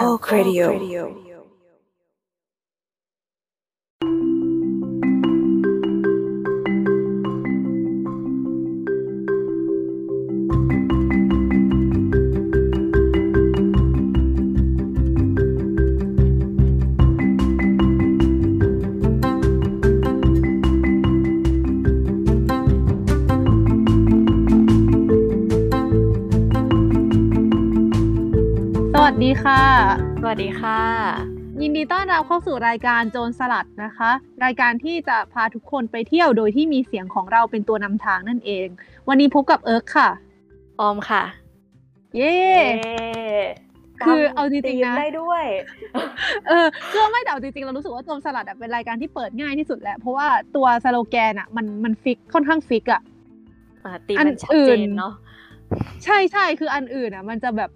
Oh, oh, co-radio ดีค่ะ สวัสดีค่ะ ยินดีต้อนรับเข้าสู่รายการโจรสลัดนะคะ รายการที่จะพาทุกคนไปเที่ยวโดยที่มีเสียงของเราเป็นตัวนำทางนั่นเอง วันนี้พบกับเอิร์กค่ะ ออมค่ะ เย้คือเอาจริงๆนะได้ด้วย เออก็ไม่แต่เอาจริงๆเรารู้สึกว่าโจรสลัดอะเป็นรายการที่เปิดง่ายที่สุดแหละเพราะว่าตัวสโลแกนอะมันมัน fix ค่อนข้าง fix อะอ่าตีอันมันชัดอื่เจนนเนาะใช่ใช่คืออันอื่นอะมันจะแบบ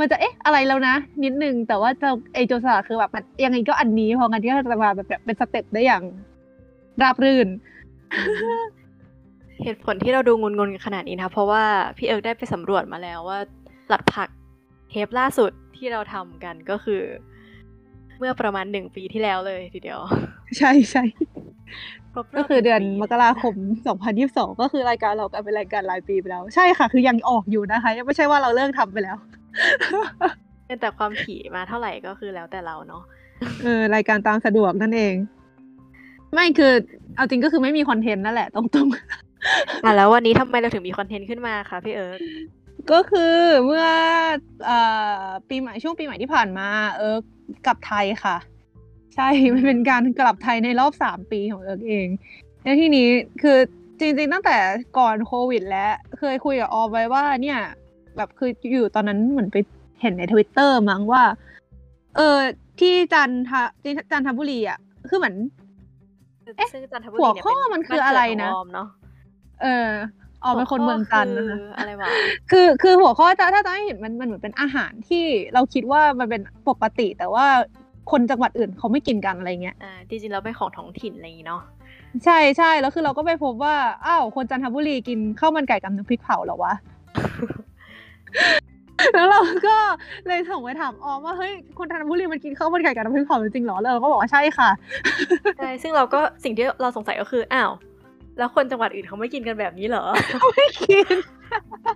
มันจะเอ๊ะอะไรแล้วนะ นิดนึง แต่ว่าจะไอโจรสลัดคือแบบมันยังไงก็อันนี้พอกันที่จะมาแบบแบบเป็น step ได้อย่างราบรื่น เหตุผลที่เราดูงุนงงๆกันขนาดนี้นะเพราะว่าพี่เอิร์กได้ไปสำรวจมาแล้วว่าสลัดผักเทปล่าสุดที่เราทำกันก็คือ เมื่อประมาณหนึ่งปีที่แล้วเลยทีเดียว ใช่ใช่ครบรบก็คือเดือนหงปีมกราคม 2022 ก็คือรายการเรากลายเป็นรายการรายปีไปแล้ว ใช่ค่ะ คือยังออกอยู่นะคะยังไม่ใช่ว่าเราเลิกทำไปแล้ว แต่ความถี่มาเท่าไหร่ก็คือแล้วแต่เราเนาะเออรายการตามสะดวกนั่นเอง ไม่คือ เอาจริงก็คือไม่มี content นั่นแหละตรงๆอะแล้ววันนี้ทำไมเราถึงมี content ขึ้นมาคะพี่เอิร์กก็คือเมื่อเอ่อปีใหม่ช่วงปีใหม่ที่ผ่านมา เอิร์กกลับไทยค่ะ ใช่มันเป็นการกลับไทยในรอบสามปีของเอิร์กเองแล้วทีนี้คือจริงๆตั้งแต่ก่อนโควิด แล้วเคยคุยกับออมไว้ว่าเนี่ย แบบคืออยู่ตอนนั้นเหมือนไปเห็นในทวิตเตอร์มั้งว่า เออที่จันทที่จันทบุรีอะคือเหมือนเอ๊ะซึ่งจันทบุหัรีวเนี่ยข้อเป็นมันคือบ้าอะไรเกิดขงนะออมเนาะเออออมเป็นคนเมืองจันทร์นะคะหัวข้อคืออะไรวะคือคือหัวข้อถ้าถ้าจะให้เห็นมันมันเหมือนเป็นอาหารที่เราคิดว่ามันเป็นปกติ แต่ว่าคนจังหวัดอื่นเขาไม่กินกันอะไรเงี้ยอ่าจริงๆแล้วเป็นของท้องถิ่นอะไรอย่างงี้เนาะใช่ใช่แล้วคือเราก็ไปพบว่าอ้าวคนจันทบุรีกินข้าวมันไก่กับน้ำพริกเผาเหรอวะ แล้วเราก็เลยส่งไปถามออมว่าเฮ้ยคนจันทบุรีมันกินข้าวมันไก่กับน้ำพริกเผาจริงๆเหรอแล้วเราก็บอกว่าใช่ค่ะใช่ซึ่งเราก็สิ่งที่เราสงสัยก็คืออ้าวแล้วคนจังหวัดอื่นเขาไม่กินกันแบบนี้เหรอไม่กิน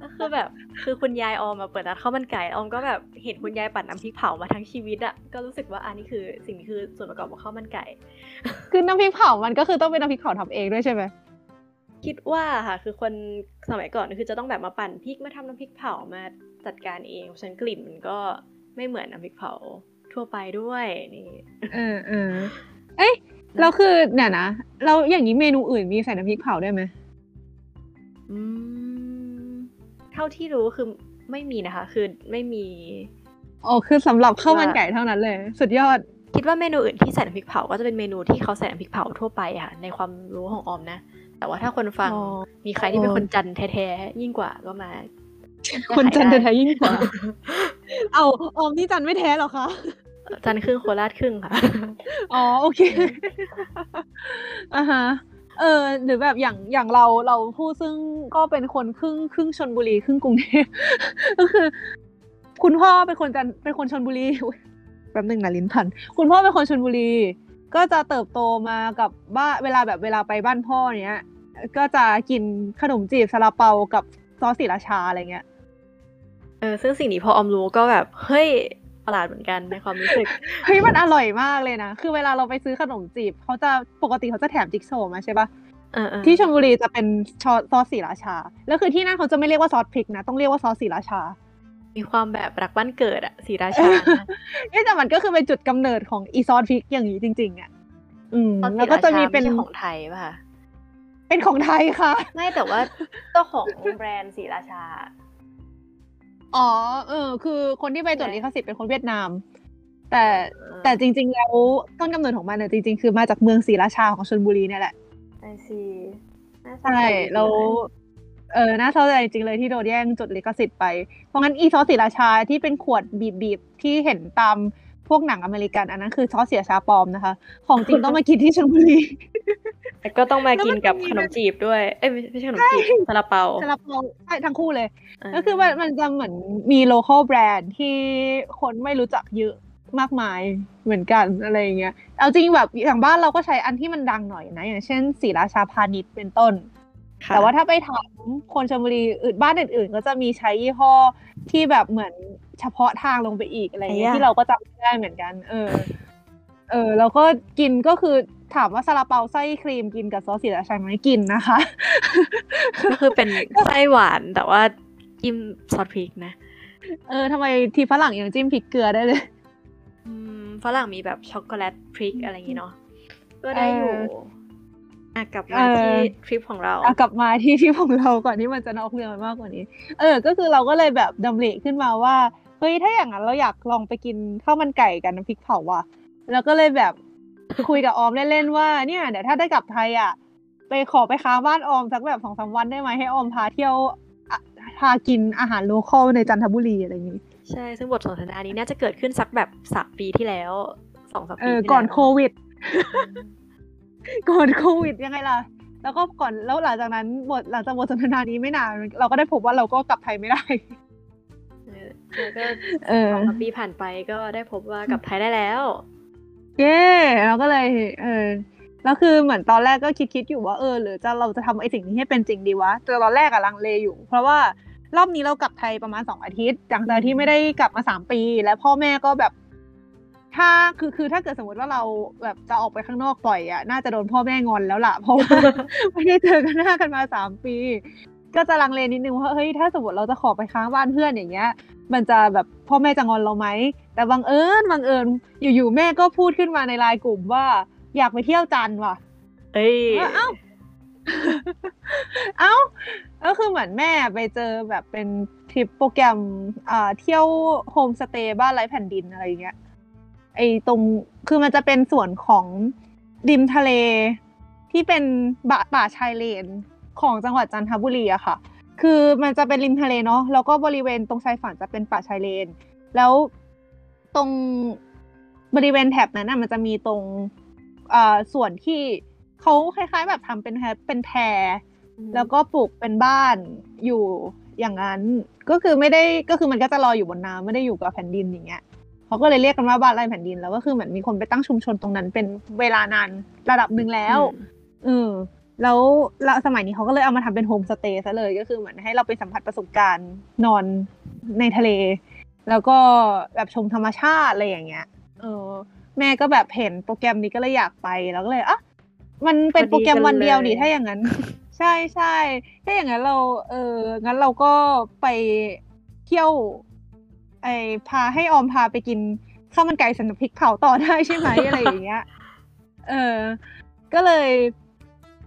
ก็คือแบบ คือคุณยายออมมาเปิดร้านข้าวมันไก่ออมก็แบบเห็นคุณยายปั่นน้ำพริกเผามาทั้งชีวิตอะก็รู้สึกว่าอันนี้คือสิ่งนี้คือส่วนประกอบของข้าวมันไก่ คือน้ำพริกเผามันก็คือต้องเป็นน้ำพริกเผาทำเองด้วยใช่ไหม คิดว่าค่ะคือคนสมัยก่อนคือจะต้องแบบมาปั่นพริกมาทำน้ำพริกเผามาจัดการเองเพราะฉะนันกลิ่นมันก็ไม่เหมือนน้ำพริกเผาทั่วไปด้วยนี่เออเออเอ้ยเราคือเนี่ยนะเราอย่างนี้เมนูอื่นมีใส่น้ำพริกเผาได้ไหมอืมเท่าที่รู้คือไม่มีนะคะ คือไม่มีอ๋อคือสำหรับข้าวมันไก่เท่านั้นเลย สุดยอด คิดว่าเมนูอื่นที่ใส่น้ำพริกเผาก็จะเป็นเมนูที่เขาใส่น้ำพริกเผาทั่วไปอะค่ะในความรู้ของออมนะ แต่ว่าถ้าคนฟังอ๋อมีใครที่เป็นคนจันทร์แท้ๆยิ่งกว่าก็มาคนจันทร์ได้แท้ๆยิ่งกว่า เอาออมนี่จันทร์ไม่แท้หรอคะจันทร์ครึ่งโคราชครึ่งค่ะ อ๋อโอเคอ่าฮะเออหรือแบบอย่างอย่างเราเราผู้ซึ่งก็เป็นคนครึ่งครึ่งชนบุรีครึ่งกรุงเทพก็คือ คุณพ่อเป็นคนจันเป็นคนชนบุรีอุ๊ยแป๊บหนึงนะลิ้นพัน คุณพ่อเป็นคนชนบุรี ก็จะเติบโตมากับบ้านเวลาแบบเวลาไปบ้านพ่อเนี้ย ก็จะกินขนมจีบซาลาเปากับซอสสีราชาอะไรเงี้ยเออซึ่งสิ่งนี้พอออมรู้ก็แบบเฮ้ยประหลาดเหมือนกันในความรู้สึกเฮ้ยมันอร่อยมากเลยนะ คือเวลาเราไปซื้อขนมจีบเขาจะปกติเขาจะแถมจิ๊กโซว์มาใช่ปะเออเออที่ชลบุรีจะเป็นชอซอสสีราชา แล้วคือที่นั่นเขาจะไม่เรียกว่าซอสพริกนะ ต้องเรียกว่าซอสสีราชา มีความแบบรักบ้านเกิดอะสีราชานะเอ๊ะแต่มันก็คือเป็นจุดกำเนิดของอีซอสพริกอย่างนี้จริง ๆอะอืมตอนสีแล้วก็จะมีราชาเป็นไใช่ของไทยป่ะคะเป็นของไทยค่ะ ไม่แต่ว่าเจ้าของแบรนด์ศรีราชา อ๋อ เออ คือคนที่ไปจดใช่ไหมลิขสิทธิ์เป็นคนเวียดนาม แต่เออแต่จริง ๆ แล้วต้นกำเนิดของมันเนี่ยจริง ๆ คือมาจากเมืองศรีราชาของชลบุรีเนี่ยแหละ I see น่าสนใช่ใจดีแล้ว เลยเออน่าเศร้าใจจริงๆเลยที่โดนแย่งจดลิขสิทธิ์ไป เพราะงั้นอีซอสศรีราชาที่เป็นขวดบีบๆที่เห็นตามพวกหนังอเมริกันอันนั้นคือซอสศรีราชาปลอมนะคะ ของจริงต้องมากินที่ชลบุรีแต่ก็ต้องมาแล้วกิมันนกับจะมีขนมจีบด้วย เอ้ยไม่ไม่ใช่ขนมจีบซาลาเปาซาลาเปาใช่ทั้งคู่เลยเออก็คือมันมันจะเหมือนมี local brand ที่คนไม่รู้จักเยอะมากมายเหมือนกันอะไรอย่างเงี้ย เอาจริงแบบอย่างบ้านเราก็ใช้อันที่มันดังหน่อยนะ อย่างเช่นสีราชาพาณิชย์เป็นต้นค่ะ แต่ว่าถ้าไปถามคนชลบุรีอื่นบ้านอื่นๆ ก็จะมีใช้ยี่ห้อที่แบบเหมือนเฉพาะทางลงไปอีกอะไรเงี้ยที่เราก็จำไม่ได้เหมือนกัน เออ เออแล้วก็กินก็คือถามว่าซาลาเปาไส้ครีมกินกับซอสสีราชาไหมกินนะคะ ก็คือเป็นไส้หวานแต่ว่าจิ้มซอสพริกนะ เออทำไมทีฝรั่งยังจิ้มพริกเกลือได้เลยอืมฝรั่งมีแบบช็อกโกแลตพริกอะไรอย่างงี้เนาะก็ได้อยู่เอออะกลับเอมาอที่ทริปของเราอะกลับมาที่ที่ของเราก่อนที่มันจะนอกเรื่องไปมากกว่านี้ เออ ก็คือเราก็เลยแบบดำริขึ้นมาว่าเฮ้ยถ้าอย่างนั้นเราอยากลองไปกินข้าวมันไก่กันน้ำพริกเผาว่ะ แล้วก็เลยแบบคุยกับออมเล่นๆว่าเนี่ยเดี๋ยวถ้าได้กลับไทยอะไปขอไปค้างบ้านออมสักแบบสองสามวันได้ไหมให้ออมพาเที่ยวอะพากินอาหารโลคอลในจันทบุรีอะไรอย่างนี้ ใช่ซึ่งบทสนทนานี้น่าจะเกิดขึ้นสักแบบสามปีที่แล้วสองสามเอปีอที่ก่อนแล้วโควิด ก่อนโควิดยังไงล่ะ แล้วก็ก่อนแล้วหลังจากนั้นบทหลังจากบทสนทนานี้ไม่นานเราก็ได้พบว่าเราก็กลับไทยไม่ได้เออแล้วก็เออสองสามปีผ่านไปก็ได้พบว่ากลับไทยได้แล้ว เย้เราก็เลยเออแล้วคือเหมือนตอนแรกก็คิดคิดๆอยู่ว่าเออหรือจะเราจะทำไอ้สิ่งนี้ให้เป็นจริงดีวะแต่ตอนแรกอะลังเลอยู่ เพราะว่ารอบนี้เรากลับไทยประมาณสองอาทิตย์จากจากที่ไม่ได้กลับมาสามปี แล้วพ่อแม่ก็แบบ ถ้าคือคือถ้าเกิดสมมติว่าเราแบบจะออกไปข้างนอกปล่อยอะน่าจะโดนพ่อแม่งอนแล้วล่ะ เพราะว่าไม่ได้เจอกันหน้ากันมาสามปี ก็จะลังเลนิดนึงว่าเฮ้ยถ้าสมมติเราจะขอไปค้างบ้านเพื่อนอย่างเงี้ย มันจะแบบพ่อแม่จะงอนเราไหมแต่บังเอิญบังเอิญอยู่ๆแม่ก็พูดขึ้นมาในไลน์กลุ่มว่า อยากไปเที่ยวจันทร์ว่ะ เอ้ยเอ้าเอ้าก็คือเหมือนแม่ไปเจอแบบเป็นทริปโปรแกรมอ่าเที่ยวโฮมสเตย์บ้านไร้แผ่นดินอะไรอย่างเงี้ย ไอตรงคือมันจะเป็นส่วนของริมทะเลที่เป็นบะป่าชายเลนของจังหวัดจันทบุรีอะค่ะ คือมันจะเป็นริมทะเลเนาะแล้วก็บริเวณตรงชายฝั่งจะเป็นป่าชายเลน แล้วตรงบริเวณแถบนั้นน่ะมันจะมีตรงอ่าส่วนที่เขาคล้าย ๆ แบบทำเป็นแพเป็นแพแล้วก็ปลูกเป็นบ้านอยู่อย่างนั้น ก็คือไม่ได้ก็คือมันก็จะลอยอยู่บนน้ำไม่ได้อยู่กับแผ่นดินอย่างเงี้ย เขาก็เลยเรียกกันว่าบ้านไร้แผ่นดิน แล้วก็คือเหมือนมีคนไปตั้งชุมชนตรงนั้น เป็นเวลานานระดับหนึ่งแล้วเออแล้วแล้วสมัยนี้เขาก็เลยเอามาทำเป็นโฮมสเตย์ซะเลย ก็คือเหมือนให้เราไปสัมผัสประสบการณ์นอนในทะเล แล้วก็แบบชมธรรมชาติอะไรอย่างเงี้ย เออ แม่ก็แบบเห็นโปรแกรมนี้ก็เลยอยากไปแล้วก็เลยอะมันเป็นโปรแกรมวันเดียวนี่ถ้าอย่างนั้น ใช่ใช่ถ้าอย่างนั้นเรา เอองั้นเราก็ไปเที่ยว ไอพาให้ออมพาไปกินข้าวมันไก่สันพริกเผาต่อได้ใช่ไหมอะไรอย่างเงี้ย เออ ก็เลย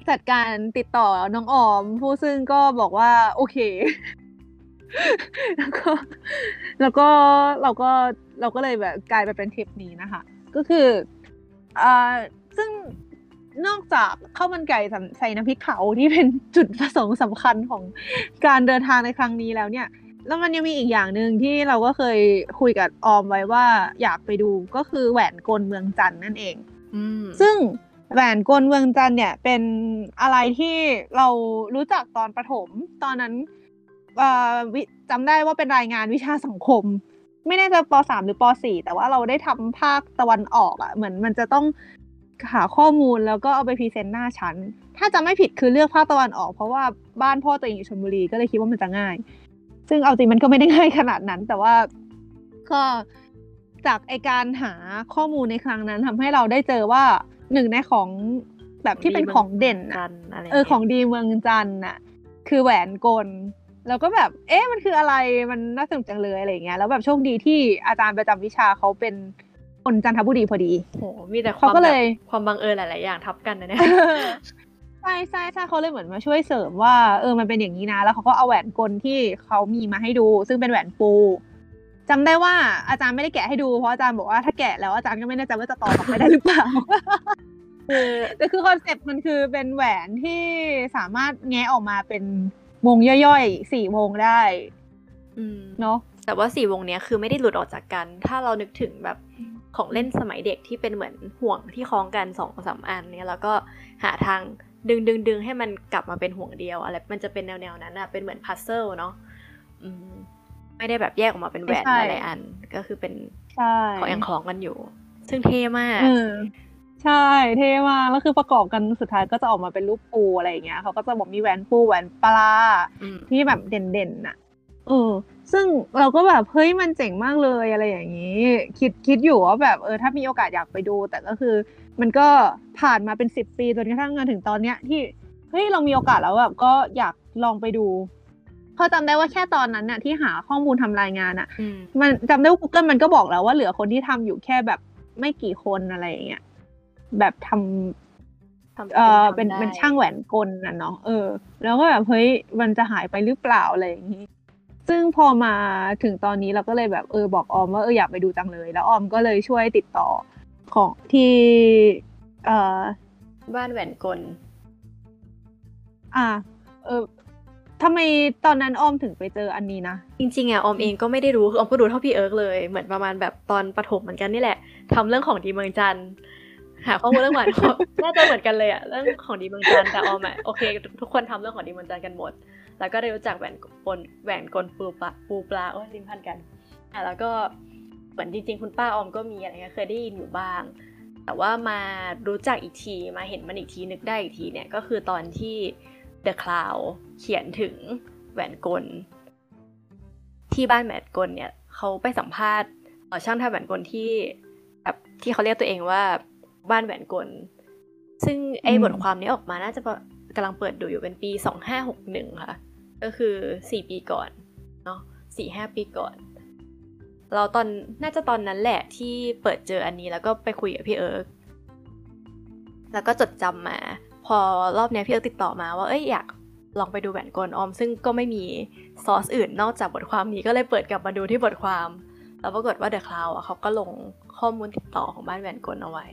จัดการติดต่อน้องออม ผู้ซึ่งก็บอกว่า โอเค แล้วก็ แล้วก็เราก็เราก็เลยแบบกลายไปเป็นทริปนี้นะคะ ก็คืออ่าซึ่งนอกจากข้าวมันไก่ใส่น้ำพริกเผาที่เป็นจุดประสงค์สำคัญของการเดินทางในครั้งนี้แล้วเนี่ย แล้วมันยังมีอีกอย่างหนึ่งที่เราก็เคยคุยกับออมไว้ว่าอยากไปดูก็คือแหวนกลเมืองจันทร์นั่นเองอืมซึ่งแหวนกลเมืองจันทร์เนี่ยเป็นอะไรที่เรารู้จักตอนประถม ตอนนั้นเอ่อวิจำได้ว่าเป็นรายงานวิชาสังคม ไม่แน่ใจปสามหรือปสี่แต่ว่าเราได้ทำภาคตะวันออกอะ่ะเหมือนมันจะต้องหาข้อมูลแล้วก็เอาไปพรีเซนต์หน้าชั้น ถ้าจะไม่ผิดคือเลือกภาคตะวันออก เพราะว่าบ้านพ่อตัวเองอยู่ชลบุรีก็เลยคิดว่ามันจะง่าย ซึ่งเอาจริงมันก็ไม่ได้ง่ายขนาดนั้น แต่ว่าก็จากไอการหาข้อมูลในครั้งนั้นทำให้เราได้เจอว่าหนึ่งในของแบบที่เป็นของเด่นจัอะนอะไรเออของดีเมืองจันทร์น่ะ คือแหวนกลแล้วก็แบบ เอ๊ะมันคืออะไรมันน่าสนุกจังเลยอะไรอย่างเงี้ยแล้วแบบโชคดีที่อาจารย์ประจำวิชาเขาเป็นคนจันทบุรีพอดีโหมีแต่คเขาวามก็แบเลบยความบังเอิญหลาย ๆ อย่างทับกันนะเนี่ย ใช่ใช่ใช่เขาเลยเหมือนมาช่วยเสริมว่าเออมันเป็นอย่างนี้นะ แล้วเขาก็เอาแหวนกลที่เขามีมาให้ดู ซึ่งเป็นแหวนปูจำได้ว่าอาจารย์ไม่ได้แกะให้ดูเพราะอาจารย์บอกว่าถ้าแกะแล้วอาจารย์ก็ไม่แน่ใจว่าจะต่อออกไปได้หรือเปล่าคือแต่คือ concept มันคือเป็นแหวนที่สามารถแงะออกมาเป็นวงย่อยๆสี่วงได้อืมเนาะแต่ว่าสี่วงเนี้ยคือไม่ได้หลุดออกจากกัน ถ้าเรานึกถึงแบบของเล่นสมัยเด็กที่เป็นเหมือนห่วงที่คล้องกันสองสามอันเนี่ยแล้วก็หาทาง ดึงดึงดึงให้มันกลับมาเป็นห่วงเดียวอะไรมันจะเป็นแนวแนวๆนั้นอะเป็นเหมือน puzzle เนาะอืมไม่ได้แบบแยกออกมาเป็นแหวนใช่หลายๆอัน ก็คือเป็นใช่เขายังคล้องกันอยู่ ซึ่งเท่มากเออใช่เท่มากแล้วคือประกอบกันสุดท้ายก็จะออกมาเป็นรูปปูอะไรอย่างเงี้ยเขาก็จะบอกมีแหวนปูแหวนปลาอืมที่แบบเด่นๆน่ะ เออ ซึ่งเราก็แบบเฮ้ยมันเจ๋งมากเลยอะไรอย่างนี้ คิดคิดอยู่ว่าแบบเออถ้ามีโอกาสอยากไปดู แต่ก็คือมันก็ผ่านมาเป็นสิบปีจนกระทั่งมาถึงตอนเนี้ยที่เฮ้ยเรามีโอกาสแล้วแบบก็อยากลองไปดูเพราะจำได้ว่าแค่ตอนนั้นน่ะที่หาข้อมูลทำรายงานอะอืมมันจำได้ว่า Google มันก็บอกแล้วว่าเหลือคนที่ทำอยู่แค่แบบไม่กี่คนอะไรอย่างเงี้ยแบบทำทำเออทำเป็นได้เป็นช่างแหวนกลน่ะเนาะเออ แล้วก็แบบเฮ้ยมันจะหายไปหรือเปล่าอะไรอย่างนี้ ซึ่งพอมาถึงตอนนี้เราก็เลยแบบเออบอกออมว่าเอออยากไปดูจังเลย แล้วออมก็เลยช่วยติดต่อของที่เอ่อบ้านแหวนกล อ่า เออทำไมตอนนั้นออมถึงไปเจออันนี้นะ จริงๆอะออมเองก็ไม่ได้รู้คือออมก็รู้เท่าพี่เอิร์กเลยเหมือนประมาณแบบตอนประถมเหมือนกันนี่แหละทำเรื่องของดีเมืองจันทร์หาข้อมูลเรื่องแหวนน่าจะเหมือนกันเลยอะเรื่องของดีเมืองจันทร์แต่ออมอะโอเค ทุกคนทำเรื่องของดีเมืองจันทร์กันหมด แล้วก็ได้รู้จักแหวนกลแหวนกลปูปลาปูปลาโอ้ยลิ้นพันกันอะแล้วก็เหมือนจริงๆ คุณป้าออมก็มีอะไรเงี้ยเคยได้ยินอยู่บ้าง แต่ว่ามารู้จักอีกทีมาเห็นมันอีกทีนึกได้อีกทีเนี่ยก็คือตอนที่ The Cloud เขียนถึงแหวนกล ที่บ้านแหวนกลเนี่ยเขาไปสัมภาษณ์เอ่อช่างทำแหวนกลที่แบบที่เขาเรียกตัวเองว่าบ้านแหวนกล ซึ่งไอ้อืมบทความนี้ออกมาน่าจะกำลังเปิดดูอยู่เป็นปี 2561 ค่ะ ก็คือ4ปีก่อนเนาะ4-5ปีก่อนเราตอนน่าจะตอนนั้นแหละที่เปิดเจออันนี้แล้วก็ไปคุยกับพี่เอิร์กแล้วก็จดจำมา พอรอบนี้พี่เอิร์กติดต่อมาว่าเอ้ยอยากลองไปดูแหวนกลออม ซึ่งก็ไม่มีซอสอื่นนอกจากบทความนี้ก็เลยเปิดกลับมาดูที่บทความ แล้วปรากฏว่า The Cloud อะเขาก็ลงข้อมูลติดต่อของบ้านแหวนกลเอาไว้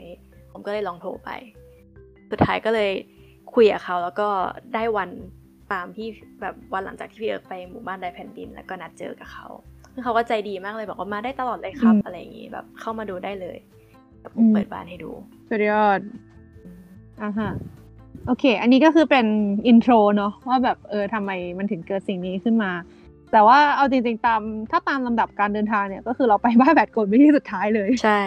ผมก็เลยลองโทรไป สุดท้ายก็เลยคุยกับเขาแล้วก็ได้วัน ตามที่แบบวันหลังจากที่พี่เอิร์กไปหมู่บ้านไร้แผ่นดิน แล้วก็นัดเจอกับเขาซึ่งเขาก็ใจดีมากเลยบอกว่ามาได้ตลอดเลยครับอืมอะไรอย่างงี้แบบเข้ามาดูได้เลยเดี๋ยวผอืมมเปิดบ้านให้ดูสุดยอดอ่าฮะโอเค อันนี้ก็คือเป็น intro เนาะว่าแบบเออทำไมมันถึงเกิดสิ่งนี้ขึ้นมา แต่ว่าเอาจริงๆตามถ้าตามลำดับการเดินทางเนี่ย ก็คือเราไปบ้านแหวนกลไปที่สุดท้ายเลย ใช่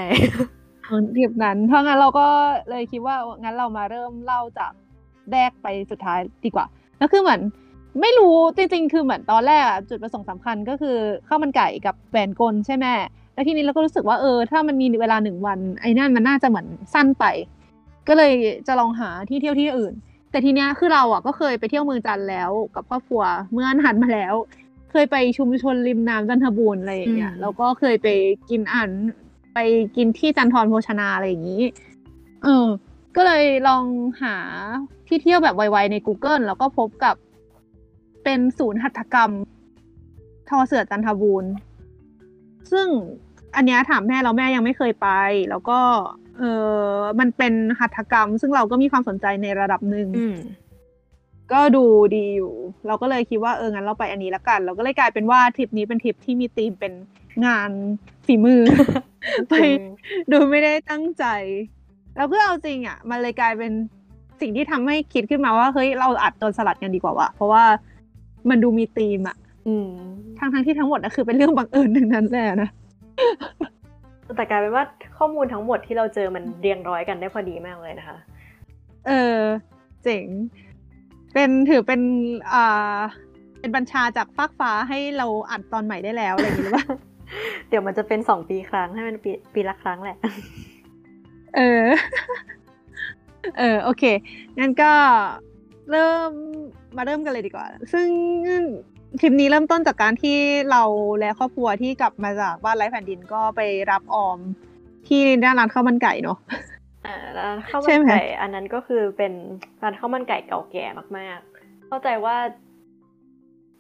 ทริปนั้น เพราะงั้นเราก็เลยคิดว่างั้นเรามาเริ่มเล่าจากแรกไปสุดท้ายดีกว่า ก็คือเหมือนไม่รู้จริงๆ คือเหมือนตอนแรกอะจุดประสงค์สำคัญก็คือข้าวมันไก่กับแหวนกลใช่ไหมแล้วทีนี้เราก็รู้สึกว่าเออถ้ามันมีเวลาหนึ่งวันไอ้นั่นมันน่าจะเหมือนสั้นไป ก็เลยจะลองหาที่เที่ยวที่อื่น แต่ทีเนี้ยคือเราอะก็เคยไปเที่ยวเมืองจันทร์แล้ว กับครอบครัวเมื่อนานมาแล้ว เคยไปชุมชนริมน้ำจันทบูรณ์อะไรอย่างเงี้ยอืมแล้วก็เคยไปกินอาหารไปกินที่จันทรโภชนาอะไรอย่างนี้ เออ ก็เลยลองหาที่เที่ยวแบบไวๆใน Google แล้วก็พบกับเป็นศูนย์หัตถกรรม ทอเสือจันทบูรณ์ซึ่งอันเนี้ยถามแม่แล้วแม่ยังไม่เคยไป แล้วก็ เออมันเป็นหัตถกรรม ซึ่งเราก็มีความสนใจในระดับหนึ่งอืมก็ดูดีอยู่ เราก็เลยคิดว่าเอองั้นเราไปอันนี้ละกัน เราก็เลยกลายเป็นว่าทริปนี้เป็นทริปที่มีธีมเป็นงานฝีมือ ไปโดยไม่ได้ตั้งใจ แล้วก็เอาจริงอะมันเลยกลายเป็นสิ่งที่ทำให้คิดขึ้นมาว่าเฮ้ยเราอัดโดนสลัดกันดีกว่าวะเพราะว่ามันดูมีธีมอะอืมทั้งทั้งๆที่ทั้งหมดนะคือเป็นเรื่องบังเอิญทั้งนั้นแหละนะแต่กลายเป็นว่าข้อมูลทั้งหมดที่เราเจอมันเรียงร้อยกันได้พอดีมากเลยนะคะ เออ เจ๋ง เป็นถือเป็นอ่าเป็นบัญชาจากฟากฟ้าให้เราอัดตอนใหม่ได้แล้วอะไรอย่างนี้หรือเปล่า เดี๋ยวมันจะเป็นสองปีครั้งให้มันปีปีละครั้งแหละ เออ เออ โอเค งั้นก็เริ่มมาเริ่มกันเลยดีกว่า ซึ่งทริปนี้เริ่มต้นจากการที่เราและครอบครัวที่กลับมาจากบ้านไร้แผ่นดินก็ไปรับออมที่หน้าร้านข้าวมันไก่เนาะอ่าร้านข้าวใช่มันไหมไก่อันนั้นก็คือเป็นร้านข้าวมันไก่เก่าแก่มาก ๆ เข้าใจว่า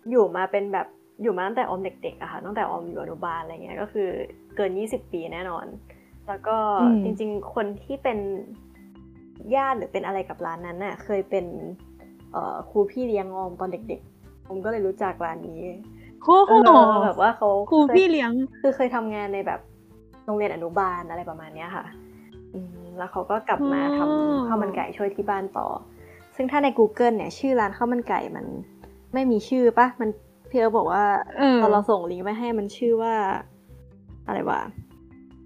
อยู่มาเป็นแบบอยู่มาตั้งแต่ออมเด็กๆอะค่ะตั้งแต่ออมอยู่อนุบาลอะไรเงี้ยก็คือเกินยี่สิบปีแน่นอน แล้วก็อืมจริง ๆ คนที่เป็นญาติหรือเป็นอะไรกับร้านนั้นน่ะ เคยเป็นเอ่อครูพี่เลี้ยงออมตอนเด็กๆ ผมก็เลยรู้จักร้านนี้โอ้โหเออแบบว่าเขาครูเคยพี่เลี้ยง คือเคยทำงานในแบบโรงเรียนอนุบาลอะไรประมาณเนี้ยค่ะอืมแล้วเขาก็กลับมาทำอ๋อข้าวมันไก่ช่วยที่บ้านต่อ ซึ่งถ้าใน Google เนี่ย ชื่อร้านข้าวมันไก่มัน ไม่มีชื่อปะมันพี่เอบอกว่าเออตอนเราส่งลิงก์ไปให้มันชื่อว่า อะไรวะ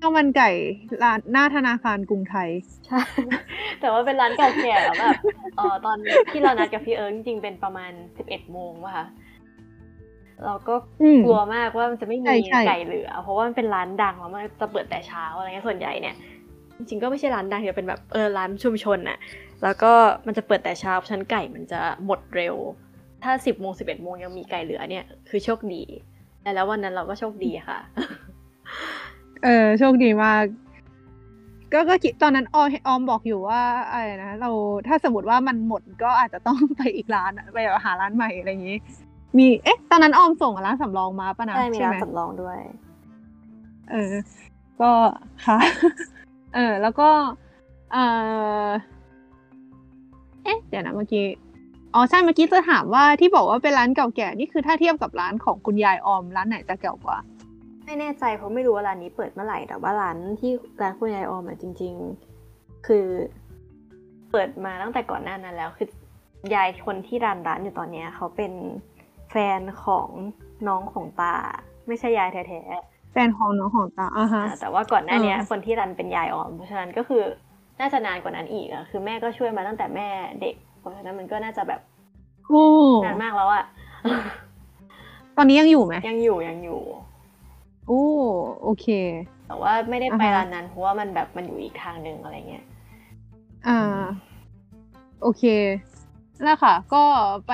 ข้าวมันไก่ร้านหน้าธนาคารกรุงไทย ใช่ แต่ว่าเป็นร้านเก่าแก่แล้วแบบเออตอนที่เรานัดกับพี่เอิร์กจริงๆเป็นประมาณสิบเอ็ดโมงป่ะคะเราก็อืมกลัวมากว่ามันจะไม่มีใช่ใช่ไก่เหลือ เพราะว่ามันเป็นร้านดังแล้วมันจะเปิดแต่เช้าอะไรเงี้ยส่วนใหญ่เนี่ยจริงๆก็ไม่ใช่ร้านดังแต่เป็นแบบเออร้านชุมชนน่ะ แล้วก็มันจะเปิดแต่เช้าเพราะฉะนันไก่มันจะหมดเร็ว ถ้าสิบโมงสิบเอ็ดโมงยังมีไก่เหลือเนี่ยคือโชคดี แต่แล้ววันนั้นเราก็โชคดีค่ะ เออโชคดีมาก ก็ก็คิดตอนนั้นออมออมบอกอยู่ว่าอะไรนะเราถ้าสมมติว่ามันหมดก็อาจจะต้องไปอีกร้านอะไปหาร้านใหม่อะไรอย่างนี้ มีเอ๊ะ ตอนนั้นออมส่งร้านสำรองมาปะนะใช่มีร้านไหมสำรองด้วย เออ ก็ค่ะ เออ แล้วก็เออเอ๊ะเดี๋ยวนะเมื่อกี้อ๋อใช่เมื่อกี้จะถามว่าที่บอกว่าเป็นร้านเก่าแก่นี่คือถ้าเทียบกับร้านของคุณยายออมร้านไหนจะเก่ากว่า ไม่แน่ใจเพราะไม่รู้ว่าร้านนี้เปิดเมื่อไหร่แต่ว่าร้านที่ร้านคุณยายออมอะจริง ๆ คือเปิดมาตั้งแต่ก่อนหน้านั้นแล้ว คือยายคนที่ร้านร้านอยู่ตอนเนี้ยเขาเป็นแฟนของน้องของตา ไม่ใช่ยายแท้แฟนของน้องของตาอ่าๆฮะอ่าแต่ว่าก่อนหน้าเนี้ยเออคนที่รันเป็นยายออมเพราะฉะนั้นก็คือน่าจะนานกว่านั้นอีกอะคือแม่ก็ช่วยมาตั้งแต่แม่เด็ก เพราะฉะนั้นมันก็น่าจะแบบโอ้นานมากแล้วอะตอนนี้ยังอยู่ไหมยังอยู่ยังอยู่ โอ้โอเค แต่ว่าไม่ได้ไปอ่าฮะร้านนั้นเพราะว่ามันแบบมันอยู่อีกทางหนึ่งอะไรเงี้ยอ่า โอเคนั่นแหละค่ะ ก็ไป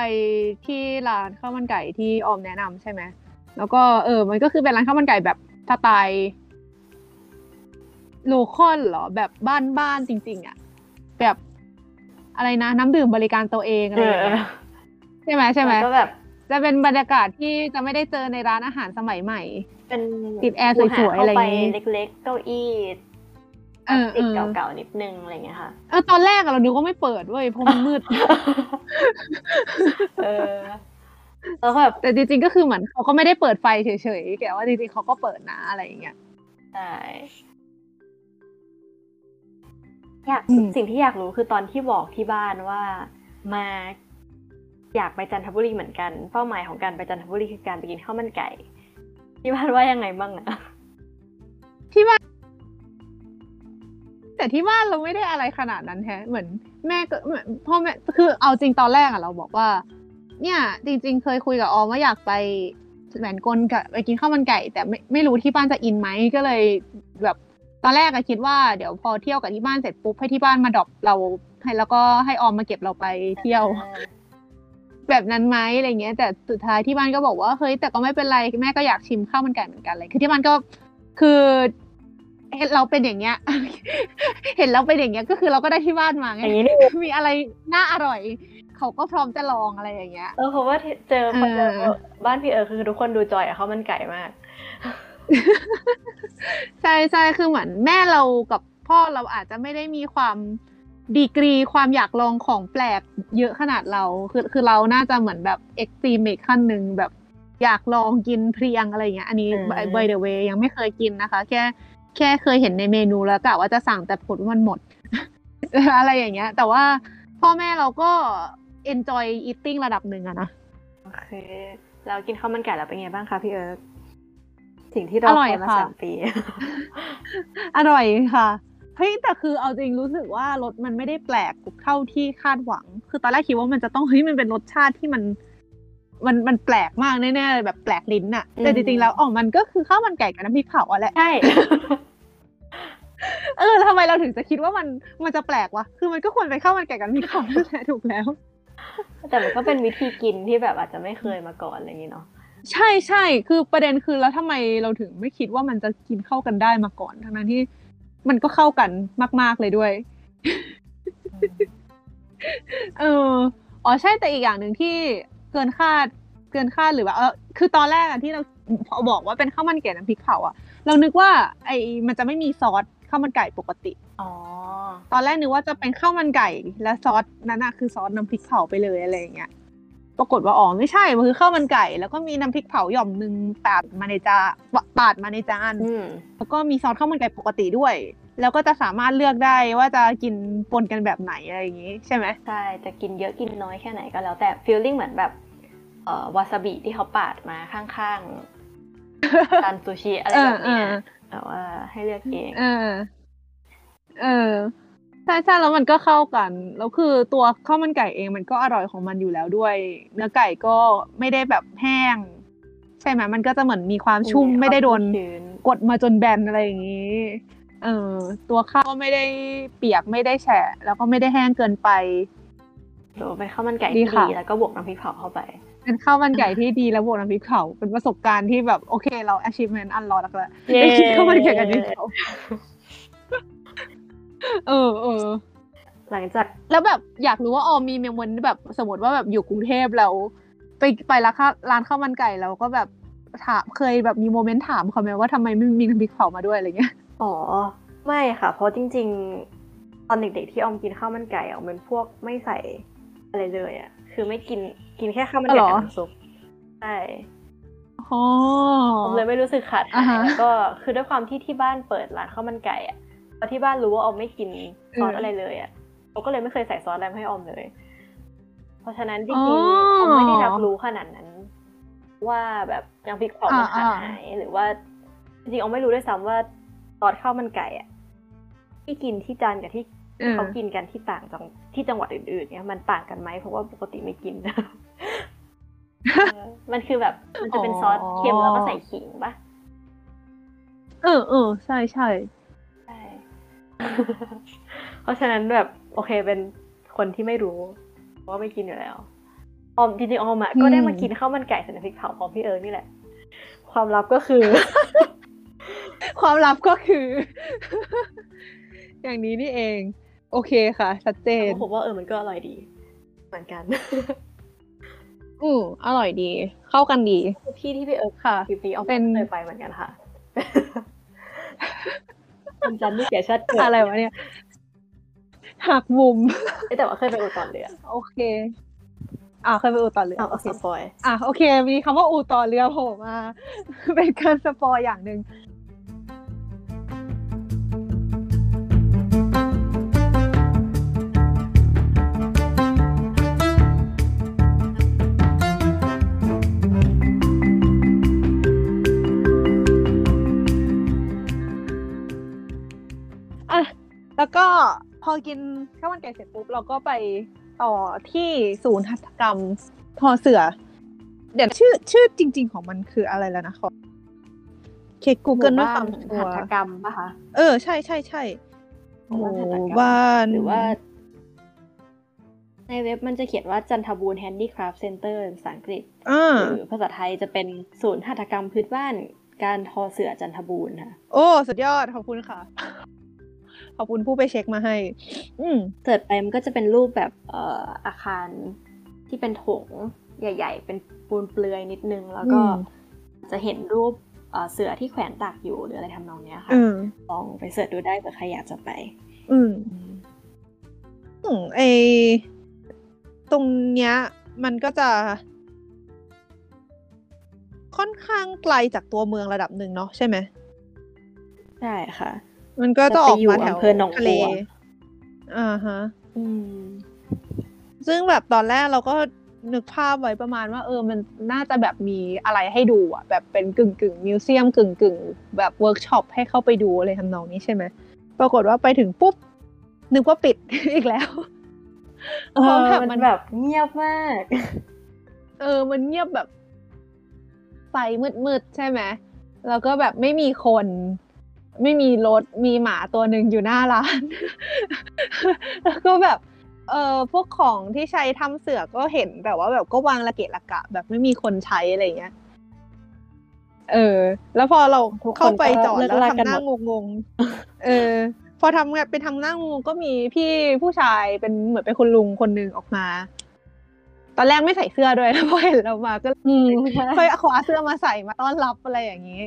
ที่ร้านข้าวมันไก่ที่ออมแนะนำใช่ไหมแล้วก็เออ มันก็คือเป็นร้านข้าวมันไก่แบบสไตล์โลคอลเหรอแบบบ้านๆจริง ๆอะแบบอะไรนะ น้ำดื่มบริการตัวเองอะไรอย่างเงี้ยใช่ไหมใช่ไหมแล้วก็แบบ จะเป็นบรรยากาศที่จะไม่ได้เจอในร้านอาหารสมัยใหม่ เป็นติดแอร์สวยๆอะไรอย่างงี้เข้าไปเล็กๆ เก้าอี้เออติดเออเก่าๆนิดนึงอะไรเงี้ยค่ะเออตอนแรกอะเรานึกว่าไม่เปิดเว้ยเพราะมันมืด เออแล้วก็แบบแต่จริงๆก็คือเหมือนเขาก็ไม่ได้เปิดไฟเฉยๆแต่ว่าจริงๆเขาก็เปิดนะอะไรอย่างเงี้ยใช่อยากอืมสิ่งที่อยากรู้คือตอนที่บอกที่บ้านว่ามาอยากไปจันทบุรีเหมือนกัน เป้าหมายของการไปจันทบุรีคือการไปกินข้าวมันไก่ ที่บ้านว่ายังไงบ้างอะแต่ที่บ้านเราไม่ได้อะไรขนาดนั้นแฮะเหมือน แม่ก็เหมือนพ่อแม่คือเอาจริงตอนแรกอะเราบอกว่า เนี่ย จริง ๆ เคยคุยกับออมว่าอยากไปแหวนกลกับไปกินข้าวมันไก่ แต่ไม่ไม่รู้ที่บ้านจะอินไหมก็เลยแบบตอนแรกอะคิดว่าเดี๋ยวพอเที่ยวกับที่บ้านเสร็จปุ๊บให้ที่บ้านมาดรอปเราให้แล้วก็ให้ออมมาเก็บเราไปเที่ยว แบบนั้นไหมอะไรเงี้ย แต่สุดท้ายที่บ้านก็บอกว่าเฮ้ยแต่ก็ไม่เป็นไรแม่ก็อยากชิมข้าวมันไก่เหมือนกันเลยคือที่บ้านก็คือเห็นเราเป็นอย่างเงี้ย เห็นเราเป็นอย่างเงี้ยก็คือเราก็ได้ที่บ้านมาไงอย่างนี้นี่มีอะไรน่าอร่อย เขาก็พร้อมจะลองอะไรอย่างเงี้ยเออเพราะว่าเจอพอเจอเออบ้านพี่เออคือทุกคนดูจอยอะข้าวมันไก่มากใช่ใช่คือเหมือนแม่เรากับพ่อเราอาจจะไม่ได้มีความ ดีกรีความอยากลองของแปลกเยอะขนาดเราคือคือเราน่าจะเหมือนแบบเอ็กซ์ตรีมอีกขั้นหนึ่งแบบอยากลองกินเพลียงอะไรอย่างเงี้ยอันนี้อืม by the way ยังไม่เคยกินนะคะ แค่แค่เคยเห็นในเมนูแล้วกะว่าจะสั่งแต่ผลมันหมด อะไรอย่างเงี้ย แต่ว่าพ่อแม่เราก็ enjoy eating ระดับหนึ่งอะนะโอเคเรากินข้าวมันไก่แล้วเป็นไงบ้างคะพี่เอิร์กสิ่งที่เราอร่อยคมาค่ะสามปี อร่อยค่ะ เฮ้ยแต่คือเอาจริงรู้สึกว่ารสมันไม่ได้แปลกเท่าที่คาดหวัง คือตอนแรกคิดว่ามันจะต้องเฮ้ยมันเป็นรสชาติที่มันมันมันแปลกมากแน่ๆเลยแบบแปลกลิ้นอะแต่อืมจริงๆแล้วอ๋อมันก็คือข้าวมันไก่กับน้ำพริกเผาอะแหละใช่เออทำไมเราถึงจะคิดว่ามันมันจะแปลกวะคือมันก็ควรเป็นข้าวมันไก่กับน้ำพริกเผานั่นแหละถูกแล้ว แต่มันก็เป็นวิธีกินที่แบบอาจจะไม่เคยมาก่อนอะไรอย่างนี้เนาะใช่ใช่คือประเด็นคือแล้วทำไมเราถึงไม่คิดว่ามันจะกินเข้ากันได้มาก่อน ทั้งนั้นที่ มันก็เข้ากันมาก ๆ เลยด้วย เอออ๋อใช่แต่อีกอย่างหนึ่งที่เกินคาดเกินคาดหรือว่าเออคือตอนแรกอะที่เราพอบอกว่าเป็นข้าวมันไก่น้ำพริกเผาอะเรานึกว่า ไอ้มันจะไม่มีซอสข้าวมันไก่ปกติอ๋อตอนแรกนึกว่าจะเป็นข้าวมันไก่ และซอสนั้นอะคือซอสน้ำพริกเผาไปเลยอะไรอย่างเงี้ย ปรากฏว่าอ๋อไม่ใช่ มันคือข้าวมันไก่ แล้วก็มีน้ำพริกเผาหย่อมหนึ่งปาดมาในจานปาดมาในจานอืมแล้วก็มีซอสข้าวมันไก่ปกติด้วย แล้วก็จะสามารถเลือกได้ว่าจะกินปนกันแบบไหนอะไรอย่างงี้ ใช่ไหมใช่ จะกินเยอะกินน้อยแค่ไหนก็แล้วแต่ฟีลลิ่งเหมือนแบบเอ่อวาซาบิที่เขาปาดมาข้างๆจานซูชิอะไรแบบเนี้ยเออเออเแต่ว่าให้เลือกเองเออเออ ใช่ใช่แล้วมันก็เข้ากันแล้วคือตัวข้าวมันไก่เองมันก็อร่อยของมันอยู่แล้วด้วย เนื้อไก่ก็ไม่ได้แบบแห้ง ใช่ไหมมันก็จะเหมือนมีความชุ่มไม่ได้โดนชื้นกดมาจนแบนอะไรอย่างนี้เออตัวข้าวไม่ได้เปียกไม่ได้แฉะ แล้วก็ไม่ได้แห้งเกินไปหรือว่าเป็นข้าวมันไก่ดีที่ค่ะดีแล้วก็บวกน้ำพริกเผาเข้าไป เป็นข้าวมันไก่ที่ดีแล้วบวกน้ำพริกเผาเป็นประสบการณ์ที่แบบโอเคเรา achievement อันรอดแล้วเย้ได้กินข้าวมันไก่กับน้ำพริกเผา เออเออหลังจากแล้วแบบอยากรู้ว่าออมมีเมมวันแบบสมมติว่าแบบอยู่กรุงเทพแล้ว ไปไปร้านข้าวร้านข้าวมันไก่แล้วก็แบบถามเคยแบบมีโมเมนต์ถามเขาไหมว่าทำไมไม่มีน้ำพริกเผามาด้วยอะไรเงี้ยอ๋อไม่ค่ะ เพราะจริง ๆ ตอนเด็กๆที่ออมกินข้าวมันไก่อะออมเป็นพวกไม่ใส่อะไรเลยอะคือไม่กินกินแค่ข้าวมันอ๋อไก่เหรอกับน้ำซุปใช่อ๋อออมเลยไม่รู้สึกขาดหาอ่ายฮะแล้วก็คือด้วยความที่ที่บ้านเปิดร้านข้าวมันไก่อะ พอที่บ้านรู้ว่าออมไม่กินซอสเออออะไรเลยอะเขาก็เลยไม่เคยใส่ซอสอะไรมาให้ออมเลย เพราะฉะนั้นจอ๋ริงอๆออมไม่ได้รับรู้ขนาดนั้น ว่าแบบยังพริกเผามันอ่าขาดอ่าหาย หรือว่า จริงๆออมไม่รู้ด้วยซ้ำว่าซอสข้าวมันไก่อะที่กินที่จานกับที่เออเขากินกันที่ต่างจังที่จังหวัดอื่นๆเนี่ยมันต่างกันไหมเพราะว่าปกติไม่กินเออมันคือแบบมันจะเป็นซอสเค็มแล้วก็ใส่ขิงปะเออเออใช่ใช่ใช่ เพราะฉะนั้นแบบโอเคเป็นคนที่ไม่รู้เพราะว่าไม่กินอยู่แล้วออมจริงๆออมอะก็ได้มากินข้าวมันไก่ใส่น้ำพริกเผาพร้อมพี่เอิร์กนี่แหละ ความลับก็คือ ความลับก็คือ อย่างนี้นี่เอง โอเคค่ะชัดเจนผมว่าเออมันก็อร่อยดี เหมือนกันอืออร่อยดี เข้ากันดีพี่ที่พี่เอิร์กค่ะทริปนี้ออมไม่เคยไปเหมือนกันค่ะ คนจันทร์ที่เสียชาติเกิดอะไรวะเนี่ยหักมุมแต่ว่าเคยไปอู่ต่อเรือโอเค อ่าเคยไปอู่ต่อเรือเอาโอเอาเค spoil อะโอเค มีคำว่าอู่ต่อเรือโผล่มาเป็นการ spoil อย่างหนึ่ง แล้วก็พอกินข้าวมันไก่เสร็จปุ๊บเราก็ไปต่อที่ศูนย์หัตถกรรมทอเสือ เดี๋ยวชื่อชื่อจริง ๆ ของมันคืออะไรแล้วนะขอเช็ค Google ด้วยความชัวหัตถร์กรรมปะคะเออใช่ใช่ใช่หหมู่มู่บ้านบ้านหรือว่า ในเว็บมันจะเขียนว่าจันทบูรณ์แฮนดี้คราฟเซ็นเตอร์ภาษาอังกฤษอ่าหรือภาษาไทยจะเป็นศูนย์หัตถกรรมพื้นบ้าน การทอเสือจันทบูรณ์ค่ะ โอ้ สุดยอด ขอบคุณค่ะ ขอบคุณผู้ไปเช็คมาให้ อืมเสิร์ชไปมันก็จะเป็นรูปแบบเอ่ออาคารที่เป็นโถงใหญ่ ๆ เป็นปูนเปลือยนิดนึง แล้วก็อืมจะเห็นรูปเอ่อเสือที่แขวนตากอยู่หรืออะไรทำนองเนี้ยค่ะอืมลองไปเสิร์ชดูได้เผื่อใครอยากจะไปอืมอืมไอตรงเนี้ย มันก็จะ ค่อนข้างไกลจากตัวเมืองระดับหนึ่งเนาะใช่ไหมใช่ค่ะ มันก็จะออกมาแถวจะไปอยู่อำเภอหนองบัวทะเลอ่าฮะอืมซึ่งแบบตอนแรกเราก็นึกภาพไว้ประมาณว่า เออมันน่าจะแบบมีอะไรให้ดูอะ แบบเป็นกึ่งกึ่ง museum กึ่งกึ่งแบบเวิร์กช็อปให้เข้าไปดูอะไรทำนองนี้ใช่ไหมปรากฏว่าไปถึงปุ๊บ นึกว่าปิดอีกแล้วเอเพราะอแบบมัมันนแบบเงียบมาก เออ มันเงียบแบบไฟมืดๆใช่ไหมแล้วก็แบบไม่มีคน ไม่มีรถมีหมาตัวหนึ่งอยู่หน้าร้าน แล้วก็แบบเออพวกของที่ใช้ทำเสือก็เห็นแต่ว่าแบบก็วางระเกะระกะ แบบไม่มีคนใช้อะไรอย่างเงี้ยเออ แล้วพอเราทุกคนเข้าไปจอดก็เลิกแล้วลากันทำหน้าหมดงงๆเออ พอทำงานเป็นทำหน้างงก็มีพี่ผู้ชายเป็นเหมือนเป็นคุณลุงคนหนึ่งออกมา ตอนแรกไม่ใส่เสื้อด้วยแล้วพอเห็นเรามาก็อืมค่อยคว้าเสื้อมาใส่มาต้อนรับอะไรอย่างนี้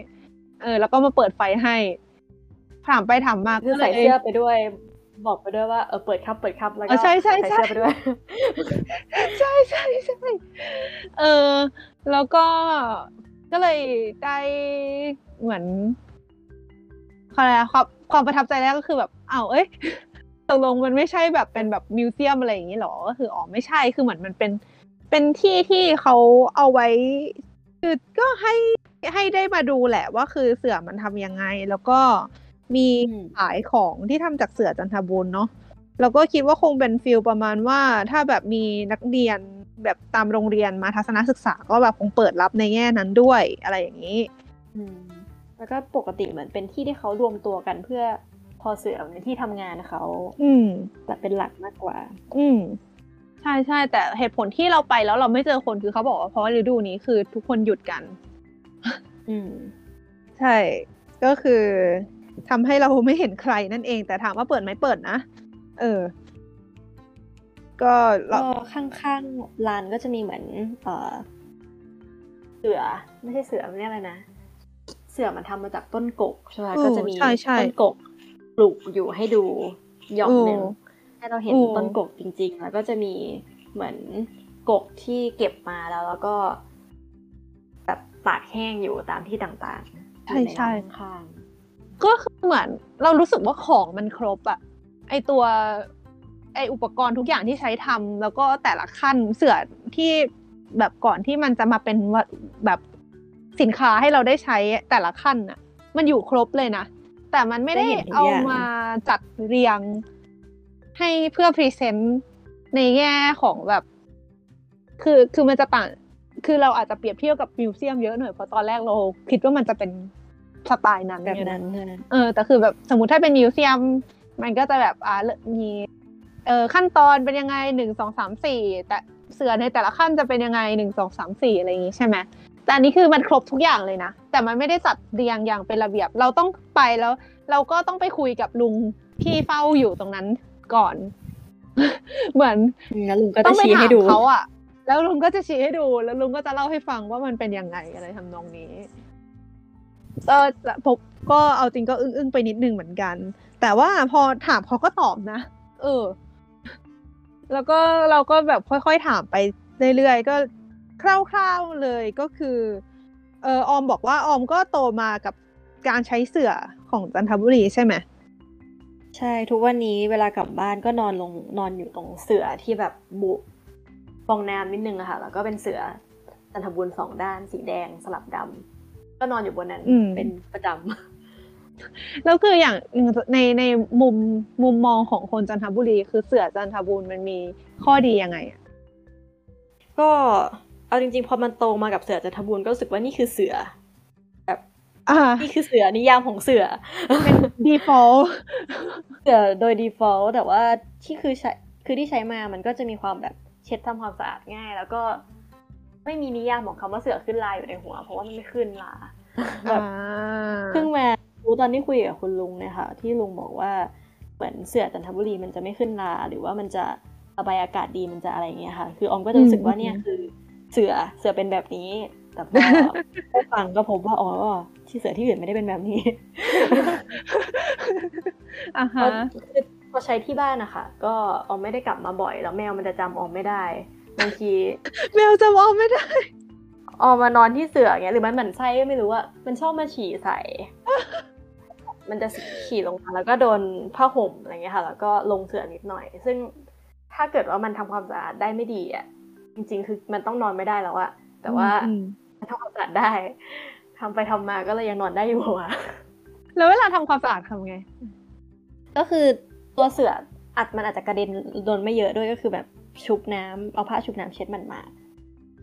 เออ แล้วก็มาเปิดไฟให้ ถามไปถามมาคือใส่เสื้อไปด้วย บอกไปด้วยว่าเออเปิดครับเปิดครับแล้วก็เออใช่ใช่ใส่ใช่เสื้อไปด้วย ใช่ใช่ใช่เออแล้วก็ก็เลยได้เหมือนอะไรอะความความประทับใจแรกก็คือแบบอ้าวเอ้ยตกลงมันไม่ใช่แบบเป็นแบบมิวเซียมอะไรอย่างนี้หรอ ก็คืออ๋อไม่ใช่คือเหมือนมันเป็น เป็นที่ที่เขาเอาไว้ คือก็ให้ให้ได้มาดูแหละว่าคือเสือมันทำยังไง แล้วก็ มีอืมขายของที่ทำจากเสือจันทบุญเนาะแล้วก็คิดว่าคงเป็นฟิลประมาณว่าถ้าแบบมีนักเรียนแบบตามโรงเรียนมาทัศนศึกษาก็แบบคงเปิดรับในแง่นั้นด้วยอะไรอย่างนี้อืมแล้วก็ปกติเหมือนเป็นที่ที่เขารวมตัวกันเพื่อพอเสือในที่ทำงานเขา อืมแบบเป็นหลักมากกว่า อืมใช่ใช่แต่เหตุผลที่เราไปแล้วเราไม่เจอคนคือเขาบอกว่าเพราะว่าฤดูนี้คือทุกคนหยุดกัน อืม ใช่ ก็คือ ทำให้เราไม่เห็นใครนั่นเอง แต่ถามว่าเปิดไหมเปิดนะ เออ ก็เราก็ข้างๆลานก็จะมีเหมือน เอ่อเสือ ไม่ใช่เสือมันเรียกอะไรนะเสือมันทำมาจากต้นกกใช่ไหมเออก็จะมีใช่ใช่ต้นกกปลูกอยู่ให้ดูหย่อมหนึ่งเออให้เราเห็นเออต้นกกจริง ๆ แล้วก็จะมีเหมือนกกที่เก็บมาแล้ว แล้วก็แบบตากแห้งอยู่ตามที่ต่างๆใช่ใช่อยู่นลานข้าง ก็คือเหมือนเรารู้สึกว่าของมันครบอะไอตัวไออุปกรณ์ทุกอย่างที่ใช้ทำแล้วก็แต่ละขั้นเสือที่แบบก่อนที่มันจะมาเป็นว่าแบบสินค้าให้เราได้ใช้แต่ละขั้นอะมันอยู่ครบเลยนะ แต่มันไม่ได้เอามาจัดเรียงให้เพื่อพรีเซนต์ในแง่ของแบบ คือคือมันจะต่างคือเราอาจจะเปรียบเทียบกับมิวเซียมเยอะหน่อยเพราะตอนแรกเราคิดว่ามันจะเป็น สไตล์นั้นๆแบบไงนั้นนะเออแต่คือแบบสมมติถ้าเป็นมิวเซียม มันก็จะแบบอ่ามีเออขั้นตอนเป็นยังไงหนึ่งสองสามสี่แต่เสือในแต่ละขั้นจะเป็นยังไงหนึ่งสองสามสี่อะไรอย่างงี้ใช่ไหมแต่อันนี้คือมันครบทุกอย่างเลยนะ แต่มันไม่ได้จัดเรียงอย่างเป็นระเบียบ เราต้องไปแล้ว เราก็ต้องไปคุยกับลุงที่เฝ้าอยู่ตรงนั้นก่อน เหมือนแล้วลุงก็ต้จะองไปชี้ถาให้มดูเขาอะแล้วลุงก็จะชี้ให้ดู แล้วลุงก็จะเล่าให้ฟังว่ามันเป็นยังไงอะไรทำนองนี้ ก็ผมก็เอาจริงก็อึ้งๆไปนิดนึงเหมือนกัน แต่ว่าพอถามเขาก็ตอบนะ เออ แล้วก็เราก็แบบค่อยๆถามไปเรื่อยๆก็คร่าวๆเลยก็คือเออออมบอกว่าออมก็โตมากับการใช้เสื่อของจันทบุรีใช่ไหมใช่ทุกวันนี้เวลากลับบ้านก็นอนลงนอนอยู่ตรงเสือที่แบบบุฟองน้ำนิดนึงอะค่ะแล้วก็เป็นเสือจันทบุญสองด้านสีแดงสลับดำ ก็นอนอยู่บนนั้นอืมเป็นประจแล้วคืออย่างในในมุมมุมมองของคนจันทบุรี คือเสือจันทบุรีมันมีข้อดียังไงอะำก็เอาจริงๆ พอมันโตมากับเสือจันทบุญก็รู้สึกว่านี่คือเสืออ่านี่คือเสือนิยามของเสือเป็น default เสือโดย default แต่ว่าที่คือใช้คือที่ใช้มามันก็จะมีความแบบเช็ดทำความสะอาดง่าย แล้วก็ ไม่มีนิยามของคำว่าเสือขึ้นลายอยู่ในหัว เพราะว่ามันไม่ขึ้นลาแบบอ่าเพิ่งมารู้ตอนที่คุยกับคุณลุงเนี่ยค่ะ ที่ลุงบอกว่าเหมือนเสือจันทบุรีมันจะไม่ขึ้นลา หรือว่ามันจะระบายอากาศดีมันจะอะไรอย่างเงี้ยค่ะ คือออมก็จะรู้สึกว่าเนี่ยคือเสือเสือเป็นแบบนี้ แต่พอได้ฟังก็พบว่าอ๋อที่เสือที่อื่นไม่ได้เป็นแบบนี้อ่าเพฮะราะคือพอใช้ที่บ้านนะคะก็ออมไม่ได้กลับมาบ่อย แล้วแมวมันจะจำออมไม่ได้ บางทีแมวจะมองไม่ได้ ออมมานอนที่เสืออย่างเงี้ยหรือมันเหมือนไส้ก็ไม่รู้ว่ามันชอบมาฉี่ใส่ มันจะฉี่ลงมาแล้วก็โดนผ้าห่มอะไรเงี้ยค่ะ แล้วก็ลงเสือนิดหน่อย ซึ่งถ้าเกิดว่ามันทำความสะอาดได้ไม่ดีอะจริง ๆ คือมันต้องนอนไม่ได้แล้วอะแต่ว่าอืมมันทำความสะอาดได้ทำไปทำมาก็เลยยังนอนได้อยู่อะแล้วเวลาทำความสะอาดทำไง ก็คือตัวเสืออัดมันอาจจะกระเด็นโดนไม่เยอะด้วยก็คือแบบ ชุบน้ำเอาผ้าชุบน้ำเช็ดมันมา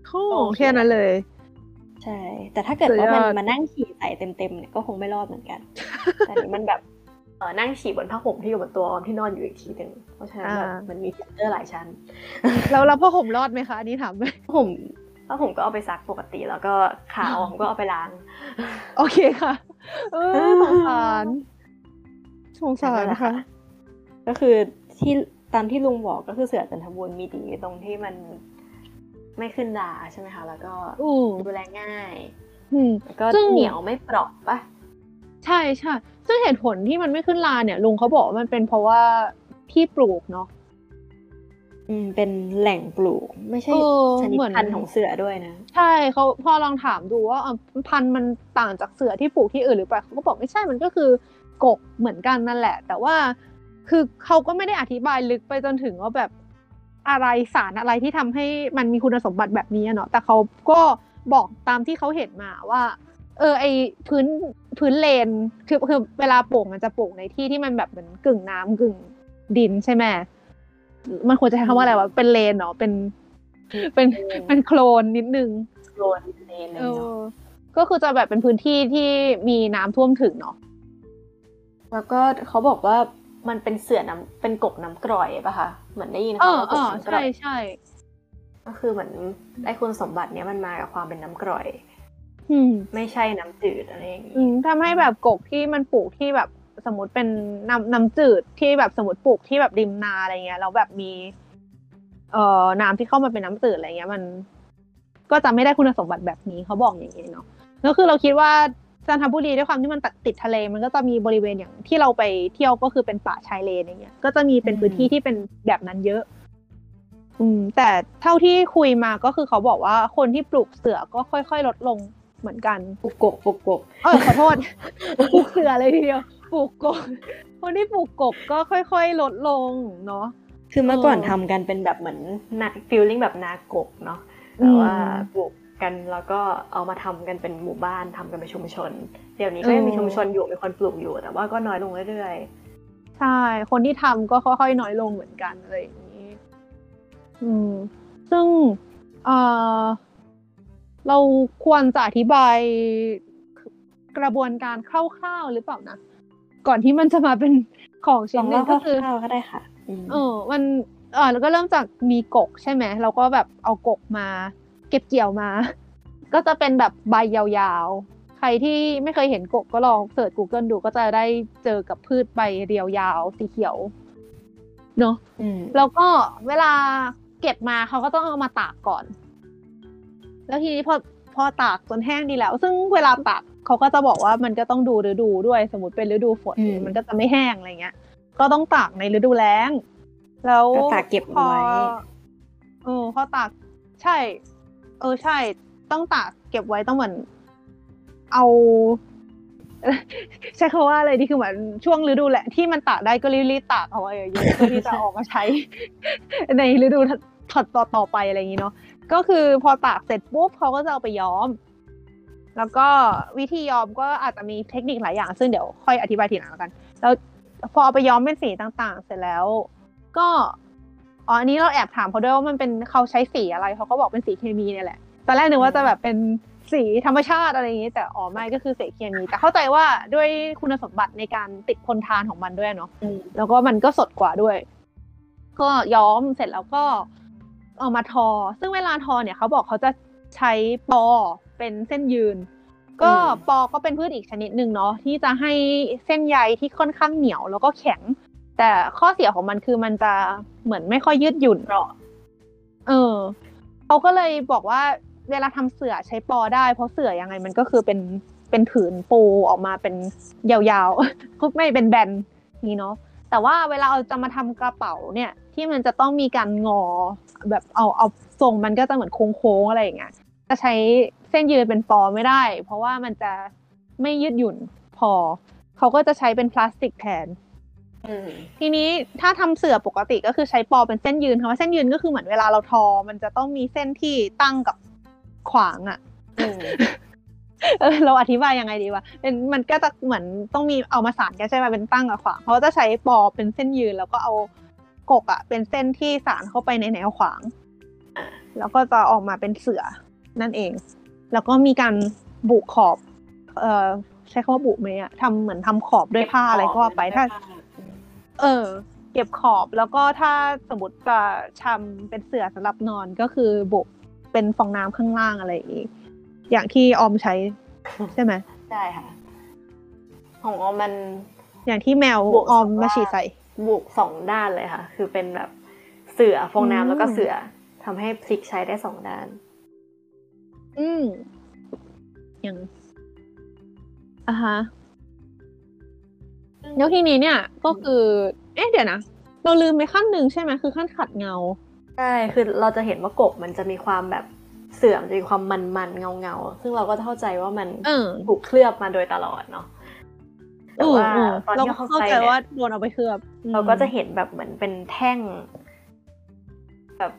โอ้แค่นั้นเลย ใช่ แต่ถ้าเกิดว่าสุดยมันอดมานั่งฉี่ใส่เต็มๆเนี่ยก็คงไม่รอดเหมือนกันแต่อันนี้มันแบบเออนั่งฉี่บนผ้าห่มที่อยู่บนตัวออมที่นอนอยู่อีกทีหนึ่งเพราะฉะนั้นแบบมันมีฟิลเตอร์หลายชั้นแล้วแล้วผ้าห่มรอดไหมคะอันนี้ถามไปผ้าห่มผ้าห่มก็เอาไปซักปกติแล้วก็ขาออมก็เอาไปล้าง โอเคค่ะเออสงสารสงสารนะคะก็คือที่ ตามที่ลุงบอกก็คือเสือจันทบุญมีดีตรงที่มันไม่ขึ้นราใช่ไหมคะ แล้วก็อืมดูแลง่ายอืมแล้วก็ซึ่งเหนียวไม่เปราะปะใช่ใช่ซึ่งเหตุผลที่มันไม่ขึ้นลาเนี่ย ลุงเขาบอกว่ามันเป็นเพราะว่าที่ปลูกเนาะอืมเป็นแหล่งปลูก ไม่ใช่เออชนิดเหมือนพันธุ์ของเสือด้วยนะ ใช่เขาพอลองถามดูว่าเอ่อพันธุ์มันต่างจากเสือที่ปลูกที่อื่นหรือเปล่าเขาก็บอกไม่ใช่มันก็คือกกเหมือนกันนั่นแหละ แต่ว่า คือเขาก็ไม่ได้อธิบายลึกไปจนถึงว่าแบบอะไรสารอะไรที่ทำให้มันมีคุณสมบัติแบบนี้อะเนาะแต่เขาก็บอกตามที่เขาเห็นมาว่า เออไอพื้นพื้นเลนคือคือเวลาปลูกมันจะปลูกในที่ที่มันแบบเหมือนกึ่งน้ำกึ่งดินใช่ไหมมันควรจะใช้คำว่าอะไรวะเป็นเลนเนาะเป็น เป็นเป็นโคลนนิดนึงโรนเลนเลเอยเนาะอก็คือจะแบบเป็นพื้นที่ที่มีน้ำท่วมถึงเนาะแล้วก็เขาบอกว่า มันเป็นเสื่อน้ำเป็นกกน้ำกร่อยปะคะเหมือนได้ยินเอเขาอว่ากเอกอน้ำกร่ใช่อยใช่ก็คือเหมือนไอ้คุณสมบัติเนี้ยมันมากับความเป็นน้ำกร่อยอืมไม่ใช่น้ำจืดอะไรอย่างอืงี้มทำให้แบบกกที่มันปลูกที่แบบสมมติเป็นน้ำน้ำจืดที่แบบสมมติปลูกที่แบบริมนาอะไรเงี้ยแล้วแบบมี เอ่อน้ำที่เข้ามาเป็นน้ำจืดอะไรเงี้ย มัน ก็จะไม่ได้คุณสมบัติแบบนี้เขาบอกอย่างนี้เนาะแล้วคือเราคิดว่า จันทบุรีด้วยความที่มันติดทะเลมันก็จะมีบริเวณอย่างที่เราไปเที่ยวก็คือเป็นป่าชายเลนอย่างเงี้ย ก็จะมีเป็นพื้นที่ที่เป็นแบบนั้นเยอะ อืม แต่เท่าที่คุยมาก็คือเขาบอกว่าคนที่ปลูกเสือก็ค่อย ๆ ลดลงเหมือนกันปลูกกกปลูกกกเออขอโทษปลูกเสือเลยทีเดียวปลูกกบ คนที่ปลูกกบก็ค่อย ๆ ลดลงเนาะคือเมื่อก่อนเออทำกันเป็นแบบเหมือนนาฟีลลิ่งแบบนากกเนาะแต่ว่าปลูก กันแล้วก็เอามาทำกันเป็นหมู่บ้านทำกันเป็นชุมชน เดี๋ยวนี้ก็ยังมีเออชุมชนอยู่มีคนปลูกอยู่ แต่ว่าก็น้อยลงเรื่อยใช่ คนที่ทำก็ค่อยๆน้อยลงเหมือนกันอะไรอย่างนี้ อืม ซึ่งเออเราควรจะอธิบายกระบวนการคร่าวๆหรือเปล่านะ ก่อนที่มันจะมาเป็นของๆลชิ้อนงหนึเล่างก็คือคร่าวๆก็ได้ค่ะอืมเออ มันเออแล้วก็เริ่มจากมีกกใช่ไหมเราก็แบบเอากกมา เก็บเกี่ยวมา ก็จะเป็นแบบใบยาวๆ ใครที่ไม่เคยเห็นกกก็ลองเสิร์ช Google ดูก็จะได้เจอกับพืชใบเรียวยาวสีเขียวเนอะอืมแล้วก็เวลาเก็บมาเขาก็ต้องเอามาตากก่อน แล้วทีนี้พอพอตากจนแห้งดีแล้ว ซึ่งเวลาตากเขาก็จะบอกว่ามันก็ต้องดูฤดูด้วย สมมติเป็นฤดูฝนอืมมันก็จะไม่แห้งอะไรเงี้ย ก็ต้องตากในฤดูแล้ง แล้วก็ตากเก็บพอไว้เออพอตากใช่ เออใช่ ต้องตากเก็บไว้ต้องเหมือน เอา ใช้คำว่าอะไรดีคือเหมือนช่วงฤดูแหละที่มันตากได้ก็รีบๆตากเอาไว้เยอะๆเพื่อที่จะออกมาใช้ ในฤดูถัดต่อต่อไปอะไรอย่างนี้เนาะก็คือพอตากเสร็จปุ๊บเขาก็จะเอาไปย้อม แล้วก็วิธีย้อมก็อาจจะมีเทคนิคหลายอย่าง ซึ่งเดี๋ยวค่อยอธิบายทีหลังแล้วกัน แล้วพอเอาไปย้อมเป็นสีต่างๆ เสร็จแล้ว ก็ อ๋ออันนี้เราแอบถามเขาด้วยว่ามันเป็นเขาใช้สีอะไรเขาก็บอกเป็นสีเคมีเนี่ยแหละตอนแรกนึกว่าจะแบบเป็นสีธรรมชาติอะไรอย่างนี้ แต่อ๋อไม่ก็คือสีเคมี แต่เข้าใจว่าด้วยคุณสมบัติในการติดทนทานของมันด้วยเนาะอืมแล้วก็มันก็สดกว่าด้วย ก็ย้อมเสร็จแล้วก็เอามาทอ ซึ่งเวลาทอเนี่ยเขาบอกเขาจะใช้ปอเป็นเส้นยืน ก็อืมปอก็เป็นพืชอีกชนิดหนึ่งเนาะที่จะให้เส้นใยที่ค่อนข้างเหนียวแล้วก็แข็ง แต่ข้อเสียของมันคือมันจะเหมือนไม่ค่อยยืดหยุ่นเปราะเออเขาก็เลยบอกว่าเวลาทำเสื่อใช้ปอได้เพราะเสื่อยังไงมันก็คือเป็นเป็นผืนปูออกมาเป็นยาวๆก็ไม่เป็นแบนนี้เนาะแต่ว่าเวลาเราจะมาทำกระเป๋าเนี่ย ที่มันจะต้องมีการงอแบบเอาเอาทรงมันก็จะเหมือนโค้งๆอะไรอย่างเงี้ยจะใช้เส้นยืนเป็นปอไม่ได้ เพราะว่ามันจะไม่ยืดหยุ่นพอเขาก็จะใช้เป็นพลาสติกแทน ทีนี้ถ้าทำเสื่อปกติก็คือใช้ปอเป็นเส้นยืนคำว่าเส้นยืนก็คือเหมือนเวลาเราทอ มันจะต้องมีเส้นที่ตั้งกับขวางอะ่ะอืมเออเราอธิบายยังไงดีวะเป็นมันก็จะเหมือนต้องมีเอามาสานกันใช่ไหมเป็นตั้งกับขวางเขาจะใช้ปอเป็นเส้นยืน แล้วก็เอากกอะ่ะเป็นเส้นที่สานเข้าไปในแนวขวางอ่าแล้วก็จะออกมาเป็นเสือนั่นเอง แล้วก็มีการบุขอบ เอ่อใช้คำว่าบุไหมอะทำเหมือนทำขอบด้วยผ้าอะไรก็ว่าไปถ้า เออ เก็บขอบแล้วก็ถ้าสมมติจะทำเป็นเสื่อสำหรับนอนก็คือโบกเป็นฟองน้ำข้างล่างอะไรอย่างงี้อย่างที่ออมใช้ใช่ไหมใช่ค่ะ ของออมมัน อย่างที่แมวบวกออมสองมาด้านฉีดใส่บวกสองด้านเลยค่ะ คือเป็นแบบเสือฟองอืมน้ำแล้วก็เสือทำให้พลิกใช้ได้สองด้าน อืมอย่างอะฮะ แล้วทีนี้เนี่ยก็คือ เอ๊ะเดี๋ยวนะ เราลืมไปขั้นหนึ่งใช่ไหมคือขั้นขัดเงา ใช่ คือเราจะเห็นว่ากบมันจะมีความแบบเสื่อมจะมีความมันๆเงาเงาๆซึ่งเราก็จะเข้าใจว่ามันเออถูกเคลือบมาโดยตลอดเนาะแต่ว่าเออตอนเราที่ก็เข้าเข้าใจใจเนี่ยว่าโดนเอาไปเคลือบ เราก็จะเห็นแบบเหมือนเป็นแท่ง แบบ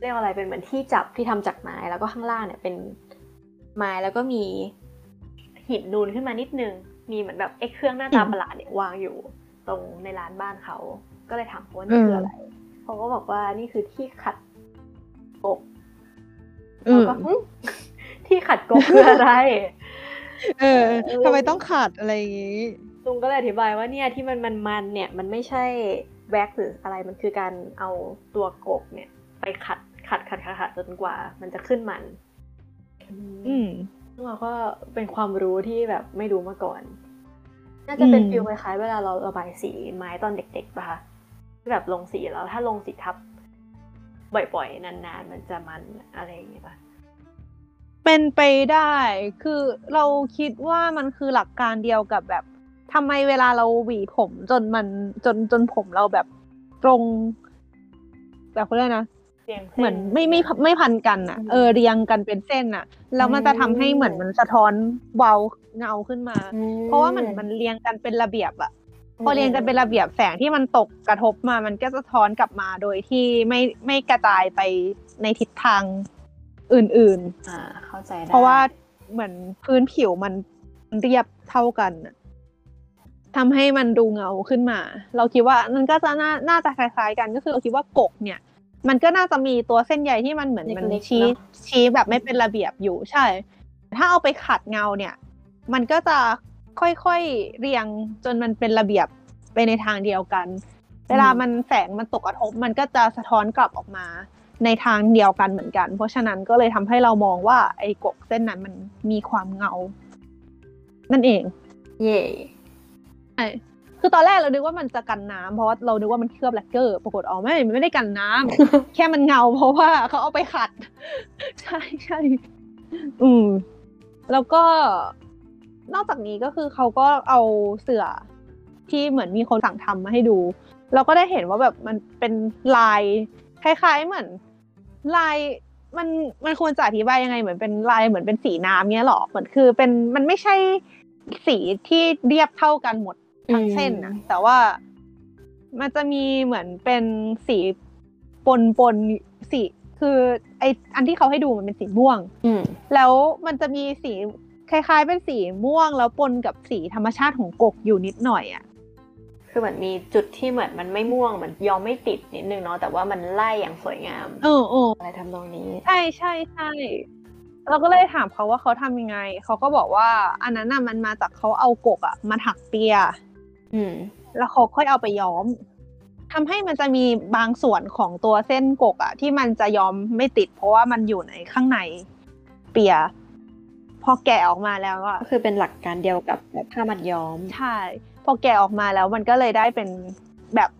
เรียกว่าอะไรเป็นเหมือนที่จับที่ทำจากไม้แล้วก็ข้างล่างเนี่ยเป็นไม้แล้วก็มีหินนูนขึ้นมานิดนึง มีเหมือนแบบเอ็กเครื่องหน้าตาประหลาดเนี่ยวางอยู่ตรงในร้านบ้านเขา ก็เลยถามเขาว่านี่คืออะไรเขาก็บอกว่านี่คือที่ขัดกบอืเรามก็หึที่ขัดกบคืออะไร เออทำไมต้องขาดอะไรอย่างงี้ลุงก็เลยอธิบายว่าเนี่ยที่มันมันมันๆเนี่ย มันไม่ใช่แว็กหรืออะไรมันคือการเอาตัวกบเนี่ย ไปขัดขัดขัดขัดขัดจนกว่า มันจะขึ้นมัน อืมซึ่ง เราก็เป็นความรู้ที่แบบไม่รู้มาก่อน น่าจะเป็นอืมฟิลคล้ายๆเวลาเราระบายสีไม้ตอนเด็กๆป่ะคะที่แบบลงสีแล้วถ้าลงสีทับ บ่อยๆ นานๆ มันจะมันอะไรอย่างเงี้ยป่ะเป็นไปได้คือเราคิดว่ามันคือหลักการเดียวกับแบบทำไมเวลาเราหวีผมจนมันจนจนผมเราแบบตรงแบบเขาเรียกนะ เรียงส้เหมือนไม่ไม่ไม่พันกันอะอืมเออเรียงกันเป็นเส้นอะแล้วมันจะทำให้เหมือนมันสะท้อนเบาเงาขึ้นมาอืมเพราะว่ามันมันเรียงกันเป็นระเบียบอะพอเรียงกันเป็นระเบียบแสงที่มันตกกระทบมา มันก็สะท้อนกลับมาโดยที่ไม่ไม่กระจายไปในทิศทางอื่นอ่า เข้าใจๆได้เพราะว่าเหมือนพื้นผิวมันเรียบเท่ากันน่ะทำให้มันดูเงาขึ้นมา เราคิดว่ามันก็จะน่าน่าจะคล้ายๆกันก็คือเราคิดว่ากกเนี่ย มันก็น่าจะมีตัวเส้นใยที่มันเหมือนมันเล็กๆชี้เนอะชี้แบบไม่เป็นระเบียบอยู่ใช่ ถ้าเอาไปขัดเงาเนี่ย มันก็จะค่อยๆเรียงจนมันเป็นระเบียบไปในทางเดียวกัน เวลามันแสงมันตกกระทบ มันก็จะสะท้อนกลับออกมาในทางเดียวกันเหมือนกัน เพราะฉะนั้นก็เลยทำให้เรามองว่าไอ้กกเส้นนั้นมันมีความเงา นั่นเอง เย่ใช่ คือตอนแรกเรานึกว่ามันจะกันน้ำเพราะว่าเรานึกว่ามันเคลือบแลกเกอร์ ปรากฏอ๋อไม่มันไม่ได้กันน้ำแค่มันเงา เพราะว่าเขาเอาไปขัด ใช่ใช่อืม แล้วก็นอกจากนี้ก็คือเขาก็เอาเสื่อที่เหมือนมีคนสั่งทำมาให้ดู เราก็ได้เห็นว่าแบบมันเป็นลายคล้ายๆเหมือนลายมันมันควรจะอธิบายยังไง เหมือนเป็นลายเหมือนเป็นสีน้ำเนี้ยหรอเหมือนคือเป็นมันไม่ใช่สีที่เรียบเท่ากันหมด ทั้งเส้นนะแต่ว่ามันจะมีเหมือนเป็นสีปนปนๆสีคือ ไออันที่เขาให้ดูมันเป็นสีม่วงอืมแล้วมันจะมีสีคล้าย ๆ เป็นสีม่วงแล้วปนกับสีธรรมชาติของกกอยู่นิดหน่อยอะคือเหมือนมีจุดที่เหมือนมันไม่ม่วงเหมือนยอมไม่ติดนิดนึงเนาะแต่ว่ามันไล่อย่างสวยงามเออเอออะไรทำนองนี้ ใช่ใช่ใช่เราก็เลยถามเขาว่าเขาทำยังไง เขาก็บอกว่า อันนั้นน่ะมันมาจากเขาเอากกอะมาถักเปีย อืม แล้วเขาค่อยเอาไปย้อมทำให้มันจะมีบางส่วนของตัวเส้นกกอะที่มันจะย้อมไม่ติด เพราะว่ามันอยู่ในข้างในเปีย พอแกะออกมาแล้วอะก็คือเป็นหลักการเดียวกับแบบผ้ามัดย้อม ใช่ พอแกะออกมาแล้วมันก็เลยได้เป็นแบบ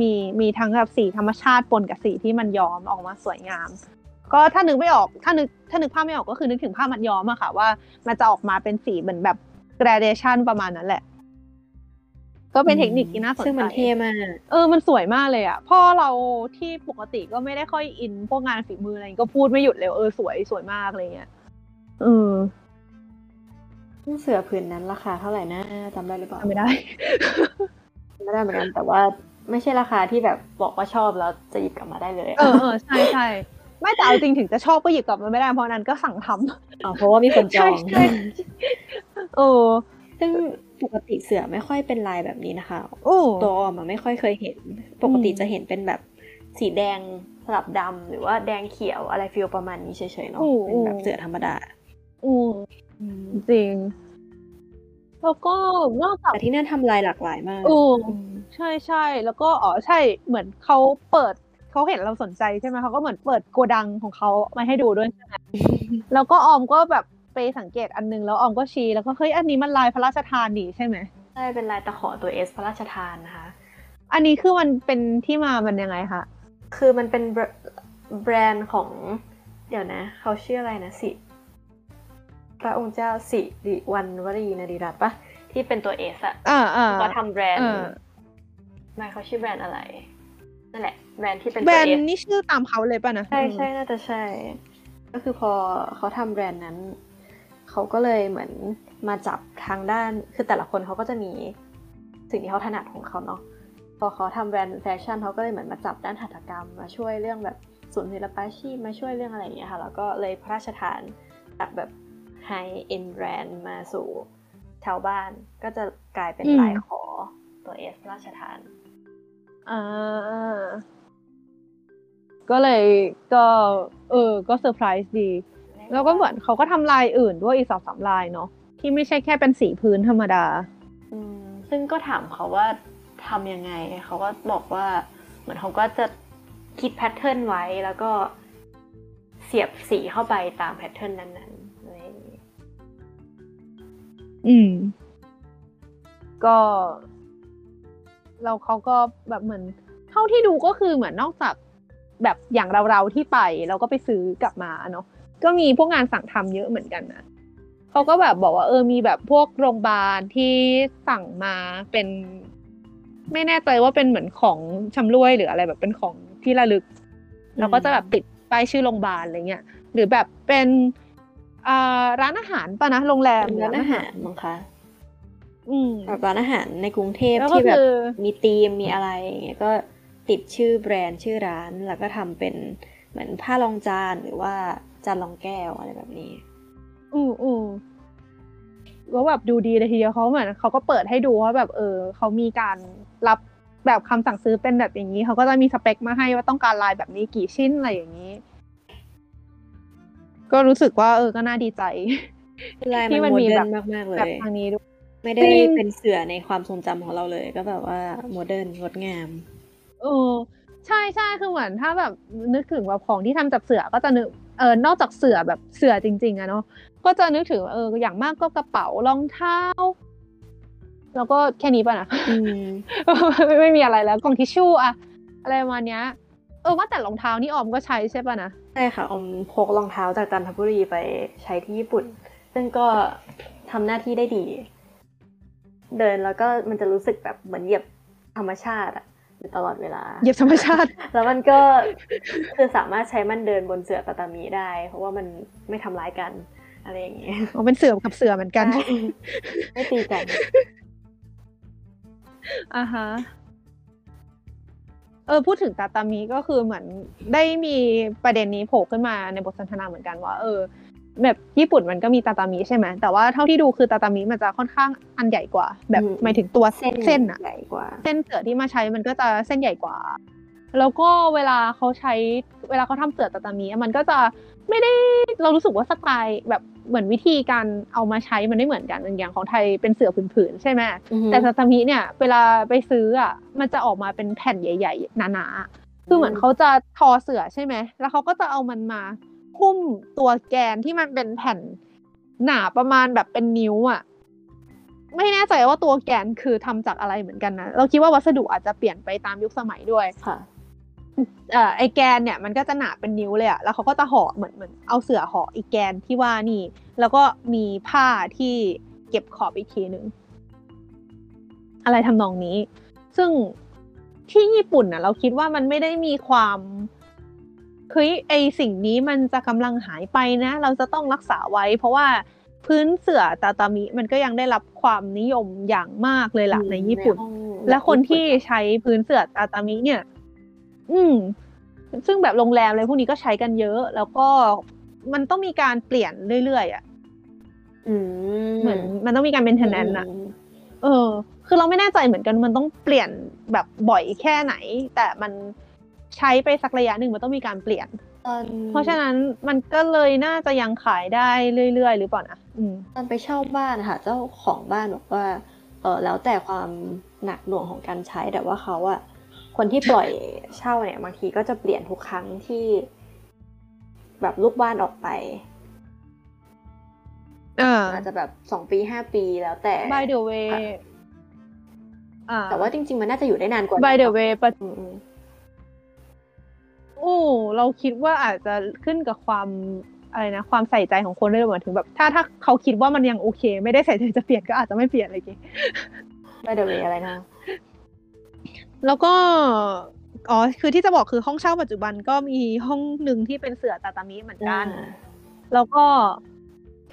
มีมีทั้งแบบสีธรรมชาติปนกับสีที่มันย้อมออกมาสวยงาม ก็ถ้านึกไม่ออกถ้านึกถ้านึกภาพไม่ออกก็คือนึกถึงผ้ามัดย้อมอะค่ะ ว่ามันจะออกมาเป็นสีเหมือนแบบ gradation ประมาณนั้นแหละ ก็เป็นเทคนิคที่น่าสนใจซึ่งมันเท่มากเออมันสวยมากเลยอะพ่อเราที่ปกติก็ไม่ได้ค่อยอินพวกงานฝีมืออะไรก็พูดไม่หยุดเลยเออสวยสวยมากอะไรเงี้ยเออเสือผืนนั้นราคาเท่าไหร่นะจำได้หรือเปล่าจำไม่ได้จำไม่ได้เหมือนกันแต่ว่าไม่ใช่ราคาที่แบบบอกว่าชอบแล้วจะหยิบกลับมาได้เลยเออเออใช่ใช่ไม่แต่เอาจริงถึงจะชอบก็หยิบกลับมาไม่ได้เพราะนั้นก็สั่งทำอ๋อเพราะว่ามีคนจองใช่ใช่เออซึ่ง ปกติเสือไม่ค่อยเป็นลายแบบนี้นะคะ โอ้ตัวออมอะไม่ค่อยเคยเห็น ปกติจะเห็นเป็นแบบสีแดงสลับดำหรือว่าแดงเขียวอะไรฟิลประมาณนี้เฉยๆเนาะเป็นแบบเสือธรรมดาอืมจริง แล้วก็นอกจากแต่ที่นั่นทำลายหลากหลายมากโอ้อืมใช่ใช่แล้วก็อ๋อใช่เหมือนเขาเปิดเขาเห็นเราสนใจใช่ไหมเขาก็เหมือนเปิดโกดังของเขามาให้ดูด้วยใช่ไหมแล้วก็ออมก็แบบ ไปสังเกตอันนึงแล้วออมก็ชี้แล้วก็เฮ้ยอันนี้มันลายพระราชทานดีใช่ไหมใช่เป็นลายตะขอตัวเอสพระราชทานนะคะ อันนี้คือมันเป็นที่มามันยังไงคะคือมันเป็นแบรแบรนด์ของเดี๋ยวนะ เขาชื่ออะไรนะสิ พระองค์เจ้าสิริวัณวรีนดีรัตน์ปะที่เป็นตัวเอสอะอ่าอ่าก็ทำแบรนด์อ่าไม่เขาชื่อแบรนด์อะไรนั่นแหละแบรนด์ที่เป็นแบตัรว S นี่ชื่อตามเขาเลยป่ะนะใช่ใช่น่าจะใช่ ก็คือพอเขาทำแบรนด์นั้น เขาก็เลยเหมือนมาจับทางด้าน คือแต่ละคนเขาก็จะมีสิ่งที่เขาถนัดของเขาเนาะ พอเขาทำแบรนด์แฟชั่นเขาก็เลยเหมือนมาจับด้านหัตถกรรม มาช่วยเรื่องแบบศูนย์ศิลปาชีพมาช่วยเรื่องอะไรอย่างเงี้ยค่ะ แล้วก็เลยพระราชทานจากแบบ high-end brand มาสู่ชาวบ้านก็จะกลายเป็นอืมลายขอตัว S พระราชทานอ่าก็เลยก็ เออ ก็เซอร์ไพรส์ดี แล้วก็เหมือนเขาก็ทำลายอื่นด้วยอีกสองสามลายเนาะที่ไม่ใช่แค่เป็นสีพื้นธรรมดา อืมซึ่งก็ถามเขาว่าทำยังไง เขาก็บอกว่าเหมือนเขาก็จะคิด pattern ไว้แล้วก็เสียบสีเข้าไปตาม pattern นั้นๆอะไรอย่างนี้อืม ก็ เราเขาก็แบบเหมือน เท่าที่ดูก็คือเหมือนนอกจากแบบอย่างเราๆที่ไปเราก็ไปซื้อกลับมาเนาะ ก็มีพวกงานสั่งทำเยอะเหมือนกันนะเขาก็แบบบอกว่าเออมีแบบพวกโรงพยาบาลที่สั่งมาเป็น ไม่แน่ใจว่าเป็นเหมือนของชำร่วยหรืออะไรแบบเป็นของที่ระลึกแล้วก็จะแบบติดป้ายชื่อโรงพยาบาลอะไรเงี้ยหรือแบบเป็นอ่าร้านอาหารปะนะโรงแรมเป็นร้านอาหารมั้งคะอืมแบบร้านอาหารในกรุงเทพแล้วก็ที่แบบคือมีธีมมีอะไรอย่างเงี้ยก็ติดชื่อแบรนด์ชื่อร้าน แล้วก็ทำเป็นเหมือนผ้ารองจานหรือว่า จานรองแก้วอะไรแบบนี้ อืออือก็แบบดูดีเลยทีเดียวเขาเหมือนเขาก็เปิดให้ดูว่าแบบเออเขามีการรับแบบคำสั่งซื้อเป็นแบบอย่างนี้เขาก็จะมีสเปคมาให้ว่าต้องการลายแบบนี้กี่ชิ้นอะไรอย่างนี้ ก็รู้สึกว่าเออก็น่าดีใจลายที่มันมันโมมีเดิแบร์บนมากๆเลแบบยทางนี้ด้วยไม่ได้จริงเป็นเสือในความทรงจำของเราเลย ก็แบบว่าโมเดิร์นงดงามเออใช่ใช่คือเหมือนถ้าแบบนึกถึงแบบของที่ทำจากเสือก็จะนึก เออนอกจากเสือแบบเสือจริง ๆอะเนาะก็จะนึกถึงเอออย่างมากก็กระเป๋ารองเท้า แล้วก็แค่นี้ป่ะนะอืมไม่ไม่มีอะไรแล้วกล่องทิชชู่อะอะไรประมาณเนี้ย เออว่าแต่รองเท้านี่ออมก็ใช้ใช่ป่ะนะใช่ค่ะอมพกรองเท้าจากจันทบุรีไปใช้ที่ญี่ปุ่น ซึ่งก็ทำหน้าที่ได้ดี เดินแล้วก็มันจะรู้สึกแบบเหมือนเหยียบธรรมชาติอะ อยู่ตลอดเวลาเหยียบธรรมชาติ แล้วมันก็คือสามารถใช้มันเดินบนเสื่อตาตามีได้ เพราะว่ามันไม่ทำร้ายกัน อะไรอย่างเงี้ยอ๋อเป็นเสือกับเสือเหมือนกันใช่ไม่ตีกันอ่าฮะเออพูดถึงตาตามิก็คือเหมือนได้มีประเด็นนี้โผล่ขึ้นมาในบทสนทนาเหมือนกันว่า เออ แบบญี่ปุ่นมันก็มีตาตามิใช่ไหมแต่ว่าเท่าที่ดูคือตาตามิมันจะค่อนข้างอันใหญ่กว่า แบบอืมหมายถึงตัวเส้นเส้นอะใหญ่กว่า เส้นเสือที่มาใช้มันก็จะเส้นใหญ่กว่า แล้วก็เวลาเขาใช้เวลาเขาทำเสือตาตามีมันก็จะไม่ได้เรารู้สึกว่าสไตล์แบบเหมือนวิธีการเอามาใช้มันไม่เหมือนกันอย่างของไทยเป็นเสือผืนๆใช่ไหมอือฮึแต่ตาตามิเนี่ย เวลาไปซื้ออะมันจะออกมาเป็นแผ่นใหญ่ ๆหนาๆคือเหมือนเขาจะทอเสือใช่ไหม แล้วเขาก็จะเอามันมา หุ้มตัวแกนที่มันเป็นแผ่นหนาประมาณแบบเป็นนิ้วอะไม่แน่ใจว่าตัวแกนคือทำจากอะไรเหมือนกันนะ เราคิดว่าวัสดุอาจจะเปลี่ยนไปตามยุคสมัยด้วยค่ะเอ่อไอแกนเนี่ยมันก็จะหนาเป็นนิ้วเลยอะแล้วเขาก็จะห่อเหมือนเหมือนเอาเสือห่ออีกแกนที่ว่านี่ แล้วก็มีผ้าที่เก็บขอบอีกทีหนึ่งอะไรทำนองนี้ ซึ่งที่ญี่ปุ่นน่ะเราคิดว่ามันไม่ได้มีความ เฮ้ยไอสิ่งนี้มันจะกำลังหายไปนะ เราจะต้องรักษาไว้ เพราะว่าพื้นเสื่อตาตามิมันก็ยังได้รับความนิยมอย่างมากเลยล่ะในญี่ปุ่นห้องและคนที่ใช้พื้นเสื่อตาตามิเนี่ย อืม ซึ่งแบบโรงแรมอะไรพวกนี้ก็ใช้กันเยอะ แล้วก็มันต้องมีการเปลี่ยนเรื่อยๆอะอืมเหมือนมันต้องมีการ maintenance อะเออ คือเราไม่แน่ใจเหมือนกันมันต้องเปลี่ยนแบบบ่อยแค่ไหน แต่มัน ใช้ไปสักระยะหนึ่งมันต้องมีการเปลี่ยนตอนเพราะฉะนั้นมันก็เลยน่าจะยังขายได้เรื่อยๆ หรือเปล่านะอืมตอนไปเช่าบ้านค่ะเจ้าของบ้านบอกว่าเออแล้วแต่ความหนักหน่วงของการใช้แต่ว่าเขาอะคนที่ปล่อยเช่าเนี่ยบางทีก็จะเปลี่ยนทุกครั้งที่ แบบลูกบ้านออกไปเอออาจจะแบบสองปีห้าปีแล้วแต่ by the way ค่ะอ่าแต่ว่าจริง ๆ มันน่าจะอยู่ได้นานกว่า by the way ปะอืมอืมโอ้เราคิดว่าอาจจะขึ้นกับความอะไรนะความใส่ใจของคนด้วยหมายถึงแบบถ้าถ้าเขาคิดว่ามันยังโอเค ไม่ได้ใส่ใจจะเปลี่ยนก็อาจจะไม่เปลี่ยนอะไรอย่างงี้ by the way อะไรนะ แล้วก็อ๋อคือที่จะบอกคือห้องเช่าปัจจุบันก็มีห้องหนึ่งที่เป็นเสือตาตามิเหมือนกันอ่าแล้วก็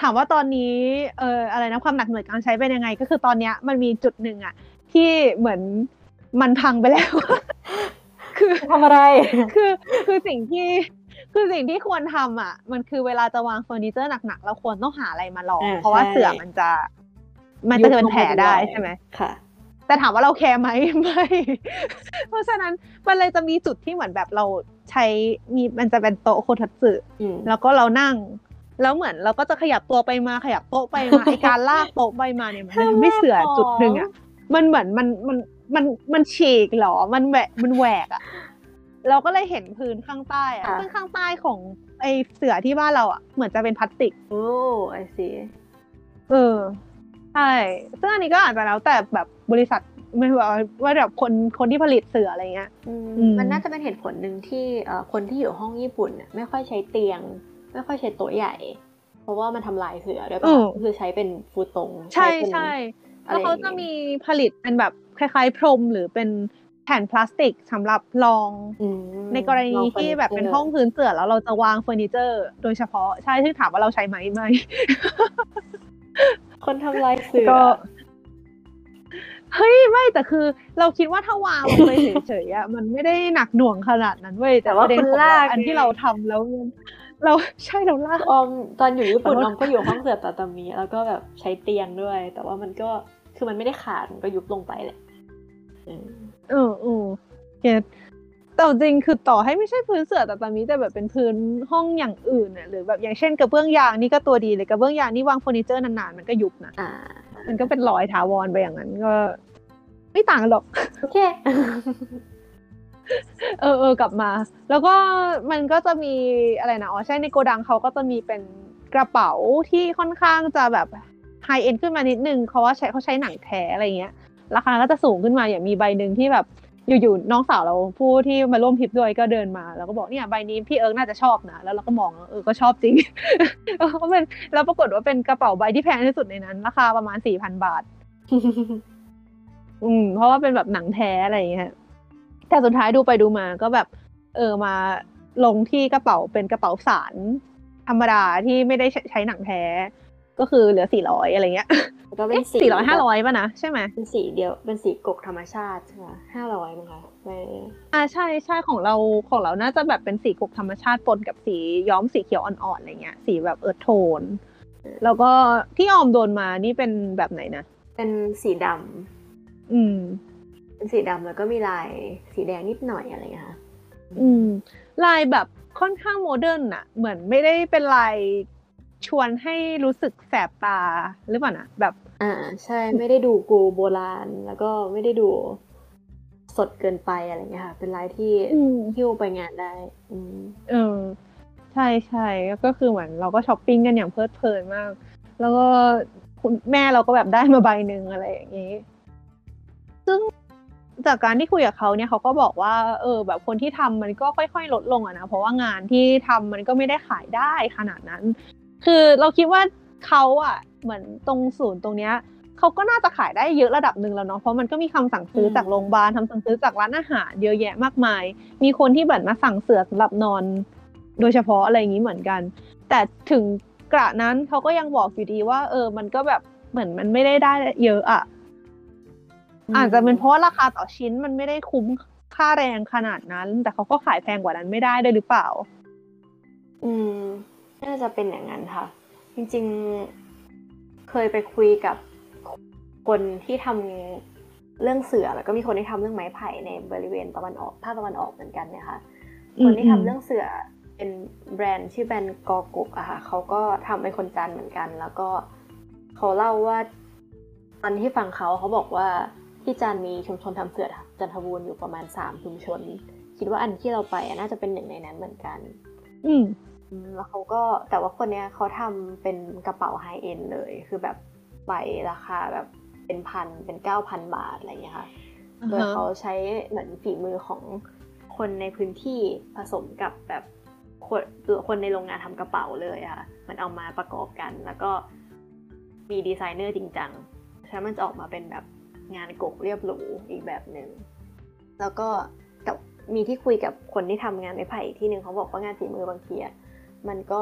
ถามว่าตอนนี้เอออะไรนะความหนักหน่วงการใช้เป็นยังไง ก็คือตอนเนี้ยมันมีจุดหนึ่งอะที่เหมือนมันพังไปแล้ว คือทำอะไร คือคือสิ่งที่คือสิ่งที่ควรทำอะ มันคือเวลาจะวางเฟอร์นิเจอร์หนักๆเราควรต้องหาอะไรมารองอ่าเพราะว่าใช่เสื่อมันจะ มันจะเป็นแผลได้ใช่ไหมค่ะ แต่ถามว่าเราแคร์ไหมไม่ เพราะฉะนั้นมันเลยจะมีจุดที่เหมือนแบบเราใช้มีมันจะเป็นโต๊ะโคทัตสึอืมแล้วก็เรานั่ง แล้วเหมือนเราก็จะขยับตัวไปมาขยับโต๊ะไปมาไอการลากโต๊ะไปมาเนี่ยมันทำให้เสือจุดหนึ่งอะมันเหมือนมันมัน มันมันฉีกเหรอ มันแหวกมันแหวกอะเราก็เลยเห็นพื้นข้างใต้อะค่ะซึ่งข้างใต้ของไอเสือที่บ้านเราอะเหมือนจะเป็นพลาสติก โอ้ไอซีเออใช่ซึ่งอันนี้ก็อาจจะแล้วแต่แบบบริษัทไม่ว่าว่าแบบคนคนที่ผลิตเสืออะไรเงี้ยอืมมันน่าจะเป็นเหตุผลหนึ่งที่เอ่อคนที่อยู่ห้องญี่ปุ่นน่ะไม่ค่อยใช้เตียง ไม่ค่อยใช้โต๊ะใหญ่ เพราะว่ามันทำลายเสือด้วยอืป่ะมคือใช้เป็นฟูตงใช่เป็นใช่อะแล้วไรเขาอย่จะงงี้มีผลิตเป็นแบบ คล้ายๆ พรมหรือเป็นแผ่นพลาสติกสำหรับรองอืมในกรณีที่แบบเป็นห้องพื้นเสื่อแล้วเราจะวางเฟอร์นิเจอร์ โดยเฉพาะใช่ที่ถามว่าเราใช้ไหมไม่ คนทำลายเสือก็เฮ้ยไม่แต่คือ เราคิดว่าถ้าวางลงไปเฉยๆอะมันไม่ได้หนักหน่วงขนาดนั้นเว้ยแต่ประเด็นของเราอันที่เราทำแล้วมันเราใช่เราลากออมตอนอยู่ญี่ปุ่นขอโทษออมก็อยู่ห้องเสือตาตามีแล้วก็แบบใช้เตียงด้วย แต่ว่ามันก็คือมันไม่ได้ขาดมันก็ยุบลงไปแหละอืม เออเออเก็ตแต่จริงคือต่อให้ไม่ใช่พื้นเสื่อแต่ตอนนี้แต่แบบเป็นพื้นห้องอย่างอื่นเนี่ยหรือแบบอย่างเช่นกระเบื้องยางนี่ก็ตัวดีเลยกระเบื้องยางนี่วางเฟอร์นิเจอร์นานๆมันก็ยุบนะอ่ามันก็เป็นรอยถาวรไปอย่างนั้นก็ ไม่ต่างกันหรอกโอเคเออเออกลับมา แล้วก็มันก็จะมีอะไรนะอ๋อใช่ในโกดังเขาก็จะมีเป็นกระเป๋าที่ค่อนข้างจะแบบไฮเอ็นขึ้นมานิดนึงเพราะว่าใช้เขาใช้หนังแท้อะไรเงี้ย ราคาก็จะสูงขึ้นมาอย่างมีใบหนึ่งที่แบบอยู่ๆน้องสาวเราผู้ที่มาร่วมทริปด้วยก็เดินมาแล้วก็บอกเนี่ยใบนี้พี่เอิร์กน่าจะชอบนะแล้วเราก็มองเออก็ชอบจริงก็เป็นแล้วปรากฏว่าเป็นกระเป๋าใบที่แพงที่สุดในนั้น ราคาประมาณสี่พันบาท อืม เพราะว่าเป็นแบบหนังแท้อะไรอย่างเงี้ยแต่สุดท้ายดูไปดูมาก็แบบ เออมาลงที่กระเป๋าเป็นกระเป๋าสารธรรมดาที่ไม่ได้ใช้หนังแท้ ก็คือเหลือสี่ร้อยอะไรเงี้ยแล้วก็เป็นสีสี่ร้อยห้าร้อยป่ะนะใช่ไหมเป็นสีเดียวเป็นสีกกธรรมชาติใช่ไหมห้าร้อยมั้งคะไปอ่าใช่ใช่ของเราของเราน่าจะแบบเป็นสีกกธรรมชาติปนกับสีย้อมสีเขียวอ่อนๆอะไรเงี้ยสีแบบเอิร์ธโทน แล้วก็ที่ออมโดนมานี่เป็นแบบไหนนะเป็นสีดำอืม เป็นสีดำแล้วก็มีลายสีแดงนิดหน่อยอะไรเงี้ยค่ะอืม ลายแบบค่อนข้าง modern อะเหมือนไม่ได้เป็นลาย ชวนให้รู้สึกแสบตาหรือเปล่านะแบบ อ่า ใช่ไม่ได้ดูกูโบราณ แล้วก็ไม่ได้ดูสดเกินไปอะไรเงี้ยค่ะ เป็นลายที่อืมหิ้วไปงานได้ อืมเออใช่ใช่ก็คือเหมือนเราก็ช้อปปิ้งกันอย่างเพลิดเพลินมาก แล้วก็คุณแม่เราก็แบบได้มาใบหนึ่งอะไรอย่างนี้ ซึ่งจากการที่คุยกับเขาเนี่ยเขาก็บอกว่า เออ แบบคนที่ทำมันก็ค่อย ๆ ลดลงอะนะเพราะว่างานที่ทำมันก็ไม่ได้ขายได้ขนาดนั้น คือเราคิดว่าเขาอะเหมือนตรงศูนย์ตรงเนี้ยเขาก็น่าจะขายได้เยอะระดับหนึ่งแล้วเนาะเพราะมันก็มีคำสั่งซื้อจากโรงพยาบาลทำสั่งซื้อจากร้านอาหารเยอะแยะมากมาย มีคนที่แบบมาสั่งเสือสำหรับนอน โดยเฉพาะอะไรอย่างนี้เหมือนกัน แต่ถึงกระนั้นเขาก็ยังบอกอยู่ดีว่า เออ มันก็แบบเหมือนมันไม่ได้ได้เยอะอะอาจจะเป็นเพราะว่าราคาต่อชิ้นมันไม่ได้คุ้มค่าแรงขนาดนั้น แต่เขาก็ขายแพงกว่านั้นไม่ได้ด้วยหรือเปล่า อืม น่าจะเป็นอย่างนั้นค่ะ จริงๆ เคยไปคุยกับคนที่ทำเรื่องเสือ แล้วก็มีคนที่ทำเรื่องไม้ไผ่ในบริเวณตะวันออกภาคตะวันออกเหมือนกันเนี่ยค่ะอืมคนที่ทำอืมเรื่องเสือเป็นแบรนด์ชื่อแบรนด์กอกุกอะค่ะเขาก็ทำเป็นคนจันทร์เหมือนกัน แล้วก็เขาเล่าว่าตอนที่ฟังเขาเขาบอกว่าที่จันทร์มีชุมชนทำเสือจันทบูรณ์อยู่ประมาณสามชุมชน คิดว่าอันที่เราไปอะน่าจะเป็นหนึ่งในนั้นเหมือนกัน อืมอืม แล้วเขาก็แต่ว่าคนเนี้ยเขาทำเป็นกระเป๋าไฮเอ็นเลย คือแบบใบราคาแบบเป็นพันเป็นเก้าพันบาทอะไรอย่างเงี้ยค่ะโดยเขาใช้เหมือนฝีมือของคนในพื้นที่ผสมกับแบบคนคนในโรงงานทำกระเป๋าเลยอะค่ะ มันเอามาประกอบกัน แล้วก็มีดีไซเนอร์จริงจังฉะนั้นมันจะออกมาเป็นแบบงานกกเรียบหรูอีกแบบหนึ่ง แล้วก็กับมีที่คุยกับคนที่ทำงานไม้ไผ่อีกที่หนึ่งเขาบอกว่างานฝีมือบางทีอะ มันก็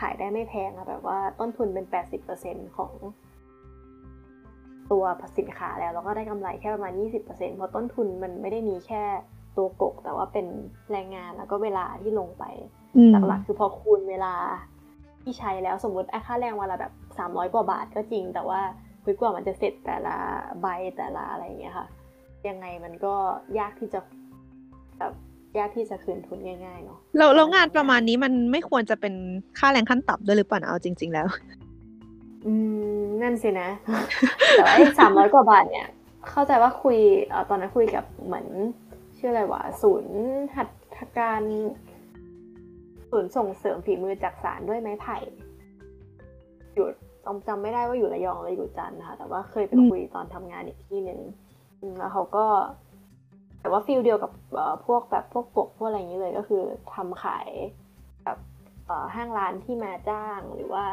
ขายได้ไม่แพงอะแบบว่าต้นทุนเป็น 80%ของตัวสินค้าแล้วเราก็ได้กำไรแค่ประมาณ 20%เพราะต้นทุนมันไม่ได้มีแค่ตัวกก แต่ว่าเป็นแรงงานแล้วก็เวลาที่ลงไปอืมหลักๆ คือพอคูณเวลาที่ใช้แล้วสมมติค่าแรงวันละแบบสามร้อยกว่าบาทก็จริง แต่ว่าคุยกว่ามันจะเสร็จแต่ละใบแต่ละอะไรอย่างเงี้ยค่ะ ยังไงมันก็ยากที่จะแบบ ยากที่จะคืนทุนง่ายๆเนาะแล้วแล้วงานประมาณนี้มันไม่ควรจะเป็นค่าแรงขั้นต่ำด้วยหรือเปล่านะเอาจริง ๆ แล้ว อืมนั่นสินะแต่ว่าไอ้สามร้อยกว่าบาทเนี่ย เข้าใจว่าคุยเอ่อตอนนั้นคุยกับเหมือนชื่ออะไรวะศูนย์หัตถการศูนย์ส่งเสริมฝีมือจักสานด้วยไม้ไผ่อยู่จำจำไม่ได้ว่าอยู่ระยองหรืออยู่จันทร์นะคะแต่ว่าเคยไปอืมคุยตอนทำงานอีกที่หนึ่งอืมแล้วเขาก็ แต่ว่า feel เดียวกับเอ่อพวกแบบพวกกกพวกอะไรอย่างนี้เลยก็คือทำขายแบบเอ่อห้างร้านที่มาจ้างหรือว่า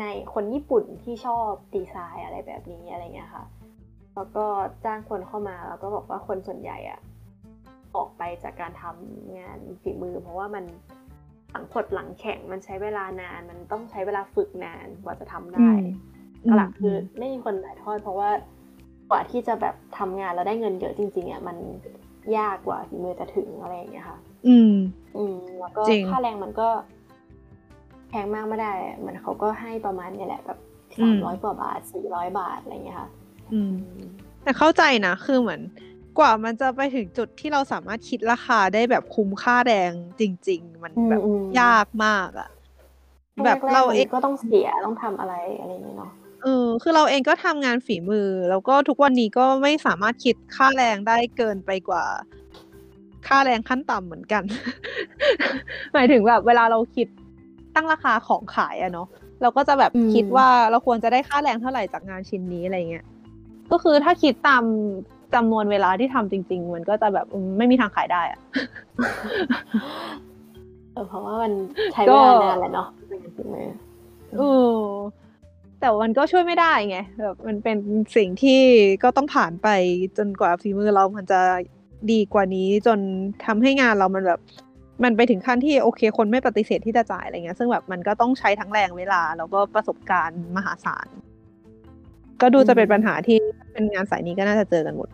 ในคนญี่ปุ่นที่ชอบดีไซน์อะไรแบบนี้อะไรเงี้ยค่ะ แล้วก็จ้างคนเข้ามาแล้วก็บอกว่าคนส่วนใหญ่อะออกไปจากการทำงานฝีมือ เพราะว่ามันหลังผดหลังแข่งมันใช้เวลานาน มันต้องใช้เวลาฝึกนานกว่าจะทำได้หลักคือไม่มีคนถ่ายทอดเพราะว่า กว่าที่จะแบบทำงานแล้วได้เงินเยอะจริงๆอะมันยากกว่าฝีมือจะถึงอะไรอย่างเงี้ยค่ะ อืม อืมแล้วก็จริงค่าแรงมันก็แพงมากไม่ได้เหมือนเขาก็ให้ประมาณเนี่ยแหละแบบอืสามมร้อยกว่าบาทสี่ร้อยบาทอะไรอย่างเงี้ยค่ะ อืม แต่เข้าใจนะคือเหมือนกว่ามันจะไปถึงจุดที่เราสามารถคิดราคาได้แบบคุ้มค่าแรงจริง ๆ มันแบบอืมยากมากอะแบบแกๆเรามันเองก็ต้องเสียต้องทำอะไรอะไรอย่างเงี้ยเนาะ เออ คือเราเองก็ทำงานฝีมือ แล้วก็ทุกวันนี้ก็ไม่สามารถคิดค่าแรงได้เกินไปกว่า ค่าแรงขั้นต่ำเหมือนกัน หมายถึงแบบเวลาเราคิดตั้งราคาของขายอะเนาะ เราก็จะแบบคิดว่าเราควรจะได้ค่าแรงเท่าไหร่จากงานชิ้นนี้อะไรเงี้ย ก็คือถ้าคิดตามจำนวนเวลาที่ทำจริง ๆ มันก็จะแบบอืมไม่มีทางขายได้อะเออเพราะว่ามันใช้เวลานานแหละเนาะเป็นงานฝีมือเออ แต่มันก็ช่วยไม่ได้ไงแบบมันเป็นสิ่งที่ก็ต้องผ่านไปจนกว่าฝีมือเรามันจะดีกว่านี้จนทำให้งานเรามันแบบ มันไปถึงขั้นที่โอเค คนไม่ปฏิเสธที่จะจ่ายอะไรเงี้ย ซึ่งแบบมันก็ต้องใช้ทั้งแรงเวลาแล้วก็ประสบการณ์มหาศาล ก็ดูจะเป็นปัญหาที่เป็นงานสายนี้ก็น่าจะเจอกันหมด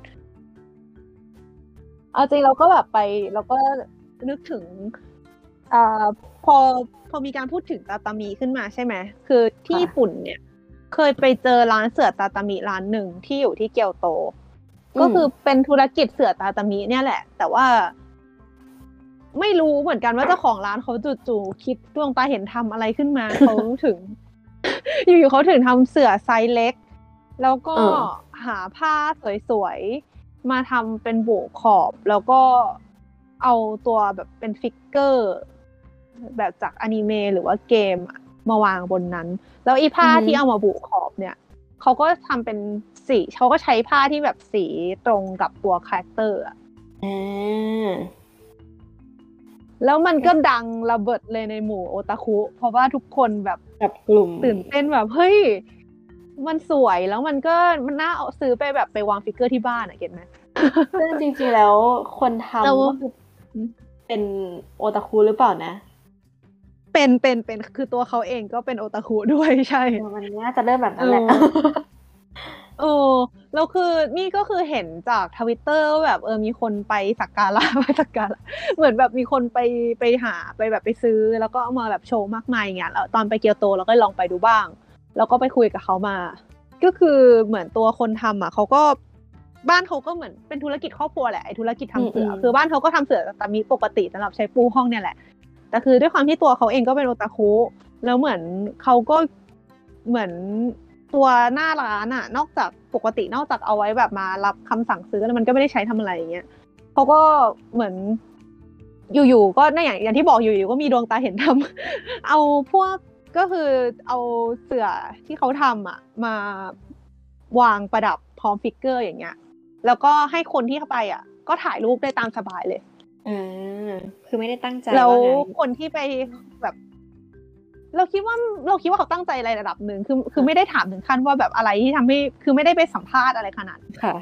เอาจริงเราก็แบบไปเราก็นึกถึงอ่าพอพอมีการพูดถึงตาตามีขึ้นมาใช่ไหมคือที่ค่ะญี่ปุ่นเนี่ย เคยไปเจอร้านเสื่อทาทามิร้านหนึ่งที่อยู่ที่เกียวโต ก็คือเป็นธุรกิจเสื่อทาทามิเนี่ยแหละ แต่ว่า ไม่รู้เหมือนกันว่าเจ้าของร้านเขาจู่ๆคิดดวงตาเห็นธรรมอะไรขึ้นมาเขาถึง อยู่ๆเขาถึงทำเสื่อไซส์เล็ก แล้วก็เออหาผ้าสวยๆมาทำเป็นบุขอบแล้วก็เอาตัวแบบเป็น figure แบบจากอนิเมะหรือว่าเกมอะมาวางบนนั้น แล้วอีผ้าอือฮึที่เอามาบุขอบเนี่ยเขาก็ทำเป็นสีเขาก็ใช้ผ้าที่แบบสีตรงกับตัว character อะอ่าแล้วมันก็ดังระเบิดเลยในหมู่โอตาคุ เพราะว่าทุกคนแบบกับกลุ่มตื่นเต้นแบบเฮ้ยมันสวยแล้วมันก็มันน่าเอาซื้อไปแบบไปวาง figure ที่บ้านอะ get ไหมซึ่งจริงๆแล้วคนทำเราก็คือเป็นโอตาคุหรือเปล่านะ เป็นเป็นเป็นคือตัวเขาเองก็เป็นโอตาคุด้วยใช่เออมันน่าจะเริ่มแบบนั้นแหละเออเออแล้วคือนี่ก็คือเห็นจากทวิตเตอร์แบบเออมีคนไปสักการะไปสักการะเหมือนแบบมีคนไปไปหาไปแบบไปซื้อ แล้วก็เอามาแบบโชว์มากมายอย่างเงี้ยแล้วตอนไปเกียวโตเราก็ลองไปดูบ้าง แล้วก็ไปคุยกับเขามา ก็คือเหมือนตัวคนทำอะเขาก็บ้านเขาก็เหมือนเป็นธุรกิจครอบครัวแหละไอ้ธุรกิจทำเสืออมคือบ้านเขาก็ทำเสือตามีปกติสำหรับใช้ปูห้องเนี่ยแหละ แต่คือด้วยความที่ตัวเขาเองก็เป็นโอตาคุแล้วเหมือนเขาก็เหมือนตัวหน้าร้านอะนอกจากปกตินอกจากเอาไว้แบบมารับคำสั่งซื้อแล้วมันก็ไม่ได้ใช้ทำอะไรอย่างเงี้ยเขาก็เหมือนอยู่ๆก็นั่นอย่างอย่างที่บอกอยู่ๆก็มีดวงตาเห็นทำเอาพวกก็คือเอาเสื่อที่เขาทำอะมาวางประดับพร้อมฟิกเกอร์อย่างเงี้ย แล้วก็ให้คนที่เข้าไปอะ ก็ถ่ายรูปได้ตามสบายเลย อ่าคือไม่ได้ตั้งใจแล้วว่างั้นคนที่ไปแบบ เราคิดว่าเราคิดว่าเขาตั้งใจอะไรระดับหนึ่งคือ คือไม่ได้ถามถึงขั้นว่าแบบอะไรที่ทำให้คือไม่ได้ไปสัมภาษณ์อะไรขนาดนั้นค่ะ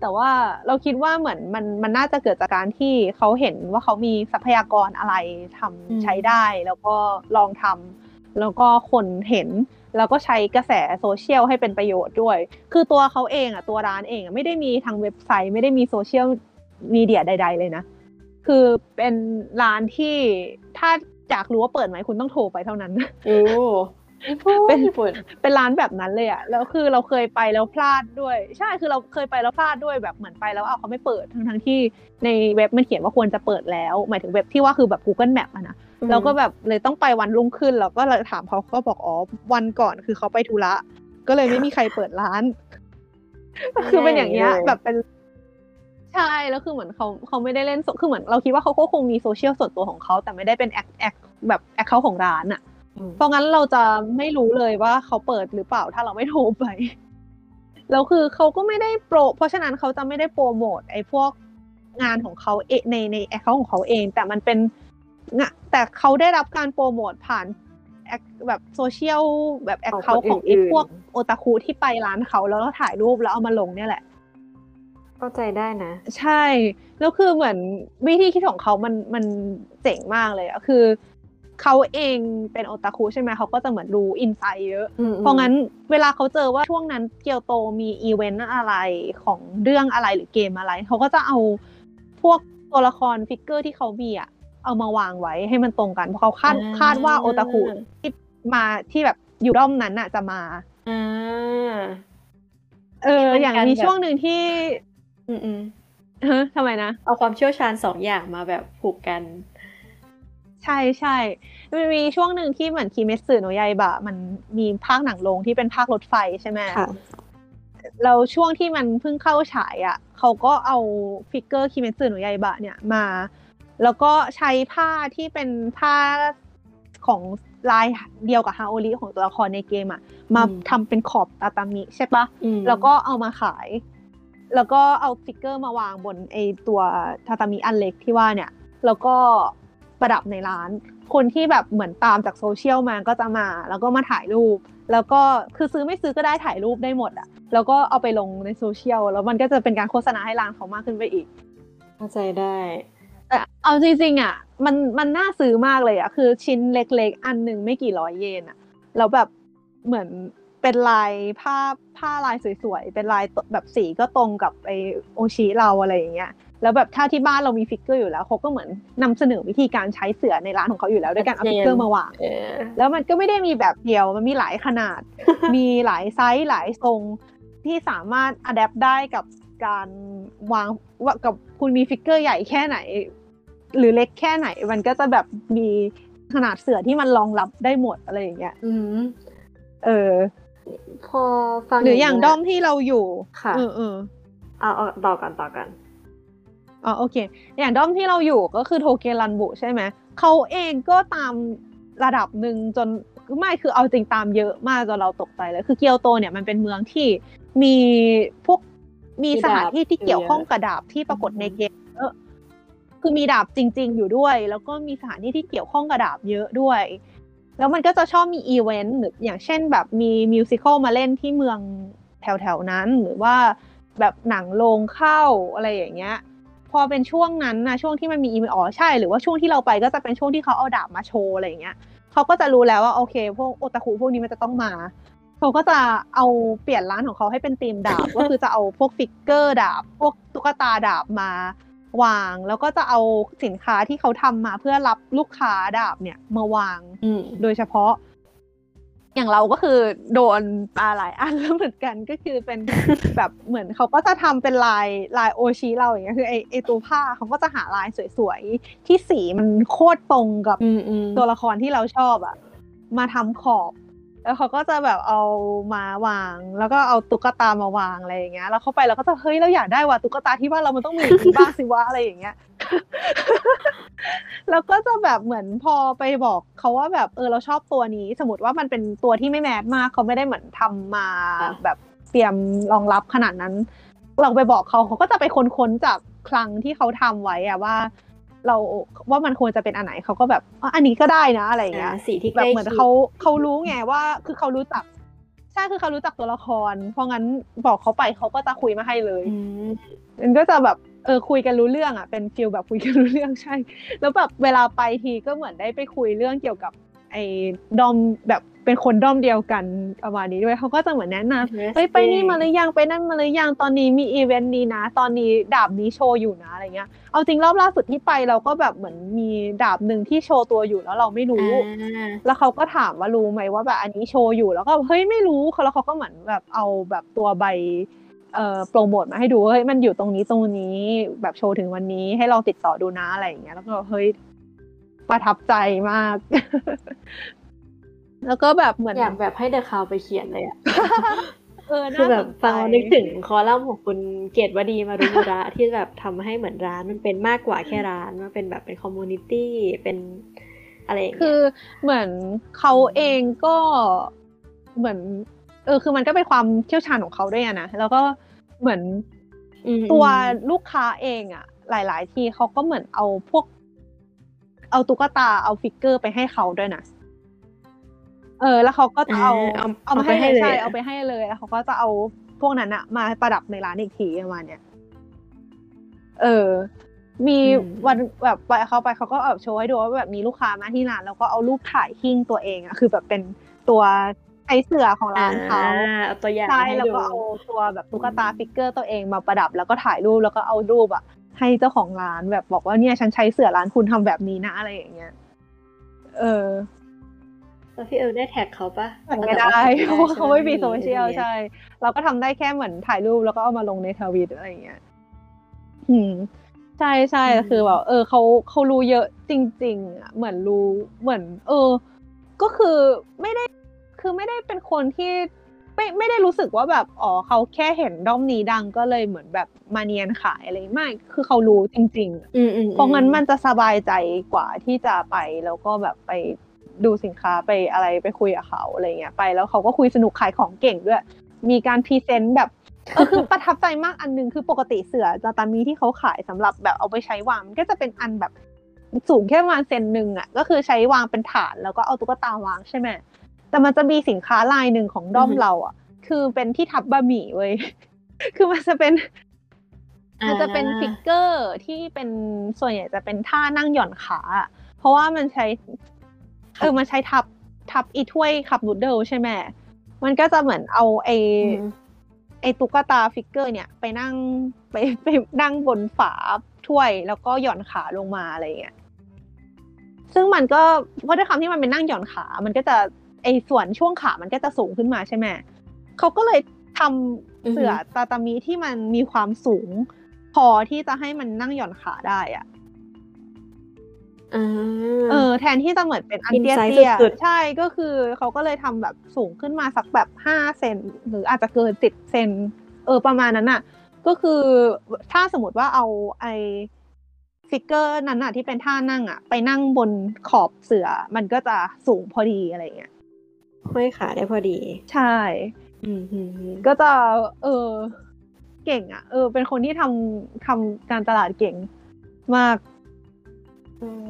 แต่ว่าเราคิดว่าเหมือนมันมันน่าจะเกิดจากการที่เขาเห็นว่าเขามีทรัพยากรอะไรทำอืมใช้ได้ แล้วก็ลองทำแล้วก็คนเห็นแล้วก็ใช้กระแสโซเชียลให้เป็นประโยชน์ด้วย คือตัวเขาเองอะตัวร้านเองอะไม่ได้มีทางเว็บไซต์ ไม่ได้มีโซเชียลมีเดียใด ๆ เลยนะ คือเป็นร้านที่ถ้าอยากรู้ว่าเปิดไหมคุณต้องโทรไปเท่านั้นโอ้ญี่ปุ่นเป็นญี่ปุ่นเป็นร้านแบบนั้นเลยอะแล้วคือเราเคยไปแล้วพลาดด้วย ใช่คือเราเคยไปแล้วพลาดด้วยแบบเหมือนไปแล้วเอาเขาไม่เปิดทั้งทั้งๆที่ในเว็บมันเขียนว่าควรจะเปิดแล้ว หมายถึงเว็บที่ว่าคือแบบ Google Map อะนะอืมเราก็แบบเลยต้องไปวันรุ่งขึ้นแล้วก็เลยถามเขาเขาบอกอ๋อวันก่อนคือเขาไปธุระก็เลยไม่มีใครเปิดร้าน คือเป็นอย่างเงี้ยแบบเป็น ใช่แล้วคือเหมือนเขาเขาไม่ได้เล่นโซคือเหมือนเราคิดว่าเขาก็คงมีโซเชียลส่วนตัวของเขาแต่ไม่ได้เป็นแอคแอคแบบแอคเคาของร้านอะอืมเพราะงั้นเราจะไม่รู้เลยว่าเขาเปิดหรือเปล่าถ้าเราไม่โทรไปแล้วคือเขาก็ไม่ได้โปร เพราะฉะนั้นเขาจะไม่ได้โปรโมทไอ้พวกงานของเขาเองในในแอคเคาของเขาเอง แต่มันเป็นงะแต่เขาได้รับการโปรโมทผ่าน acc แบบโซเชียลแบบ account ของไอ้พวกโอตาคุที่ไปร้านเขาแล้วก็ถ่ายรูปแล้วเอามาลงเนี่ยแหละ เข้าใจได้นะ ใช่ แล้วคือเหมือนวิธีคิดของเขามันมันเจ๋งมากเลยอะคือเขาเองเป็นโอตาคุใช่ไหมเขาก็จะเหมือนรู้ insight เยอะอืมเพราะงั้นเวลาเขาเจอว่าช่วงนั้นเกียวโตมีอีเวนต์อะไรของเรื่องอะไรหรือเกมอะไร เขาก็จะเอาพวกตัวละครฟิกเกอร์ที่เขามีอะเอามาวางไว้ให้มันตรงกันเพราะเขาคาดคาดว่าโอตาคุที่มาที่แบบอยู่ด้อมนั้นน่ะจะมาอ่าเออเป็นอย่างการมีแบบช่วงหนึ่งที่ อืมอืมฮะทำไมนะ เอาความเชี่ยวชาญสองอย่างมาแบบผูกกัน ใช่ใช่มันมีช่วงหนึ่งที่เหมือน Kimetsu no Yaiba มันมีภาคหนังลงที่เป็นภาครถไฟใช่ไหมค่ะแล้วช่วงที่มันเพิ่งเข้าฉายอะ เขาก็เอา figure Kimetsu no Yaiba เนี่ยมา แล้วก็ใช้ผ้าที่เป็นผ้าของลายเดียวกับฮาโอริของตัวละครในเกมอะ มาอืมทำเป็นขอบทาทามิใช่ปะอืมแล้วก็เอามาขาย แล้วก็เอา figure มาวางบนไอตัวทาตามิอันเล็กที่ว่าเนี่ย แล้วก็ประดับในร้าน คนที่แบบเหมือนตามจากโซเชียลมาก็จะมา แล้วก็มาถ่ายรูป แล้วก็คือซื้อไม่ซื้อก็ได้ถ่ายรูปได้หมดอะแล้วก็เอาไปลงในโซเชียลแล้วมันก็จะเป็นการโฆษณาให้ร้านเขามากขึ้นไปอีกเข้าใจได้แต่เอาจริงๆอะมันมันน่าซื้อมากเลยอะคือชิ้นเล็กๆ อันหนึ่งไม่กี่ร้อยเยนอะแล้วแบบเหมือน เป็นลายผ้าผ้าลายสวยๆ เป็นลายตแบบสีก็ตรงกับไอ oshi เราอะไรอย่างเงี้ย แล้วแบบถ้าที่บ้านเรามีฟิกเกอร์อยู่แล้วเขาก็เหมือนนำเสนอวิธีการใช้เสื่อในร้านของเขาอยู่แล้วด้วยการเอาชัดเจนฟิกเกอร์มาวางเออแล้วมันก็ไม่ได้มีแบบเดียวมันมีหลายขนาด มีหลายไซส์หลายทรงที่สามารถ adapt ได้กับการวางว่ากับคุณมีฟิกเกอร์ใหญ่แค่ไหน หรือเล็กแค่ไหน มันก็จะแบบมีขนาดเสื่อที่มันรองรับได้หมดอะไรอย่างเงี้ยอืมเออ พอฟังหรืออย่างนี้ด้อมที่เราอยู่ค่ะเออเออเอาเอาต่อกันต่อกันอ๋อโอเค อย่างด้อมที่เราอยู่ก็คือโทเกรันบุใช่ไหมเขาเองก็ตามระดับหนึ่งจนไม่คือเอาจริงตามเยอะมากจนเราตกใจเลยคือเกียวโตเนี่ยมันเป็นเมืองที่มีพวกมีมีสถานที่ที่ดาบเกี่ยวข้องเยอะกับดาบที่ปรากฏอืมในเกมเยอะคือมีดาบจริง ๆ อยู่ด้วย แล้วก็มีสถานที่ที่เกี่ยวข้องกับดาบเยอะด้วย แล้วมันก็จะชอบมีอีเวนต์หรืออย่างเช่นแบบมี musical มาเล่นที่เมืองแถวๆนั้น หรือว่าแบบหนังโรงเข้าอะไรอย่างเงี้ย พอเป็นช่วงนั้นนะช่วงที่มันมีอีเวนต์อ๋อใช่ หรือว่าช่วงที่เราไปก็จะเป็นช่วงที่เขาเอาดาบมาโชว์อะไรอย่างเงี้ยเขาก็จะรู้แล้วว่าโอเค พวกโอตาคุพวกนี้มันจะต้องมาเขาก็จะเอาเปลี่ยนร้านของเขาให้เป็นธีมดาบ ก็คือจะเอาพวกฟิกเกอร์ดาบ พวกตุ๊กตาดาบมา วางแล้วก็จะเอาสินค้าที่เขาทำมาเพื่อรับลูกค้าดาบเนี่ย มาวางอืมโดยเฉพาะ อย่างเราก็คือโดนปลาหลายอันแล้วเหมือนกันก็คือเป็นแบบเหมือนเขาก็จะทำเป็นลายลายโอชิเราอย่างเงี้ยคือไอไอตัวผ้าเขาก็จะหาลายสวยๆ ที่สีมันโคตรตรงกับอืมอืมตัวละครที่เราชอบอะมาทำขอบ แล้วเขาก็จะแบบเอามาวาง แล้วก็เอาตุ๊กตามาวางอะไรอย่างเงี้ย แล้วเข้าไปเราก็จะเฮ้ยเราอยากได้ว่ะตุ๊กตาที่บ้านเรามันต้องมีอย่างนี้บ้างสิวะอะไรอย่างเงี้ย แล้วก็จะแบบเหมือนพอไปบอกเขาว่าแบบเออเราชอบตัวนี้ สมมติว่ามันเป็นตัวที่ไม่แมสมากเขาไม่ได้เหมือนทำมาแบบเตรียมรองรับขนาดนั้น เราไปบอกเขาเขาก็จะไปค้นๆจากคลังที่เขาทำไว้อะว่า เราว่ามันควรจะเป็นอันไหนเขาก็แบบอ๋ออันนี้ก็ได้นะอะไรอย่างเงี้ยอ่าสีที่ใกแบบล้เหมือนคียงเขาเขารู้ไงว่า คือเขารู้จักใช่คือเขารู้จักตัวละคร เพราะงั้นบอกเขาไปเขาก็จะคุยมาให้เลยอืมมันก็จะแบบเออคุยกันรู้เรื่องอะเป็น feel แบบคุยกันรู้เรื่องใช่ แล้วแบบเวลาไปทีก็เหมือนได้ไปคุยเรื่องเกี่ยวกับไอ้ด้อมแบบ เป็นคนด้อมเดียวกันประมาณนี้ด้วยเขาก็จะเหมือนแนะนำเฮ้ยไปนี่มาหรือยังไปนั่นมาหรือยังตอนนี้มีอีเวนต์นี้นะ ตอนนี้ดาบนี้โชว์อยู่นะอะไรเงี้ยเอาจริงรอบล่าสุดที่ไปเราก็แบบเหมือนมีดาบหนึ่งที่โชว์ตัวอยู่แล้วเราไม่รู้อ่าแล้วเขาก็ถามว่ารู้ไหมว่าแบบอันนี้โชว์อยู่แล้วก็เฮ้ยไม่รู้เขาแล้วเขาก็เหมือนแบบเอาแบบตัวใบเอ่อโปรโมทมาให้ดูว่าเฮ้ยมันอยู่ตรงนี้ตรงนี้แบบโชว์ถึงวันนี้ให้ลองติดต่อดูนะอะไรอย่างเงี้ยแล้วก็เฮ้ยประทับใจมาก แล้วก็แบบเหมือนอยากแบบให้ The Cloud ไปเขียนเลยอะเออคือน่าแบบสนใจฟังแล้วนึกถึงคอลัมน์ของคุณเกตวดีมารุมุระที่แบบทำให้เหมือนร้านมันเป็นมากกว่าแค่ร้าน มันเป็นแบบเป็น community เป็นอะไรอย่างคืเงี้ยอเหมือนเขาเองก็เหมือน เออ คือมันก็เป็นความเชี่ยวชาญของเขาด้วยอะนะแล้วก็เหมือนมตัวอืมลูกค้าเองอะหลาย ๆ ทีเขาก็เหมือนเอาพวก เอาตุ๊กตาเอาฟิกเกอร์ไปให้เขาด้วยนะ เออ แล้วเขาก็จะเอาเอาเอามาให้ให้เลยใช่อะเอาไปให้เลยแล้วเขาก็จะเอาพวกนั้นอะมาประดับในร้านอีกทีประมาณเนี้ยเออ มีวันแบบไปเขาไปเขาก็แบบโชว์ให้ดูว่าแบบมีลูกค้ามาที่ร้านแล้วก็เอารูปถ่ายหิ้งตัวเองอะคือแบบเป็นตัวไอเสื่อของร้านเขาอ่เอาตัวอย่างใช่ให้แล้วดูก็เอาตัวแบบตุ๊กตาฟิกเกอร์ตัวเองมาประดับ แล้วก็ถ่ายรูปแล้วก็เอารูปอะให้เจ้าของร้านแบบบอกว่าเนี่ยฉันใช้เสื่อร้านคุณทำแบบนี้นะอะไรอย่างเงี้ย เออ แล้วพี่เอิญได้ tag เขาปะไม่ได้เพราะว่าเขาไม่มีโซเชียลใช่ใช่เราก็ทำได้แค่เหมือนถ่ายรูปแล้วก็เอามาลงในทวิตอะไรอย่างเงี้ยอืมใช่ใช่คือแบบเออเขาเขารู้เยอะจริง ๆอะเหมือนรู้เหมือน เออ ก็คือไม่ได้คือไม่ได้เป็นคนที่ไม่ไม่ได้รู้สึกว่าแบบอ๋อเขาแค่เห็นด้อมนี้ดังก็เลยเหมือนแบบมาเนียนขายอะไรไม่คือเขารู้จริงๆอืมอืมเพราะงั้นมันจะสบายใจกว่าที่จะไปแล้วก็แบบไป ดูสินค้าไปอะไรไปคุยกับเขาอะไรเงี้ยไปแล้วเขาก็คุยสนุกขายของเก่งด้วย มีการ present แบบเออคือประทับใจมากอันหนึ่งคือปกติเสื่อทาตามิที่เขาขายสำหรับแบบเอาไปใช้วางมันก็จะเป็นอันแบบสูงแค่ประมาณเซนหนึ่งอะก็คือใช้วางเป็นฐานแล้วก็เอาตุ๊กตาวางใช่ไหมแต่มันจะมีสินค้าลายหนึ่งของด้อมเราอะ คือเป็นที่ทับบะหมี่เว้ยคือมันจะเป็นมันจะเป็นฟิกเกอร์ที่เป็นส่วนใหญ่จะเป็นท่านั่งหย่อนขาอะเพราะว่ามันใช้ เออมันใช้ทับทับอีถ้วย cup noodle ใช่ไหมมันก็จะเหมือนเอาไออืมไอตุ๊กตาฟิกเกอร์ เนี่ยไปนั่งไปไปนั่งบนฝาถ้วยแล้วก็หย่อนขาลงมาอะไรอย่างเงี้ยซึ่งมันก็เพราะด้วยความที่มันเป็นนั่งหย่อนขา มันก็จะไอส่วนช่วงขามันก็จะสูงขึ้นมาใช่ไหมเขาก็เลยทำเสื่อทาตามิที่มันมีความสูง พอที่จะให้มันนั่งหย่อนขาได้อะอ่า เออแทนที่จะเหมือนเป็นอันอินเตี้ยไซต์เตี้ยสุดๆใช่ก็คือเขาก็เลยทำแบบสูงขึ้นมาสักแบบห้าเซนหรืออาจจะเกินสิบเซนเออประมาณนั้นน่ะ ก็คือถ้าสมมติว่าเอาไอฟิกเกอร์นั้นน่ะที่เป็นท่านั่งอะ ไปนั่งบนขอบเสื่อมันก็จะสูงพอดีอะไรเงี้ยห้อยขาได้พอดี ใช่อืมอืมอืมก็จะ เออ เก่ง อะ เออ เป็นคนที่ทำทำการตลาดเก่งมาก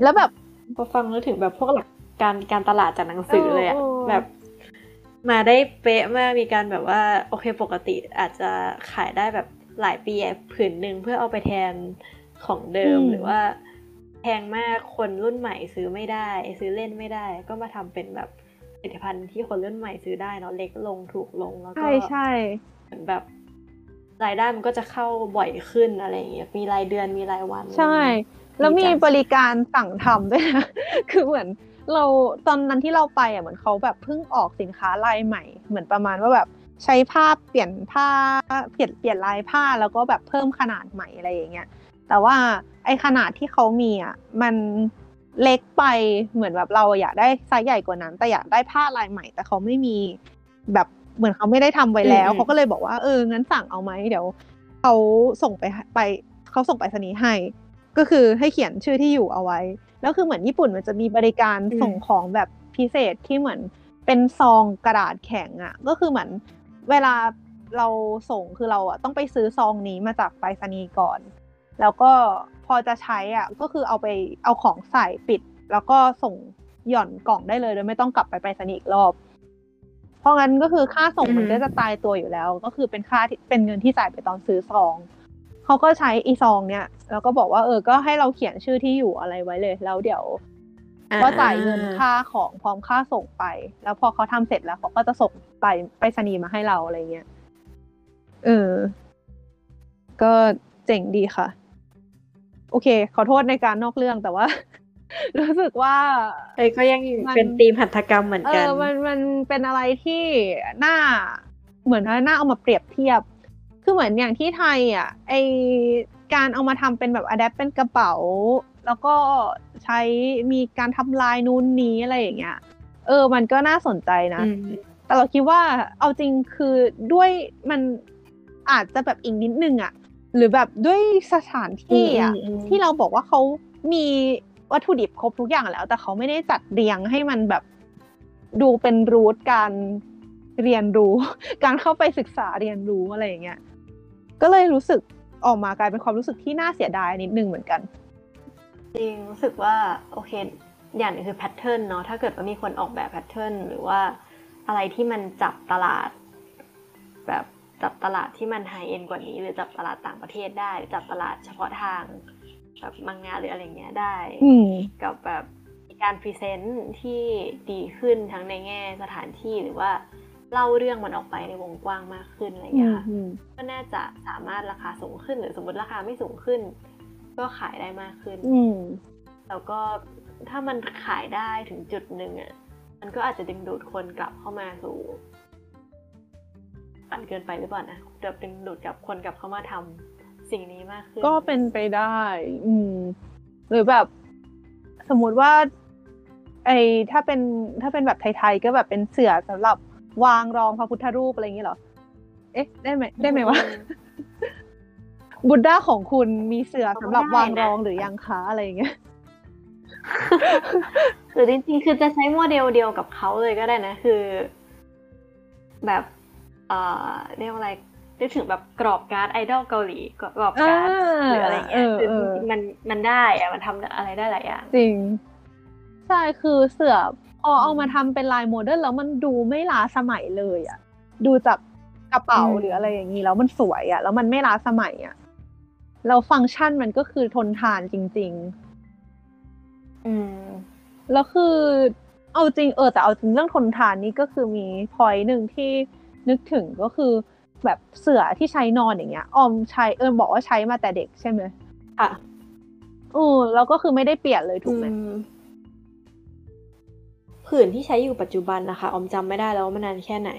แล้วแบบพอฟังแล้วถึงแบบพวกหลักการการตลาดจากหนังสือเลยอะเออเออแบบมาได้เป๊ะมากมีการแบบว่า โอเคปกติอาจจะขายได้แบบหลายปีอะผืนหนึ่งเพื่อเอาไปแทนของเดิมหรือว่าแพงมากคนรุ่นใหม่ซื้อไม่ได้ ซื้อเล่นไม่ได้ ก็มาทำเป็นแบบผลิตภัณฑ์ที่คนรุ่นใหม่ซื้อได้เนาะเล็กลงถูกลงแล้วก็ใช่ใช่เหมือนแบบรายได้มันก็จะเข้าบ่อยขึ้นอะไรอย่างเงี้ยมีรายเดือนมีรายวัน ใช่ แล้วมีมีการบริการสั่งทำด้วยนะ คือเหมือนเราตอนนั้นที่เราไปอะเหมือนเขาแบบเพิ่งออกสินค้าลายใหม่ เหมือนประมาณว่าแบบใช้ผ้าเปลี่ยนผ้าเปลี่ยนเปลี่ยนลายผ้าแล้วก็แบบเพิ่มขนาดใหม่อะไรอย่างเงี้ย แต่ว่าไอขนาดที่เขามีอะมันเล็กไปเหมือนแบบเราอยากได้ไซส์ใหญ่กว่านั้น แต่อยากได้ผ้าลายใหม่ แต่เขาไม่มีแบบเหมือนเขาไม่ได้ทำไว้แล้วอืมเขาก็เลยบอกว่าเอองั้นสั่งเอาไหมเดี๋ยวเขาส่งไปให้ไปเขาส่งไปรษณีย์ให้ ก็คือให้เขียนชื่อที่อยู่เอาไว้ แล้วคือเหมือนญี่ปุ่นมันจะมีบริการอืมส่งของแบบพิเศษที่เหมือนเป็นซองกระดาษแข็งอะ่ะ ก็คือเหมือนเวลาเราส่งคือเราอะต้องไปซื้อซองนี้มาจากไปรษณีย์ก่อน แล้วก็พอจะใช้อะก็คือเอาไปเอาของใส่ปิด แล้วก็ส่งหย่อนกล่องได้เลยโดยไม่ต้องกลับไปไปรษณีย์อีกรอบ เพราะงั้นก็คือค่าส่งอือฮึมันก็จะตายตัวอยู่แล้ว ก็คือเป็นค่าที่เป็นเงินที่จ่ายไปตอนซื้อซอง เขาก็ใช้อีซองเนี่ยแล้วก็บอกว่าเออก็ให้เราเขียนชื่อที่อยู่อะไรไว้เลย แล้วเดี๋ยวอ่าก็จ่ายเงินค่าของพร้อมค่าส่งไป แล้วพอเขาทำเสร็จแล้วเขาก็จะส่งไปไปสนีย์มาให้เราอะไรเงี้ยเออ ก็เจ๋งดีค่ะ โอเค ขอโทษในการนอกเรื่องแต่ว่า รู้สึกว่าเอ้ยก็ยังมันเป็นธีมหัตถกรรมเหมือนเอกันอมันมันเป็นอะไรที่น่าเหมือนว่าน่าเอามาเปรียบเทียบ คือเหมือนอย่างที่ไทยอะไอการเอามาทำเป็นแบบอะแดปเป็นกระเป๋า แล้วก็ใช้มีการทำลายนู้นนี้อะไรอย่างเงี้ย เออ มันก็น่าสนใจนะอืมแต่เราคิดว่าเอาจริงคือด้วยมันอาจจะแบบอีกนิดนึงอะหรือแบบด้วยสถานที่อะอืมอืมอืมที่เราบอกว่าเขามีวัตถุดิบครบทุกอย่างแล้ว แต่เขาไม่ได้จัดเรียงให้มันแบบดูเป็นรูทการเรียนรู้ การเข้าไปศึกษาเรียนรู้อะไรอย่างเงี้ย ก็เลยรู้สึกออกมากลายเป็นความรู้สึกที่น่าเสียดายนิดนึงเหมือนกัน จริงรู้สึกว่าโอเค อย่างหนึงคือแพทเทิร์นเนาะถ้าเกิดว่ามีคนออกแบบแพทเทิร์นหรือว่าอะไรที่มันจับตลาด แบบจับตลาดที่มันไฮเอ็นกว่านี้ หรือจับตลาดต่างประเทศได้หรือจับตลาดเฉพาะทางแบบมังงะหรืออะไรเงี้ยได้อืมกับแบบการพรีเซนต์ที่ดีขึ้นทั้งในแง่สถานที่หรือว่า เล่าเรื่องมันออกไปในวงกว้างมากขึ้นอะไรอืเงี้ยมค่ะอืมก็น่าจะสามารถราคาสูงขึ้นหรือสมมติราคาไม่สูงขึ้น ก็ขายได้มากขึ้นอืมแล้วก็ถ้ามันขายได้ถึงจุดหนึ่งอะมันก็อาจจะดึงดูดคนกลับเข้ามาสู่ปั่นเกินไปหรือเปล่านะแบบดึงดูดกลับคนกลับเข้ามาทำสิ่งนี้มากขึ้นก็เป็นไปได้ อืม หรือแบบสมมุติว่า ไอถ้าเป็นถ้าเป็นแบบไทยๆก็แบบเป็นเสือสำหรับ วางรองพระพุทธรูปอะไรอย่างเงี้ยเหรอ เอ๊ะ ได้ไหมได้ไหมวะบุตด้าของคุณมีเสือสำหรับวางรองหรือยังคะอะไรอย่างเงี้ยหรือจริงๆ คือจะใช้โมเดลเดียวกับเขาเลยก็ได้นะ คือ แบบเอ่อเรียกว่าอะไรนึกถึงแบบกรอบการ์ดไอดอลเกาหลีกรอบการ์ดอ่าหรืออะไรเงี้ยเออคือเออจริงๆมันมันได้อะมันทำอะไรได้หลายอย่างจริงใช่คือเสื่อพ อเอามาทำเป็นลาย modern แล้วมันดูไม่ล้าสมัยเลยอะดูจากกระเป๋าอืมหรืออะไรอย่างนี้แล้วมันสวยอะแล้วมันไม่ล้าสมัยอะแล้วฟังก์ชันมันก็คือทนทานจริงอืมๆแล้วคือ เอาจริงเออแต่เอาจริงเรื่องทนทานนี่ก็คือมีพอยหนึ่งที่นึกถึงก็คือแบบเสือที่ใช้นอนอย่างเงี้ย ออมใช้เออบอกว่าใช้มาแต่เด็กใช่ไหมค่ะอือแล้วก็คือไม่ได้เปลี่ยนเลยถูกไหมอืม ผืนที่ใช้อยู่ปัจจุบันนะคะออมจำไม่ได้แล้วว่ามันนานแค่ไหน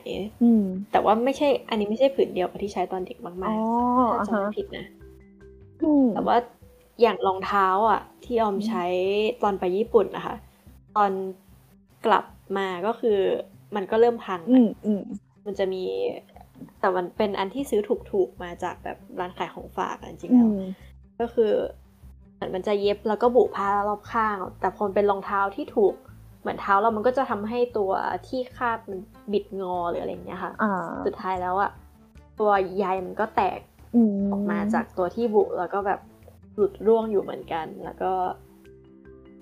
อืมแต่ว่าไม่ใช่ อันนี้ไม่ใช่ผืนเดียวกับที่ใช้ตอนเด็กมากอ๋อๆถ้าอ่าจำฮะไม่ผิดนะอืมแต่ว่าอย่างรองเท้าอะ ที่ออมใช้ตอนไปญี่ปุ่นนะคะ ตอนกลับมาก็คือ มันก็เริ่มพังอือะมอืมมันจะมีแต่มันเป็นอันที่ซื้อถูกๆมาจากแบบร้านขายของฝากอะจริงๆอืแล้วมก็คือเหมือนมันจะเย็บแล้วก็บุผ้ารอบข้าง แต่พอมันเป็นรองเท้าที่ถูก เหมือนเท้าเรามันก็จะทำให้ตัวที่คาดมันบิดงอหรืออะไรอย่างเงี้ยค่ะอ่าสุดท้ายแล้วอะตัวใยมันก็แตกอืมออกมาจากตัวที่บุแล้วก็แบบหลุดร่วงอยู่เหมือนกัน แล้วก็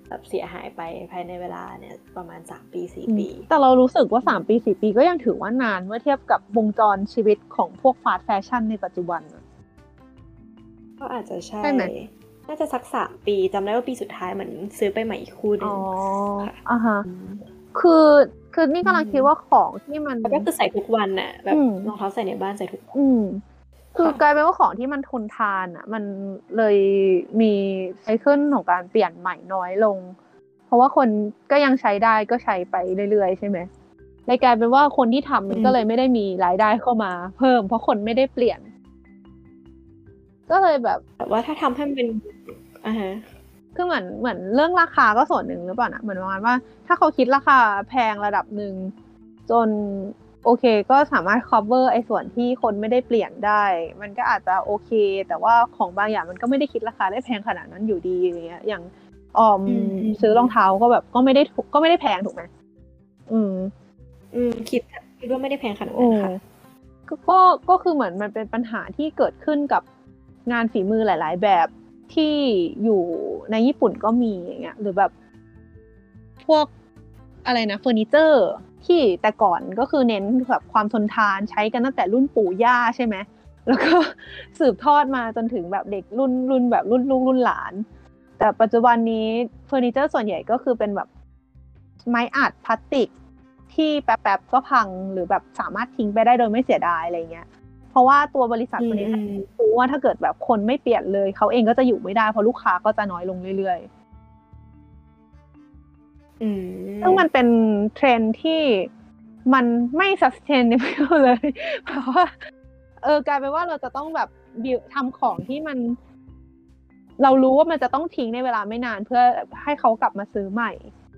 แบบเสียหายไปภายในเวลาเนี่ยประมาณสามปีสี่อืมปี แต่เรารู้สึกว่าสามปีสี่ปีก็ยังถือว่านานเมื่อเทียบกับวงจรชีวิตของพวกฟาสต์แฟชั่นในปัจจุบันอะก็อาจจะใช่ใช่ไหม น่าจะสักสามปีจำได้ว่าปีสุดท้ายเหมือนซื้อไปใหม่อีกคู่หนึอ๋งอค่ะอ่าฮะมคือคือนี่กำลังคิดว่าของที่มันแล้วก็คือใส่ทุกวันน่ะแบบอืมรองเท้าใส่ในบ้านใส่ทุกวันอืมคือค่ะกลายเป็นว่าของที่มันทนทานอะ มันเลยมีไซเคิลของการเปลี่ยนใหม่น้อยลง เพราะว่าคนก็ยังใช้ได้ก็ใช้ไปเรื่อยๆ ใช่ไหมเลยกลายเป็นว่าคนที่ทำมันก็เลยไม่ได้มีรายได้เข้ามา เพิ่ม เพราะคนไม่ได้เปลี่ยน ก็เลยแบบแต่ว่าถ้าทำให้มันเป็น อ่าฮะคือเหมือนเหมือนเรื่องราคาก็ส่วนหนึ่งหรือเปล่านะเหมือนประมาณว่า ถ้าเขาคิดราคาแพงระดับหนึ่งจนโอเคก็สามารถ cover ไอ้ส่วนที่คนไม่ได้เปลี่ยนได้ มันก็อาจจะโอเค แต่ว่าของบางอย่างมันก็ไม่ได้คิดราคาได้แพงขนาดนั้นอยู่ดีอย่างเงี้ย อย่างออมอืมซื้อรองเท้าก็แบบก็ไม่ได้ถูกก็ไม่ได้แพงถูกไหมอืม อืมคิดคิดว่าไม่ได้แพงขนาดโอ้นั้นค่ะก็ก็ก็คือเหมือนมันเป็นปัญหาที่เกิดขึ้นกับงานฝีมือหลาย ๆ แบบ ที่อยู่ในญี่ปุ่นก็มีอย่างเงี้ยหรือแบบพวกอะไรนะเฟอร์นิเจอร์ ที่แต่ก่อนก็คือเน้นแบบความทนทานใช้กันตั้งแต่รุ่นปู่ย่าใช่ไหมแล้วก็สืบทอดมาจนถึงแบบเด็กรุ่นรุ่นแบบรุ่นลูกรุ่นหลาน แต่ปัจจุบันนี้เฟอร์นิเจอร์ส่วนใหญ่ก็คือเป็นแบบไม้อัดพลาสติกที่แป๊บๆก็พังหรือแบบสามารถทิ้งไปได้โดยไม่เสียดายอะไรเงี้ย ราะว่าตัวบริษัทคนนี้อืมรู้ว่าถ้าเกิดแบบคนไม่เปลี่ยนเลย เขาเองก็จะอยู่ไม่ได้เพราะลูกค้าก็จะน้อยลงเรื่อยๆอืมซึ่งมันเป็นเทรนด์ที่มันไม่ sustainable เลย เพราะว่าเออกลายเป็นว่าเราจะต้องแบบบิวทำของที่มัน เรารู้ว่ามันจะต้องทิ้งในเวลาไม่นาน เพื่อให้เขากลับมาซื้อใหม่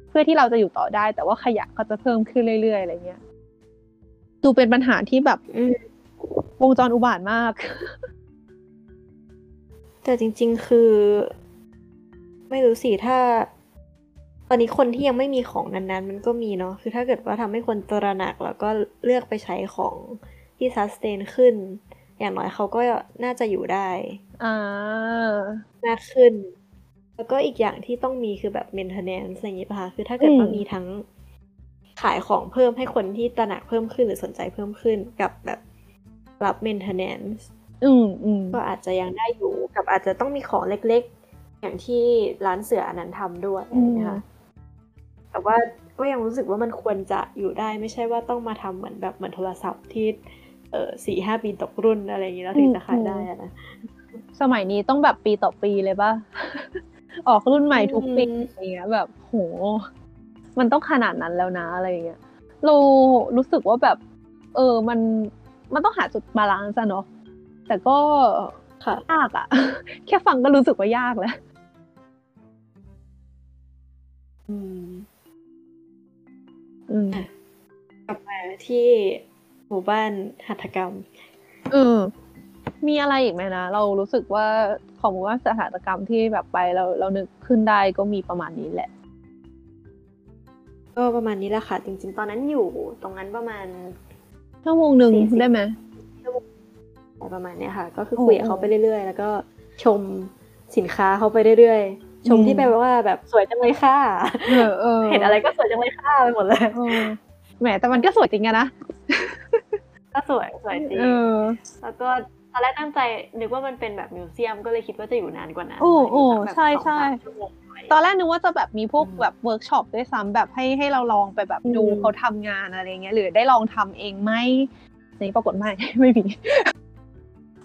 เพื่อที่เราจะอยู่ต่อได้ แต่ว่าขยะก็จะเพิ่มขึ้นเรื่อยๆอะไรเงี้ยดูเป็นปัญหาที่แบบอืม วงจรอุบาทมาก แต่จริง ๆ คือ ไม่รู้สิถ้า ตอนนี้คนที่ยังไม่มีของนั้นๆ มันก็มีเนาะคือถ้าเกิดว่าทำให้คนตระหนักแล้วก็เลือกไปใช้ของที่ซัสเตนขึ้น อย่างน้อยเขาก็น่าจะอยู่ได้อ่ามากขึ้น แล้วก็อีกอย่างที่ต้องมีคือแบบ maintenance อะไรอย่างนี้ป่ะคะคือถ้าเกิดว่าอืมมีทั้งขายของเพิ่มให้คนที่ตระหนักเพิ่มขึ้นหรือสนใจเพิ่มขึ้นกับแบบ รับ maintenance อืมอืมก็อาจจะยังได้อยู่กับอาจจะต้องมีของเล็กๆ อย่างที่ร้านเสืออันนั้นทำด้วยอืมนะคะแต่ว่าก็ยังรู้สึกว่ามันควรจะอยู่ได้ไม่ใช่ว่าต้องมาทำเหมือนแบบเหมือนโทรศัพท์ที่เออสี่ห้าปีตกรุ่นอะไรอย่างนี้แล้วถึงจะขายได้อะนะสมัยนี้ต้องแบบปีต่อปีเลยป่ะ ออกรุ่นใหม่ทุกปีอืมอะไรเงี้ยแบบโห มันต้องขนาดนั้นแล้วนะอะไรเงี้ยเรารู้สึกว่าแบบ เออมัน มันต้องหาจุดบาลานซ์อะเนาะแต่ก็ค่ะยากอะแค่ฟังก็รู้สึกว่ายากแล้วอืมอืมกลับมาที่หมู่บ้านหัตถกรรมเออมีอะไรอีกไหมนะ เรารู้สึกว่าของว่าสถานกรรมที่แบบไปเราเรานึกขึ้นได้ก็มีประมาณนี้แหละ ก็ประมาณนี้แหละค่ะ จริง ๆ ตอนนั้นอยู่ตรงนั้นประมาณ ชั่วโมงหนึ่งสี่สิบได้ไหมประมาณเนี้ยค่ะ ก็คือโอ้คุยกับเขาไปเรื่อยๆ แล้วก็ชมสินค้าเขาไปเรื่อยๆ ชมอืมที่แปลว่าแบบสวยจังเลยค่ะเออเออเห็นอะไรก็สวยจังเลยค่ะไปหมดเลยเออแหมแต่มันก็สวยจริงอะนะก็สวยสวยจริงเออแล้วก็ตอนแรกตั้งใจนึกว่ามันเป็นแบบ museum ก็เลยคิดว่าจะอยู่นานกว่านั้นโอ้โอ้ยู่สักแบบใช่สองใช่ สามชั่วโมงอะไรตอนแรกนึกว่าจะแบบมีพวกอืมแบบเวิร์กช็อปด้วยซ้ำแบบให้ให้เราลองไปแบบดูอืมเขาทำงานอะไรเงี้ยหรือได้ลองทำเองไหมนี่ปรากฏไม่ไม่มี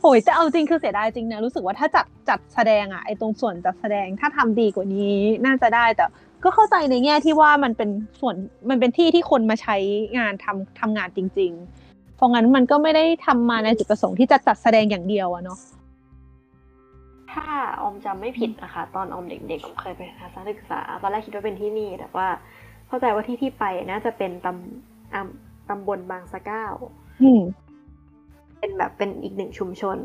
โอ้ยแต่เอาจริงคือเสียดายจริงนะรู้สึกว่าถ้าจัดจัดแสดงอะไอตรงส่วนจัดแสดงถ้าทำดีกว่านี้น่าจะได้แต่ก็เข้าใจในแง่ที่ว่ามันเป็นส่วนมันเป็นที่ที่คนมาใช้งานทำทำงานจริง ๆ เพราะงั้นมันก็ไม่ได้ทำมาในจุดประสงค์ที่จะจัดแสดงอย่างเดียวอะเนาะ ถ้าออมจำไม่ผิดนะคะ ตอนออมเด็กๆออมเคยไปทัศนศึกษา ตอนแรกคิดว่าเป็นที่นี่ แต่ว่าเข้าใจว่าที่ที่ไปน่าจะเป็นตำอ่ำตำบลบางสะเก้าอืมเป็นแบบเป็นอีกหนึ่งชุมชน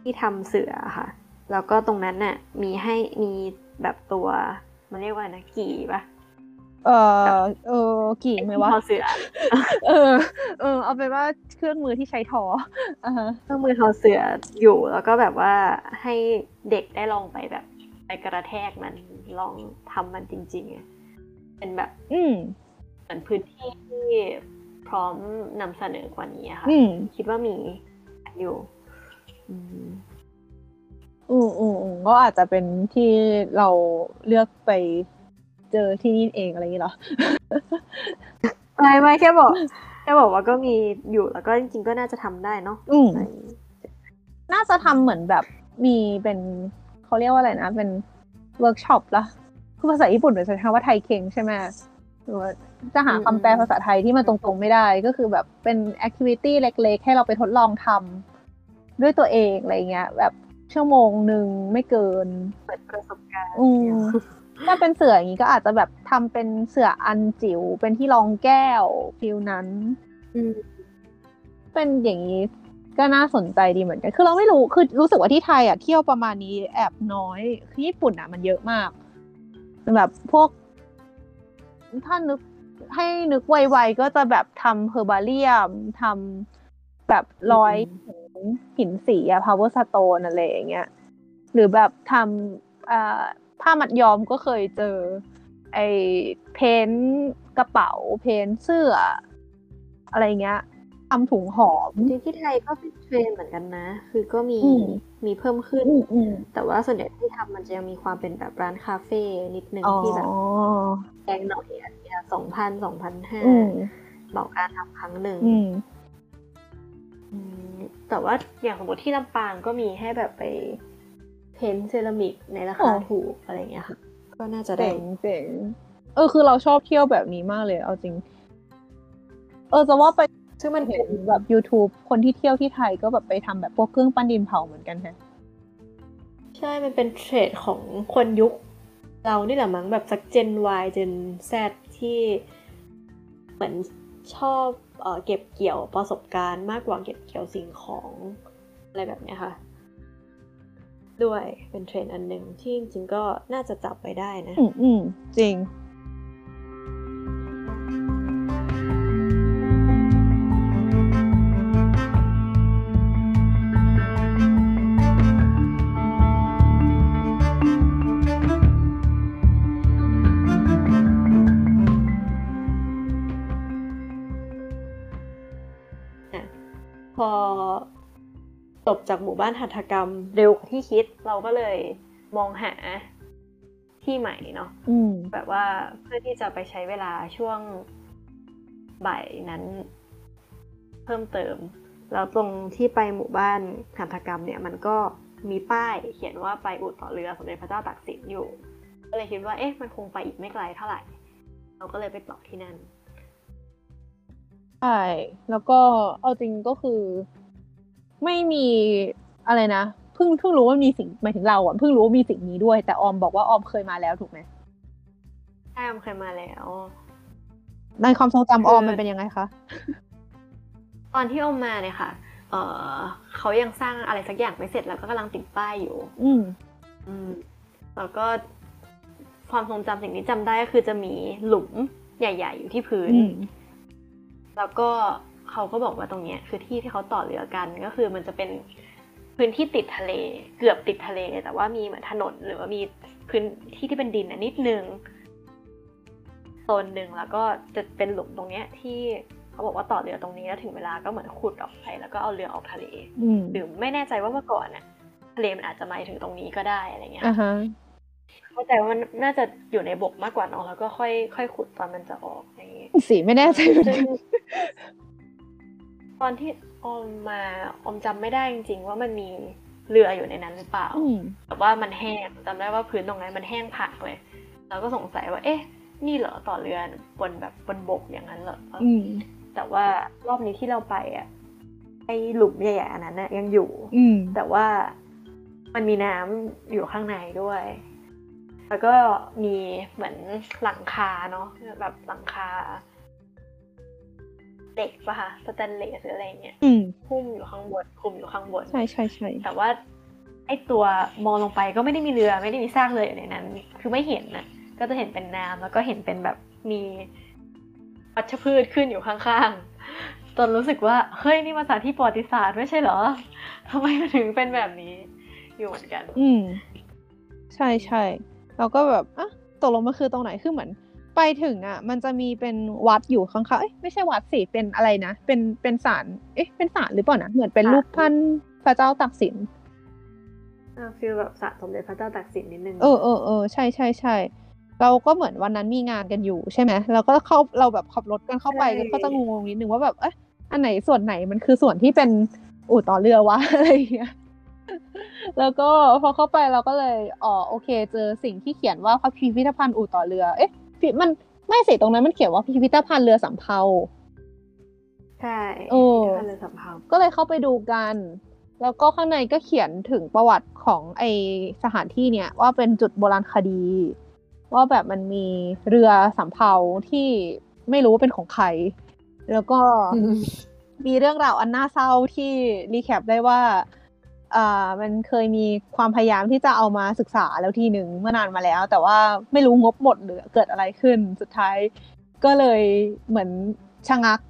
ที่ทำเสือค่ะ แล้วก็ตรงนั้นน่ะ มีให้มีแบบตัว มันเรียกว่าอะไรนะกี่ปะ เออเออกี่ไหมวะทอเสือเออ เออ เอาเป็นว่าเครื่องมือที่ใช้ทออ่าฮะเครื่องมือทอเสืออยู่แล้วก็แบบว่าให้เด็กได้ลองไปแบบ ไปกระแทกมันลองทำมันจริงๆอะเป็นแบบ อืมเหมือนพื้นที่ที่พร้อมนำเสนอกว่านี้อะค่ะอืมคิดว่ามีอยู่อืมอืมอืมอืมก็อาจจะเป็นที่เราเลือกไป เจอที่นี่เองอะไรอย่างนี้เหรอไม่ไม่แค่บอกแค่บอกว่าก็มีอยู่แล้วก็จริงๆก็น่าจะทำได้เนาะอืมในน่าจะทำเหมือนแบบมีเป็นเขาเรียกว่าอะไรนะ เป็นเวิร์กช็อปละคือภาษาญี่ปุ่นมันจะใช้คำว่า体験ใช่ไหมหรือว่าจะหาคำแปลภาษาไทยที่มันตรงๆไม่ได้ ก็คือแบบเป็น activity เล็กๆ ให้เราไปทดลองทำด้วยตัวเองอะไรเงี้ย แบบชั่วโมงหนึ่งไม่เกิน เปิดประสบการณ์อืม ถ้าเป็นเสื่ออย่างนี้ก็อาจจะแบบทำเป็นเสื่ออันจิ๋วเป็นที่รองแก้ว feel นั้น อืมเป็นอย่างนี้ก็น่าสนใจดีเหมือนกัน คือเราไม่รู้ คือรู้สึกว่าที่ไทยอะเที่ยวประมาณนี้แอบน้อย คือญี่ปุ่นอะมันเยอะมาก แบบพวก ถ้านึกให้นึกไวๆก็จะแบบทำ herbariumทำแบบร้อยหินสีอะ power stone อะไรอย่างเงี้ย หรือแบบทำ ผ้ามัดย้อมก็เคยเจอ ไอ้ paint กระเป๋า paint เสื้อ อะไรเงี้ยทำถุงหอมจริงๆที่ไทยก็เป็นเทรนด์เหมือนกันนะ คือก็มีอืมมีเพิ่มขึ้นอืมอืมแต่ว่าส่วนใหญ่ที่ทำมันจะยังมีความเป็นแบบร้านคาเฟ่นิดนึงอ๋อที่แบบแพงหน่อยอันเนี้ยสองพันสองพันห้าอืมต่อการทำครั้งหนึ่งอืมอืมแต่ว่าอย่างสมมติที่ลำปางก็มีให้แบบไป เพ้นท์เซรามิกในราคาอ๋อถูกอะไรเงี้ยค่ะ ก็น่าจะได้เจ๋งเจ๋งเออคือเราชอบเที่ยวแบบนี้มากเลย เอาจริง เออจะว่าไปซึ่งมันเห็เป็นนแบบ YouTube คนที่เที่ยวที่ไทยก็แบบไปทำแบบพวกเครื่องปั้นดินเผาเหมือนกันฮะใช่มันเป็นเทรดของคนยุค เรานี่แหละมั้งแบบสักเจน Y เจน Z ที่เหมือนชอบเอ่อเก็บเกี่ยวประสบการณ์มากกว่าเก็บเกี่ยวสิ่งของอะไรแบบเนี้ยค่ะ ด้วยเป็นเทรนด์อันหนึ่งที่จริงๆก็น่าจะจับไปได้นะ อืมอืมจริง จบจากหมู่บ้านหัตถกรรม เร็วกว่าที่คิดเราก็เลยมองหาที่ใหม่เนาะอืมแบบว่าเพื่อที่จะไปใช้เวลาช่วงบ่ายนั้น เพิ่มเติม แล้วตรงที่ไปหมู่บ้านหัตถกรรมเนี่ยมันก็มีป้ายเขียนว่าไปอุดต่อเรือสมเด็จพระเจ้าตากสินอยู่ ก็เลยคิดว่าเอ๊ะมันคงไปอีกไม่ไกลเท่าไหร่ เราก็เลยไปต่อที่นั่นใช่แล้วก็เอาจริงก็คือ ไม่มีอะไรนะเพิ่งเพิ่งรู้ว่ามีสิ่งหมายถึงเราอะเพิ่งรู้ว่ามีสิ่งนี้ด้วย แต่ออมบอกว่าออมเคยมาแล้วถูกไหมใช่ออมเคยมาแล้วในความทรงจำคือออมมันเป็นยังไงคะตอนที่ออมมาเนี่ยค่ะ เออเขายังสร้างอะไรสักอย่างไม่เสร็จแล้วก็กำลังติดป้ายอยู่ อืม อืมแล้วก็ความทรงจำสิ่งที่จำได้ก็คือจะมีหลุมใหญ่ ๆ อยู่ที่พื้นอืมแล้วก็ เขาก็บอกว่าตรงเนี้ยคือที่ที่เขาต่อเรือกันก็คือมันจะเป็นพื้นที่ติดทะเล เกือบติดทะเล แต่ว่ามีเหมือนถนนหรือว่ามีพื้นที่ที่เป็นดินน่ะนิดนึงโซนหนึ่งแล้วก็จะเป็นหลุมตรงเนี้ยที่เขาบอกว่าต่อเรือตรงนี้แล้วถึงเวลาก็เหมือนขุดออกไปแล้วก็เอาเรือออกทะเลอืมหรือไม่แน่ใจว่าเมื่อก่อนน่ะทะเลมันอาจจะมาถึงตรงนี้ก็ได้อะไรเงี้ยอ่าฮะเข้าใจว่ามันน่าจะอยู่ในบกมากกว่าเนอะแล้วก็ค่อยค่อยขุดตอนมันจะออกอย่างงี้สีไม่แน่ใจเหมือนซึ่งกัน ตอนที่ออมมาออมจำไม่ได้จริง ๆ ว่ามันมีเรืออยู่ในนั้นหรือเปล่าอืมแต่ว่ามันแห้งจำได้ว่าพื้นตรงนั้นมันแห้งผากเลยเราก็สงสัยว่า เอ๊ะ นี่เหรอต่อเรือบนแบบบนบกอย่างนั้นเหรออืมแต่ว่ารอบนี้ที่เราไปอะไอหลุมใหญ่ๆอันนั้นน่ะยังอยู่ อืมแต่ว่ามันมีน้ำอยู่ข้างในด้วย แล้วก็มีเหมือนหลังคาเนาะแบบหลังคา เหล็กปะคะสแตนเลสหรืออะไรเงี้ยอืมหุ้มอยู่ข้างบนคลุมอยู่ข้างบนใช่ใช่ใช่แต่ว่าไอตัวมองลงไปก็ไม่ได้มีเรือไม่ได้มีซากเรืออยู่ในนั้น คือไม่เห็นนะก็จะเห็นเป็นน้ำแล้วก็เห็นเป็นแบบมีวัชพืชขึ้นอยู่ข้างๆจนรู้สึกว่า เฮ้ย นี่มาสถานที่ประวัติศาสตร์ไม่ใช่เหรอทำไมมันถึงเป็นแบบนี้ อยู่เหมือนกัน อืม ใช่ใช่เราก็แบบอะตกลงมันคือตรงไหนคือเหมือน ไปถึงอะ มันจะมีเป็นวัดอยู่ข้างๆเอ้ยไม่ใช่วัดสิเป็นอะไรนะเป็นเป็นศาลเอ๊ะเป็นศาลหรือเปล่านะเหมือนเป็นศาลรูปท่านพระเจ้าตากสินฟีลแบบสะสมเด็จพระเจ้าตากสินนิดนึงเออเออเออใช่ใช่ใช่เราก็เหมือนวันนั้นมีงานกันอยู่ใช่ไหมเราก็เข้าเราแบบขับรถกันเข้าไปกันก็จะงงๆนิดนึงว่าแบบเอ๊ะอันไหนส่วนไหนมันคือส่วนที่เป็นอู่ต่อเรือวะอะไรอย่างเงี้ยแล้วก็พอเข้าไปเราก็เลยอ๋อโอเค เจอสิ่งที่เขียนว่าพระพิพิธภัณฑ์อู่ต่อเรือ เอ๊ะพิ มันไม่สิตรงนั้นมันเขียนว่าพิพิธภัณฑ์เรือสำเภาใช่เออท่านเลยสำเภาก็เลยเข้าไปดูกัน แล้วก็ข้างในก็เขียนถึงประวัติของไอสถานที่เนี่ย ว่าเป็นจุดโบราณคดี ว่าแบบมันมีเรือสำเภาที่ไม่รู้ว่าเป็นของใคร แล้วก็มีเรื่องราวอันน่าเศร้าที่รีแคปได้ว่าอ่า มันเคยมีความพยายามที่จะเอามาศึกษาแล้วทีหนึ่งเมื่อนานมาแล้ว แต่ว่าไม่รู้งบหมดหรือเกิดอะไรขึ้น สุดท้ายก็เลยเหมือนชะงัก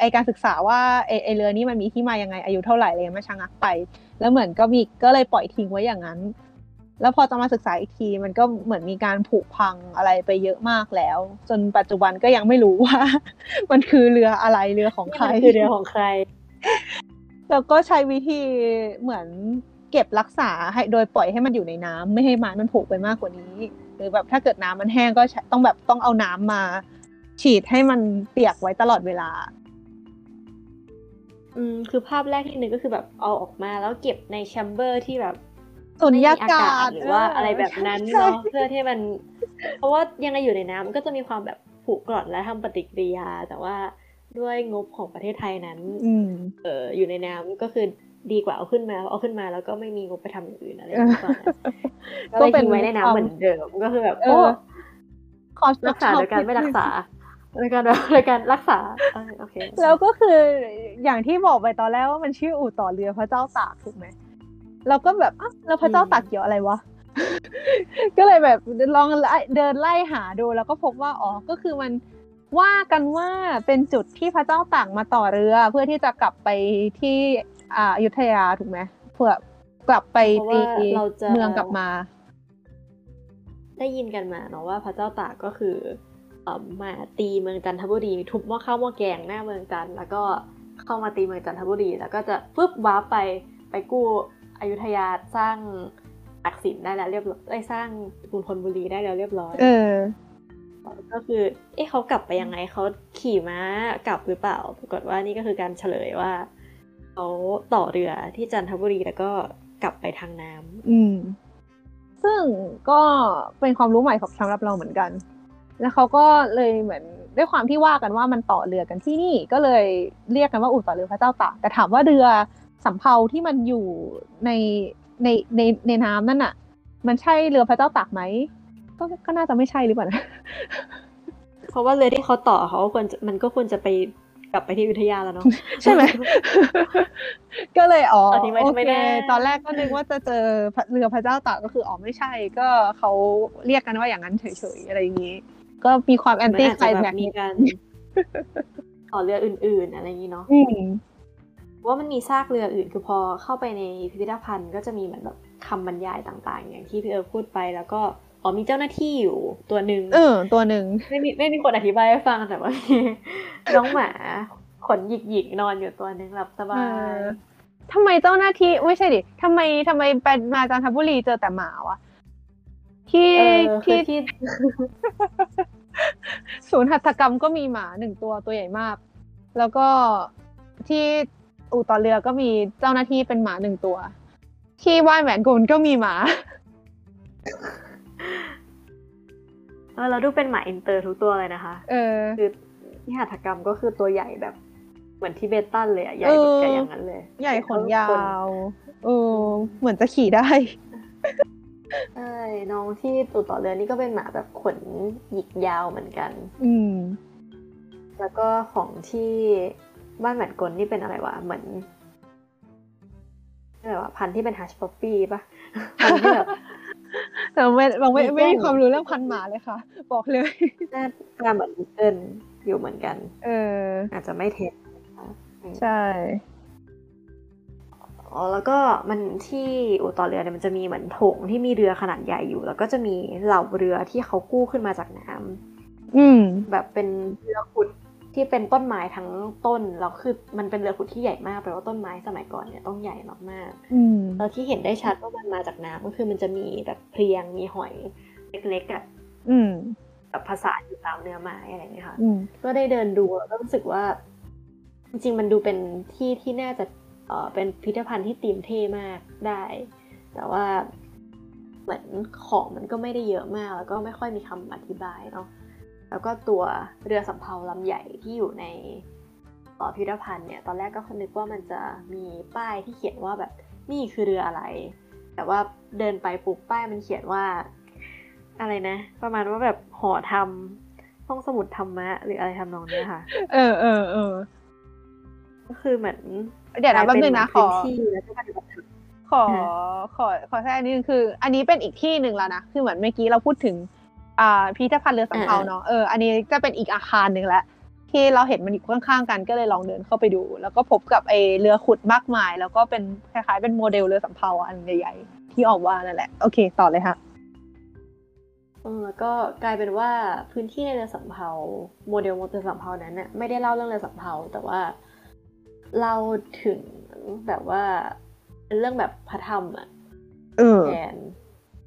ไอการศึกษาว่าไอไอเรือนี้มันมีที่มายังไงอายุเท่าไหร่เงี้ยมันชะงักไป แล้วเหมือนก็มีก็เลยปล่อยทิ้งไว้อย่างนั้น แล้วพอจะมาศึกษาอีกที มันก็เหมือนมีการผุพังอะไรไปเยอะมากแล้ว จนปัจจุบันก็ยังไม่รู้ว่า มันคือเรืออะไรเรือของใครคือเรือของใคร แล้วก็ใช้วิธีเหมือนเก็บรักษาให้โดยปล่อยให้มันอยู่ในน้ำไม่ให้ไม้มันผุไปมากกว่านี้ หรือแบบถ้าเกิดน้ำมันแห้งก็ใช้ต้องแบบต้องเอาน้ำมา ฉีดให้มันเปียกไว้ตลอดเวลา อืมคือภาพแรกที่นึกก็คือแบบเอาออกมาแล้วเก็บในแชมเบอร์ที่แบบสุญไม่มีญาอากาาศศหรือว่าอะไรแบบนั้นใช่เนาะเพื่อที่มัน เพราะว่ายังไงอยู่ในน้ำมันก็จะมีความแบบผุกร่อนและทำปฏิกิริยา แต่ว่า ด้วยงบของประเทศไทยนั้นอืมเอออยู่ในน้ำก็คือดีกว่าเอาขึ้นมาเอาขึ้นมาแล้วก็ไม่มีงบไปทำอย่างอื่นอะไรอย่างเงี้ยก่อนนะก็เลยทิ้งไว้ในน้ำเหมือนเดิมก็คือแบบเอโอ้อขอรักษาโดยการไม่รักษาโดยการโดยการรักษาเออโอเคแล้วก็คืออย่างที่บอกไปตอนแรกว่ามันชื่ออู่ต่อเรือพระเจ้าตากถูกไหมเราก็แบบอ้าวแล้วพระเจ้าตากเกี่ยวอะไรวะก็เลยแบบลองเดินไล่หาดูแล้วก็พบว่าอ๋อก็คือมัน ว่ากันว่าเป็นจุดที่พระเจ้าตากมาต่อเรือ เพื่อที่จะกลับไปที่อ่าอยุธยาถูกไหมเพื่อกลับไปเพราะตีว่าเราจะเมืองกลับมา ได้ยินกันมาเนาะว่าพระเจ้าตากก็คือเอ่อมาตีเมืองจันทบุรีทุบหม้อข้าวหม้อแกงหน้าเมืองจันทร์แล้วก็เข้ามาตีเมืองจันทบุรี แล้วก็จะฟึบว้าร์ปไปไปกู้อยุธยาสร้างตักสินได้แล้วเรียบร้อยเอ้ยสร้างกรุงธนบุรีได้แล้วเรียบร้อย เออ ก็คือ เอ๊ะเขากลับไปยังไงเขาขี่ม้ากลับหรือเปล่า ปรากฏว่านี่ก็คือการเฉลยว่าเขาต่อเรือที่จันทบุรีแล้วก็กลับไปทางน้ำอืม ซึ่งก็เป็นความรู้ใหม่ของสำหรับเราเหมือนกัน แล้วเขาก็เลยเหมือนด้วยความที่ว่ากันว่ามันต่อเรือกันที่นี่ก็เลยเรียกกันว่าอู่ต่อเรือพระเจ้าตากแต่ถามว่าเรือสำเภาที่มันอยู่ในในในในน้ำนั่นน่ะมันใช่เรือพระเจ้าตากไหม ก็ก็น่าจะไม่ใช่หรือเปล่านะเพราะว่าเรือที่เขาต่อเขาก็ควรจะมันก็ควรจะไปกลับไปที่อยุธยาแล้วเนาะใช่ไหมก็เลยอ๋ออันนี้ไม่โอไม่เคแน่ตอนแรกก็นึกว่าจะเจอเรือพระเจ้าตากก็คืออ๋อไม่ใช่ ก็เขาเรียกกันว่าอย่างนั้นเฉยๆอะไรอย่างนี้ ก็มีความแอนมันตี้อาจไคลจะแบแม็บกมีการต่อเรืออื่น ๆ อะไรอย่างนี้เนาะอืมเพราะว่ามันมีซากเรืออื่นคือพอเข้าไปในพิพิธภัณฑ์ ก็จะมีเหมือนแบบคำบรรยายต่าง ๆ อย่างที่พี่เอิร์ธพูดไปแล้วก็ อ๋อมีเจ้าหน้าที่อยู่ตัวหนึ่งเออ ตัวหนึ่งไม่มีไม่มีคนอธิบายให้ฟังแต่ว่ามีน้องหมาขนหยิกหยิกๆนอนอยู่ตัวหนึ่งหลับสบาเอยอทำไมเจ้าหน้าที่ไม่ใช่ดิทำไมทำไมไปมาจันทบุรีเจอแต่หมาวะที่เออคืที่อที่ศูนย์หัตถกรรมก็มีหมาหนึ่งตัวตัวใหญ่มาก แล้วก็ที่อู่ต่อเรือก็มีเจ้าหน้าที่เป็นหมาหนึ่งตัว ที่ว่านแหวนโกนก็มีหมา เออเราดูเป็นหมาอินเตอร์ทุกตัวเลยนะคะ เออ คือที่หัตถกรรมก็คือตัวใหญ่แบบ เหมือนทิเบตันเลยอะใหญ่เอแบบอใหญ่อย่างนั้นเลย ใหญ่ขนยาคนวเออเหมือนจะขี่ได้ใช่น้องที่ตูต่อเรือนี่ก็เป็นหมาแบบขนหยิกยาวเหมือนกัน อืม แล้วก็ของที่บ้านแหวนกลนี่เป็นอะไรวะเหมือนอะไรวะพันธุ์ที่เป็นฮัชป๊อปปี้ปะพันธุ์ที่แบบ แต่ไม่เราไม่มีไม่มีกล้องความรู้เรื่องพันธุ์หมาเลยค่ะ บอกเลยหน้าตาเหมือนเอินอยู่เหมือนกัน เออ อาจจะไม่เท็จนะคะใช่อ๋อแล้วก็มันที่อู่ต่อเรือเนี่ยมันจะมีเหมือนโถงที่มีเรือขนาดใหญ่อยู่ แล้วก็จะมีเหล่าเรือที่เขากู้ขึ้นมาจากน้ำอืม แบบเป็นเรือขุด ที่เป็นต้นไม้ทั้งต้นแล้วคือมันเป็นเรือขุดที่ใหญ่มากแปลว่าต้นไม้สมัยก่อนเนี่ยต้องใหญ่มากๆอืมแล้วที่เห็นได้ชัดว่ามันมาจากน้ำก็คือมันจะมีแบบเพลียงมีหอยเล็กๆอะอืมแบบภาษาอยู่ตามเนื้อไม้อะไรอย่างเงี้ยค่ะอืมก็ได้เดินดูแล้วก็รู้สึกว่า จริงๆมันดูเป็นที่ที่น่าจะเออเป็นพิพิธภัณฑ์ที่ตีมเท่มากได้ แต่ว่าเหมือนของมันก็ไม่ได้เยอะมาก แล้วก็ไม่ค่อยมีคำอธิบายเนาะ แล้วก็ตัวเรือสำเภาลำใหญ่ที่อยู่ในเอ่อพิพิธภัณฑ์เนี่ยตอนแรกก็นึกว่ามันจะมีป้ายที่เขียนว่าแบบนี่คือเรืออะไร แต่ว่าเดินไปปุ๊บป้ายมันเขียนว่า อะไรนะ ประมาณว่าแบบหอทำห้องสมุดธรรมะ หรืออะไรทำนองเนี้ยค่ะ เออเออเออก็คือเหมือนเดี๋ยวนะแป๊บนึงนะขกลาอยเป็นเหมือนพื้นที่แล้วก็ปฏิบัติธรรมขออ่าขอขอแทรกอันนี้นึงคือ อันนี้เป็นอีกที่หนึ่งแล้วนะคือเหมือนเมื่อกี้เราพูดถึง อ่าพิพิธภัณฑ์เรือสำเภาอ่าเนาะเอออันนี้จะเป็นอีกอาคารหนึ่งแล้วที่เราเห็นมันอยู่ข้างๆกันก็เลยลองเดินเข้าไปดู แล้วก็พบกับไอ้เรือขุดมากมาย แล้วก็เป็นคล้ายๆเป็นโมเดลเรือสำเภาอันใหญ่ๆที่ออกว่านั่นแหละโอเคต่อเลยค่ะเออแล้วก็กลายเป็นว่าพื้นที่ในเรือสำเภาโมเดลเรือสำเภานั้นน่ะไม่ได้เล่าเรื่องเรือสำเภาแต่ว่าเล่าถึงแบบว่าเป็นเรื่องแบบพระธรรมอะเออแทน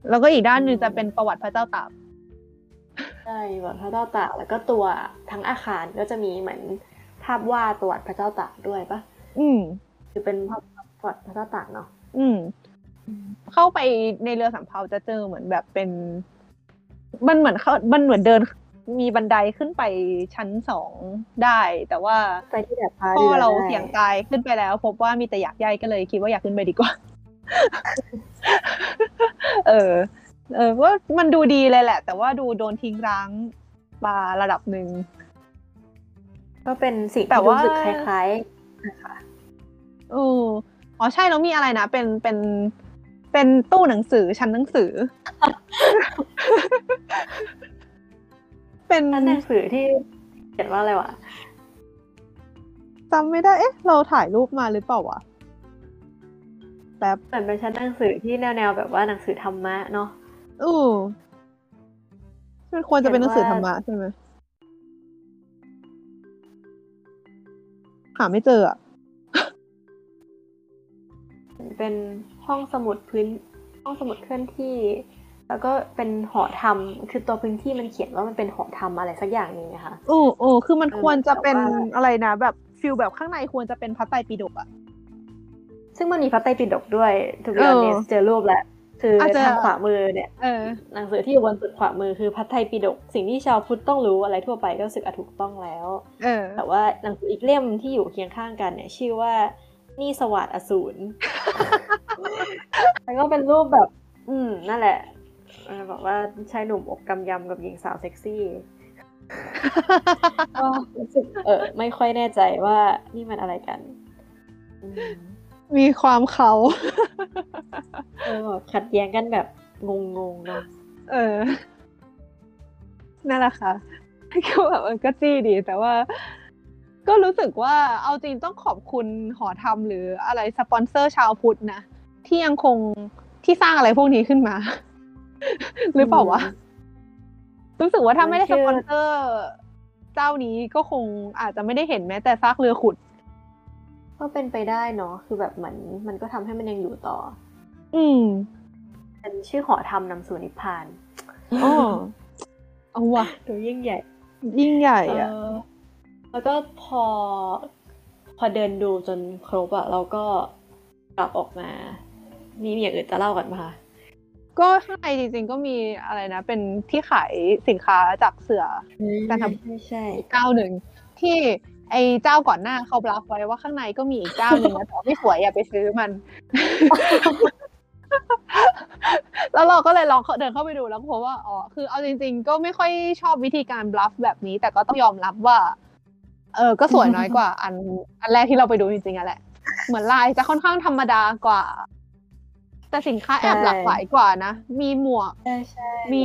แล้วก็อีกด้านหนึ่งจะเป็นประวัติพระเจ้าตาก ใช่แบบพระเจ้าตากแล้วก็ตัวทั้งอาคารก็จะมีเหมือนภาพวาดประวัติพระเจ้าตากด้วยปะอืมคือเป็นภาพประวัติพระเจ้าตากเนาะอืม เข้าไปในเรือสำเภาจะเจอเหมือนแบบเป็น มันเหมือนเขามันเหมือนเดินมีบันไดขึ้นไปชั้นสองได้ แต่ว่าไปที่แบบพาพอเราได้เสี่ยงตายขึ้นไปแล้ว พบว่ามีแต่อยากใยก็เลยคิดว่าอยากขึ้นไปดีกว่า เออ เออว่ามันดูดีเลยแหละ แต่ว่าดูโดนทิ้งร้างมาระดับหนึ่งก็เป็นสิ่งแต่ที่ว่ารู้สึกคล้ายๆนะคะเอออ๋อใช่แล้วมีอะไรนะเป็นเป็นเป็นตู้หนังสือชั้นหนังสือ เป็นนั่นหนังสือที่เขียนว่าอะไรวะจำไม่ได้เอ๊ะ เราถ่ายรูปมาหรือเปล่าวะแป๊บเหมือนเป็นชั้นหนังสือที่แนวๆแบบว่าหนังสือธรรมะเนาะ อือมันควรจะเป็นหนังสือธรรมะใช่ไหมหาไม่เจออะ เป็นห้องสมุดพื้น ห้องสมุดเคลื่อนที่ แล้วก็เป็นหอธรรม คือตัวพื้นที่มันเขียนว่ามันเป็นหอธรรมอะไรสักอย่างหนึงนะคะโอ้โอ้คือมันเออควรจะเป็นแต่ว่าอะไรนะแบบfeel แบบข้างในควรจะเป็นพระไตรปิฎกอะซึ่งมันมีพระไตรปิฎกด้วยทุกอย่างเนี่ยเออเจอรูปแล้ว คืออาจจะทางขวามือเนี่ยเออหนังสือที่อยู่บนสุดขวามือคือพระไตรปิฎกสิ่งที่ชาวพุทธต้องรู้อะไรทั่วไปก็รู้สึกอะถูกต้องแล้วเออแต่ว่าหนังสืออีกเล่มที่อยู่เคียงข้างกันเนี่ย ชื่อว่านี้สวาทอสูรแล้วก็เป็นรูปแบบ อืม นั่นแหละเออบอกว่าชายหนุ่มอกกำยำกับหญิงสาวเซ็กซี่ก็รู้สึกเออไม่ค่อยแน่ใจว่านี่มันอะไรกันอื มมีความเขาเออแบบขัดแย้งกันแบบงงๆเนาะเออ นั่นแหละค่ะก็แบบเออก็จี้ดี แต่ว่า ก็รู้สึกว่าเอาจริงต้องขอบคุณหอธรรมหรืออะไรสปอนเซอร์ชาวพุทธนะ ที่ยังคงที่สร้างอะไรพวกนี้ขึ้นมา หรือเปล่าวะ รู้สึกว่าถ้าไม่ได้สปอนเซอร์ เจ้านี้ก็คงอาจจะไม่ได้เห็นแม้แต่ซากเรือขุด ก็เป็นไปได้เนาะคือแบบเหมือนมันก็ทำให้มันยังอยู่ต่อ อืมเป็นชื่อหอธรรมนำสู่นิพพานอ๋อเอาว่ะดูยิ่งใหญ่ ยิ่งใหญ่อะเออแล้วก็พอ พอเดินดูจนครบอะเราก็กลับออกมามีอย่างอื่นจะเล่ากันปะคะก็ข้างในจริงๆก็มีอะไรนะ เป็นที่ขายสินค้าจากเสือการทำใช่ใช่เจ้าหนึ่งที่ ไอ้เจ้าก่อนหน้าเขาบลัฟไว้ว่าข้างในก็มีอีกเจ้าหนึ่งนะแต่ว่าไม่สวยอย่าไปซื้อมัน แล้วเราก็เลยลองเข้าเดินเข้าไปดูแล้วก็พบว่าอ๋อคือเอาจริง ๆ ก็ไม่ค่อยชอบวิธีการบลัฟแบบนี้ แต่ก็ต้องยอมรับว่า เออก็สวยน้อยกว่า อันอันแรกที่เราไปดูจริงๆอะแหละ เหมือนลายจะค่อนข้างธรรมดากว่า แต่สินค้าแอบหลากหลายกว่านะมีหมวกใช่ใช่มี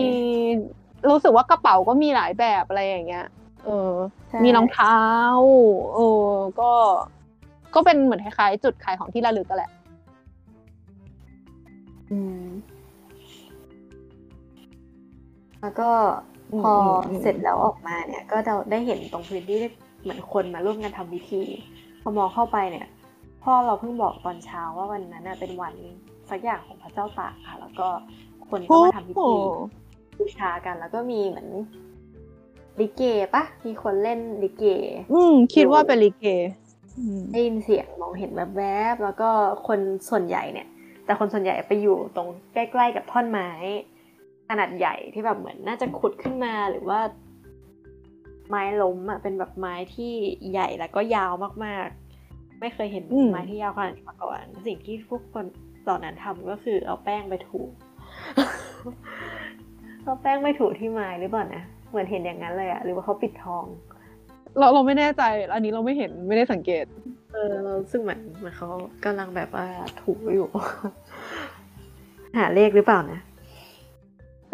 รู้สึกว่ากระเป๋าก็มีหลายแบบอะไรอย่างเงี้ย เออใช่มีรองเท้า เออ ก็ ก็เป็นเหมือนคล้ายๆ จุดขายของที่ระลึกกันแหละ อืม แล้วก็อืมพออมอืมเสร็จแล้วออกมาเนี่ย ก็เราได้เห็นตรงพื้นที่เหมือนคนมาร่วมกันทำพิธี พอมองเข้าไปเนี่ย พ่อเราเพิ่งบอกตอนเช้าว่าวันนั้นน่ะเป็นวันสักอย่างของพระเจ้าตากค่ะ แล้วก็คนก็มาทำพิธีบูชากัน แล้วก็มีเหมือน ลิเกปะมีคนเล่นลิเก อืมคิดว่าเป็นลิเกอืมได้ยินเสียงมองเห็นแวบๆแล้วก็คนส่วนใหญ่เนี่ย แต่คนส่วนใหญ่ไปอยู่ตรงใกล้ๆกับท่อนไม้ ขนาดใหญ่ที่แบบเหมือนน่าจะขุดขึ้นมาหรือว่า ไม้ล้มอะเป็นแบบไม้ที่ใหญ่แล้วก็ยาวมากๆ ไม่เคยเห็นอืมไม้ที่ยาวขนาดนี้มาก่อนสิ่งที่พวกคนตอนนั้นทำก็คือเอาแป้งไปถูเอาแป้งไปถูที่ไม้หรือเปล่านะ เหมือนเห็นอย่างนั้นเลยอะหรือว่าเขาปิดทอง เราเราไม่แน่ใจ อันนี้เราไม่เห็นไม่ได้สังเกต เออเรารู้สึกเหมือนเหมือนเขากำลังแบบว่าถูอยู่ หาเลขหรือเปล่านะ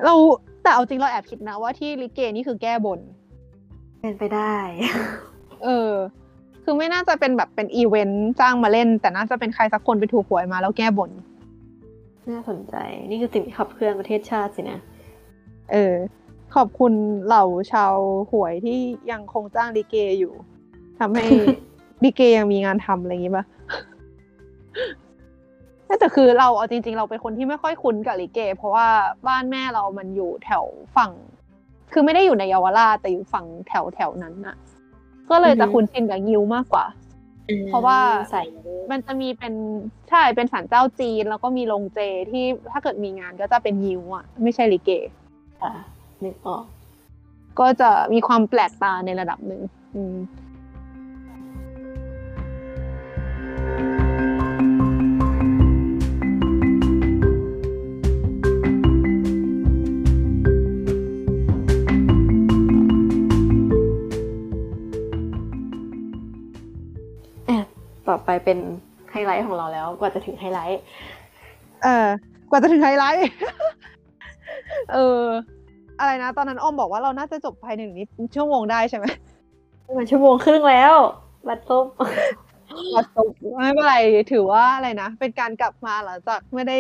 เราแต่เอาจริงเราแอบคิดนะว่าที่ลิเกนี่คือแก้บน เป็นไปได้ เออ คือไม่น่าจะเป็นแบบเป็นอีเวนต์จ้างมาเล่น แต่น่าจะเป็นใครสักคนไปถูกหวยมาแล้วแก้บน น่าสนใจ นี่คือสิ่งที่ขับเคลื่อนประเทศชาติสินะ เออ ขอบคุณเหล่าชาวหวยที่ยังคงจ้างลิเกอยู่ทำให้ลิเกยังมีงานทำอะไรอย่างงี้ปะแต่คือเราเอาจริง ๆ เราเป็นคนที่ไม่ค่อยคุ้นกับลิเก เพราะว่าบ้านแม่เรามันอยู่แถวฝั่ง คือไม่ได้อยู่ในเยาวราชแต่อยู่ฝั่งแถวแถวนั้นน่ะ ก็เลยจะอือฮึคุ้นชินกับงิ้วมากกว่า เพราะว่าใส่มันจะมีเป็นใช่เป็นศาลเจ้าจีน แล้วก็มีโรงเจที่ถ้าเกิดมีงานก็จะเป็นยิวอะ ไม่ใช่ลิเกค่ะ นึกออก ก็จะมีความแปลกตาในระดับหนึ่งอืมต่อไปเป็นไฮไลท์ของเราแล้ว กว่าจะถึงไฮไลท์ เออกว่าจะถึงไฮไลท์ เออ อะไรนะ ตอนนั้นอ้อมบอกว่าเราน่าจะจบภายในหนึ่งนิดชั่วโมงได้ใช่ไหมมันชั่วโมงครึ่งแล้ว บัตรส้มไม่เป็นไรถือว่าอะไรนะ เป็นการกลับมาหลังจากไม่ได้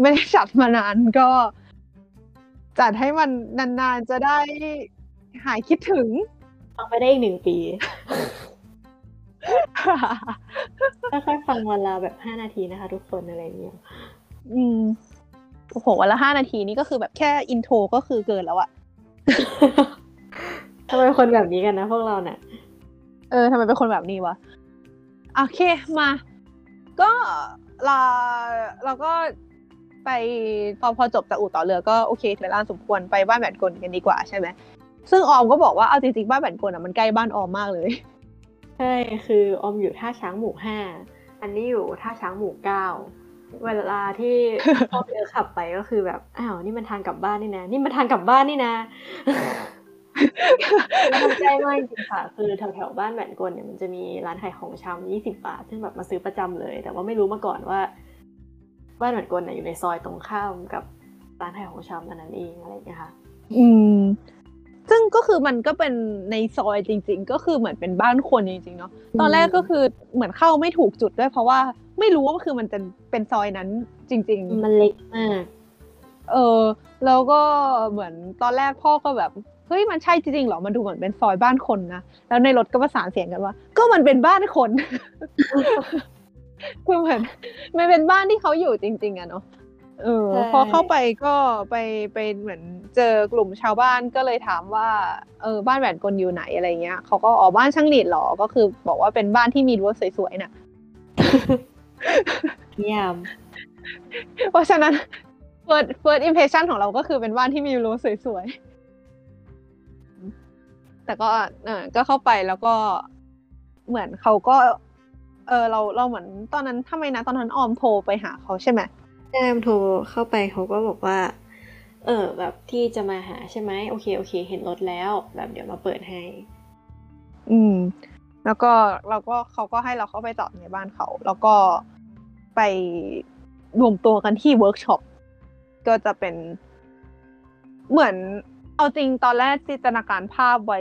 ไม่ได้จัดมานานก็ จัดให้มันนานๆจะได้หายคิดถึงฟังไปได้อีกหนึ่งปีค่อยๆฟังวันละแบบห้านาทีนะคะ ทุกคนอะไรอย่างเงี้ยอืม โอ้โหวันละห้านาทีนี่ก็คือแบบแค่อินโทรก็คือเกินแล้วอะทำไมคนแบบนี้กันนะพวกเราเนี่ยเออทำไมเป็นคนแบบนี้วะ โอเคมา ก็เราเราก็ไปพอพอจบจากอู่ต่อเรือก็โอเคถึงเวลาสมควรไปบ้านแบนกลกันดีกว่าใช่ไหมซึ่งออมก็บอกว่าเอาจริงๆบ้านแบนกลอะมันใกล้บ้านออมมากเลย ใช่คือออมอยู่ท่าช้างหมู่ห้าอันนี้อยู่ท่าช้างหมู่เก้า เวลาที่พ่อเออขับไปก็คือแบบอ้าวนี่มันทางกลับบ้านนี่นะนี่มันทางกลับบ้านนี่นะแล้วมันใกล้มากจริงๆค่ะ คือแถวแถวๆบ้านแหวนกลเนี่ยมันจะมีร้านขายของชำยี่สิบาท ซึ่งแบบมาซื้อประจำเลย แต่ว่าไม่รู้มาก่อนว่า บ้านแหวนกลเนี่ยอยู่ในซอยตรงข้ามกับร้านขายของชำอันนั้นเองอะไรอย่างเงี้ยค่ะ อืม ซึ่งก็คือมันก็เป็นในซอยจริง ๆ ก็คือเหมือนเป็นบ้านคนจริงๆเนาะตอนแรกก็คือเหมือนเข้าไม่ถูกจุดด้วยเพราะว่าไม่รู้ว่าคือมันจะเป็นซอยนั้นจริง ๆ มันเล็กมาก เออแล้วก็เหมือนตอนแรกพ่อก็แบบเฮ้ยมันใช่จริงๆเหรอมันดูเหมือนเป็นซอยบ้านคนนะแล้วในรถก็ประสานเสียงกันว่า ก็มันเป็นบ้านคนคือเหมือนมันเป็นบ้านที่เขาอยู่จริง ๆอะเนาะ เออ ใช่ พอเข้าไปก็ไปไปเหมือนเจอกลุ่มชาวบ้านก็เลยถามว่าเออบ้านแหวนกลอยู่ไหนอะไรเงี้ยเขาก็อ๋อบ้านช่างหลีดเหรอก็คือ บอกว่าเป็นบ้านที่มีรั้วสวยๆน่ะนิยามเพราะฉะนั้น first first impression ของเราก็คือเป็นบ้านที่มีรั้วสวยๆ แต่ก็เออก็เข้าไปแล้วก็เหมือนเขาก็ เออเราเราเหมือนตอนนั้นทำไมนะ ตอนนั้นออมโทรไปหาเขาใช่ไหม แจมโทรเข้าไปเขาก็บอกว่า เออ แบบที่จะมาหาใช่ไหมโอเคโอเค เห็นรถแล้ว แบบเดี๋ยวมาเปิดให้ อืม แล้วก็เราก็เขาก็ให้เราเข้าไปจอดในบ้านเขา แล้วก็ไปรวมตัวกันที่เวิร์กช็อปก็จะเป็นเหมือน เอาจริงตอนแรกจินตนาการภาพไว้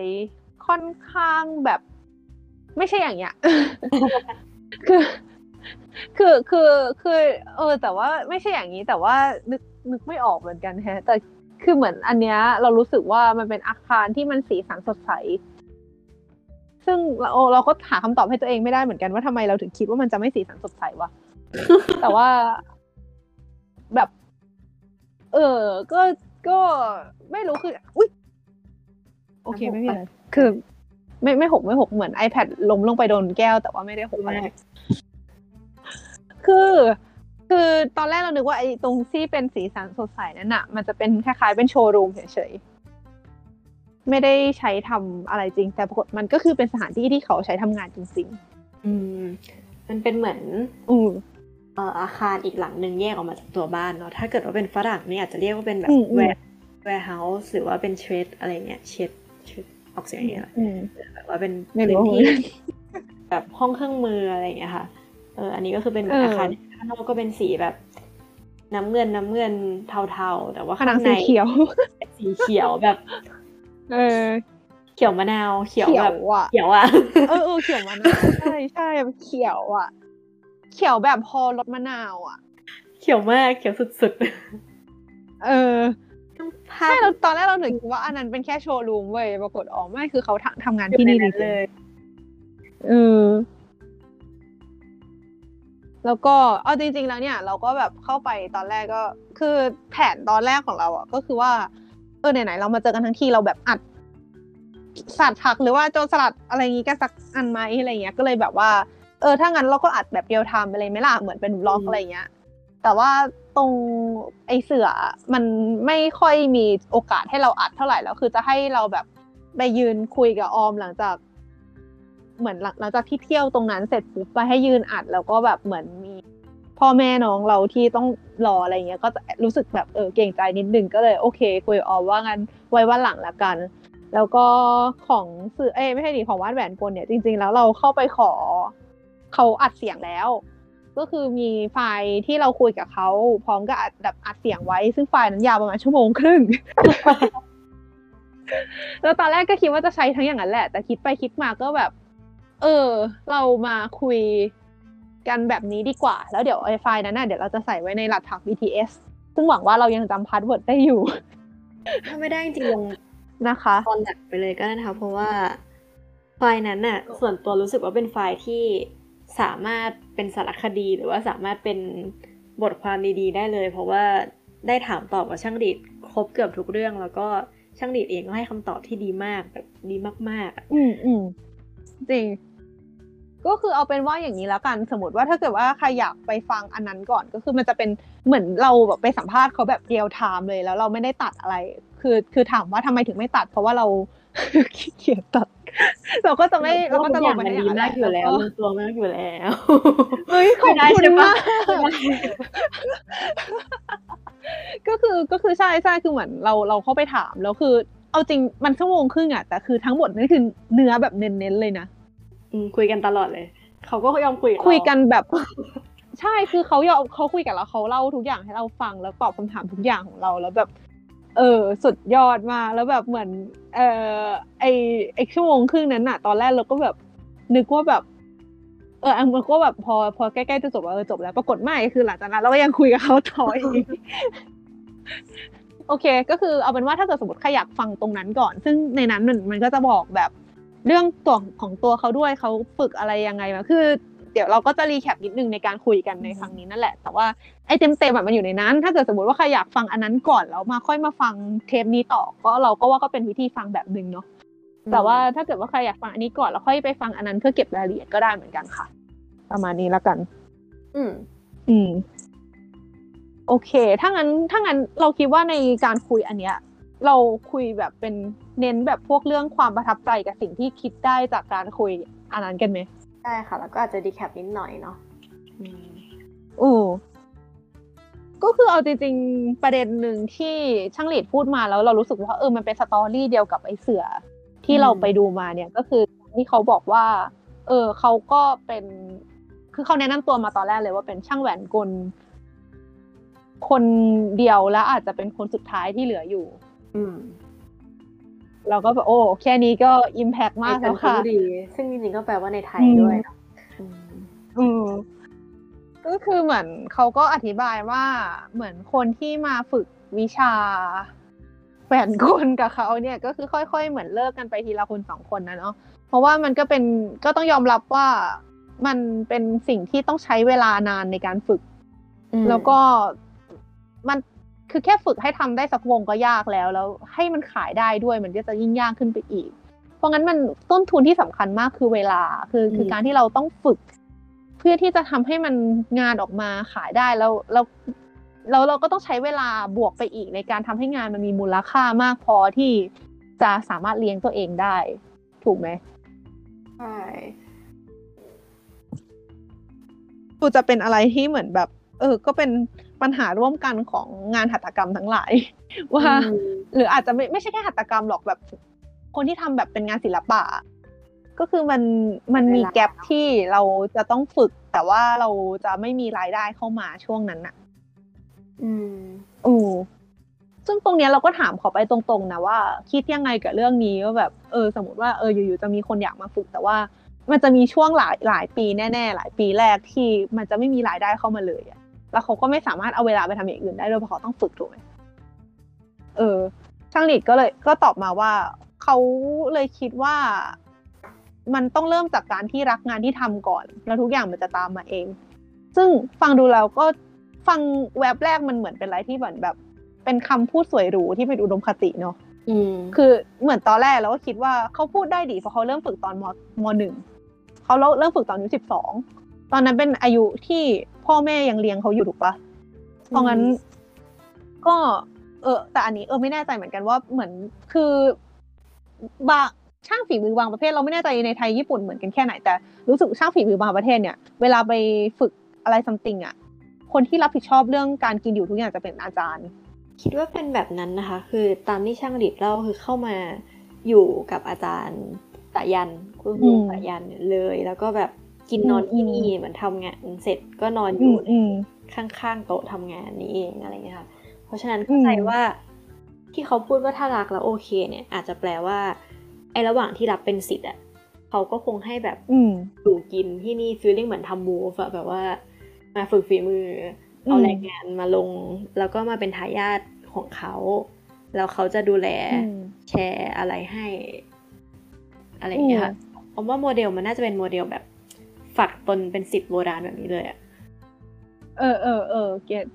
ค่อนข้างแบบ ไม่ใช่อย่างเงี้ยคือ คือคือคือเออ แต่ว่าไม่ใช่อย่างนี้แต่ว่านึกนึกไม่ออกเหมือนกันแฮะแต่คือเหมือนอันเนี้ยเรารู้สึกว่ามันเป็นอาคารที่มันสีสันสดใส ซึ่งเราเราก็หาคำตอบให้ตัวเองไม่ได้เหมือนกันว่าทำไมเราถึงคิดว่ามันจะไม่สีสันสดใสวะแต่ว่าแบบ เออ ก็ก็ไม่รู้คือ อุ้ยโอเคไม่มีอะไรคือ ไม่ไม่หกไม่หกเหมือน iPad ล้มลงไปโดนแก้ว แต่ว่าไม่ได้หกอะไรมาก คือ คือตอนแรกเรานึกว่าไอ้ตรงที่เป็นสีสันสดใสนั้นอะมันจะเป็นคล้ายๆเป็นโชว์รูมเฉยๆไม่ได้ใช้ทำอะไรจริง แต่ปรากฏมันก็คือเป็นสถานที่ที่เขาใช้ทำงานจริงอืม มันเป็นเหมือนๆอืมเอ่ออาคารอีกหลังหนึ่งแยกออกมาจากตัวบ้านเนาะถ้าเกิดว่าเป็นฝรั่งเนี่ยอาจจะเรียกว่าเป็นแบบอืมอืม ware warehouse หรือว่าเป็น shed อะไรเงี้ย shed shed ออกเสียงอย่างเงี้ยอืมแบบว่าเป็นไม่รู้พื้นที่แบบห้องเครื่องมืออะไรอย่างเงี้ยค่ะ เอออันนี้ก็คือเป็นเออออาคารข้างนอกก็เป็นสีแบบ น้ำเงินน้ำเงินเทาๆ แต่ว่าผนัข้างในสีเขียวสีเขียวแบบ เออ เขียวมะนาว เขียวเขียแบวบอะเขียวอะเออเออเขียวมะนาวใช่ใช่แบบเขียวอะ เขียวแบบพอรสมะนาวอะ เขียวมากเขียวสุดเออๆภาใช่พเราตอนแรกเราหนึกว่าอันนั้นเป็นแค่โชว์รูมเว้ยปรากฏอ๋อไม่คือเขาทำทำงานที่นี่จริงๆเลย เออ แล้วก็เอาจริง ๆ แล้วเนี่ย เราก็แบบเข้าไปตอนแรกก็คือแผนตอนแรกของเราอะก็คือว่าเออไหนๆเรามาเจอกันทั้งทีเราแบบอัดสัตว์ผักหรือว่าโจรสลัดอะไรอย่างงี้กันสักอันไหมอะไรเงี้ยก็เลยแบบว่า เออถ้างั้นเราก็อัดแบบเรียลไทม์ไปเลยไหมล่ะเหมือนเป็นบล็อกอืมอะไรเงี้ย แต่ว่าตรงไอเสือมันไม่ค่อยมีโอกาสให้เราอัดเท่าไหร่แล้วคือจะให้เราแบบไปยืนคุยกับออมหลังจาก เหมือนหลังหลังจากที่เที่ยวตรงนั้นเสร็จปุ๊บไปให้ยืนอัดแล้วก็แบบเหมือนมีพ่อแม่น้องเราที่ต้องรออะไรเงี้ยก็จะรู้สึกแบบเออเกรงใจนิดนึงก็เลยโอเคคุยกับออมว่างั้นไว้วันหลังละกัน แล้วก็ของสื่อเอ้ยไม่ใช่ดิของวาดแหวนกลเนี่ยจริง ๆ แล้วเราเข้าไปขอเขาอัดเสียงแล้ว ก็คือมีไฟล์ที่เราคุยกับเขาพร้อมกับอัดแบบอัดเสียงไว้ ซึ่งไฟล์นั้นยาวประมาณชั่วโมงครึ่งแล้วตอนแรกก็คิดว่าจะใช้ทั้งอย่างนั้นแหละ แต่คิดไปคิดมาก็แบบ เออ เรามาคุยกันแบบนี้ดีกว่า แล้วเดี๋ยวไอ้ไฟล์นั้นน่ะเดี๋ยวเราจะใส่ไว้ในหลักฐาน BTS ซึ่งหวังว่าเรายังจำ password ได้อยู่ ถ้าไม่ได้จริงๆลงนะคะตอนดักไปเลยก็ได้นะคะ เพราะว่าไฟล์นั้นน่ะ ส่วนตัวรู้สึกว่าเป็นไฟล์ที่สามารถเป็นสารคดีหรือว่าสามารถเป็นบทความดีๆ ได้เลย เพราะว่าได้ถามตอบกับช่างดีดครบเกือบทุกเรื่อง แล้วก็ช่างดีดเองก็ให้คำตอบที่ดีมากแบบดีมากๆอะอืมอืมจริง ก็คือเอาเป็นว่าอย่างนี้แล้วกันสมมติว่าถ้าเกิดว่าใครอยากไปฟังอันนั้นก่อนก็คือมันจะเป็นเหมือนเราแบบไปสัมภาษณ์เขาแบบเรียลไทม์เลยแล้วเราไม่ได้ตัดอะไร คือคือถามว่าทำไมถึงไม่ตัด เพราะว่าเราขี้เกียจตัด เราก็จะไม่เราก็จะลงไปมันในดีอย่างนั้นมากอยู่แล้วก็ลงตัวมากอยู่แล้วเฮ้ยขอบไม่ได้คุณใช่ปะมากก็คือก็คือใช่ใช่คือเหมือนเราเราเข้าไปถามแล้วคือ เอาจริงมันชั่วโมงครึ่งอะแต่คือทั้งหมดนั่นคือเนื้อแบบเน้นๆเลยนะอืม คุยกันตลอดเลย เขาก็ยอมคุยบเราคุยกันแบบ ใช่คือเขายอมเขาคุยกับเราเขาเล่าทุกอย่างให้เราฟังแล้วตอบคำถามทุกอย่างของเราแล้วแบบ เออสุดยอดมากแล้วแบบเหมือน เออไอไอชั่วโมงครึ่งนั้นอะตอนแรกเราก็แบบ นึกว่าแบบเออมันก็แบบพอพอใกล้ๆจะจบว่าเออจบแล้วปรากฏไม่คือหลังจากนั้นเราก็ยังคุยกับเขาต่ออีกโอเค ก็คือเอาเป็นว่าถ้าเกิดสมมติใครอยากฟังตรงนั้นก่อน ซึ่งในนั้นมันมันก็จะบอกแบบ เรื่องตัวของตัวเขาด้วยเขาฝึกอะไรยังไงมาคือ เดี๋ยวเราก็จะรีแคปนิดนึงในการคุยกันในครั้งนี้นั่นแหละ แต่ว่าไอ้เต็มเต็มๆอะมันอยู่ในนั้น ถ้าเกิดสมมติว่าใครอยากฟังอันนั้นก่อนแล้วมาค่อยมาฟังเทปนี้ต่อ ก็เราก็ว่าก็เป็นวิธีฟังแบบหนึ่งเนาะแต่ว่าถ้าเกิดว่าใครอยากฟังอันนี้ก่อนแล้วค่อยไปฟังอันนั้นเพื่อเก็บรายละเอียดก็ได้เหมือนกันค่ะ ประมาณนี้แล้วกัน อืม อืม โอเค ถ้างั้นถ้างั้นเราคิดว่าในการคุยอันเนี้ย เราคุยแบบเป็น เน้นแบบพวกเรื่องความประทับใจกับสิ่งที่คิดได้จากการคุยอันนั้นกันไหมได้ค่ะ แล้วก็อาจจะดีแคปนิดหน่อยเนาะอืมอือก็คือเอาจริงๆประเด็นหนึ่งที่ช่างหลีดพูดมาแล้วเรารู้สึกว่าเออมันเป็นสตอรี่เดียวกับไอ้เสือที่เราไปดูมาเนี่ยก็คือที่เขาบอกว่า เออเขาก็เป็น คือเขาแนะนำตัวมาตอนแรกเลยว่าเป็นช่างแหวนกล คนเดียวและอาจจะเป็นคนสุดท้ายที่เหลืออยู่ อืม เราก็แบบโอ้แค่นี้ก็อิมแพกมากแล้วค่ะในจันทบุรีซึ่งจริงๆก็แปลว่าในไทยอืมด้วยเนาะอืมอืมก็คือเหมือนเขาก็อธิบายว่าเหมือนคนที่มาฝึกวิชาแฝนกลกับเขาเนี่ยก็คือค่อย ๆ เหมือนเลิกกันไปทีละคนสองคนนะเนาะเพราะว่ามันก็เป็นก็ต้องยอมรับว่ามันเป็นสิ่งที่ต้องใช้เวลานานในการฝึก แล้วก็มัน คือแค่ฝึกให้ทำได้สักวงก็ยากแล้ว แล้วให้มันขายได้ด้วยมันก็จะยิ่งยากขึ้นไปอีก เพราะงั้นมันต้นทุนที่สำคัญมากคือเวลาคือคือมการที่เราต้องฝึก เพื่อที่จะทำให้มันงานออกมาขายได้แล้วแล้วแล้วเราก็ต้องใช้เวลาบวกไปอีกในการทำให้งานมันมีมูลค่ามากพอที่จะสามารถเลี้ยงตัวเองได้ ถูกไหมใช่กูจะเป็นอะไรที่เหมือนแบบ เออ ก็เป็น ปัญหาร่วมกันของงานหัตถกรรมทั้งหลาย ว่าอืมหรืออาจจะไม่ไม่ใช่แค่หัตถกรรมหรอกแบบ คนที่ทำแบบเป็นงานศิลปะ ก็คือมันมันมีเวลาแกลบที่เราจะต้องฝึก แต่ว่าเราจะไม่มีรายได้เข้ามาช่วงนั้นน่ะ อืมอือซึ่งตรงเนี้ยเราก็ถามเขาไปตรงๆนะว่า คิดยังไงกับเรื่องนี้ว่าแบบเออ สมมติว่าเอออยู่ๆจะมีคนอยากมาฝึกแต่ว่ามันจะมีช่วงหลายหลายปีแน่ ๆ หลายปีแรกที่มันจะไม่มีรายได้เข้ามาเลยอะ แล้วเขาก็ไม่สามารถเอาเวลาไปทำอย่างอื่นได้ด้วยเพราะเขาต้องฝึกถูกไหมเออ ช่างหลีดก็เลยก็ตอบมาว่าเขาเลยคิดว่ามันต้องเริ่มจากการที่รักงานที่ทำก่อน แล้วทุกอย่างมันจะตามมาเอง ซึ่งฟังดูแล้วก็ฟังแวบแรกมันเหมือนเป็นอะไรที่เหมือนแบบ เป็นคำพูดสวยหรูที่เป็นอุดมคติเนาะอืมคือเหมือนตอนแรกเราก็คิดว่าเขาพูดได้ดีเพราะเขาเริ่มฝึกตอนมมหนึ่งเขาเริ่มฝึกตอนอายุสิบสอง ตอนนั้นเป็นอายุที่พ่อแม่ยังเลี้ยงเขาอยู่ถูกปะเพราะงั้น ก็ เออ แต่อันนี้เออไม่แน่ใจเหมือนกันว่าเหมือนคือบางช่างฝีมือบางประเภทเราไม่แน่ใจในไทยญี่ปุ่นเหมือนกันแค่ไหนแต่รู้สึกช่างฝีมือบางประเทศเนี่ย เวลาไปฝึกอะไรซัมติงอะคนที่รับผิดชอบเรื่องการกินอยู่ทุกอย่างจะเป็นอาจารย์ คิดว่าเป็นแบบนั้นนะคะ คือตามที่ช่างหลีดเล่าคือเข้ามาอยู่กับอาจารย์สายันคุณครูอืมสายันเนี่ยเลย แล้วก็แบบ กินนอนอืมที่นี่อืมเหมือนทำงานเสร็จก็นอนออืยู่มอืมข้างๆโต๊ะทำงานนี้เองอะไรเงี้ยค่ะ เพราะฉะนั้นอืเข้ามใจว่าที่เขาพูดว่าถ้ารักแล้วโอเคเนี่ย อาจจะแปลว่าไอ้ระหว่างที่รับเป็นศิษย์อะเขาก็คงให้แบบอืมอยู่กินที่นี่ feeling เหมือนทำ move อะแบบว่า มาฝึกฝีมืออมเอาแรงงานมาลง แล้วก็มาเป็นทายาทของเขาแล้วเขาจะดูแลอืมแชร์อะไรให้ อะไรอย่างเงี้ยค่ะผมว่าโมเดลมันน่าจะเป็นโมเดลแบบ ฝากตนเป็นศิษย์โบราณแบบนี้เลยอะเออเออเออ get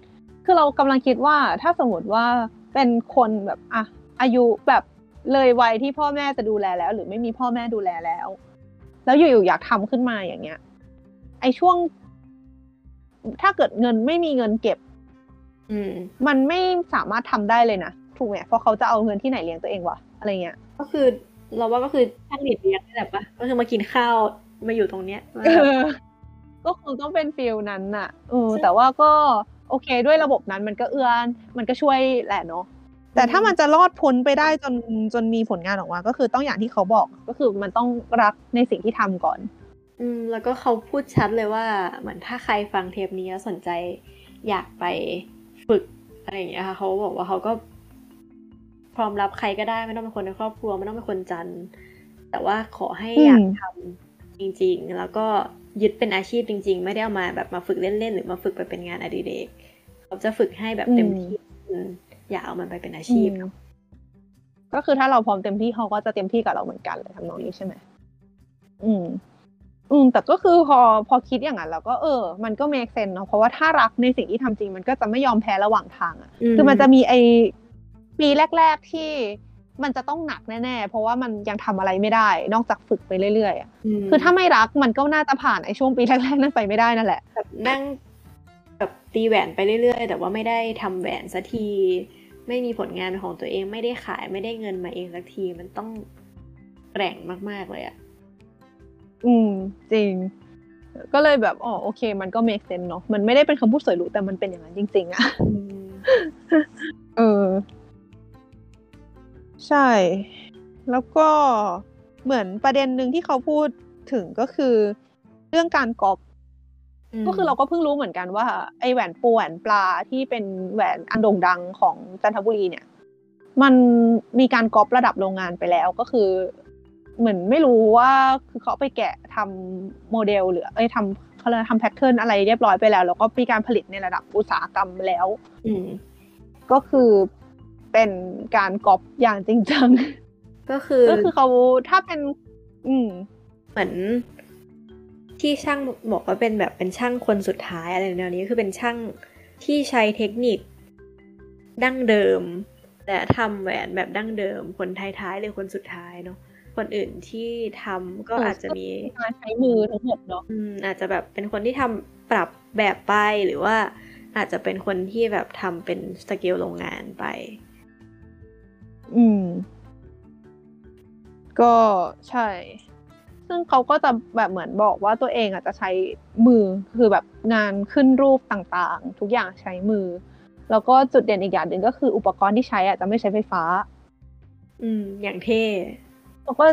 คือเรากำลังคิดว่าถ้าสมมติว่าเป็นคนแบบอะอายุแบบเลยวัยที่พ่อแม่จะดูแลแล้ว หรือไม่มีพ่อแม่ดูแลแล้ว แล้วอยู่ๆอยากทำขึ้นมาอย่างเงี้ย ไอช่วง ถ้าเกิดเงินไม่มีเงินเก็บ อืม มันไม่สามารถทำได้เลยนะถูกไหมเพราะเขาจะเอาเงินที่ไหนเลี้ยงตัวเองวะอะไรเงี้ย ก็คือเราว่าก็คือช่างหลีดเลี้ยงนี่แหละปะก็คือมากินข้าว มาอยู่ตรงเนี้ยเออก็คงต้องเป็นฟิลนั้นน่ะเออแต่ว่าก็โอเคด้วยระบบนั้นมันก็เอื้อนมันก็ช่วยแหละเนาะแต่ถ้ามันจะรอดพ้นไปได้จนจนมีผลงานออกมา ก็คือต้องอย่างที่เขาบอกก็คือมันต้องรักในสิ่งที่ทำก่อน อืมแล้วก็เขาพูดชัดเลยว่า เหมือนถ้าใครฟังเทปนี้แล้วสนใจอยากไปฝึกอะไรอย่างเงี้ยค่ะเขาบอกว่าเขาก็ พร้อมรับใครก็ได้ไม่ต้องเป็นคนในครอบครัวไม่ต้องเป็นคนจันทร์แต่ว่าขอให้อืมอยากทำ จริงๆ แล้วก็ยึดเป็นอาชีพจริง ๆ ไม่ได้เอามาแบบมาฝึกเล่นๆ หรือมาฝึกไปเป็นงานอดิเรกเขาจะฝึกให้แบบเต็มที่อืมอยากเอามันไปเป็นอาชีพอืมก็คือถ้าเราพร้อมเต็มที่เขาก็จะเต็มที่กับเราเหมือนกันเลยทำนองนี้ใช่ไหมอืม อืม แต่ก็คือพอพอคิดอย่างนั้นแล้วก็เออ มันก็ make sense เนาะเพราะว่าถ้ารักในสิ่งที่ทำจริง มันก็จะไม่ยอมแพ้ระหว่างทางอะอืมคือมันจะมีไอปีแรก ๆที่ มันจะต้องหนักแน่ๆ เพราะว่ามันยังทำอะไรไม่ได้ นอกจากฝึกไปเรื่อยๆอะมคือถ้าไม่รักมันก็น่าจะผ่านไอช่วงปีแรกๆนั้นไปไม่ได้นั่นแหละแบบนั่งแบบตีแหวนไปเรื่อยๆ แต่ว่าไม่ได้ทำแหวนสักที ไม่มีผลงานเป็นของตัวเองไม่ได้ขายไม่ได้เงินมาเองสักทีมันต้องแกร่งมากๆเลยอะอืม จริง ก็เลยแบบอ๋อโอเค มันก็ make sense เนาะมันไม่ได้เป็นคำพูดสวยหรูแต่มันเป็นอย่างนั้นจริง ๆอะเออ ใช่ แล้วก็เหมือนประเด็นหนึ่งที่เขาพูดถึงก็คือ เรื่องการกอบก็คือเราก็เพิ่งรู้เหมือนกันว่า ไอแหวนปูแหวนปลาที่เป็นแหวนอันโด่งดังของจันทบุรีเนี่ย มันมีการก๊อประดับโรงงานไปแล้วก็คือ เหมือนไม่รู้ว่าคือเขาเอาไปแกะทำโมเดลหรือเอ้ยทำเขาเรียกอะไรทำแพทเทิร์นอะไรเรียบร้อยไปแล้ว แล้วก็มีการผลิตในระดับอุตสาหกรรมแล้ว อืมก็คือ เป็นการก๊อปอย่างจริงจังก็คือก็คือเขาถ้าเป็น อืมเหมือนที่ช่างบอกว่าเป็นแบบเป็นช่างคนสุดท้ายอะไรแนวนี้คือเป็นช่างที่ใช้เทคนิคดั้งเดิมและทำแหวนแบบดั้งเดิม คนท้ายๆหรือคนสุดท้ายเนาะคนอื่นที่ทำก็เออออาจจะมีการใช้มือทั้งหมดเนาะอืมอาจจะแบบเป็นคนที่ทำปรับแบบไปหรือว่าอาจจะเป็นคนที่แบบทำเป็นสเกลโรงงานไป อืม ก็ใช่ ซึ่งเขาก็จะแบบเหมือนบอกว่าตัวเองอาจจะใช้มือคือแบบงานขึ้นรูปต่างๆ ทุกอย่างใช้มือ แล้วก็จุดเด่นอีกอย่างหนึ่งก็คืออุปกรณ์ที่ใช้อาจจะไม่ใช้ไฟฟ้า อืม อย่างเท่แล้วก็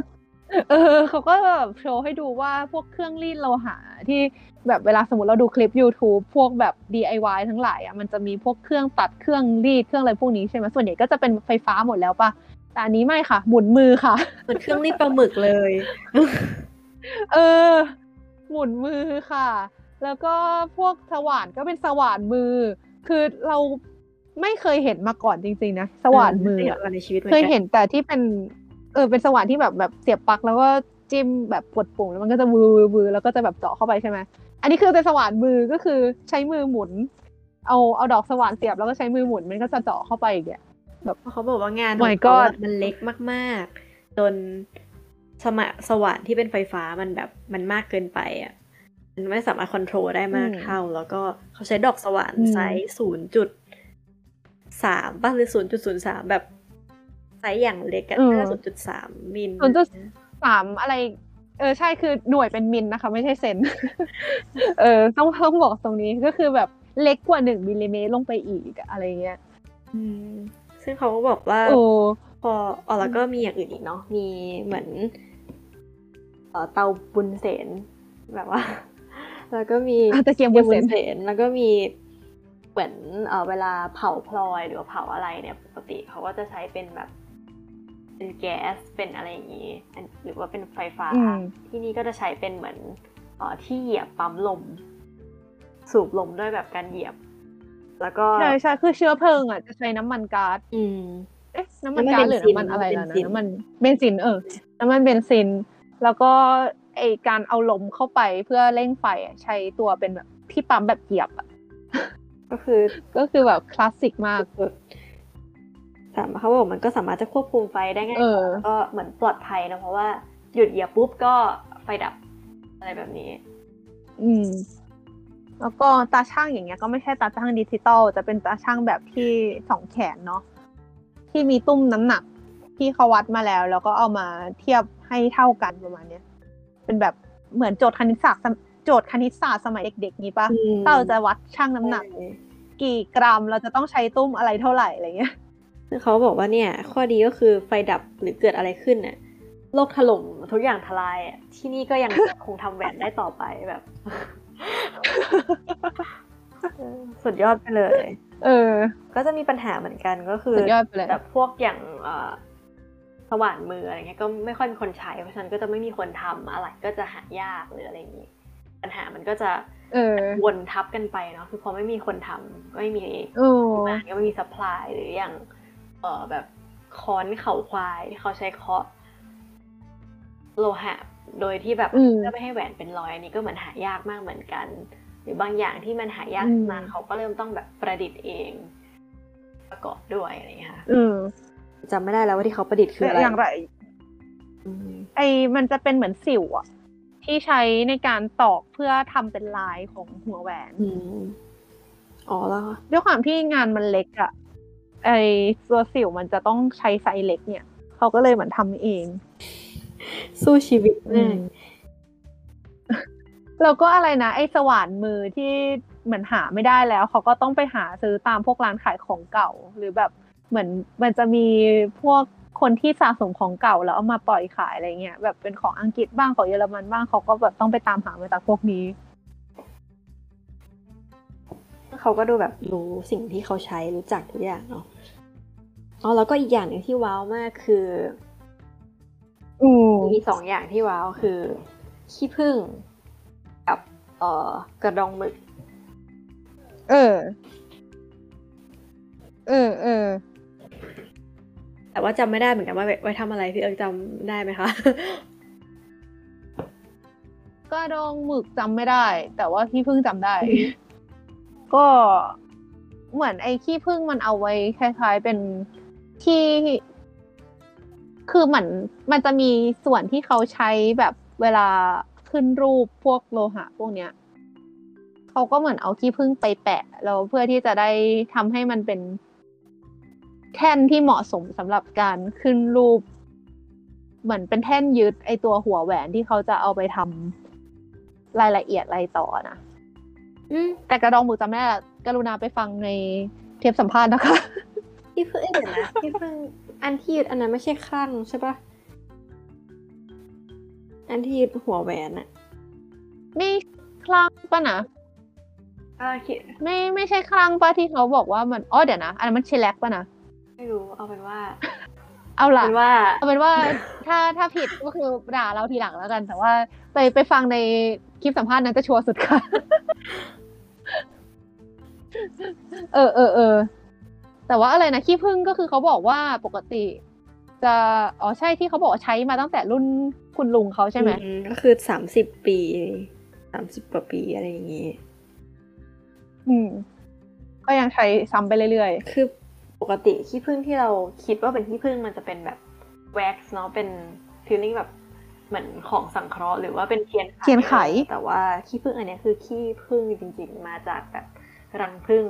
เออเขาก็แบบโชว์ให้ดูว่าพวกเครื่องรีดโลหะที่แบบเวลาสมมติเราดูคลิป YouTube พวกแบบ DIY ทั้งหลายอะมันจะมีพวกเครื่องตัดเครื่องรีดเครื่องอะไรพวกนี้ใช่ไหมส่วนใหญ่ก็จะเป็นไฟฟ้าหมดแล้วปะแต่อันนี้ไม่ค่ะ หมุนมือค่ะเหมือนเครื่องรีดปลาหมึกเลย เออ หมุนมือค่ะ แล้วก็พวกสว่านก็เป็นสว่านมือ คือเราไม่เคยเห็นมาก่อนจริงๆนะสว่านมือเออะอในชีวิตมือเคยกัเห็นแต่ที่เป็น เออเป็นสว่านที่แบบแบบเสียบปลั๊กแล้วก็จิ้มแบบกดปุ่มแล้วมันก็จะวือวือวือแล้วก็จะแบบเจาะเข้าไปใช่ไหมอันนี้คือเป็นสว่านมือก็คือใช้มือหมุน เอาเอาดอกสว่านเสียบแล้วก็ใช้มือหมุนมันก็จะเจาะเข้าไปอีกอะเพราะเขาบอกว่างานข Oh อง my เขา god อะมันเล็กมากๆ จนสมะสว่านที่เป็นไฟฟ้ามันแบบมันมากเกินไปอะมันไม่สามารถควบคุมได้มากอืมเท่า แล้วก็เขาใช้ดอกสว่านอืมไซส์ศูนย์จุดสามป่ะหรือศูนย์จุดศูนย์สามแบบ ไซส์อย่างเล็กอะแค่ศูนย์จุดสามมิลศูนย์จุดสามอะไร เออใช่คือหน่วยเป็นมิลนะคะ ไม่ใช่เซนเออต้องต้องบอกตรงนี้ก็คือแบบเล็กกว่าหนึ่งมิลลิเมตรลงไปอีกอะอะไรเงี้ยอืมซึ่งเขาก็บอกว่าโอ้พออ๋อแล้วก็มีอย่างอื่นอีกเนาะมีเหมือนเอ่อเตาบุนเซนแบบว่า แล้วก็มีอะตะเกียงเตาบุนเซนเซนแล้วก็มีเหมือนเอ่อเวลาเผาพลอยหรือว่าเผาอะไรเนี่ย ปกติเขาก็จะใช้เป็นแบบ เป็นแก๊สเป็นอะไรอย่างนี้อันหรือว่าเป็นไฟฟ้าอืมที่นี่ก็จะใช้เป็นเหมือนเอ่อที่เหยียบปั๊มลม สูบลมด้วยแบบการเหยียบ แล้วก็ใช่ใช่คือเชื้อเพลิงอะจะใช้น้ำมันก๊าซอืมเอ๊ะน้ำมันน้ำมันก๊าซหรือเบนซินน้ำมันอะไรล่ะเบนนะซินน้ำมันเบนซินเออ น้ำมันเบนซิน แล้วก็ไอการเอาลมเข้าไปเพื่อเร่งไฟอะใช้ตัวเป็นแบบที่ปั๊มแบบเหยียบอะก็คือก็คือแบบคลาสสิกมาก สามารถเขาบอกมันก็สามารถจะควบคุมไฟได้ง่ายเอกอว่าแล้วก็เหมือนปลอดภัยนะเพราะว่าหยุดเหยียบปุ๊บก็ไฟดับอะไรแบบนี้ อืม แล้วก็ตาช่างอย่างเงี้ย ก็ไม่ใช่ตาช่างดิจิตอลจะเป็นตาช่างแบบที่สองแขนเนาะที่มีตุ้มน้ำหนักที่เขาวัดมาแล้ว แล้วก็เอามาเทียบให้เท่ากันประมาณเนี้ยเป็นแบบเหมือนโจทย์คณิตศาสตร์สมโจทย์คณิตศาสตร์สมัยเด็กๆนี้ปะอืมถ้าเราจะวัดช่างน้ำหนัก กี่กรัมเราจะต้องใช้ตุ้มอะไรเท่าไหร่อะไรเงี้ย ซึ่งเขาบอกว่าเนี่ยข้อดีก็คือไฟดับหรือเกิดอะไรขึ้นเนี่ยโลกถล่มทุกอย่างทลายอะที่นี่ก็ยังคงทำแหวนได้ต่อไปแบบเออสุดยอดไปเลย เออ ก็จะมีปัญหาเหมือนกันก็คือสุดยอดไปเลยแบบพวกอย่างเอ่อสว่านมืออะไรเงี้ยก็ไม่ค่อยมีคนใช้ เพราะฉะนั้นก็จะไม่มีคนทำอะไรก็จะหายากหรืออะไรอย่างนี้ ปัญหามันก็จะเออวนทับกันไปเนาะคือพอไม่มีคนทำก็ไม่มี demand ก็ไม่มี supply หรืออย่าง เอ่อแบบค้อนเขาควายที่เขาใช้เคาะโลหะ โดยที่แบบอืมเพื่อไม่ให้แหวนเป็นรอยอันนี้ก็เหมือนหายากมากเหมือนกัน หรือบางอย่างที่มันหายากอืมมาเขาก็เริ่มต้องแบบประดิษฐ์เอง ประกอบด้วยอะไรอย่างเงี้ยค่ะอืมจำไม่ได้แล้วว่าที่เขาประดิษฐ์คืออะไรอย่างไรอืมไอมันจะเป็นเหมือนสิวอะที่ใช้ในการตอกเพื่อทำเป็นลายของหัวแหวนอืมอ๋อแล้วด้วยความที่งานมันเล็กอะ ไอตัวสิวมันจะต้องใช้ไซส์เล็กเนี่ย เขาก็เลยเหมือนทำเอง สู้ชีวิตอืมากมแล้วก็อะไรนะ ไอ้สว่านมือที่เหมือนหาไม่ได้แล้ว เขาก็ต้องไปหาซื้อตามพวกร้านขายของเก่า หรือแบบเหมือนมันจะมีพวกคนที่สะสมของเก่าแล้วเอามาปล่อยขายอะไรเงี้ยแบบเป็นของอังกฤษบ้างของเยอรมันบ้างเขาก็แบบต้องไปตามหามาจากพวกนี้ เขาก็ดูแบบรู้สิ่งที่เขาใช้รู้จักทุกอย่างเนาะอ๋อแล้วก็อีกอย่างหนึ่งที่ว้าวมากคืออืมมีสองอย่างที่ว้าวคือขี้ผึ้งกับเอ่อกระดองหมึก เออ เออเออแต่ว่าจำไม่ได้เหมือนกันว่าไว้ไว้ทำอะไรพี่เอิร์กจำได้ไหมคะกระดองหมึกจำไม่ได้ แต่ว่าขี้ผึ้งจำได้อืม ก็เหมือนไอ้ขี้ผึ้งมันเอาไว้คล้าย ๆ เป็นที่คือเหมือนมันจะมีส่วนที่เขาใช้แบบเวลาขึ้นรูปพวกโลหะ พวกเนี้ยเขาก็เหมือนเอาขี้ผึ้งไปแปะแล้วเพื่อที่จะได้ทำให้มันเป็นแท่นที่เหมาะสมสำหรับการขึ้นรูป เหมือนเป็นแท่นยึดไอตัวหัวแหวนที่เขาจะเอาไปทำรายละเอียดอะไรต่อนะ แต่กระดองหมูจำไม่ได้ละกรุณาไปฟังในเทปสัมภาษณ์นะคะพี่พึ่งเอ้ยเดี๋ยวนะพี่พึ่งอันที่ยึดอันนั้นไม่ใช่คลั่งใช่ปะอันที่ยึดหัวแหวนอะนี่คลั่งปะนะก็คิดไม่ไม่ใช่คลั่งปะที่เขาบอกว่ามันอ๋อเดี๋ยวนะอันนั้นมันเชลแลกปะนะไม่รู้เอาเป็นว่า เอาล่ะเป็นว่าเอาเป็นว่าถ้าถ้าผิดก็คือด่าเราทีหลังแล้วกัน แต่ว่าไปไปฟังในคลิปสัมภาษณ์นั้นจะชัวร์สุดค่ะ เออเออเออแต่ว่าอะไรนะขี้ผึ้งก็คือเขาบอกว่าปกติ จะอ๋อใช่ที่เขาบอกว่าใช้มาตั้งแต่รุ่นคุณลุงเขาใช่ไหมอืก็คือสามสิบปีสามสิบกว่าปีอะไรอย่างงี้อืม ก็ยังใช้ซ้ำไปเรื่อยคือปกติขี้ผึ้งที่เราคิดว่าเป็นขี้ผึ้งมันจะเป็นแบบแว็กซ์เนาะเป็น feeling แบบเหมือนของสังเคราะห์หรือว่าเป็นเทียนไขเทียนไข แต่ว่าขี้ผึ้งอันเนี้ยคือขี้ผึ้งจริง ๆ มาจากแบบ รังผึ้ง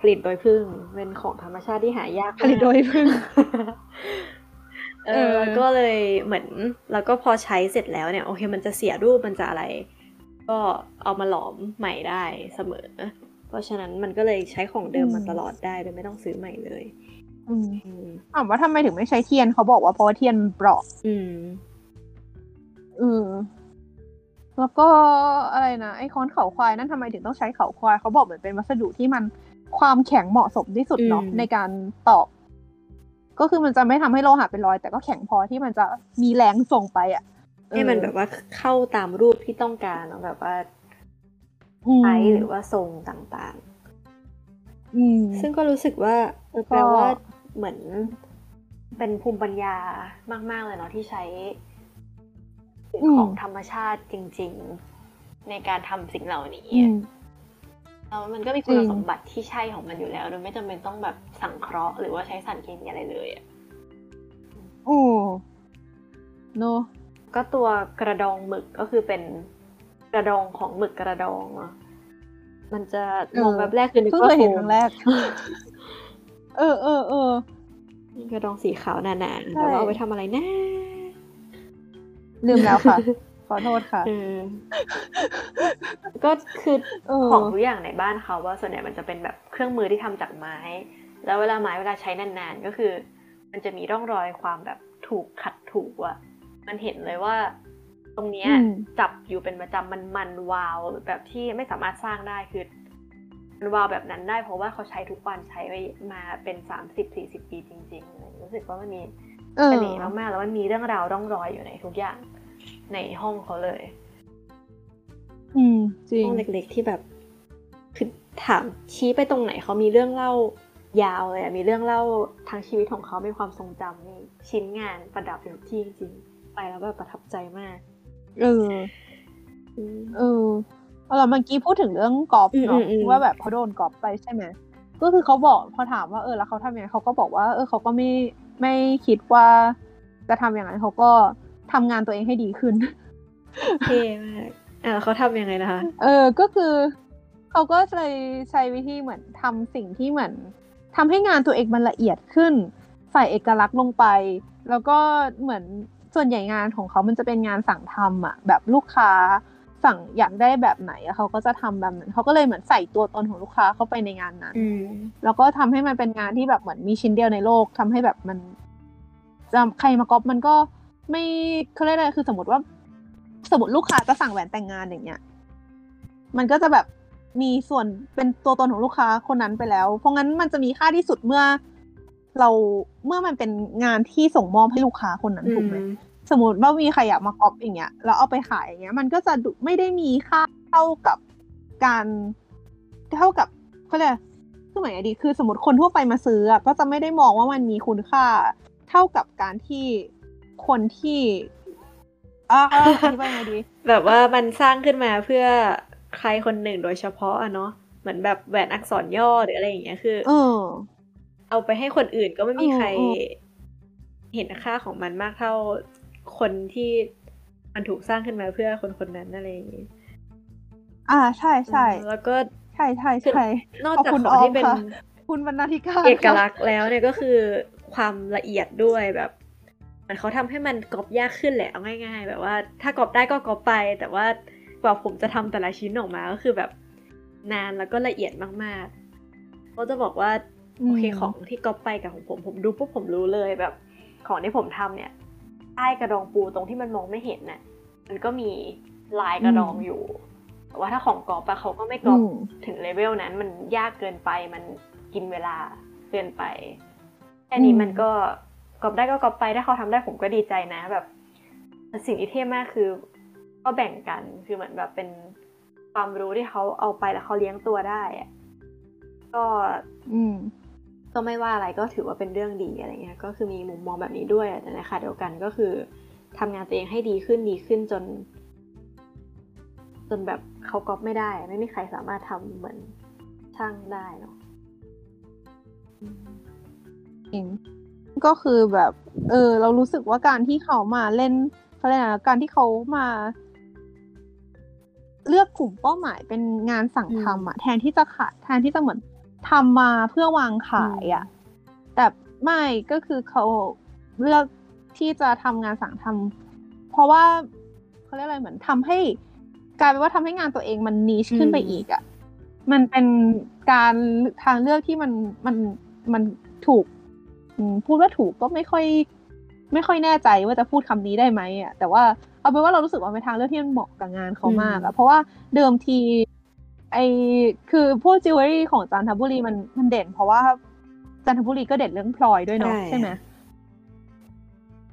ผลิตโดยผึ้งเป็นของธรรมชาติที่หายากๆมากผลิตโดยผึ้งเอเอออก็เลยเหมือน แล้วก็พอใช้เสร็จแล้วเนี่ย โอเค มันจะเสียรูปมันจะอะไร ก็เอามาหลอมใหม่ได้เสมอ เพราะฉะนั้นมันก็เลยใช้ของเดิมมาตลอดได้โดยไม่ต้องซื้อใหม่เลยอืมอืมถามว่าทำไมถึงไม่ใช้เทียนเขาบอกว่าเพราะว่าเทียนมันเปราะ อืม อืม แล้วก็อะไรนะไอ้ค้อนเขาควายนั่นทำไมถึงต้องใช้เขาควายเขาบอกเหมือนเป็นวัสดุที่มันความแข็งเหมาะสมที่สุดเนาะอืมในการตอกก็คือมันจะไม่ทำให้โลหะเป็นรอย แต่ก็แข็งพอที่มันจะมีแรงส่งไปอะให้มันแบบว่าเข้าตามรูปที่ต้องการเนาะแบบว่าอืมไซส์หรือว่าทรงต่างอืมๆซึ่งก็รู้สึกว่าเออก็แปลว่าเหมือนเป็นภูมิปัญญามาก ๆเลยเนาะที่ใช้ ของธรรมชาติจริง ๆ ในการทำสิ่งเหล่านี้อืมแล้วมันก็มีคุณจริงสมบัติที่ใช่ของมันอยู่แล้วโดยไม่จำเป็นต้องแบบสังเคราะห์หรือว่าใช้สารเคมีอะไรเลยอะโอ้โนก็ตัวกระดองหมึกก็คือเป็นกระดองของหมึกกระดองเนาะมันจะมองแบบแรกคือนึกเพิ่งว่าเคยเห็นโฟคมรั้งแรก เออเออเออกระดองสีขาวหนาๆใช่แต่ว่าเอาไปทำอะไรนะ ลืมแล้วค่ะ ขอโทษค่ะเออก็คือเออของทุกอย่างในบ้านเขาว่าส่วนใหญ่มันจะเป็นแบบเครื่องมือที่ทำจากไม้ แล้วเวลาไม้เวลาใช้นานๆ ก็คือ มันจะมีร่องรอยความแบบถูกขัดถูกอะมันเห็นเลยว่า ตรงเนี้ยอืมจับอยู่เป็นประจำมันมันวาวแบบที่ไม่สามารถสร้างได้คือมันวาวแบบนั้นได้เพราะว่าเขาใช้ทุกวันใช้ไว้มาเป็นสามสิบสี่สิบปีจริงๆเลยรู้สึกว่ามันมี เออเสน่ห์มากๆแล้วมันมีเรื่องราวร่องรอยอยู่ในทุกอย่างในห้องเขาเลย อืมจริงห้องเล็กๆที่แบบคือถามชี้ไปตรงไหนเขามีเรื่องเล่ายาวเลยอะมีเรื่องเล่าทางชีวิตของเขามีความทรงจำมีชิ้นงานประดับอยู่ที่จริงๆไปแล้วแบบประทับใจมาก เอออืมเออเอาล่ะเมื่อกี้พูดถึงเรื่องกอล์ฟเนาะอืมอืมอืมว่าแบบเขาโดนกอล์ฟไปใช่ไหมก็คือเขาบอกพอถามว่าเออแล้วเขาทำยังไงเขาก็บอกว่า เออเขาก็ไม่ ไม่คิดว่าจะทำอย่างนั้นเขาก็ทำงานตัวเองให้ดีขึ้นเท่มากอะแล้วเขาทำยังไงนะคะ เออก็คือเขาก็เลยใช้วิธีเหมือนทำสิ่งที่เหมือนทำให้งานตัวเองมันละเอียดขึ้น ใส่เอกลักษณ์ลงไป แล้วก็เหมือนส่วนใหญ่งานของเขามันจะเป็นงานสั่งทำอะแบบลูกค้า สั่งอยากได้แบบไหนอะเขาก็จะทำแบบนั้นเขาก็เลยเหมือนใส่ตัวตนของลูกค้าเข้าไปในงานนั้นอืมแล้วก็ทำให้มันเป็นงานที่แบบเหมือนมีชิ้นเดียวในโลกทำให้แบบมันจะใครมาก๊อปมันก็ไม่เขาเรียกอะไรคือสมมติว่า สมมติลูกค้าจะสั่งแหวนแต่งงานอย่างเงี้ย มันก็จะแบบมีส่วนเป็นตัวตนของลูกค้าคนนั้นไปแล้ว เพราะงั้นมันจะมีค่าที่สุดเมื่อเราเมื่อมันเป็นงานที่ส่งมอบให้ลูกค้าคนนั้นถูกไหม สมมติว่ามีใครอยากมาก๊อปอย่างเงี้ยแล้วเอาไปขายอย่างเงี้ย มันก็จะดูไม่ได้มีค่าเท่ากับการเท่ากับเขาเรียกคือหมายดีคือสมมติคนทั่วไปมาซื้ออะก็จะไม่ได้มองว่ามันมีคุณค่า เท่ากับการที่คนที่อ่าอธิบายยังไงดี แบบว่ามันสร้างขึ้นมาเพื่อใครคนหนึ่งโดยเฉพาะอะเนาะเหมือนแบบแหวนอักษรย่อหรืออะไรอย่างเงี้ยคือเออเอาไปให้คนอื่นก็ไม่มีเออใครเออเห็นค่าของมันมากเท่า คนที่มันถูกสร้างขึ้นมาเพื่อคนคนนั้นอะไรอย่างงี้อ่าใช่ใช่แล้วก็ใช่ใช่ใช่นอกขอบจากคุณของที่เป็นออมค่ะคุณบรรณาธิการเอกค่ะลักษณ์แล้วเนี่ยก็คือความละเอียดด้วยแบบเหมันเขาทำให้มันกรอบยากขึ้นแหละเอาง่าย ๆ แบบว่าถ้ากรอบได้ก็กรอบไป แต่ว่ากว่าผมจะทำแต่ละชิ้นออกมาก็คือแบบนานแล้วก็ละเอียดมากๆก็จะบอกว่าโอเคของที่ก๊อปไปกับของผมผมดูปุ๊บผมรู้เลยแบบ ของที่ผมทำเนี่ย ใต้กระดองปูตรงที่มันมองไม่เห็นน่ะ มันก็มีลายกระดองอยู่ แต่ว่าถ้าของกอปะเขาก็ไม่กรอบอืมถึงเลเวลนั้น มันยากเกินไป มันกินเวลาเกินไป แค่นี้อืมมันก็กรอบได้ก็กรอบไป ถ้าเขาทำได้ผมก็ดีใจนะ แบบ สิ่งที่เท่มากคือ ก็แบ่งกัน คือเหมือนแบบเป็นความรู้ที่เขาเอาไปแล้วเขาเลี้ยงตัวได้อะก็ อืม ก็ไม่ว่าอะไรก็ถือว่าเป็นเรื่องดีอะไรเงี้ยก็คือมีมุมมองแบบนี้ด้วยแต่นขณะเดียวกันก็คือทำงานตัวเองให้ดีขึ้นดีขึ้นจน จนแบบเขาก๊อปไม่ได้ ไม่มีใครสามารถทำเหมือนช่างได้เนาะจริงก็คือแบบ เออ เรารู้สึกว่าการที่เขามาเล่นเขาเรียกอะไรการที่เขามา เลือกกลุ่มเป้าหมายเป็นงานสั่งทำอะแทนที่จะขายแทนที่จะเหมือน ทำมาเพื่อวางขายอะแต่ไม่ก็คือเขาเลือกที่จะทำงานสั่งทำเพราะว่าเขาเรียกอะไรเหมือนทำให้กลายเป็นว่าทำให้งานตัวเองมันนิชขึ้นไปอีกอะมันเป็นการทางเลือกที่มันมันมันถูกอืมพูดว่าถูกก็ไม่ค่อย ไม่ค่อยแน่ใจว่าจะพูดคำนี้ได้ไหมอะแต่ว่าเอาเป็นว่าเรารู้สึกว่าเป็นทางเลือกที่มันเหมาะกับงานเขามากอะเพราะว่าเดิมที ไอคือพวกจิวเวลรี่ของจันทบุรีมันมันเด่น เพราะว่าจันทบุรีก็เด่นเรื่องพลอยด้วยเนาะใช่ใช่ไหม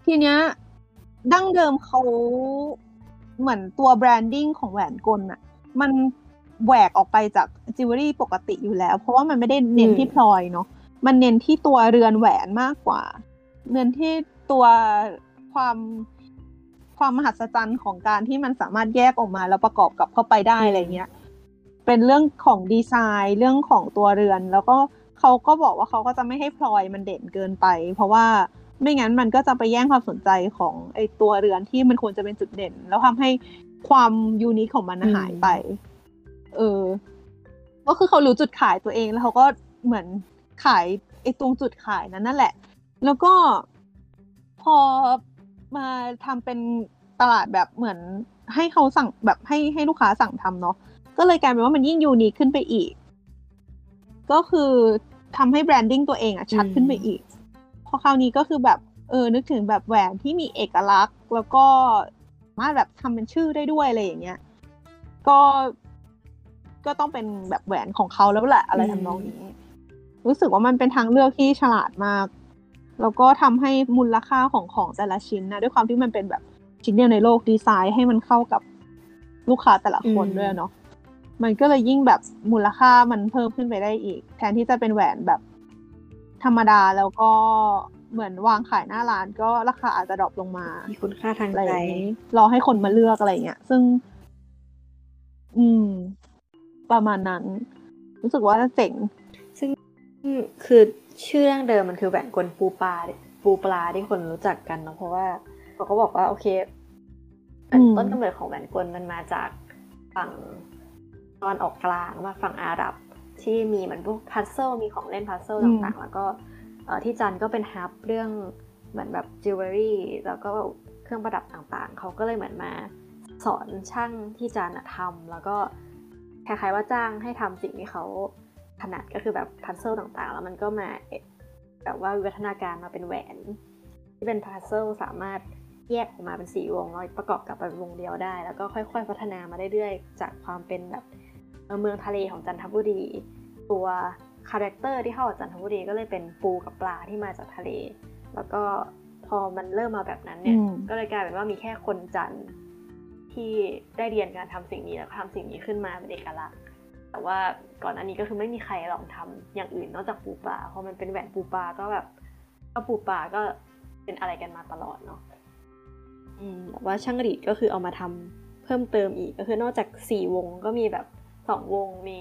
ทีเนี้ยดั้งเดิมเขาเหมือนตัว branding ของแหวนกลอะมันแหวกออกไปจากจิวเวลรี่ปกติอยู่แล้ว เพราะว่ามันไม่ได้เน้นที่พลอยเนาะมันเน้นที่ตัวเรือนแหวนมากกว่า เน้นที่ตัวความความมหัศจรรย์ของการที่มันสามารถแยกออกมาแล้วประกอบกับเข้าไปได้อืมอะไรเงี้ย เป็นเรื่องของดีไซน์เรื่องของตัวเรือน แล้วก็เขาก็บอกว่าเขาก็จะไม่ให้พลอยมันเด่นเกินไป เพราะว่าไม่งั้นมันก็จะไปแย่งความสนใจของไอตัวเรือนที่มันควรจะเป็นจุดเด่น แล้วทำให้ความยูนิคของมันน่ะหายไป เออ ก็คือเขารู้จุดขายตัวเองแล้วเขาก็เหมือนขายไอ้ตรงจุดขายนั้นนั่นแหละ แล้วก็พอมาทำเป็นตลาดแบบเหมือนให้เขาสั่งแบบให้ให้ลูกค้าสั่งทำเนาะ ก็เลยกลายเป็นว่ามันยิ่งยูนิคขึ้นไปอีก ก็คือทำให้แบรนดิ้งตัวเองอะชัดขึ้นไปอีก พอคราวนี้ก็คือแบบเออนึกถึงแบบแหวนที่มีเอกลักษณ์ แล้วก็สามารถแบบทำเป็นชื่อได้ด้วยอะไรอย่างเงี้ย ก็ก็ต้องเป็นแบบแหวนของเขาแล้วแหละอะไรทำนองนี้ รู้สึกว่ามันเป็นทางเลือกที่ฉลาดมาก แล้วก็ทำให้มูลค่าของของแต่ละชิ้นนะด้วยความที่มันเป็นแบบชิ้นเดียวในโลกดีไซน์ให้มันเข้ากับลูกค้าแต่ละคนอืมด้วยเนาะ มันก็เลยยิ่งแบบมูลค่ามันเพิ่มขึ้นไปได้อีก แทนที่จะเป็นแหวนแบบธรรมดาแล้วก็เหมือนวางขายหน้าร้านก็ราคาอาจจะดรอปลงมา มีคุณค่าทางอะไรใจอย่างนี้รอให้คนมาเลือกอะไรเงี้ย ซึ่ง อืม ประมาณนั้น รู้สึกว่าเจ๋ง ซึ่งคือชื่อดั้งเดิมมันคือแหวนกลปูปลาปูปลาที่คนรู้จักกันเนาะเพราะว่าเขาก็บอกว่า โอเคอืมต้นกำเนิดของแหวนกลมันมาจากฝั่ง ตะวันออกกลางมาฝั่งอาหรับ ที่มีเหมือนพวก puzzle มีของเล่น puzzle ต่างๆ แล้วก็เอ่อที่จันทร์ก็เป็น hub เรื่องเหมือนแบบจิวเวลรี่แล้วก็เครื่องประดับต่างๆ เขาก็เลยเหมือนมาสอนช่างที่จันทร์อะทำแล้วก็คล้ายๆว่าจ้างให้ทำสิ่งที่เขาถนัดก็คือแบบ puzzle ต่างๆ แล้วมันก็มาเอ่อแบบว่าวิวัฒนาการมาเป็นแหวน ที่เป็น puzzle สามารถแยกออกมาเป็นสี่วงแล้วประกอบกับเป็นวงเดียวได้ แล้วก็ค่อย ๆ พัฒนามาเรื่อยๆจากความเป็นแบบ เอ่อเมืองทะเลของจันทบุรี ตัว character ที่เข้ากับจันทบุรีก็เลยเป็นปูกับปลาที่มาจากทะเล แล้วก็พอมันเริ่มมาแบบนั้นเนี่ยอืมก็เลยกลายเป็นว่ามีแค่คนจันทร์ที่ได้เรียนการทำสิ่งนี้แล้วก็ทำสิ่งนี้ขึ้นมาเป็นเอกลักษณ์ แต่ว่าก่อนอันนี้ก็คือไม่มีใครลองทำอย่างอื่นนอกจากปูปลาพอมันเป็นแหวนปูปลาก็แบบก็ปูปลาก็เป็นอะไรกันมาตลอดเนาะอืมแต่ว่าช่างรีดก็คือเอามาทำเพิ่มเติมอีกก็คือนอกจากสี่วงก็มีแบบ สองวงมี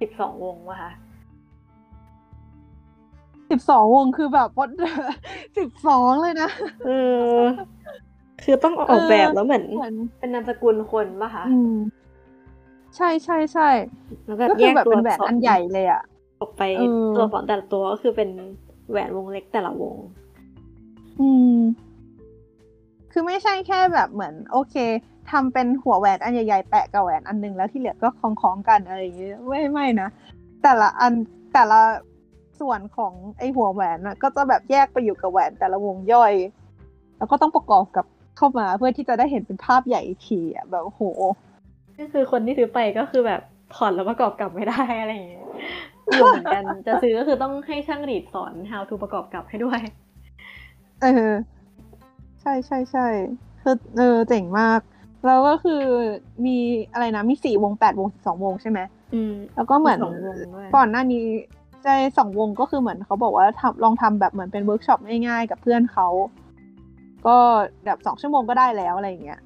สิบสองวงวะคะสิบสองวงคือแบบวัดสิบสองเลยนะเออคือต้องออกแบบแล้วเหมือนเหมือนเป็นนามสกุลคนปะคะอืมใช่ใช่ใช่แล้วก็ก็แยคือกแบบตัวเป็นแหวนอักษรอันใหญ่เลยอะออกไปเออตัวอักษรแต่ละตัวก็คือเป็นแหวนวงเล็กแต่ละวง อืม คือไม่ใช่แค่แบบเหมือน โอเค ทำเป็นหัวแหวนอันใหญ่ๆแปะกับแหวนอันหนึงแล้วที่เหลือก็คล้องๆกันอะไรอย่างเงี้ยไม่ไม่นะแต่ละอันแต่ละส่วนของไอหัวแหวนน่ะก็จะแบบแยกไปอยู่กับแหวนแต่ละวงย่อยเอแล้วก็ต้องประกอบกับเข้ามาเพื่อที่จะได้เห็นเป็นภาพใหญ่อีกทีอะแบบโหก็คือคนที่ซื้อไปก็คือแบบถอดแล้วประกอบกลับไม่ได้อะไรอย่างเงี้ยอยู่เหมือนกันจะซื้อก็คือต้องให้ช่างรีดสอน how to ประกอบกลับให้ด้วย เออ ใช่ใช่ใช่คือเออเจ๋งมาก แล้วก็คือมีอะไรนะมีสี่วงแปดวงสองวงใช่ไหมอืมแล้วก็เหมือนสองวงด้วยก่อนหน้านี้ใจสองวงก็คือเหมือนเขาบอกว่าทำลองทำแบบเหมือนเป็นเวิร์กช็อปง่ายๆกับเพื่อนเขาก็แบบสองชั่วโมงก็ได้แล้วอะไรอย่างเงี้ย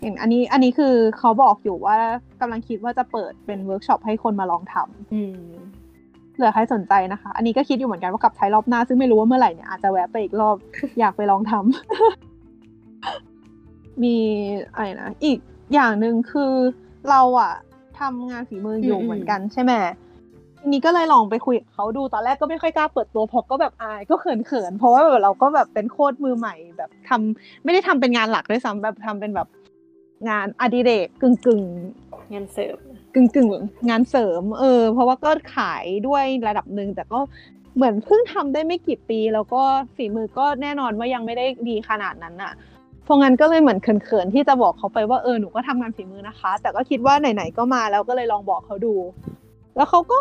เห็นอันนี้อันนี้คือเขาบอกอยู่ว่ากำลังคิดว่าจะเปิดเป็นเวิร์กช็อปให้คนมาลองทำอืมเผื่อใครสนใจนะคะ อันนี้ก็คิดอยู่เหมือนกันว่ากลับไทยรอบหน้า ซึ่งไม่รู้ว่าเมื่อไหร่เนี่ยอาจจะแวะไปอีกรอบอยากไปลองทำ มีอะไรนะอีกอย่างหนึ่งคือเราอะทำงานฝีมืออยู่อืมเหมือนกันใช่ไหมทีนี้ก็เลยลองไปคุยกับเขาดูตอนแรกก็ไม่ค่อยกล้าเปิดตัวเพราะก็แบบอายก็เขินๆเพราะว่าแบบเราก็แบบเป็นโคตรมือใหม่แบบทำไม่ได้ทำเป็นงานหลักด้วยซ้ำแบบทำเป็นแบบงานอดิเรกกึ่งกึ่งๆงานเสริมกึ่งกึ่งๆงานเสริม เออ เพราะว่าก็ขายด้วยระดับหนึ่งแต่ก็เหมือนเพิ่งทำได้ไม่กี่ปี แล้วก็ฝีมือก็แน่นอนว่ายังไม่ได้ดีขนาดนั้นน่ะ เพราะงั้นก็เลยเหมือนเขินๆที่จะบอกเขาไปว่าเออหนูก็ทำงานฝีมือนะคะ แต่ก็คิดว่าไหนๆก็มาแล้วก็เลยลองบอกเขาดู แล้วเขาก็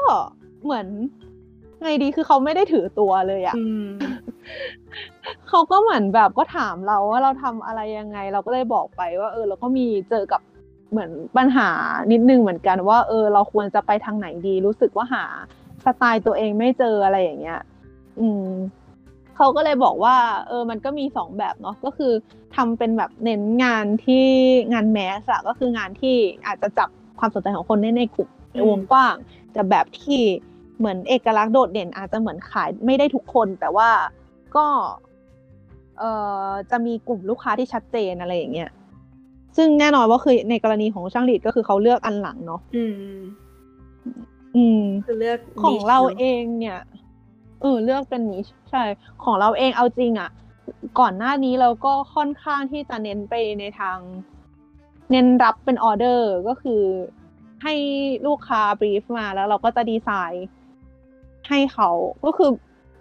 เหมือนไงดีคือเขาไม่ได้ถือตัวเลยอะอืมเขาก็เหมือนแบบก็ถามเราว่าเราทำอะไรยังไง เราก็เลยบอกไปว่า เออ เราก็มีเจอกับเหมือนปัญหานิดนึงเหมือนกันว่า เออ เราควรจะไปทางไหนดี รู้สึกว่าหาสไตล์ตัวเองไม่เจออะไรอย่างเงี้ย อืม เขาก็เลยบอกว่าเออมันก็มีสองแบบเนาะก็คือทำเป็นแบบเน้นงานที่งานแมสอะก็คืองานที่อาจจะจับความสนใจของคนได้ในกลุ่มในวงกว้าง แต่แบบที่เหมือนเอกลักษณ์โดดเด่นอาจจะเหมือนขายไม่ได้ทุกคน แต่ว่าก็เอ่อจะมีกลุ่มลูกค้าที่ชัดเจนอะไรอย่างเงี้ยซึ่งแน่นอนว่าคือในกรณีของช่างหลีดก็คือเขาเลือกอันหลังเนาะอืม อืมคือเลือกของ niche เรานะเองเนี่ย เออเลือกเป็นนิชใช่ ของเราเองเอาจริงอะ่ะ ก่อนหน้านี้เราก็ค่อนข้างที่จะเน้นไปในทาง เน้นรับเป็นออเดอร์ก็คือให้ลูกค้าบรีฟมาแล้วเราก็จะดีไซน์ให้เขาก็คือ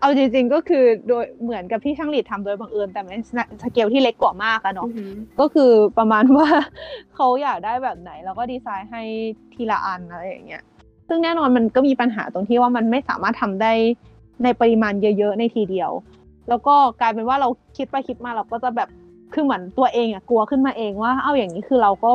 เอาจริง ๆ ก็คือโดยเหมือนกับที่ช่างหลีดทำโดยบังเอิญแต่ในสเกลที่เล็กกว่ามากอะเนาะอืมก็คือประมาณว่าเขาอยากได้แบบไหนเราก็ดีไซน์ให้ทีละอันอะไรอย่างเงี้ยซึ่งแน่นอนมันก็มีปัญหาตรงที่ว่ามันไม่สามารถทำได้ ในปริมาณเยอะๆในทีเดียว แล้วก็กลายเป็นว่าเราคิดไปคิดมาเราก็จะแบบคือเหมือนตัวเองอะกลัวขึ้นมาเองว่าเอาอย่างนี้คือเราก็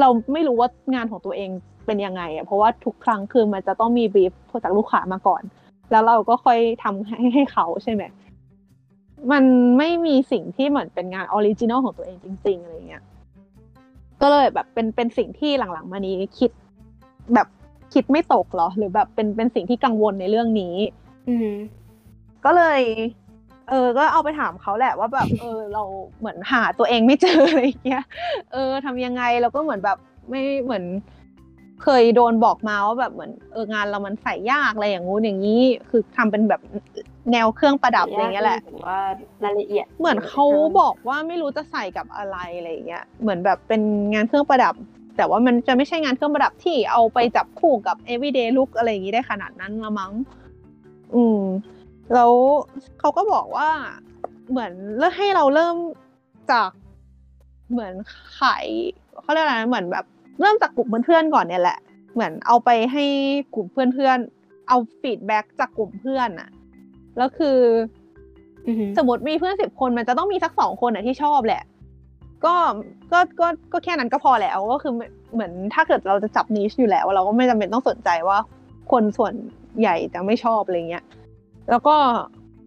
เราไม่รู้ว่างานของตัวเองเป็นยังไงอะเพราะว่าทุกครั้งคือมันจะต้องมีบีฟจากลูกค้ามาก่อน แล้วเราก็ค่อยทำให้ให้เขาใช่ไหมมันไม่มีสิ่งที่เหมือนเป็นงาน original ของตัวเองจริง ๆอะไรเงี้ยก็เลยแบบเป็นเป็นสิ่งที่หลังๆ มานี้คิดแบบคิดไม่ตกหรอ หรือแบบเป็นเป็นสิ่งที่กังวลในเรื่องนี้ อืมก็เลย เออ ก็เอาไปถามเขาแหละว่าแบบ เออ เราเหมือนหาตัวเองไม่เจออะไรเงี้ย เออทำยังไงเราก็เหมือนแบบไม่เหมือน เคยโดนบอกมาว่าแบบเหมือนเอองานเรามันใส่ยากอะไรอย่างงู้นอย่างนี้ คือทำเป็นแบบแนวเครื่องประดับอะไรเงี้ยแหละว่ารายละเอียด เหมือนเขาบอกว่าไม่รู้จะใส่กับอะไรอะไรเงี้ย เหมือนแบบเป็นงานเครื่องประดับ แต่ว่ามันจะไม่ใช่งานเครื่องประดับที่เอาไปจับคู่กับ everyday look อะไรอย่างงี้ได้ขนาดนั้นละมั้ง อืม แล้วเขาก็บอกว่าเหมือนเริ่มให้เราเริ่มจากเหมือนขายเขาเรียกอะไรนะเหมือนแบบ เริ่มจากกลุ่มเพื่อนๆก่อนเนี่ยแหละ เหมือนเอาไปให้กลุ่มเพื่อนๆ เอาฟีดแบ็กจากกลุ่มเพื่อนอะแล้วคืออือหือสมมติมีเพื่อนสิบคนมันจะต้องมีสักสองคนอะที่ชอบแหละ ก็ก็ก็ก็แค่นั้นก็พอแล้วก็คือเหมือนถ้าเกิดเราจะจับนิชอยู่แล้ว เราก็ไม่จำเป็นต้องสนใจว่าคนส่วน ใหญ่จะไม่ชอบอะไรเงี้ยแล้วก็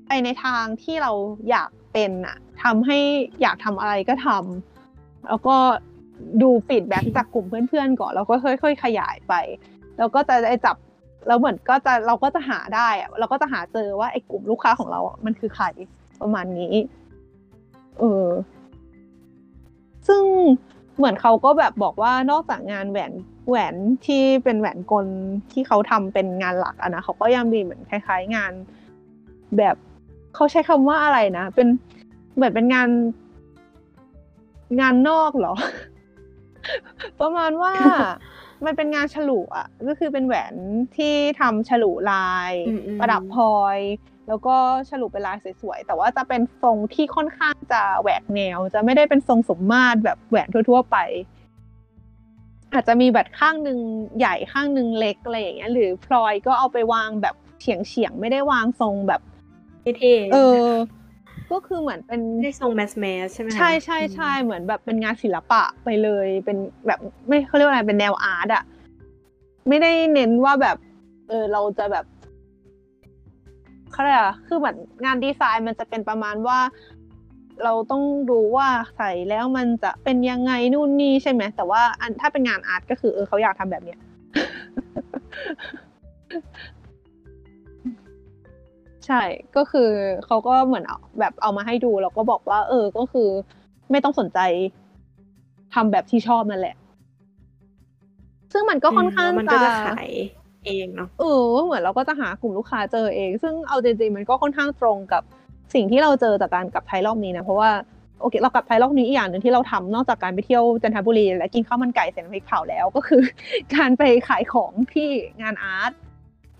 ไปในทางที่เราอยากเป็นอะทำให้อยากทำอะไรก็ทำแล้วก็ดูฟีดแบ็กจากกลุ่มเพื่อนๆก่อนแล้วก็ค่อย ๆ ขยายไป แล้วก็จะได้จับแล้วเหมือนก็จะเราก็จะหาได้อะเราก็จะหาเจอว่าไอ้กลุ่มลูกค้าของเราอะมันคือใครประมาณนี้ เออ ซึ่ง เหมือนเขาก็แบบบอกว่านอกจากงานแหวนแหวนที่เป็นแหวนกลที่เขาทำเป็นงานหลักอะนะเขาก็ยังมีเหมือนคล้าย ๆ งาน แบบเขาใช้คำว่าอะไรนะเป็นเหมือนเป็นงาน งานนอกเหรอ ประมาณว่ามันเป็นงานฉลุอะ ก็คือเป็นแหวนที่ทำฉลุลายอืมอืมประดับพลอย แล้วก็ฉลุเป็นลายสวยๆแต่ว่าจะเป็นทรงที่ค่อนข้าง จะแหวกแนว จะไม่ได้เป็นทรงสมมาตรแบบแหวนทั่ว ๆ ไป อาจจะมีแบบข้างหนึ่งใหญ่ข้างหนึ่งเล็กอะไรอย่างเงี้ยหรือพลอยก็เอาไปวางแบบเฉียงเฉียงๆไม่ได้วางทรงแบบเท่ๆเออ ก็คือเหมือนเป็นได้ทรงแมสแมสใช่ไหมคะใช่ใช่ใช่เหมือนแบบเป็นงานศิลปะไปเลย เป็นแบบไม่เขาเรียกว่าอะไรเป็นแนวอาร์ตอะไม่ได้เน้นว่าแบบ เออเราจะแบบเขาเรียกอะคือเหมือนงานดีไซน์มันจะเป็นประมาณว่า เราต้องดูว่าใส่แล้วมันจะเป็นยังไงนู่นนี่ใช่ไหมแต่ว่าอันถ้าเป็นงานอาร์ตก็คือเออเขาอยากทำแบบเนี้ยใช่ก็คือเขาก็เหมือนเอาแบบเอามาให้ดูแล้วก็บอกว่า เออก็คือ ไม่ต้องสนใจทำแบบที่ชอบนั่นแหละ ซึ่งมันก็ค่อนข้างแล้วมันก็จะขายเองเนาะเออเหมือนเราก็จะหากลุ่มลูกค้าเจอเอง ซึ่งเอาจริงๆมันก็ค่อนข้างตรงกับ สิ่งที่เราเจอจากการกลับไทยรอบนี้นะ เพราะว่าโอเคเรากลับไทยรอบนี้อีกอย่างหนึ่งที่เราทำนอกจากการไปเที่ยวจันทบุรี และกินข้าวมันไก่ใส่น้ำพริกเผาแล้วก็คือ การไปขายของที่งานอาร์ต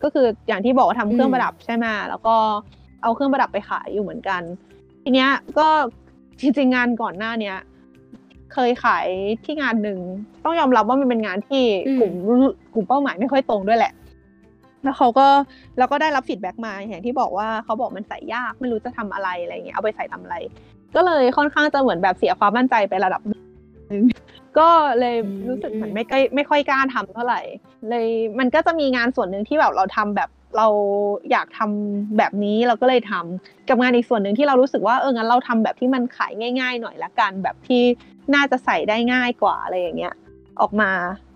ก็คืออย่างที่บอกว่าทำเครื่องประดับใช่ไหมแล้วก็เอาเครื่องประดับไปขายอยู่เหมือนกัน ทีเนี้ยก็จริงๆงานก่อนหน้าเนี้ยเคยขายที่งานหนึ่งต้องยอมรับว่ามันเป็นงานที่กลุ่มกลุ่มเป้าหมายไม่ค่อยตรงด้วยแหละ แล้วเขาก็แล้วก็ได้รับฟีดแบ็กมาอย่างที่บอกว่าเขาบอกมันใส่ยากไม่รู้จะทำอะไรอะไรเงี้ยเอาไปใส่ทำอะไร ก็เลยค่อนข้างจะเหมือนแบบเสียความมั่นใจไประดับหนึงก็เลยรู้สึกเหมือนไม่ใกล้ไม่ค่อยกล้าทำเท่าไหร่ เลยมันก็จะมีงานส่วนหนึ่งที่แบบเราทำแบบเราอยากทำแบบนี้เราก็เลยทำกับงานอีกส่วนหนึ่งที่เรารู้สึกว่าเอองั้นเราทำแบบที่มันขายง่าย ๆ หน่อยละกันแบบที่น่าจะใส่ได้ง่ายกว่าอะไรอย่างเงี้ยออกมาแบบ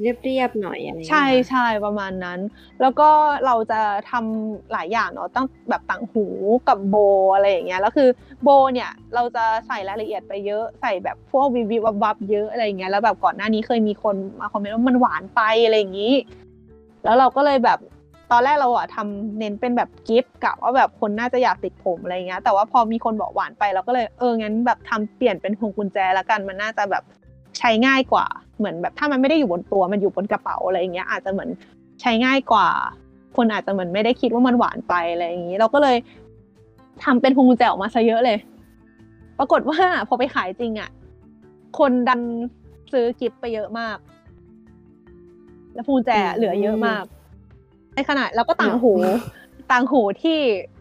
เรียบๆหน่อยอะไรอย่างเงี้ยใช่ใช่ประมาณนั้น แล้วก็เราจะทำหลายอย่างเนาะตั้งแบบต่างหูกับโบอะไรอย่างเงี้ยแล้วคือโบเนี่ยเราจะใส่รายละเอียดไปเยอะใส่แบบพวกวิววิววับๆเยอะอะไรอย่างเงี้ยแล้วแบบก่อนหน้านี้เคยมีคนมาคอมเมนต์ว่ามันหวานไปอะไรอย่างงี้ แล้วเราก็เลยแบบตอนแรกเราอะทำเน้นเป็นแบบกิฟต์กะว่าแบบคนน่าจะอยากติดผมอะไรเงี้ยแต่ว่าพอมีคนบอกหวานไปเราก็เลยเอองั้นแบบทำเปลี่ยนเป็นพวงกุญแจละกันมันน่าจะแบบใช้ง่ายกว่า เหมือนแบบถ้ามันไม่ได้อยู่บนตัวมันอยู่บนกระเป๋าอะไรอย่างเงี้ยอาจจะเหมือนใช้ง่ายกว่า คนอาจจะเหมือนไม่ได้คิดว่ามันหวานไปอะไรอย่างงี้ เราก็เลยทำเป็นพวงกุญแจออกมาซะเยอะเลย ปรากฏว่าพอไปขายจริงอะคนดันซื้อกิฟต์ไปเยอะมาก แล้วพวงกุญแจเหลือเยอะมาก ในขณะแล้วก็ต่างหู ต่างหูที่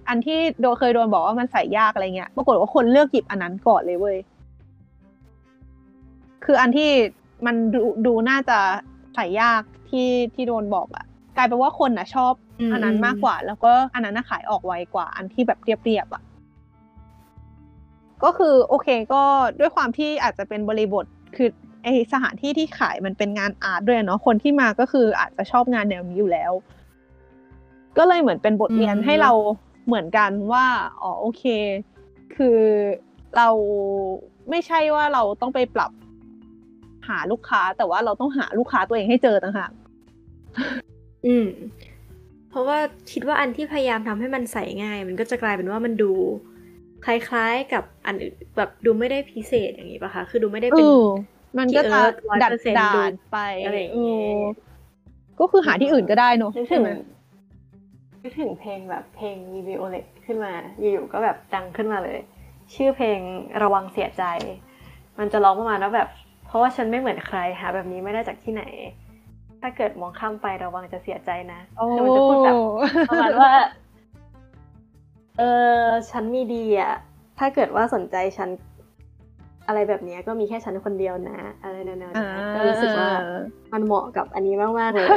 อันที่โดเคยโดนบอกว่ามันใส่ยากอะไรเงี้ย ปรากฏว่าคนเลือกหยิบอันนั้นก่อนเลยเว้ย คืออันที่ มันดูดูน่าจะใส่ยากที่ที่โดนบอกอะกลายเป็นว่าคนอะชอบอันนั้นมากกว่า แล้วก็อันนั้นน่ะขายออกไวกว่า อันที่แบบเรียบๆอะก็คือโอเคก็ด้วยความที่อาจจะเป็นบริบทคือไอสถานที่ที่ขายมันเป็นงานอาร์ตด้วยเนาะคนที่มาก็คืออาจจะชอบงานแนวนี้อยู่แล้ว ก็เลยเหมือนเป็นบทเรียนอืมให้เราเหมือนกันว่าอ๋อโอเค คือเราไม่ใช่ว่าเราต้องไปปรับ หาลูกค้า แต่ว่าเราต้องหาลูกค้าตัวเองให้เจอต่างหากอืม เพราะว่าคิดว่าอันที่พยายามทำให้มันใส่ง่าย มันก็จะกลายเป็นว่ามันดู คล้ายๆกับอันอื่นแบบดูไม่ได้พิเศษอย่างนี้ปะคะคือดูไม่ได้เอเป็นอมันก็จะที่เอิร์ธดัด100%ดาดูนไปอะไรอย่างเอเงี้ยอก็คือหาที่อื่นก็ได้เนอะนึกใช่ถึงไหมนึกถึงเพลงแบบเพลงมีวิโอเลตขึ้นมา อยู่ๆก็แบบดังขึ้นมาเลย ชื่อเพลงระวังเสียใจ มันจะร้องประมาณว่าแบบ เพราะว่าฉันไม่เหมือนใครหาแบบนี้ไม่ได้จากที่ไหน ถ้าเกิดมองข้ามไประวังจะเสียใจนะโอ้คือมันจะพูดแบบประมาณว่า เออฉันมีดีอะ ถ้าเกิดว่าสนใจฉัน อะไรแบบเนี้ยก็มีแค่ฉันคนเดียวนะ อะไรแนวๆอ่านี้ก็รู้สึกว่ามันเหมาะกับอันนี้มากๆเลย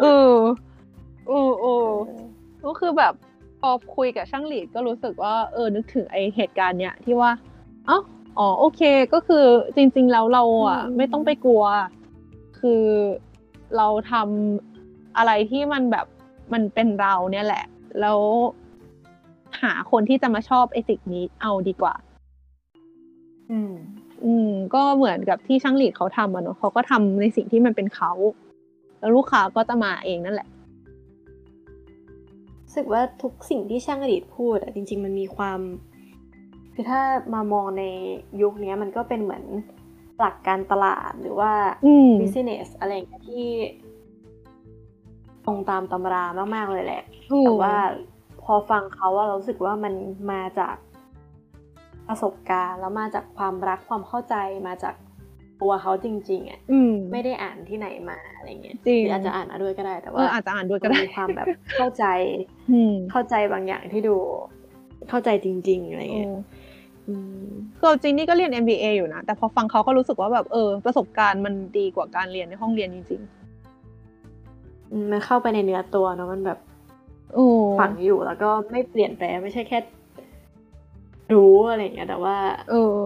เออเออเออก็คือแบบพอคุยกับช่างหลีดก็รู้สึกว่าเออนึกถึงไอเหตุการณ์เนี้ยที่ว่า เอ้า อ๋อโอเคก็คือจริง ๆ แล้วเราอะอืมไม่ต้องไปกลัว คือเราทำอะไรที่มันแบบมันเป็นเราเนี่ยแหละ แล้วหาคนที่จะมาชอบไอสิ่งนี้เอาดีกว่า อืม อืม ก็เหมือนกับที่ช่างหลีดเขาทำอะเนาะเขาก็ทำในสิ่งที่มันเป็นเขา แล้วลูกค้าก็จะมาเองนั่นแหละรู้สึกว่าทุกสิ่งที่ช่างอดีตพูดอะจริง ๆ มันมีความ คือถ้ามามองในยุคเนี้ยมันก็เป็นเหมือนหลักการตลาดหรือว่าอืม business อะไรอย่างเงี้ยที่ตรงตามตำรามากๆเลยแหละถูกแต่ว่าพอฟังเขาว่าเรารู้สึกว่ามันมาจากประสบการณ์แล้วมาจากความรักความเข้าใจมาจากตัวเขาจริง ๆอะอืมไม่ได้อ่านที่ไหนมาอะไรเงี้ยจริงหรืออาจจะอ่านมาด้วยก็ได้ แต่เอว่าออาจจะอ่านด้วยก็ได้มันมีความแบบเข้าใจอืมเข้าใจบางอย่างที่ดูเข้าใจจริง ๆอะไรเงี้ยเอออืม คือจริงนี่ก็เรียน MBA อยู่นะ แต่พอฟังเขาก็รู้สึกว่าแบบเออ ประสบการณ์มันดีกว่าการเรียนในห้องเรียนจริงอืมมันเข้าไปในเนื้อตัวเนาะมันแบบๆโอ้ฝังอยู่แล้วก็ไม่เปลี่ยนแปลงไม่ใช่แค่ รู้อะไรเงี้ยแต่ว่า เออ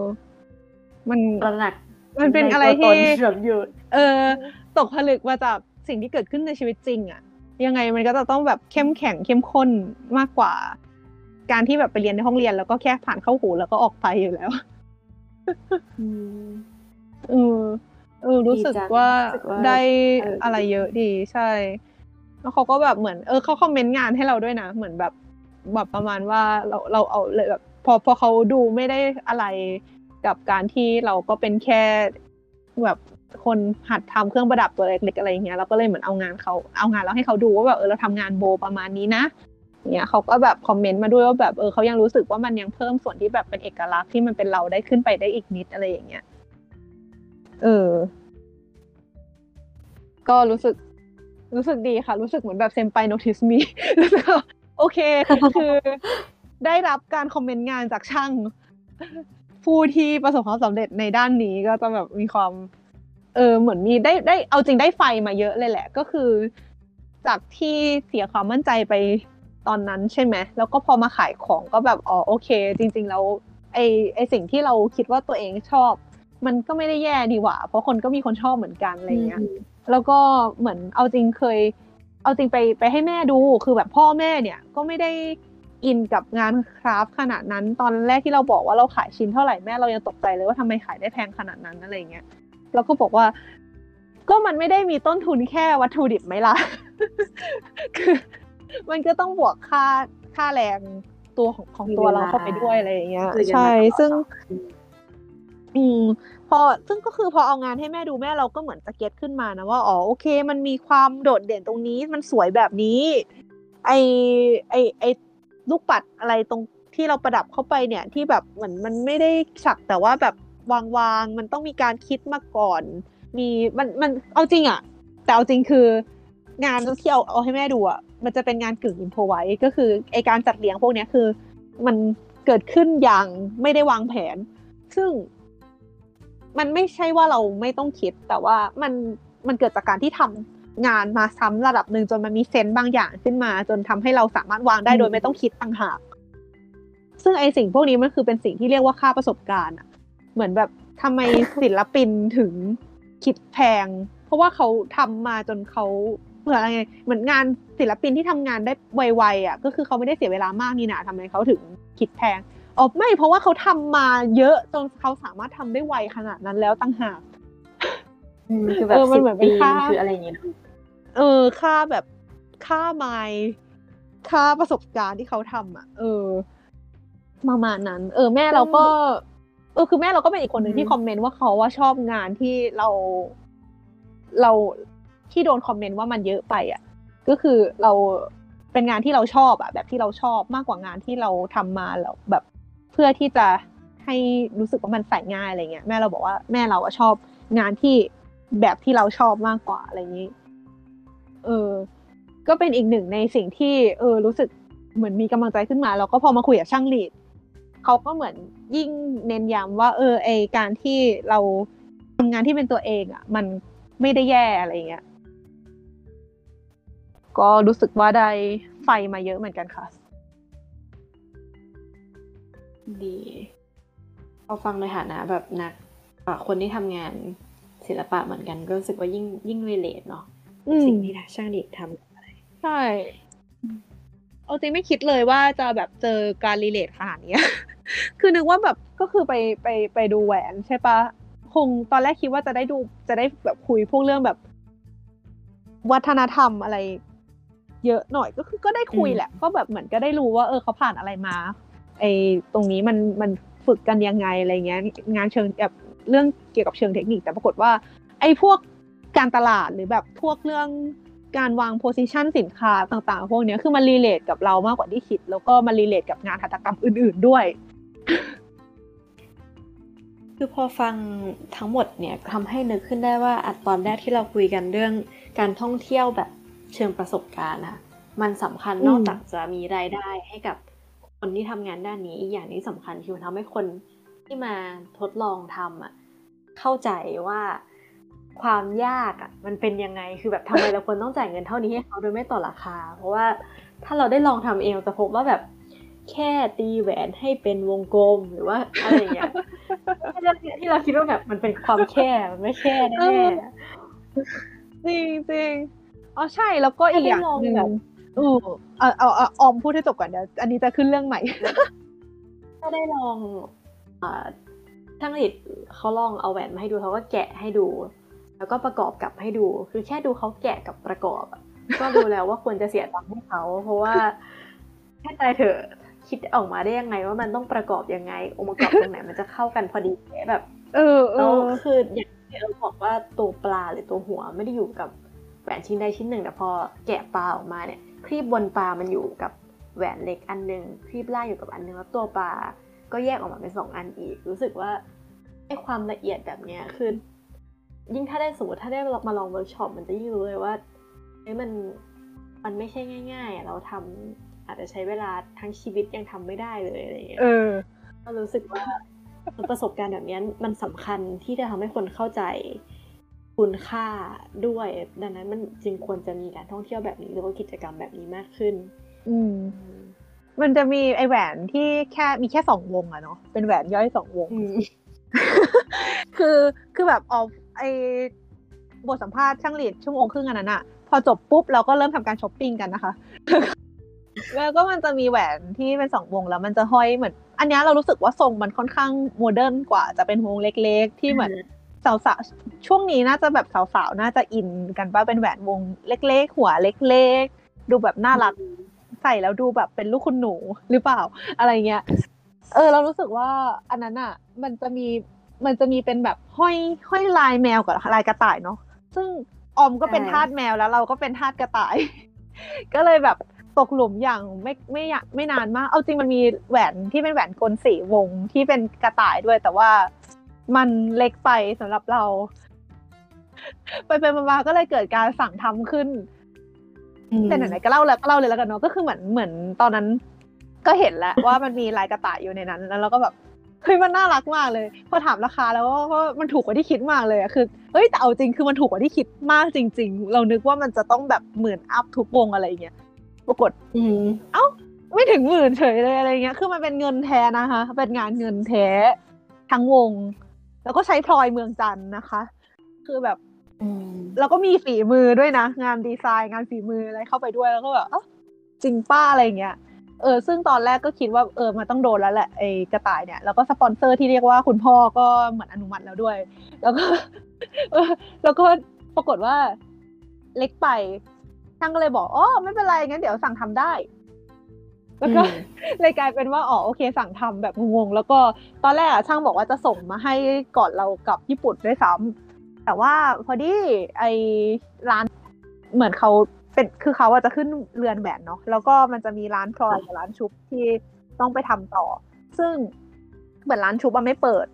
มันตระหนัก มันเป็นอะไรใตัวที่ตนแบบอยู่เออ ตกผลึกมาจากสิ่งที่เกิดขึ้นในชีวิตจริงอะยังไงมันก็จะต้องแบบเข้มแข็งเข้มข้นมากกว่า การที่แบบไปเรียนในห้องเรียนแล้วก็แค่ผ่านเข้าหูแล้วก็ออกไปอยู่แล้วอืมเออเออรู้สึกดีจังว่ารู้สึกว่าได้เออออะไรเยอะดีใช่ แล้วเขาก็แบบเหมือน เออเขาคอมเมนต์งานให้เราด้วยนะ เหมือนแบบแบบประมาณว่าเราเราเอาเลยแบบพอพอเขาดูไม่ได้อะไรกับการที่เราก็เป็นแค่แบบคนหัดทำเครื่องประดับตัวเล็กๆอะไรอย่างเงี้ยเราก็เลยเหมือนเอางานเขาเอางานเราให้เขาดูว่าแบบเออเราทำงานโบประมาณนี้นะอย่าง เงี้ยเขาก็แบบคอมเมนต์มาด้วยว่าแบบเออเขายังรู้สึกว่ามันยังเพิ่มส่วนที่แบบเป็นเอกลักษณ์ที่มันเป็นเราได้ขึ้นไปได้อีกนิดอะไรอย่างเงี้ยเออ ก็รู้สึก รู้สึกดีค่ะ รู้สึกเหมือนแบบเซมไป notice me รู้สึกว่าโอเค คือ ได้รับการคอมเมนต์งานจากช่าง ผู้ที่ประสบความสำเร็จในด้านนี้ก็จะแบบมีความ เออ เหมือนมีได้ได้เอาจริงได้ไฟมาเยอะเลยแหละ ก็คือ จากที่เสียความมั่นใจไป ตอนนั้นใช่ไหมแล้วก็พอมาขายของก็แบบอ๋อโอเค จริง ๆ แล้วไอไอสิ่งที่เราคิดว่าตัวเองชอบ มันก็ไม่ได้แย่ดีหว่า เพราะคนก็มีคนชอบเหมือนกันอะไรเงี้ยแล้วก็เหมือนเอาจริงเคย เอาจริงไปไปให้แม่ดูคือแบบพ่อแม่เนี่ยก็ไม่ได้อินกับงานคราฟต์ขนาดนั้น ตอนแรกที่เราบอกว่าเราขายชิ้นเท่าไหร่แม่เรายังตกใจเลยว่าทำไมขายได้แพงขนาดนั้นอะไรเงี้ยเราก็บอกว่า ก็มันไม่ได้มีต้นทุนแค่วัตถุดิบไหมล่ะ คือ มันก็ต้องบวกค่าค่าแรงตัวของของตัวเราเข้าไปด้วยอะไรอย่างเงี้ยคุยกันใช่มาก่อนซึ่งเนอะอืมพอซึ่งก็คือพอเอางานให้แม่ดูแม่เราก็เหมือนจะเก็ตขึ้นมานะว่าอ๋อโอเค มันมีความโดดเด่นตรงนี้ มันสวยแบบนี้ ไอไอไอลูกปัดอะไรตรงที่เราประดับเข้าไปเนี่ย ที่แบบเหมือนมันไม่ได้สักแต่ว่าแบบวางวางๆมันต้องมีการคิดมาก่อน มีมันมันเอาจริงอะแต่เอาจริงคืองานที่เอาเอาให้แม่ดูอะ มันจะเป็นงานกึ่งอินโฟไว้ก็คือไอการจัดเลี้ยงพวกเนี้ยคือ มันเกิดขึ้นอย่างไม่ได้วางแผน ซึ่ง มันไม่ใช่ว่าเราไม่ต้องคิด แต่ว่ามันมันเกิดจากการที่ทำงานมาซ้ำระดับหนึ่งจนมันมีเซนส์บางอย่างขึ้นมา จนทำให้เราสามารถวางได้โดยไม่ต้องคิดต่างหาก ซึ่งไอสิ่งพวกนี้มันคือเป็นสิ่งที่เรียกว่าค่าประสบการณ์อะเหมือนแบบทำไมศิลปินถึงคิดแพง เพราะว่าเขาทำมาจนเขา เหมือนอะไรไงเหมือนงานศิลปินที่ทำงานได้ไวๆอะก็คือเขาไม่ได้เสียเวลามากนี่นะทำไมเขาถึงคิดแพงอ๋อไม่เพราะว่าเขาทำมาเยอะจนเขาสามารถทำได้ไวขนาดนั้นแล้วตั้งหากอืมคือแบบเออมันสิบเหมือนเป็นปีค่าคืออะไรอย่างเงี้ยเนอะเออ ค่าแบบค่าไมล์ค่าประสบการณ์ที่เขาทำอะ เออประมาณนั้น เออ แม่เราก็ เออ คือแม่เราก็เป็นอีกคนหนึ่งที่คอมเมนต์ว่าเขาว่าชอบงานที่เรา เรา ที่โดนคอมเมนต์ว่ามันเยอะไปอะก็คือเราเป็นงานที่เราชอบอะแบบที่เราชอบมากกว่างานที่เราทำมาแล้วแบบเพื่อที่จะให้รู้สึกว่ามันใส่ง่ายอะไรเงี้ยแม่เราบอกว่าแม่เราอะชอบงานที่แบบที่เราชอบมากกว่าอะไรอย่างนี้ เออ ก็เป็นอีกหนึ่งในสิ่งที่ เออ รู้สึกเหมือนมีกำลังใจขึ้นมาแล้วก็พอมาคุยกับช่างลีดเขาก็เหมือนยิ่งเน้นย้ำว่า เออไอการที่เราทำงานที่เป็นตัวเองอะมันไม่ได้แย่อะไรเงี้ย ก็รู้สึกว่าได้ไฟมาเยอะเหมือนกันค่ะ ดีพอฟังในฐานะแบบนักอะคนที่ทำงานศิลปะเหมือนกันก็รู้สึกว่ายิ่งยิ่งรีเลทเนาะอืมสิ่งที่ช่างเด็กทำใช่เอาจริงไม่คิดเลยว่าจะแบบเจอการ relate ขนาดเนี้ยคือนึกว่าแบบก็คือไปไปไปดูแหวนใช่ปะคงตอนแรกคิดว่าจะได้ดูจะได้แบบคุยพวกเรื่องแบบ วัฒนธรรมอะไร เยอะหน่อยก็คือก็ได้คุยอืมแหละก็แบบเหมือนก็ได้รู้ว่า เออเขาผ่านอะไรมาไอตรงนี้มันมันฝึกกันยังไงอะไรเงี้ยงานเชิงแบบเรื่องเกี่ยวกับเชิงเทคนิค แต่ปรากฏว่า ไอ้พวกการตลาดหรือแบบพวกเรื่องการวาง position สินค้าต่างๆ พวกเนี้ยคือมัน relate กับเรามากกว่าที่คิด แล้วก็มัน relate กับงานหัตถกรรมอื่น ๆด้วย คือพอฟังทั้งหมดเนี่ยทำให้นึกขึ้นได้ว่าอะตอนแรกที่เราคุยกันเรื่องการท่องเที่ยวแบบ เชิงประสบการณ์นะมันสำคัญอืมนอกจากจะมีรายได้ให้กับคนที่ทำงานด้านนี้อีกอย่างที่สำคัญคือมันทำให้คนที่มาทดลองทำอะเข้าใจว่าความยากอะมันเป็นยังไงคือแบบทำไมเราควรต้องจ่ายเงินเท่านี้ให้เขาโดยไม่ต่อราคา เพราะว่าถ้าเราได้ลองทำเองเราจะพบว่าแบบแค่ตีแหวนให้เป็นวงกลมหรือว่าอะไรอย่างเงี้ยที่เราที่เราคิดว่าแบบมันเป็นความแค่มันไม่แค่แน่เออจริงจริง อ๋อใช่แล้วก็อีกอย่างหนึ่งถ้าได้ลองแบบเออเอาเอาเอาออมพูดให้จบก่อนเดี๋ยวอันนี้จะขึ้นเรื่องใหม่ถ้าได้ลองอ่าช่างผลิตเขาลองเอาแหวนมาให้ดูเขาก็แกะให้ดู แล้วก็ประกอบกับให้ดู คือแค่ดูเขาแกะกับประกอบอะก็รู้แล้วว่าควรจะเสียตังค์ให้เขา เพราะว่าแค่ใจเถอะคิดออกมาได้ยังไงว่ามันต้องประกอบยังไง องค์ประกอบตรงไหนมันจะเข้ากันพอดีแบบ เออเอแล้วอคืออย่างที่เออบอกว่าตัวปลาหรือตัวหัวไม่ได้อยู่กับแห วนชิ้นใดชิ้นหนึ่งแต่พอแกะปลาออกมาเนี่ยครีบบนปลามันอยู่กับแหวนเล็กอันหนึ่งครีบล่างอยู่กับอันหนึงแล้วตัวปลาก็แยกออกมาเป็นสองอันอีก รู้สึกว่าไอ้ความละเอียดแบบเนี้ยคือยิ่งถ้าได้สมมติถ้าได้มาลองเวิร์กช็อปมันจะยิ่งรู้เลยว่าเอ้ยมันมันไม่ใช่ง่ายๆอะเราทำอาจจะใช้เวลาทั้งชีวิตยังทำไม่ได้เลยอะไรอย่างเงี้ยเออก็รู้สึกว่าประสบการณ์แบบนี้มันสำคัญที่จะทำให้คนเข้าใจ คุณค่าด้วย ดังนั้นมันจึงควรจะมีการท่องเที่ยวแบบนี้หรือว่ากิจกรรมแบบนี้มากขึ้น อืมมันจะมีไอแหวนที่แค่มีแค่สองวงอะเนาะเป็นแหวนย่อยสองวงอืมคือคือแบบเอาไอบทสัมภาษณ์ช่างหลีดชั่วโมงครึ่งอันนั้นอะพอจบปุ๊บเราก็เริ่มทำการช้อปปิ้งกันนะคะ แล้วก็มันจะมีแหวนที่เป็นสองวงแล้วมันจะห้อยเหมือน อันเนี้ยเรารู้สึกว่าทรงมันค่อนข้างโมเดิร์นกว่าจะเป็นวงเล็ก ๆ ที่เหมือน สาวๆช่วงนี้น่าจะแบบสาวๆน่าจะอินกันว่าเป็นแหวนวงเล็ก ๆ หัวเล็ก ๆ ดูแบบน่ารักใส่แล้วดูแบบเป็นลูกคุณหนูหรือเปล่า อะไรเงี้ย เออ เรารู้สึกว่าอันนั้นอะ มันจะมีมันจะมีเป็นแบบห้อยห้อยลายแมวกับลายกระต่ายเนาะซึ่งออมก็เป็นใช่ทาสแมวแล้วเราก็เป็นทาสกระต่าย ก็เลยแบบตกหลุมอย่างไม่ไม่อยากไม่นานมาก เอาจริงมันมีแหวนที่เป็นแหวนกลสีวงที่เป็นกระต่ายด้วย แต่ว่า มันเล็กไปสำหรับเรา ไปไปมาๆก็เลยเกิดการสั่งทำขึ้นแต่ไหนๆก็เล่าแล้วก็เล่าเลยแล้วกันเนาะก็คือเหมือนเหมือนตอนนั้น ก็เห็นแล้วว่ามันมีลายกระต่ายอยู่ในนั้นแล้วเราก็แบบเฮ้ยมันน่ารักมากเลย พอถามราคาแล้วก็ก็มันถูกกว่าที่คิดมากเลยอะคือเฮ้ยแต่เอาจริงคือมันถูกกว่าที่คิดมากจริง ๆ เรานึกว่ามันจะต้องแบบหมื่นอัพทุกวงอะไรอย่างเงี้ยปรากฏอืมไม่ถึงหมื่นเฉยเลยอะไรเงี้ย คือมันเป็นเงินแท้นะคะ เป็นงานเงินแท้ทั้งวง แล้วก็ใช้พลอยเมืองจันทร์นะคะ คือแบบอืมแล้วก็มีฝีมือด้วยนะ งานดีไซน์งานฝีมืออะไรเข้าไปด้วยแล้วก็แบบเอ้าจริงป้าอะไรอย่างเงี้ยเออซึ่งตอนแรกก็คิดว่าเออมันต้องโดนแล้วแหละไอ้กระต่ายเนี่ยแล้วก็สปอนเซอร์ที่เรียกว่าคุณพ่อก็เหมือนอนุมัติแล้วด้วย แล้วก็เออแล้วก็ปรากฏว่าเล็กไปช่างก็เลยบอกอ๋อไม่เป็นไรงั้นเดี๋ยวสั่งทำได้ แล้วก็เลยกลายเป็นว่าอ๋อโอเคสั่งทำแบบงงๆแล้วก็ตอนแรกอะช่างบอกว่าจะส่งมาให้ก่อนเรากลับญี่ปุ่นด้วยซ้ำแต่ว่าพอดีไอร้านเหมือนเขาเป็นคือเขาอะจะขึ้นเรือนแหวนเนาะแล้วก็มันจะมีร้านพลอยกับร้านชุบที่ต้องไปทำต่อ ซึ่งเหมือนร้านชุบอะไม่เปิด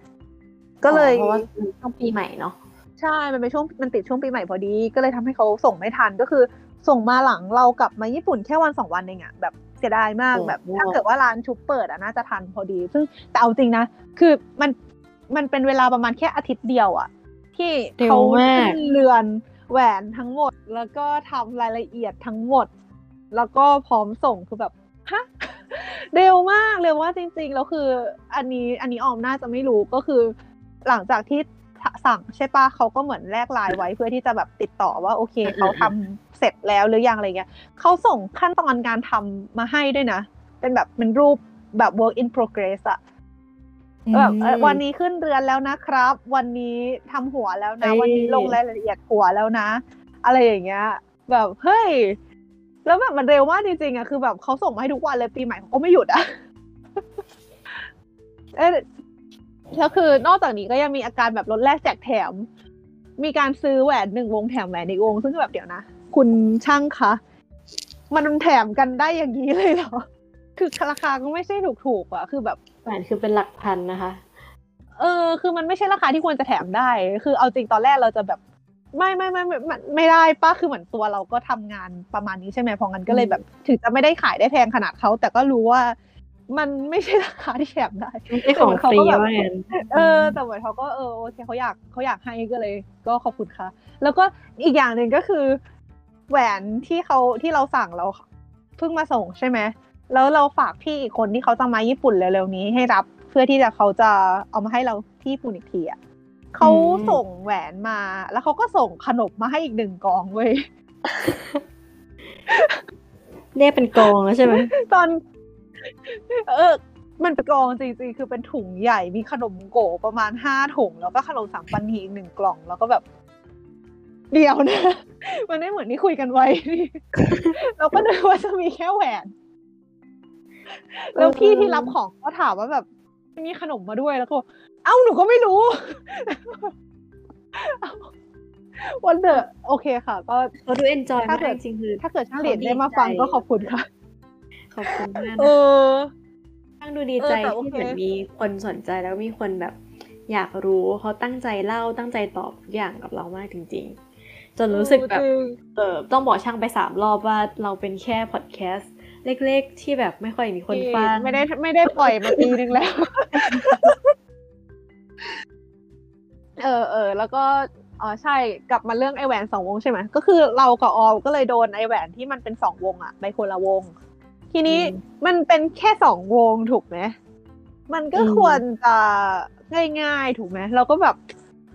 ก็เลยเพราะว่าต้องปีใหม่เนาะใช่ มันเป็นช่วงมันติดช่วงปีใหม่พอดี ก็เลยทำให้เขาส่งไม่ทันก็คือส่งมาหลังเรากลับมาญี่ปุ่นแค่วันสองวันเองอะแบบ เสียดายมากโอ้แบบโหถ้าเกิดว่าร้านชุบเปิดอะน่าจะทันพอดี ซึ่งแต่เอาจริงนะ คือมันมันเป็นเวลาประมาณแค่อาทิตย์เดียวอะที่เขาขึ้นเรือนแหวนทั้งหมด แล้วก็ทำรายละเอียดทั้งหมด แล้วก็พร้อมส่งคือแบบฮะเร็วมากเร็วมากจริงๆแล้วคือ อันนี้อันนี้ออมน่าจะไม่รู้ก็คือ หลังจากที่ สั่งใช่ปะเขาก็เหมือนแลกไลน์ไว้เพื่อที่จะแบบติดต่อว่าโอเคเขาทำเสร็จแล้วหรือยังอะไรเงี้ยเขาส่งขั้นตอนการทำมาให้ด้วยนะ เป็นแบบเป็นรูปแบบ work in progress อะแบบเอ่อวันนี้ขึ้นเรือนแล้วนะครับ วันนี้ทำหัวแล้วนะ วันนี้ลงรายละเอียดหัวแล้วนะ อะไรอย่างเงี้ย แบบเฮ้ยแล้วแบบมันเร็วมากจริงๆอะคือแบบเขาส่งมาให้ทุกวันเลยปีใหม่เขาก็ไม่หยุดอะ เอ้ยแล้วคือนอกจากนี้ก็ยังมีอาการแบบลดแลกแจกแถม มีการซื้อแหวนหนึ่งวงแถมแหวนอีกวง ซึ่งแบบเดี๋ยวนะ คุณช่างคะ มันแถมกันได้อย่างนี้เลยเหรอ คือราคาก็ไม่ใช่ถูกๆอะคือแบบแหวนคือเป็นหลักพันนะคะ เออ คือมันไม่ใช่ราคาที่ควรจะแถมได้ คือเอาจริงตอนแรกเราจะแบบไม่ไม่ไม่ไม่ไม่ไม่ได้ป้าคือเหมือนตัวเราก็ทำงานประมาณนี้ใช่ไหมเพองั้นก็เลยแบบ ถึงจะไม่ได้ขายได้แพงขนาดเขาแต่ก็รู้ว่า มันไม่ใช่ราคาที่แถมได้ไม่ใช่ของฟรีว่างั้นเออ แต่เหมือนเขาก็เออโอเคเขาอยากเขาอยากให้ก็เลย ก็ขอบคุณค่ะ แล้วก็อีกอย่างหนึ่งก็คือ แหวนที่เขาที่เราสั่งเราเพิ่งมาส่งใช่ไหมแล้วเราฝากพี่อีกคนที่เขาจะมาญี่ปุ่นเร็วๆนี้ให้รับ เพื่อที่จะเขาจะเอามาให้เราที่ญี่ปุ่นอีกทีอะเขาส่งแหวนมา แล้วเขาก็ส่งขนมมาให้อีกหนึ่งกองเว้ยเรียกเป็นกองแล้วใช่ไหมตอน เออ มันเป็นกองจริงๆ คือเป็นถุงใหญ่มีขนมโกประมาณห้าถุง แล้วก็ขนมสังปันนีอีกหนึ่งกล่องแล้วก็แบบ เดียวนะ มันไม่เหมือนที่คุยกันไว้นี่เราก็นึกว่าจะมีแค่แหวน แล้วพี่ที่รับของก็ถามว่าแบบมีขนมมาด้วยแล้วก็บอกเอ้าหนูก็ไม่รู้วันเดอโอเคค่ะ ก็เขาดูเอนจอยถ้ามากเกิดจริงๆคือถ้าเกิดช่างเหรียญได้มาฟังก็ขอบคุณค่ะ ขอบคุณมากเอนะอช่างดูดีใจเออแต่โอที่เคเหมือนมีคนสนใจแล้วก็มีคนแบบ อยากรู้เขาตั้งใจเล่าตั้งใจตอบทุกอย่างกับเรามากจริง ๆ จนรู้สึกแบบจริงเออต้องบอกช่างไปสามรอบว่าเราเป็นแค่พอดแคสต์เล็กๆ ที่แบบไม่ค่อยมีคนฟังไม่ได้ไม่ได้ปล่อยมาปีนึงแล้ว เออเออแล้วก็อ๋อใช่กลับมาเรื่องไอแหวนสองวงใช่ไหมก็คือเรากับออมก็เลยโดนไอแหวนที่มันเป็นสองวงอะไปคนละวง ทีนี้มันเป็นแค่สองวงถูกไหมมันก็ควรจะง่ายๆถูกไหมเราก็แบบ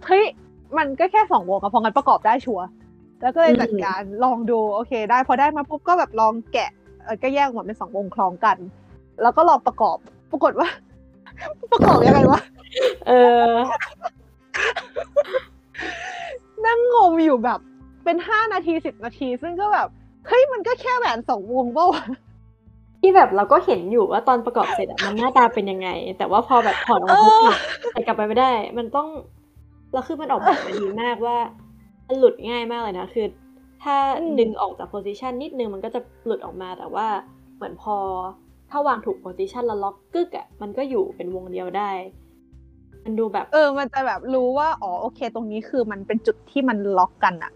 เฮ้ยมันก็แค่สองวงอะพองั้นประกอบได้ชัวร์แล้วก็เลยจัดการลองดูโอเค ได้พอได้มาปุ๊บก็แบบลองแกะเออก็แยกออกมาเป็นสองวงคล้องกัน แล้วก็ลองประกอบ ปรากฏว่า ประกอบยังไงวะเออ นั่งงมอยู่แบบ เป็นห้านาทีสิบนาที ซึ่งก็แบบเฮ้ยมันก็แค่แหวนสองวงเปล่าวะ ที่แบบเราก็เห็นอยู่ว่าตอนประกอบเสร็จอะมันหน้าตาเป็นยังไง แต่ว่าพอแบบถอดออกมาปุ๊บอะแต่กลับไปไม่ได้ มันต้องแล้วคือมันออกแบบมาดีมากว่ามันหลุดง่ายมากเลยนะคือ ถ้าดึงออกจาก position นิดนึงมันก็จะหลุดออกมาแต่ว่าเหมือนพอถ้าวางถูก posi tion แล้วล็อกกึกอะมันก็อยู่เป็นวงเดียวได้ มันดูแบบเออ มันจะแบบรู้ว่าอ๋อโอเค ตรงนี้คือมันเป็นจุดที่มันล็อกกันอะ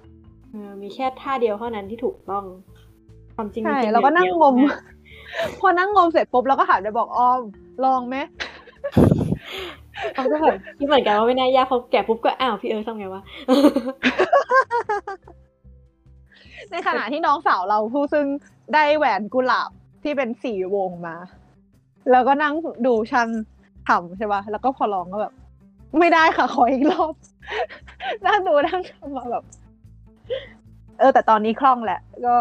เออมีแค่ท่าเดียวเท่านั้นที่ถูกต้องความจริงใช่มีเราก็นั่งงมเดียวาก พอนั่งงมเสร็จปุ๊บเราก็หันไปบอกออมลองไหมเขาก็แบบคิดเหมือนกันว่าไม่น่ายากพอแกะปุ๊บก็อ้าวพี่เอิร์ธทำไงวะในขณะที่น้องสาวเราผู้ซึ่งได้แหวนกุหลาบที่เป็นสี่วงมา แล้วก็นั่งดูช่างทำใช่ปะแล้วก็พอลองก็แบบ ไม่ได้ค่ะขออีกรอบนั่งดูนั่งทำมาแบบ เออ แต่ตอนนี้คล่องแหละ ก็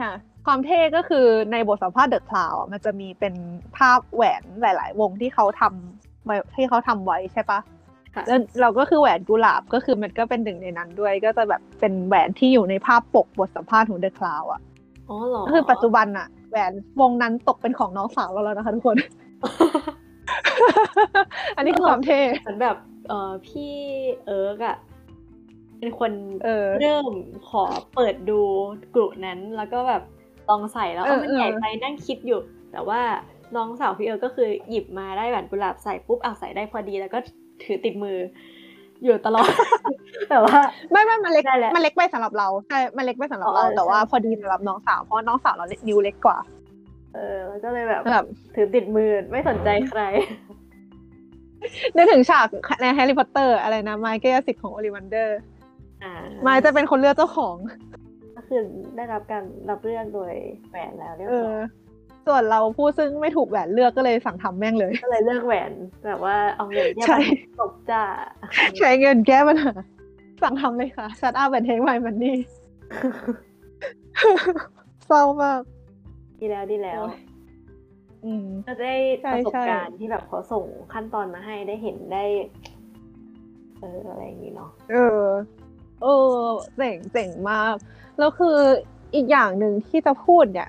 ค่ะ ความเท่ก็คือในบทสัมภาษณ์ The Cloud มันจะมีเป็นภาพแหวนหลาย ๆ วงที่เขาทำไว้ที่เขาทำไว้ใช่ปะค่ะแล้วเราก็คือแหวนกุหลาบก็คือมันก็เป็นหนึ่งในนั้นด้วย ก็จะแบบเป็นแหวนที่อยู่ในภาพปกบทสัมภาษณ์ของ The Cloud อะอ๋อเหรอก็คือปัจจุบันอะแหวนวงนั้นตกเป็นของน้องสาวเราแล้วนะคะทุกคน อันนี้คือความเท่เหมือนแบบเออพี่เอิร์กอะเป็นคนเออเริ่มขอเปิดดูกลุ่มนั้นแล้วก็แบบ ลองใส่แล้วเออเออมันใหญ่เออไปนั่งคิดอยู่ แต่ว่าน้องสาวพี่เอิร์กก็คือหยิบมาได้แหวนกุหลาบใส่ปุ๊บเอาใส่ได้พอดีแล้วก็ถือติดมือ อยู่ตลอด แต่ว่า ไม่ไม่มันเล็กได้แหละมันเล็กไปสำหรับเราใช่มันเล็กไปสำหรับอ๋อเราเออแต่ว่าใช่พอดีสำหรับน้องสาวเพราะว่าน้องสาวเราเล็กนิ้วเล็กกว่า เออแล้วก็เลยแบบแบบถือติดมือไม่สนใจใครนึกถึงฉากในแฮร์รี่พอตเตอร์อะไรนะไม้กายสิทธิ์ของโอลลิแวนเดอร์อ่าไม้จะเป็นคนเลือกเจ้าของก็ คือได้รับการรับเลือกโดยแหวนแล้วเรียบเออร้อยส่วนเราผู้ซึ่งไม่ถูกแหวนเลือกก็เลยสั่งทำแม่งเลย ก็เลยเลือกแหวนแบบว่าเอาเงินแค่ใช่ไปตบจ้าใช้เงินแก้ปัญหาสั่งทำเลยค่ะชัดอาแอนเทคไมมันนี่เศร้ามาก ดีแล้วดีแล้วโอ้ยอืมก็ได้ใช่ประสบใช่การณ์ที่แบบเขาส่งขั้นตอนมาให้ได้เห็นได้ เอออะไรอย่างนี้เนาะเออ เออเจ๋งเจ๋งมาก แล้วคืออีกอย่างหนึ่งที่จะพูดเนี่ย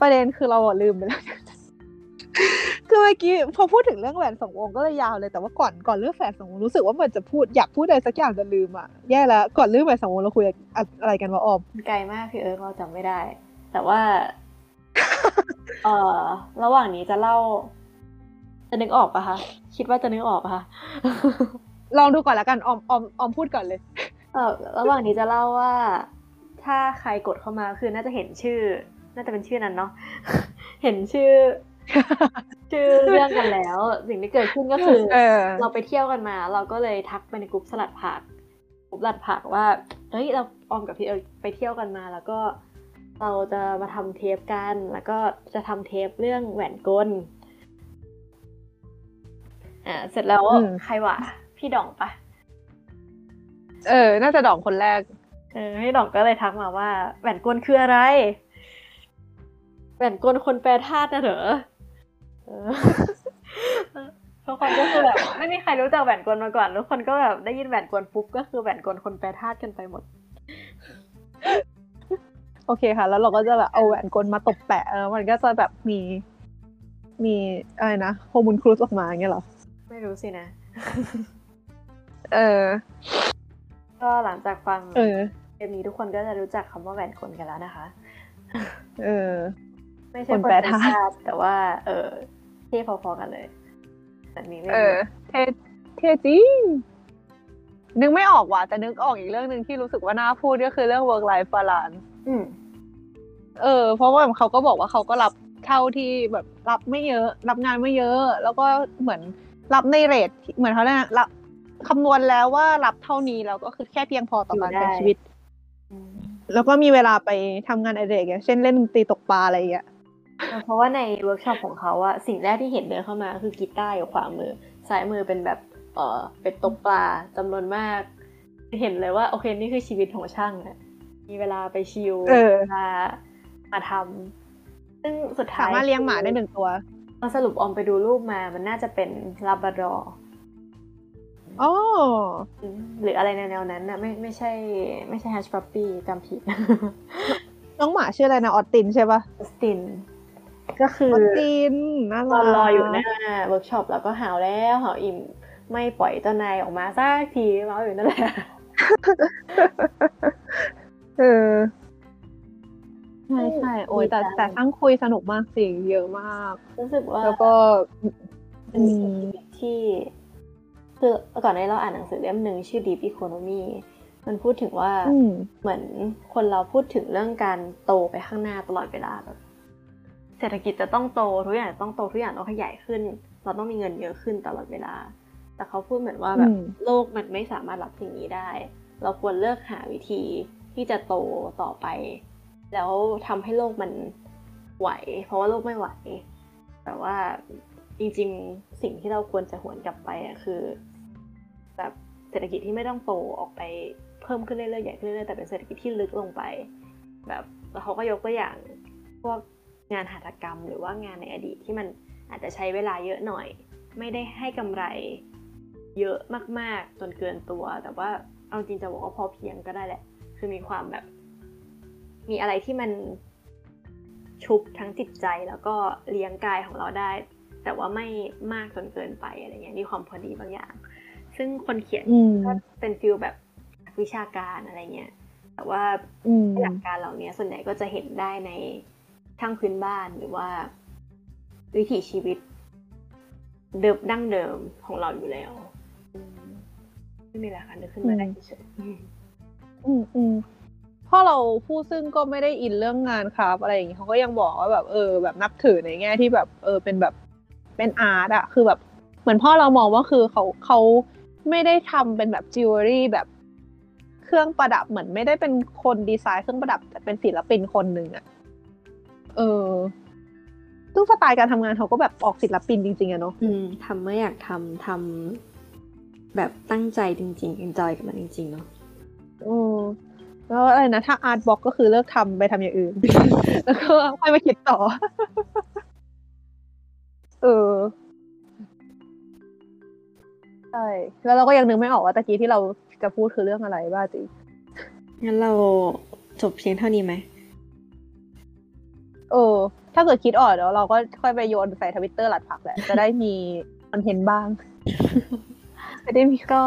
ประเด็นคือเราอะลืมไปแล้วคือเมื่อกี้พอพูดถึงเรื่องแหวนสองวงก็เลยยาวเลยแต่ว่าก่อนก่อนเรื่องแหวนสองวงรู้สึกว่ามันจะพูดอยากพูดอะไรสักอย่างจะลืมอะแย่แล้วก่อนเรื่องแหวนสองวงเราคุยอะไรกันวะออมไกลมากพี่เอิร์กเราจำไม่ได้ แต่ว่าเออระหว่างนี้จะเล่า จะนึกออกปะคะคิดว่าจะนึกออกปะคะลองดูก่อนละกันออมออมออมพูดก่อนเลย เออระหว่างนี้จะเล่าว่า ถ้าใครกดเข้ามาคือน่าจะเห็นชื่อ น่าจะเป็นชื่อนั้นเนาะเห็นชื่อ ชื่อเรื่องกันแล้ว สิ่งที่เกิดขึ้นก็คือเออเราไปเที่ยวกันมา เราก็เลยทักไปในกลุ่มสลัดผักกลุ่มสลัดผักว่าเฮ้ยเราออมกับพี่เอิร์กไปเที่ยวกันมา แล้วก็เราจะมาทำเทปกัน แล้วก็จะทำเทปเรื่องแหวนกลอ่าเสร็จแล้วอืมใครวะพี่ดองปะ เออ น่าจะดองคนแรก เออพี่ดองก็เลยทักมาว่าแหวนกลคืออะไร แหวนกลคนแปรธาตุนะเหรอเออทุกคนก็คือแบบไม่มีใครรู้จักแหวนกลมาก่อนทุกคนก็แบบได้ยินแหวนกลปุ๊บก็คือแหวนกลคนแปรธาตุกันไปหมด โอเคค่ะ แล้วเราก็จะแบบเอาแหวนกลมาตบแปะแล้วมันก็จะแบบมีมีอะไรนะโฮมุนครูสออกมาอย่างเงี้ยเหรอ ไม่รู้สินะ เออ ก็หลังจากฟังเออเทปนี้ทุกคนก็จะรู้จักคำว่าแหวนกลกันแล้วนะคะ เออ ไม่ใช่คนแปรธาตุตุแต่ว่า เออเท่พอๆกันเลยแต่นี้ไม่เอรู้อเท่เท่จริงนึกไม่ออกว่ะแต่นึกออกอีกเรื่องหนึ่งที่รู้สึกว่าน่าพูดก็คือเรื่อง work life balance อืมเออ เพราะว่าเขาก็บอกว่าเขาก็รับเท่าที่แบบรับไม่เยอะ รับงานไม่เยอะ แล้วก็เหมือนรับใน rate ที่เหมือนเขาเนี่ยกรับ คำนวณแล้วว่ารับเท่านี้แล้วก็คือแค่เพียงพอต่อการอยู่ได้ใช้ชีวิต แล้วก็มีเวลาไปทำงานอดิเรกอย่างเช่นเล่นดนตรีตกปลาอะไรอย่างเงี้ยเพราะว่าในเวิร์กช็อปของเขาอะสิ่งแรกที่เห็นเดินเข้ามาคือกีตาร์อยู่ขวามือซ้ายมือเป็นแบบเออเป็นตกปลาจำนวนมากเห็นเลยว่าโอเคนี่คือชีวิตของช่างอะมีเวลาไปชิลเออเวลามาทำซึ่งสุดท้ายสามารถเลี้ยงหมาได้หนึ่งตัวพอสรุปออมไปดูรูปมามันน่าจะเป็นลาบราดอร์ อ๋อหรืออะไรในแนวนั้นนะไม่ไม่ใช่ ไม่ใช่แฮชปัปปี้จำผิด น้องหมาชื่ออะไรนะออสตินใช่ปะออสติน ก็คือออสตินน่าตรัอกนรออยู่หน้าเวิร์กช็อปแล้วก็หาวแล้วหาวอิ่มไม่ปล่อยเจ้านายออกมาสักทีเมาอยู่นั่นแหละเออใช่ใช่โอ้ยแต่ดีจังแต่ทั้งคุยสนุกมากสิเยอะมาก รู้สึกว่าแล้วก็เป็นชีวิตที่ คือก่อนหน้านี้เราอ่านหนังสือเล่มหนึ่งชื่อ Deep Economy มันพูดถึงว่าอืมเหมือนคนเราพูดถึงเรื่องการโตไปข้างหน้าตลอดเวลาแบบเศรษฐกิจจะต้องโตทุกอย่างจะต้องโตทุกอย่างต้องขยายขึ้น เราต้องมีเงินเยอะขึ้นตลอดเวลา แต่เขาพูดเหมือนว่าแบบอืมโลกมันไม่สามารถรับสิ่งนี้ได้ เราควรเลิกหาวิธีที่จะโตต่อไป แล้วทำให้โลกมันไหว เพราะว่าโลกไม่ไหว แต่ว่าจริงๆ สิ่งที่เราควรจะหวนกลับไปอะคือ แบบเศรษฐกิจที่ไม่ต้องโตออกไปเพิ่มขึ้นเรื่อยๆใหญ่ขึ้นเรื่อยๆแต่เป็นเศรษฐกิจที่ลึกลงไป แบบแล้วเขาก็ยกตัวอย่างพวกงานหัตถกรรม หรือว่างานในอดีตที่มันอาจจะใช้เวลาเยอะหน่อย ไม่ได้ให้กำไรเยอะมากๆจนเกินตัว แต่ว่าเอาจริงจะบอกว่าพอเพียงก็ได้แหละ คือมีความแบบ มีอะไรที่มันชุบทั้งจิตใจแล้วก็เลี้ยงกายของเราได้ แต่ว่าไม่มากจนเกินไปอะไรเงี้ยมีความพอดีบางอย่าง ซึ่งคนเขียนอืมก็เป็นฟิลแบบนักวิชาการอะไรเงี้ย แต่ว่าอืมหลักการเหล่านี้ส่วนใหญ่ก็จะเห็นได้ในช่างพื้นบ้านหรือว่า วิถีชีวิต เดิมดั้งเดิมของเราอยู่แล้วอืมไม่มีอะไรค่ะนึกขึ้นมาได้เฉยๆอืมอืมอืมพ่อเราผู้ซึ่งก็ไม่ได้อินเรื่องงาน craft อะไรอย่างงี้เขาก็ยังบอกว่าแบบเออ แบบนับถือในแง่ที่แบบ เออเป็นแบบเป็น art อะคือแบบเหมือนพ่อเรามองว่าคือเขาเขา ไม่ได้ทำเป็นแบบจิวเวลรี่แบบเครื่องประดับเหมือนไม่ได้เป็นคนดีไซน์เครื่องประดับ แต่เป็นศิลปินคนหนึ่งอะเออซึ่งสไตล์การทำงานเขาก็แบบออกศิลปินจริงๆอะเนาะอืมทำเมื่ออยากทำทำแบบตั้งใจจริงๆ enjoy กับมันจริงๆเนาะโอ้แล้วอะไรนะถ้าอาร์ตบล็อกก็คือเลิกทำไปทำอย่างอื่น แล้วก็ค่อยมาคิดต่อ เออ ใช่แล้วเราก็ยังนึกไม่ออกว่าตะกี้ที่เราจะพูดคือเรื่องอะไรบ้าจริงงั้นเราจบเพียงเท่านี้ไหมเออ ถ้าเกิดคิดออกเดี๋ยวเราก็ค่อยไปโยนใส่ทวิตเตอร์หลัดผักแหละ จะได้มีคอนเทนต์บ้างจะได้มีก็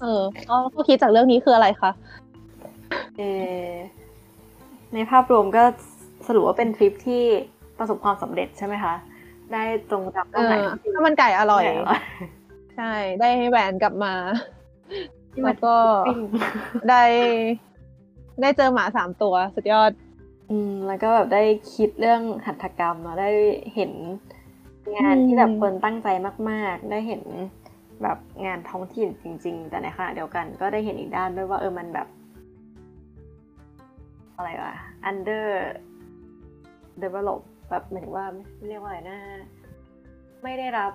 เออก็ก็คิดจากเรื่องนี้คืออะไรคะเออในภาพรวมก็สรุปว่าเป็นทริปที่ประสบความสำเร็จใช่ไหมคะ ได้ตรงตามเอเป้าหมายอที่ข้าวมันไก่อร่อยอร่อย ใช่ ได้แหวนกลับมาที่มันแล้วก็ปิ้งได้ได้เจอหมาสามตัวสุดยอด อืม แล้วก็แบบได้คิดเรื่องหัตถกรรมเนาะได้เห็นงานอืมที่แบบคนตั้งใจมาก ๆ ได้เห็นแบบงานท้องถิ่นจริง ๆ แต่ในขณะเดียวกันก็ได้เห็นอีกด้านด้วยว่าเออมันแบบ อะไรวะ under develop แบบหมายถึงว่าไม่เรียกว่าอะไรนะ ไม่ได้รับ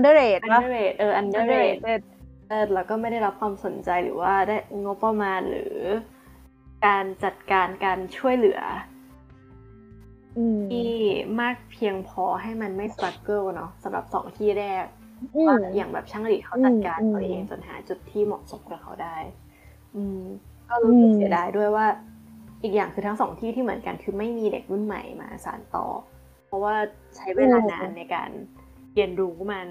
underrate ปะ underrate เออ underrate underrated เออแล้วก็ไม่ได้รับความสนใจหรือว่าได้งบประมาณหรือ การจัดการการช่วยเหลืออืมที่มากเพียงพอให้มันไม่สตรั g เกิลเนาะสำหรับสองที่แรกอืมว่าอย่างแบบช่างหลีดเขาจัดการอืมตัวเองจนหาจุดที่เหมาะสมกับเขาได้ อืม ก็รู้สึกอืมเสียดายด้วยว่า อีกอย่างคือทั้งสองที่ที่เหมือนกันคือไม่มีเด็กรุ่นใหม่มาสานต่อ เพราะว่าใช้เวลานานในการ เรียนรู้มัน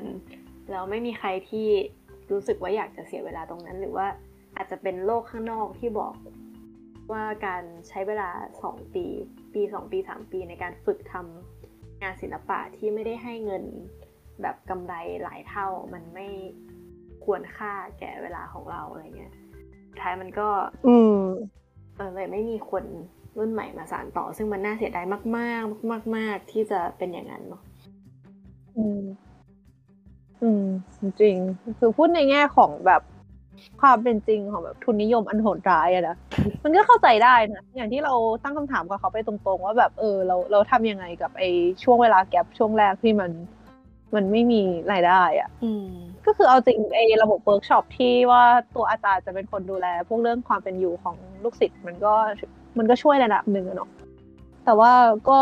แล้วไม่มีใครที่รู้สึกว่าอยากจะเสียเวลาตรงนั้น หรือว่าอาจจะเป็นโลกข้างนอกที่บอกว่าการใช้เวลาสองปี ปีสองปีสามปีในการฝึกทำงานศิลปะที่ไม่ได้ให้เงินแบบกำไรหลายเท่ามันไม่ควรค่าแก่เวลาของเราอะไรเงี้ยสุดท้ายมันก็ อืมเออเลยไม่มีคนรุ่นใหม่มาสานต่อ ซึ่งมันน่าเสียดายมาก ๆ มาก ๆ ที่จะเป็นอย่างนั้นเนาะ อืม อืม จริงๆคือพูดในแง่ของแบบความเป็นจริงของแบบทุนนิยมอันโหดร้ายอะนะ มันก็เข้าใจได้นะ อย่างที่เราตั้งคำถามกับเขาไปตรงๆ ว่าแบบเออ เราเราทำยังไงกับไอ้ช่วงเวลาแกลบช่วงแรกที่มัน มันไม่มีรายได้อะอืมก็คือเอาจริงไอ้ระบบเวิร์กช็อปที่ว่าตัวอาจารย์จะเป็นคนดูแล พวกเรื่องความเป็นอยู่ของลูกศิษย์มันก็มันก็ช่วยระดับหนึ่งอะเนาะแต่ว่าก็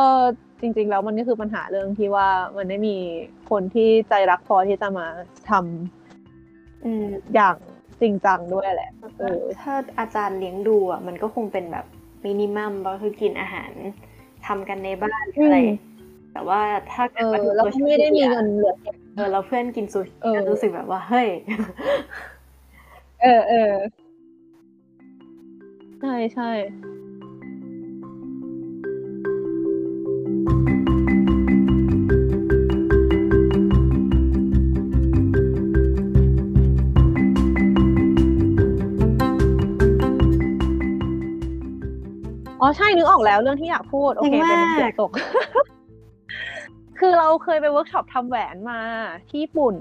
จริง ๆ แล้วมันก็คือปัญหาเรื่องที่ว่ามันไม่มีคนที่ใจรักพอที่จะมาทำอืมอย่างจริงจังด้วยแหละเออถ้าอาจารย์เลี้ยงดูอะมันก็คงเป็นแบบมินิมัมก็คือกินอาหารทำกันในบ้านหรืออะไรอืมแต่ว่าถ้าเอเกิดอว่าดูแล้วก็ไม่ได้มีเงินเหลือเก็บเออเราเพื่อนกินซูชิเออก็รู้สึกแบบว่าเฮ้ยเออเออใช่ใช่ อ๋อใช่นึกออกแล้วเรื่องที่อยากพูด โอเคจริงเป็นมากเสียงตก คือเราเคยไปเวิร์กช็อปทำแหวนมาที่ญี่ปุ่น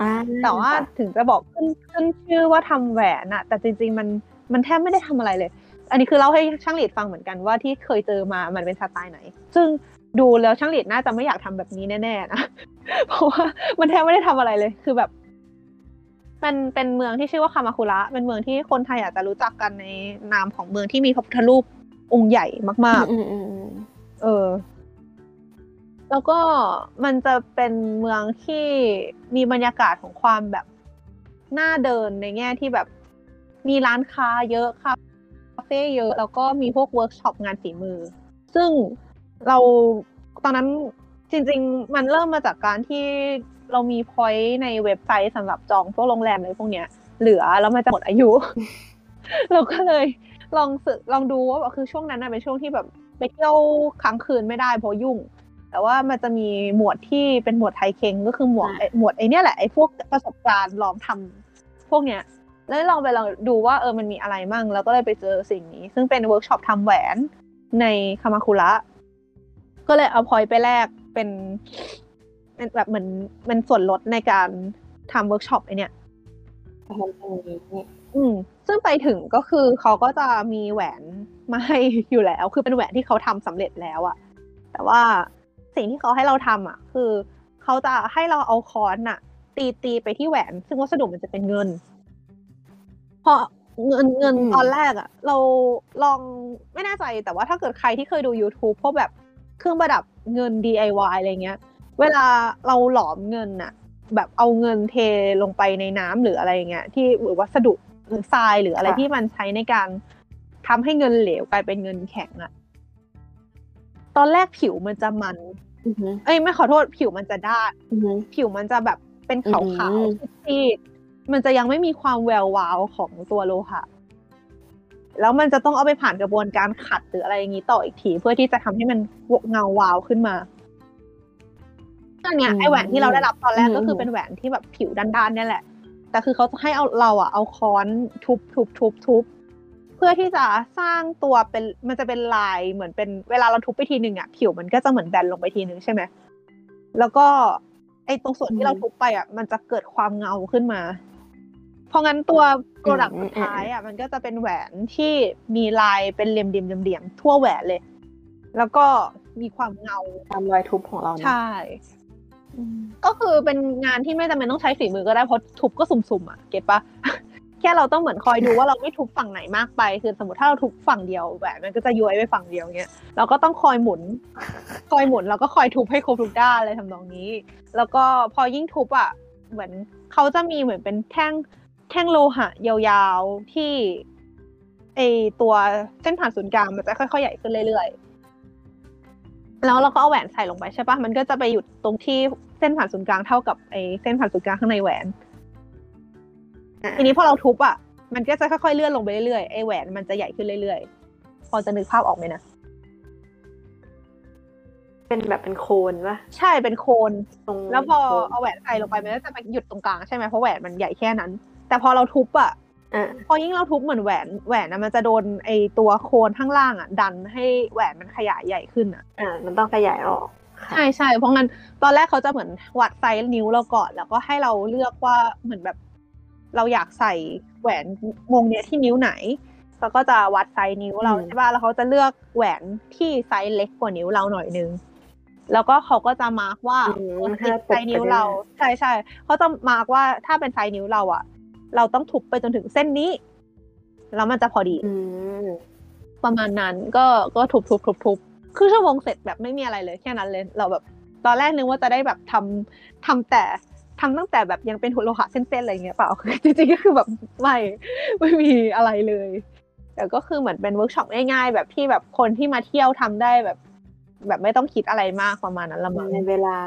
อ่าแต่ว่าถึงจะบอกขึ้นขึ้นชื่อว่าทำแหวนอะแต่จริง ๆ มันมันแทบไม่ได้ทำอะไรเลย อันนี้คือเล่าให้ช่างหลีดฟังเหมือนกันว่าที่เคยเจอมามันเป็นสไตล์ไหน ซึ่งดูแล้วช่างหลีดน่าจะไม่อยากทำแบบนี้แน่ๆนะเพราะว่ามันแทบไม่ได้ทำอะไรเลย คือแบบ มันเป็นเมืองที่ชื่อว่าคามาคุระเป็นเมืองที่คนไทยอาจจะรู้จักกันในนามของเมืองที่มีพระพุทธรูปองค์ใหญ่มากๆอืมอืมอืมเออ แล้วก็มันจะเป็นเมืองที่มีบรรยากาศของความแบบน่าเดินในแง่ที่แบบมีร้านค้าเยอะคาเฟ่เยอะ แล้วก็มีพวกเวิร์กช็อปงานฝีมือ ซึ่งเราตอนนั้นจริง ๆ มันเริ่มมาจากการที่ เรามี point ในเว็บไซต์สำหรับจองพวกโรงแรมอะไรพวกเนี้ย เหลือแล้วมันจะหมดอายุ เราก็เลยลองนึกลองดูว่าแบบคือช่วงนั้นน่ะเป็นช่วงที่แบบไปเที่ยวค้างคืนไม่ได้เพราะยุ่ง แต่ว่ามันจะมีหมวดที่เป็นหมวด 体験 ก็คือหมวดไอ้หมวดไอ้เนี่ยแหละไอ้พวกประสบการณ์ลองทำพวกเนี้ยแล้วลองไปลองดูว่าเออมันมีอะไรมั่ง แล้วก็เลยไปเจอสิ่งนี้ ซึ่งเป็นเวิร์กช็อปทำแหวนในคามาคุระก็เลยเอา point ไปแลกเป็น เป็นแบบเหมือนมันส่วนลดในการทำเวิร์กช็อปไอ้เนี่ยทำตรงนี้อืม ซึ่งไปถึงก็คือเขาก็จะมีแหวนมาให้อยู่แล้ว คือเป็นแหวนที่เขาทำสำเร็จแล้วอะแต่ว่าสิ่งที่เขาให้เราทำอะคือเขาจะให้เราเอาค้อนอะตีตีไปที่แหวน ซึ่งวัสดุมันจะเป็นเงิน พอเงินเงินอืมตอนแรกอะเราลองไม่แน่ใจแต่ว่าถ้าเกิดใครที่เคยดู YouTube พวกแบบเครื่องประดับเงิน DIY อะไรเงี้ย เวลาเราหลอมเงินอะแบบเอาเงินเทลงไปในน้ำหรืออะไรอย่างเงี้ยที่หรือวัสดุหรือทรายหรืออะไรค่ะที่มันใช้ในการทำให้เงินเหลวกลายเป็นเงินแข็งอะตอนแรกผิวมันจะมันอือหือเอ้ยไม่ขอโทษผิวมันจะด้านอือหือผิวมันจะแบบเป็นขาวอืขาวมซีดๆมันจะยังไม่มีความแวววาวของตัวโลหะแล้วมันจะต้องเอาไปผ่านกระบวนการขัดหรืออะไรอย่างนี้ต่ออีกที เพื่อที่จะทำให้มันเงาวาวขึ้นมา อันเนี้ยอืมไอแหวนที่เราได้รับตอนแรกอืมก็คือเป็นแหวนที่แบบผิวด้านๆเนี่ยแหละ แต่คือเขาจะให้เอาเราอะเอาค้อนทุบทุบทุบทุบเพื่อที่จะสร้างตัวเป็นมันจะเป็นลายเหมือนเป็นเวลาเราทุบไปทีหนึ่งอะผิวมันก็จะเหมือนแบนลงไปทีหนึ่งใช่ไหมแล้วก็ไอตรงส่วนที่เราทุบไปอะมันจะเกิดความเงาขึ้นมา เพราะงั้นตัวโปรดักต์อืมสุดท้ายอะมันก็จะเป็นแหวนที่มีลายเป็นเหลี่ยมๆเหลี่ยมๆทั่วแหวนเลย แล้วก็มีความเงาตามรอยทุบของเราเนอะใช่ ก็คือเป็นงานที่ไม่จำเป็นต้องใช้ฝีมือก็ได้เพราะทุบก็สุ่มๆอะเก็ตปะแค่เราต้องเหมือนคอยดูว่าเราไม่ทุบฝั่งไหนมากไป คือสมมติถ้าเราทุบฝั่งเดียวแหวนมันก็จะย้วยไปฝั่งเดียวเงี้ยเราก็ต้องคอยหมุน คอยหมุนแล้วก็คอยทุบให้ครบทุกด้านอะไรทำนองนี้ แล้วก็พอยิ่งทุบอะเหมือนเขาจะมีเหมือนเป็นแท่งแท่งโลหะยาวๆที่ไอตัวเส้นผ่านศูนย์กลางมันจะค่อยๆใหญ่ขึ้นเรื่อยๆ แล้วเราก็เอาแหวนใส่ลงไปใช่ปะมันก็จะไปหยุดตรงที่เส้นผ่านศูนย์กลางเท่ากับไอ้เส้นผ่านศูนย์กลางข้างในแหวนอะทีนี้พอเราทุบอะ มันก็จะค่อยๆเลื่อนลงไปเรื่อยๆไอ้แหวนมันจะใหญ่ขึ้นเรื่อยๆ พอจะนึกภาพออกไหมนะ เป็นแบบเป็นโคนปะใช่ เป็นโคนตรงแล้วพอ cone เอาแหวนใส่ลงไปมันก็จะไปหยุดตรงกลางใช่ไหมเพราะแหวนมันใหญ่แค่นั้น แต่พอเราทุบอะอะ พอยิ่งเราทุบเหมือนแหวนแหวนนะมันจะโดนไอ้ตัว cone ข้างล่างอะ ดันให้แหวนมันขยายใหญ่ขึ้นอะอะมันต้องขยายออกค่ะใช่ใช่เพราะงั้นตอนแรกเขาจะเหมือนวัดไซส์นิ้วเราก่อน แล้วก็ให้เราเลือกว่าเหมือนแบบ เราอยากใส่แหวนวงเนี้ยที่นิ้วไหนเขาก็จะวัดไซส์นิ้วเราอืมใช่ป่ะแล้วเขาจะเลือกแหวนที่ไซส์เล็กกว่านิ้วเราหน่อยนึงแล้วก็เขาก็จะ mark ว่าอืมตรงถ้าไซส์นิ้วเรา ใช่ใช่เขาจะ mark ว่าถ้าเป็นไซส์นิ้วเราอะ เราต้องทุบไปจนถึงเส้นนี้ แล้วมันจะพอดีอืมประมาณนั้นก็ก็ทุบทุบทุบทุบครึ่งชั่วโมงเสร็จแบบไม่มีอะไรเลยแค่นั้นเลย เราแบบ ตอนแรกนึกว่าจะได้แบบทำทำแต่ทำตั้งแต่แบบยังเป็นหุ่นโลหะเส้นๆอะไรเงี้ยเปล่าจริงๆก็คือแบบไม่ไม่มีอะไรเลย แต่ก็คือเหมือนเป็นเวิร์กช็อปง่ายๆ แบบที่แบบคนที่มาเที่ยวทำได้แบบ แบบไม่ต้องคิดอะไรมากประมาณนั้นละมั้งในเวลา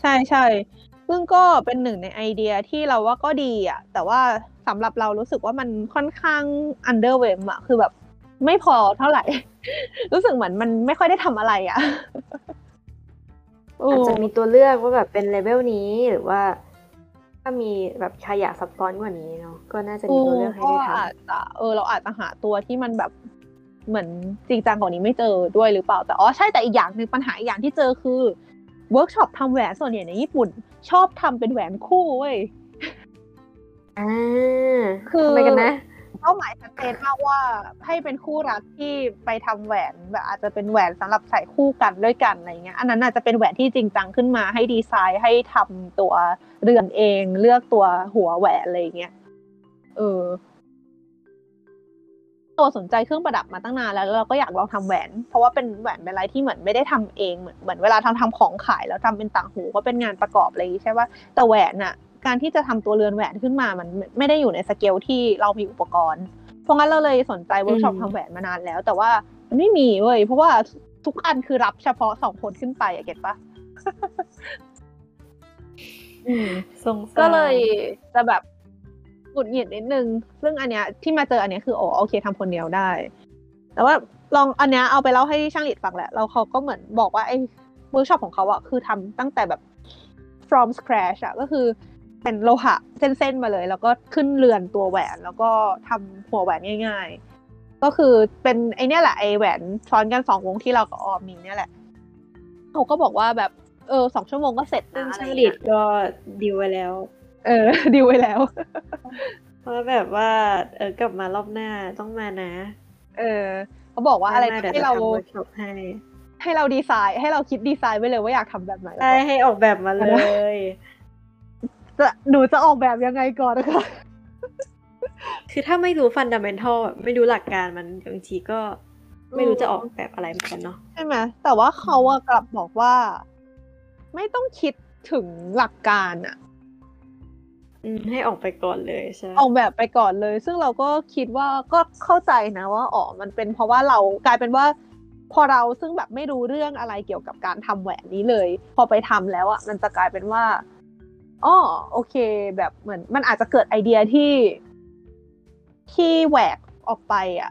ใช่ใช่ ซึ่งก็เป็นหนึ่งในไอเดียที่เราว่าก็ดีอะแต่ว่าสำหรับเรารู้สึกว่ามันค่อนข้าง underwhelm อะคือแบบไม่พอเท่าไหร่ รู้สึกเหมือนมันไม่ค่อยได้ทำอะไรอะอาจจะมีตัวเลือกว่าแบบเป็นเลเวลนี้หรือว่า ถ้ามีแบบขยะซับซ้อนกว่านี้เนาะก็น่าจะมีตัวเลือกให้ได้ก็อาจจะเออเราอาจจะหาตัวที่มันแบบเหมือนจริงจังกว่านี้ไม่เจอด้วยหรือเปล่า แต่อ๋อใช่แต่อีกอย่างหนึ่งปัญหาอีกอย่างที่เจอคือเวิร์กช็อปทำแหวนส่วนใหญ่ในญี่ปุ่นชอบทำเป็นแหวนคู่เว้ยำอ่าคือทำไมกันนะเป้าหมายชัดเจนมากว่าให้เป็นคู่รักที่ไปทำแหวนแบบอาจจะเป็นแหวนสำหรับใส่คู่กันด้วยกันอะไรเงี้ยอันนั้นอาจจะเป็นแหวนที่จริงจังขึ้นมาให้ดีไซน์ให้ทำตัวเรือนเอง เลือกตัวหัวแหวนอะไรเงี้ยเออ ตัวสนใจเครื่องประดับมาตั้งนานแล้วแล้วเราก็อยากลองทำแหวน เพราะว่าเป็นแหวนเป็นอะไรที่เหมือนไม่ได้ทำเองเหมือนเหมือนเวลาทำทำของขายแล้วทำเป็นต่างหูก็เป็นงานประกอบอะไรอย่างงี้ใช่ป่ะแต่แหวนอะการที่จะทำตัวเรือนแหวนขึ้นมามันไม่ไม่ได้อยู่ในสเกลที่เรามีอุปกรณ์ เพราะงั้นเราเลยสนใจเวิร์กช็อปอืมทำแหวนมานานแล้ว แต่ว่ามันไม่มีเว้ยเพราะว่าทุกอันคือรับเฉพาะสองคนขึ้นไปอะ get ปะอืมสงสารก็เลยจะแบบ หงุดหงิดนิดนึง ซึ่งอันเนี้ยที่มาเจออันเนี้ยคืออ๋อโอเคทำคนเดียวได้ แต่ว่าลองอันเนี้ยเอาไปเล่าให้ช่างหลีดฟังแหละแล้วเขาก็เหมือนบอกว่าไอ้เวิร์กช็อปของเขาอะคือทำตั้งแต่แบบ from scratch อะก็คือเป็นโลหะเส้นๆมาเลย แล้วก็ขึ้นเรือนตัวแหวน แล้วก็ทำหัวแหวนง่าย ๆ ก็คือเป็นไอเนี้ยแหละไอแหวนซ้อนกันสองวงที่เรากับออมมีเนี่ยแหละเขาก็บอกว่าแบบเออสองชั่วโมงก็เสร็จซึ่งนะอะไรช่างอย่ดีดก็ดีลไว้แล้ว เออดีลไว้แล้วเพราะแบบว่า เออกลับมารอบหน้าต้องมานะ เออเขาบอกว่าอะไรม่นะเดี๋ยวให้จะเราทำเวิร์กช็อปให้ให้เราดีไซน์ ให้เราคิดดีไซน์ไว้เลยว่าอยากทำแบบไหนแล้วได้ก็ให้ออกแบบมาเลยจะหนูจะออกแบบยังไงก่อนนะคะคือถ้าไม่รู้ fundamental ไม่รู้หลักการมันบางทีก็ไม่รู้จะออกแบบอะไรเหมือนกันเนาะใช่ไหมแต่ว่าเขาอะกลับบอกว่า ไม่ต้องคิดถึงหลักการอะอืม ให้ออกไปก่อนเลยใช่ไหมออกแบบไปก่อนเลย ซึ่งเราก็คิดว่าก็เข้าใจนะว่าอ๋อมันเป็นเพราะว่าเรากลายเป็นว่า พอเราซึ่งแบบไม่รู้เรื่องอะไรเกี่ยวกับการทำแหวนนี้เลย พอไปทำแล้วอะมันจะกลายเป็นว่าอ๋อโอเค แบบเหมือน มันอาจจะเกิดไอเดียที่ ที่แหวกออกไปอะ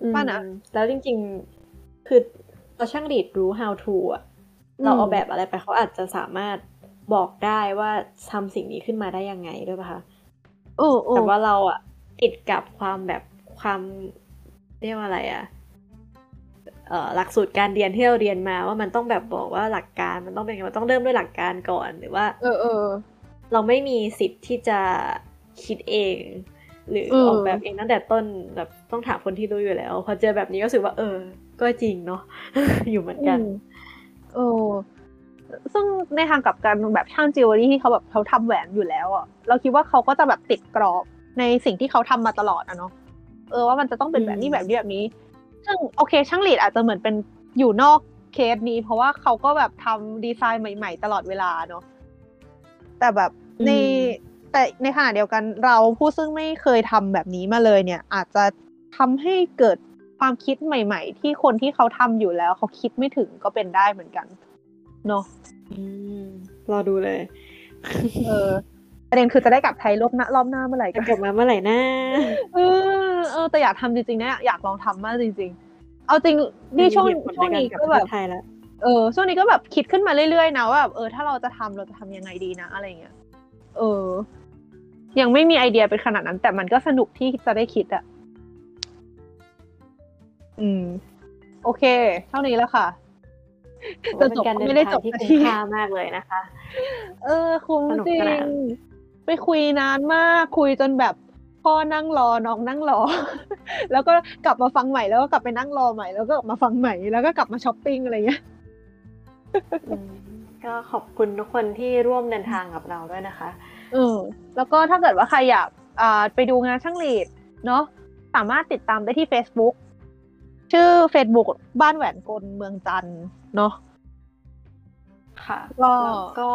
อืมว่านะแล้วจริง ๆ คือเราช่างดีดรู้ how to อะเราเอาแบบอะไรไปเขาอาจจะสามารถ บอกได้ว่าทำสิ่งนี้ขึ้นมาได้ยังไงด้วยป่ะคะโอ้โอ้แต่ว่าเราอะติดกับความแบบความเรียกว่าอะไรอะเอ่อหลักสูตรการเรียนที่เราเรียนมาว่ามันต้องแบบบอกว่าหลักการมันต้องเป็นไงมันต้องเริ่มด้วยหลักการก่อนหรือว่า เออเออเราไม่มีสิทธิ์ที่จะคิดเอง หรือเออออกแบบเองตั้งแต่ต้นแบบต้องถามคนที่รู้อยู่แล้ว พอเจอแบบนี้ก็รู้สึกว่า เออ ก็จริงเนาะอยู่เหมือนกันอืมเออ ซึ่งในทางกลับกันแบบช่างจิวเวลรี่ที่เขาแบบเขาทำแหวนอยู่แล้วอะเราคิดว่าเขาก็จะแบบติดกรอบในสิ่งที่เขาทำมาตลอดอะเนาะเออว่ามันจะต้องเป็นแบบนี้อืมแบบนี้แบบนี้ ซึ่งโอเค ช่างหลีดอาจจะเหมือนเป็นอยู่นอกเคสนี้ เพราะว่าเขาก็แบบทำดีไซน์ใหม่ ๆ ตลอดเวลาเนาะแต่แบบในแต่ในขณะเดียวกันเราผู้ซึ่งไม่เคยทำแบบนี้มาเลยเนี่ย อาจจะทำให้เกิดความคิดใหม่ ๆ ที่คนที่เขาทำอยู่แล้ว เขาคิดไม่ถึงก็เป็นได้เหมือนกัน เนาะอืมรอดูเลย เออประเด็นคือจะได้กลับไทยรอบหน้ารอบหน้าเมื่อไหร่จะกันกลับมาเมื่อไหร่นะเออเออแต่อยากทำจริงๆนะอยากลองทำมากจริง ๆ เอาจริงนี่ช่วงมีเหตุผลช่วงในารนี้กลัก็แบบประเทศไทยแล้วเออช่วงนี้ก็แบบคิดขึ้นมาเรื่อยๆนะว่าแบบเออถ้าเราจะทำเราจะทำยังไงดีนะ อะไรเงี้ยเออ ยังไม่มีไอเดียเป็นขนาดนั้น แต่มันก็สนุกที่จะได้คิดอะอืม โอเค เท่านี้แล้วค่ะ จะจบเป็นการก็เดินไม่ได้ทาจงบที่สักคุ้ทีมค่ามากเลยนะคะ เออ คุ้มสนุกจริสนางนไปคุยนานมากคุยจนแบบพ่อนั่งรอน้องนั่งรอ แล้วก็กลับมาฟังใหม่แล้วก็กลับไปนั่งรอใหม่แล้วก็กลับมาฟังใหม่แล้วก็กลับมาช้อปปิ้งอะไรเงี้ยอืมก็ขอบคุณทุกคนที่ร่วมเดินทางกับเราด้วยนะคะเออแล้วก็ถ้าเกิดว่าใครอยากอ่าไปดูงานช่างหลีดเนาะสามารถติดตามได้ที่ Facebook ชื่อ Facebook บ้านแหวนกลเมืองจันทร์ เนาะค่ะก็แล้วก็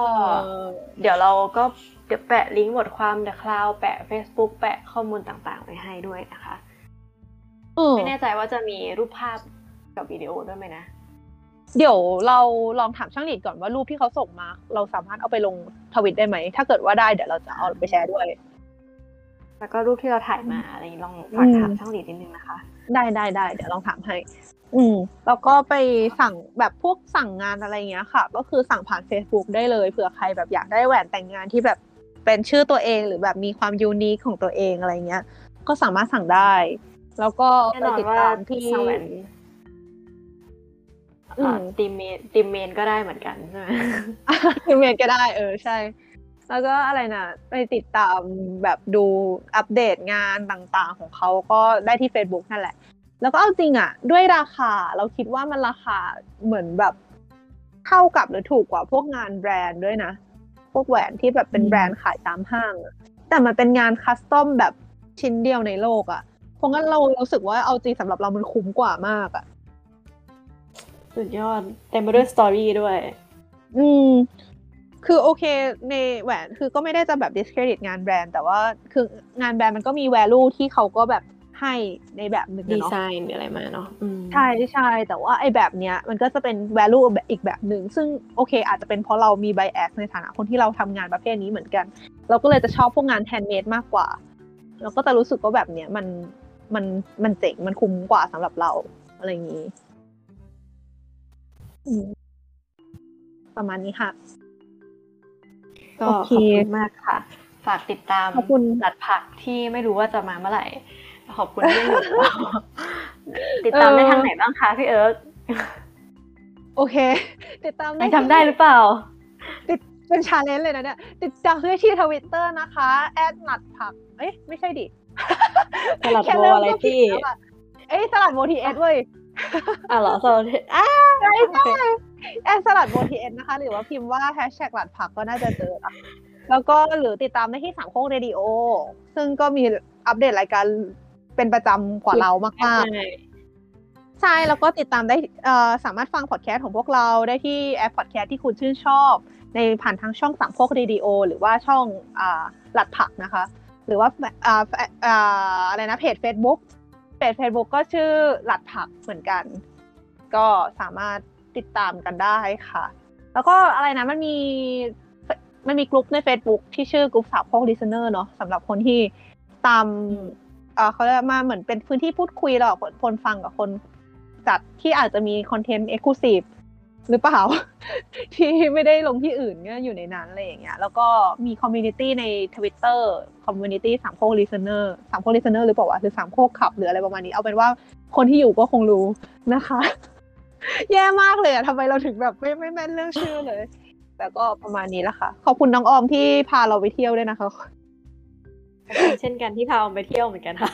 เออเดี๋ยวเราก็เดี๋ยวแปะลิงก์บทความ The Cloud แปะ Facebook แปะข้อมูลต่างๆไว้ให้ด้วยนะคะเออไม่แน่ใจว่าจะมีรูปภาพกับวิดีโอด้วยไหมนะ เดี๋ยวเราลองถามช่างหลีดก่อนว่ารูปที่เขาส่งมา เราสามารถเอาไปลงทวิตได้ไหม ถ้าเกิดว่าได้เดี๋ยวเราจะเอาไปแชร์ด้วย แล้วก็รูปที่เราถ่ายมาอะไรอย่างนี้ลองฝากถามช่างหลีดนิดนึงนะคะ ได้ได้ได้เดี๋ยวลองถามให้ อืมแล้วก็ไปสั่งแบบพวกสั่งงานอะไรเงี้ยค่ะ ก็คือสั่งผ่าน Facebook ได้เลยเผื่อใครแบบอยากได้แหวนแต่งงานที่แบบเป็นชื่อตัวเองหรือแบบมีความยูนิคของตัวเองอะไรเงี้ย ก็สามารถสั่งได้ แล้วก็แน่ไปนอนติดว่าตามที่สแวนอืมตีมเมนตีมเมนก็ได้เหมือนกันใช่ไหมคือเมนก็ได้เออใช่ แล้วก็อะไรนะไปติดตามแบบดูอัปเดตงานต่างๆของเขาก็ได้ที่ Facebook นั่นแหละ แล้วก็เอาจริงอะด้วยราคาเราคิดว่ามันราคาเหมือนแบบเท่ากับหรือถูกกว่าพวกงานแบรนด์ด้วยนะ พวกแหวนที่แบบเป็นอืมแบรนด์ขายตามห้างอะแต่มันเป็นงานคัสตอมแบบชิ้นเดียวในโลกอะเพราะงั้นเรารู้สึกว่าเอาจริงสำหรับเรามันคุ้มกว่ามากอะสุดยอดเต็มไปด้วยสตอรี่ด้วย อืม คือโอเคในแหวนคือก็ไม่ได้จะแบบ discredit งานแบรนด์ แต่ว่าคืองานแบรนด์มันก็มี value ที่เขาก็แบบ ให้ในแบบหนึ่งดีอะเนาะ ไซน์หรืออะไรมาเนาะอืมใช่ใช่แต่ว่าไอ้แบบเนี้ยมันก็จะเป็น value แบบอีกแบบหนึ่งซึ่งโอเค อาจจะเป็นเพราะเรามี bias ในฐานะคนที่เราทำงานประเภทนี้เหมือนกัน เราก็เลยจะชอบพวกงาน handmade มากกว่า เราก็จะรู้สึกว่าแบบเนี้ยมันมันมันเจ๋งมันคุ้มกว่าสำหรับเราอะไรอย่างนี้อืมประมาณนี้ค่ะ ก็โอขเคอบคุณมากค่ะ ฝากติดตามขอบคุณหลัดผักที่ไม่รู้ว่าจะมาเมื่อไหร่ ขอบคุณที่อยู่กับเราติดตามได้ทางไหนบ้างคะพี่เอิร์กโอเค ติดตามยังจำได้หรือเปล่า ติดเป็น challenge เลยนะเนี่ย ติดตามได้ที่ทวิตเตอร์นะคะ at หลัดผัก เอ้ยไม่ใช่ดิสลัดแค่โบเริ่มอะไรก็ผิดพี่แล้วอะเอ้ยสลัดโบทีเอสเว้ยอะเหรอสลัดอะใช่ใช่ at สลัดโบทีเอสนะคะ หรือว่าพิมพ์ว่าแฮชแท็กหลัดผักก็น่าจะเจอละแล้วก็หรือติดตามได้ที่สามโคกเรดิโอ ซึ่งก็มีอัปเดตรายการ เป็นประจำกว่าเรามากๆ ใช่แล้วก็ติดตามได้เอ่อสามารถฟังพอดแคสต์ของพวกเราได้ที่แอปพอดแคสต์ที่คุณชื่นชอบ ในผ่านทางช่องสามโคกเรดิโอหรือว่าช่องอ่าหลัดผักนะคะ หรือว่าอ่าอ่าอะไรนะเพจ Facebook เพจ Facebook ก็ชื่อหลัดผักเหมือนกัน ก็สามารถติดตามกันได้ค่ะ แล้วก็อะไรนะมันมีมันมีกลุ่มใน Facebook ที่ชื่อกลุ่มสาวพวก listener เนาะสำหรับคนที่ตาม เขาเรียกมาเหมือนเป็นพื้นที่พูดคุยระหว่างคนฟังกับคนจัดที่อาจจะมีคอนเทนต์ exclusive หรือเปล่า ที่ไม่ได้ลงที่อื่นก็อยู่ในนั้นอะไรอย่างเงี้ยแล้วก็มีคอมมูนิตี้ใน Twitter คอมมูนิตี้สามโคก listener สามโคก listener หรือเปล่าวะหรือสามโคกขับหรืออะไรประมาณนี้เอาเป็นว่าคนที่อยู่ก็คงรู้นะคะ แย่มากเลยอะทำไมเราถึงแบบไม่ไม่แม่นเรื่องชื่อเลย แต่ก็ประมาณนี้ละค่ะ ขอบคุณน้องออมที่พาเราไปเที่ยวด้วยนะคะ เช่นกันที่พาออมไปเที่ยวเหมือนกันค่ะ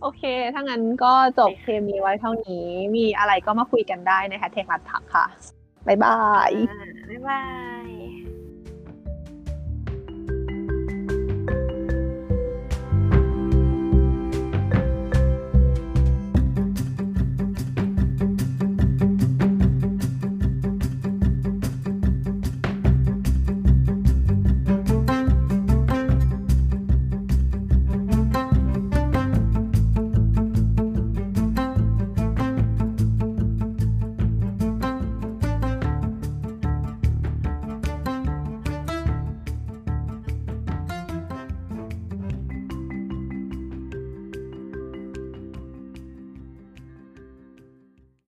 โอเค ถ้างั้นก็จบเทมนี้ไว้เท่านี้ มีอะไรก็มาคุยกันได้ในแฮชแท็กรัดผักค่ะ บ๊ายบาย บ๊ายบาย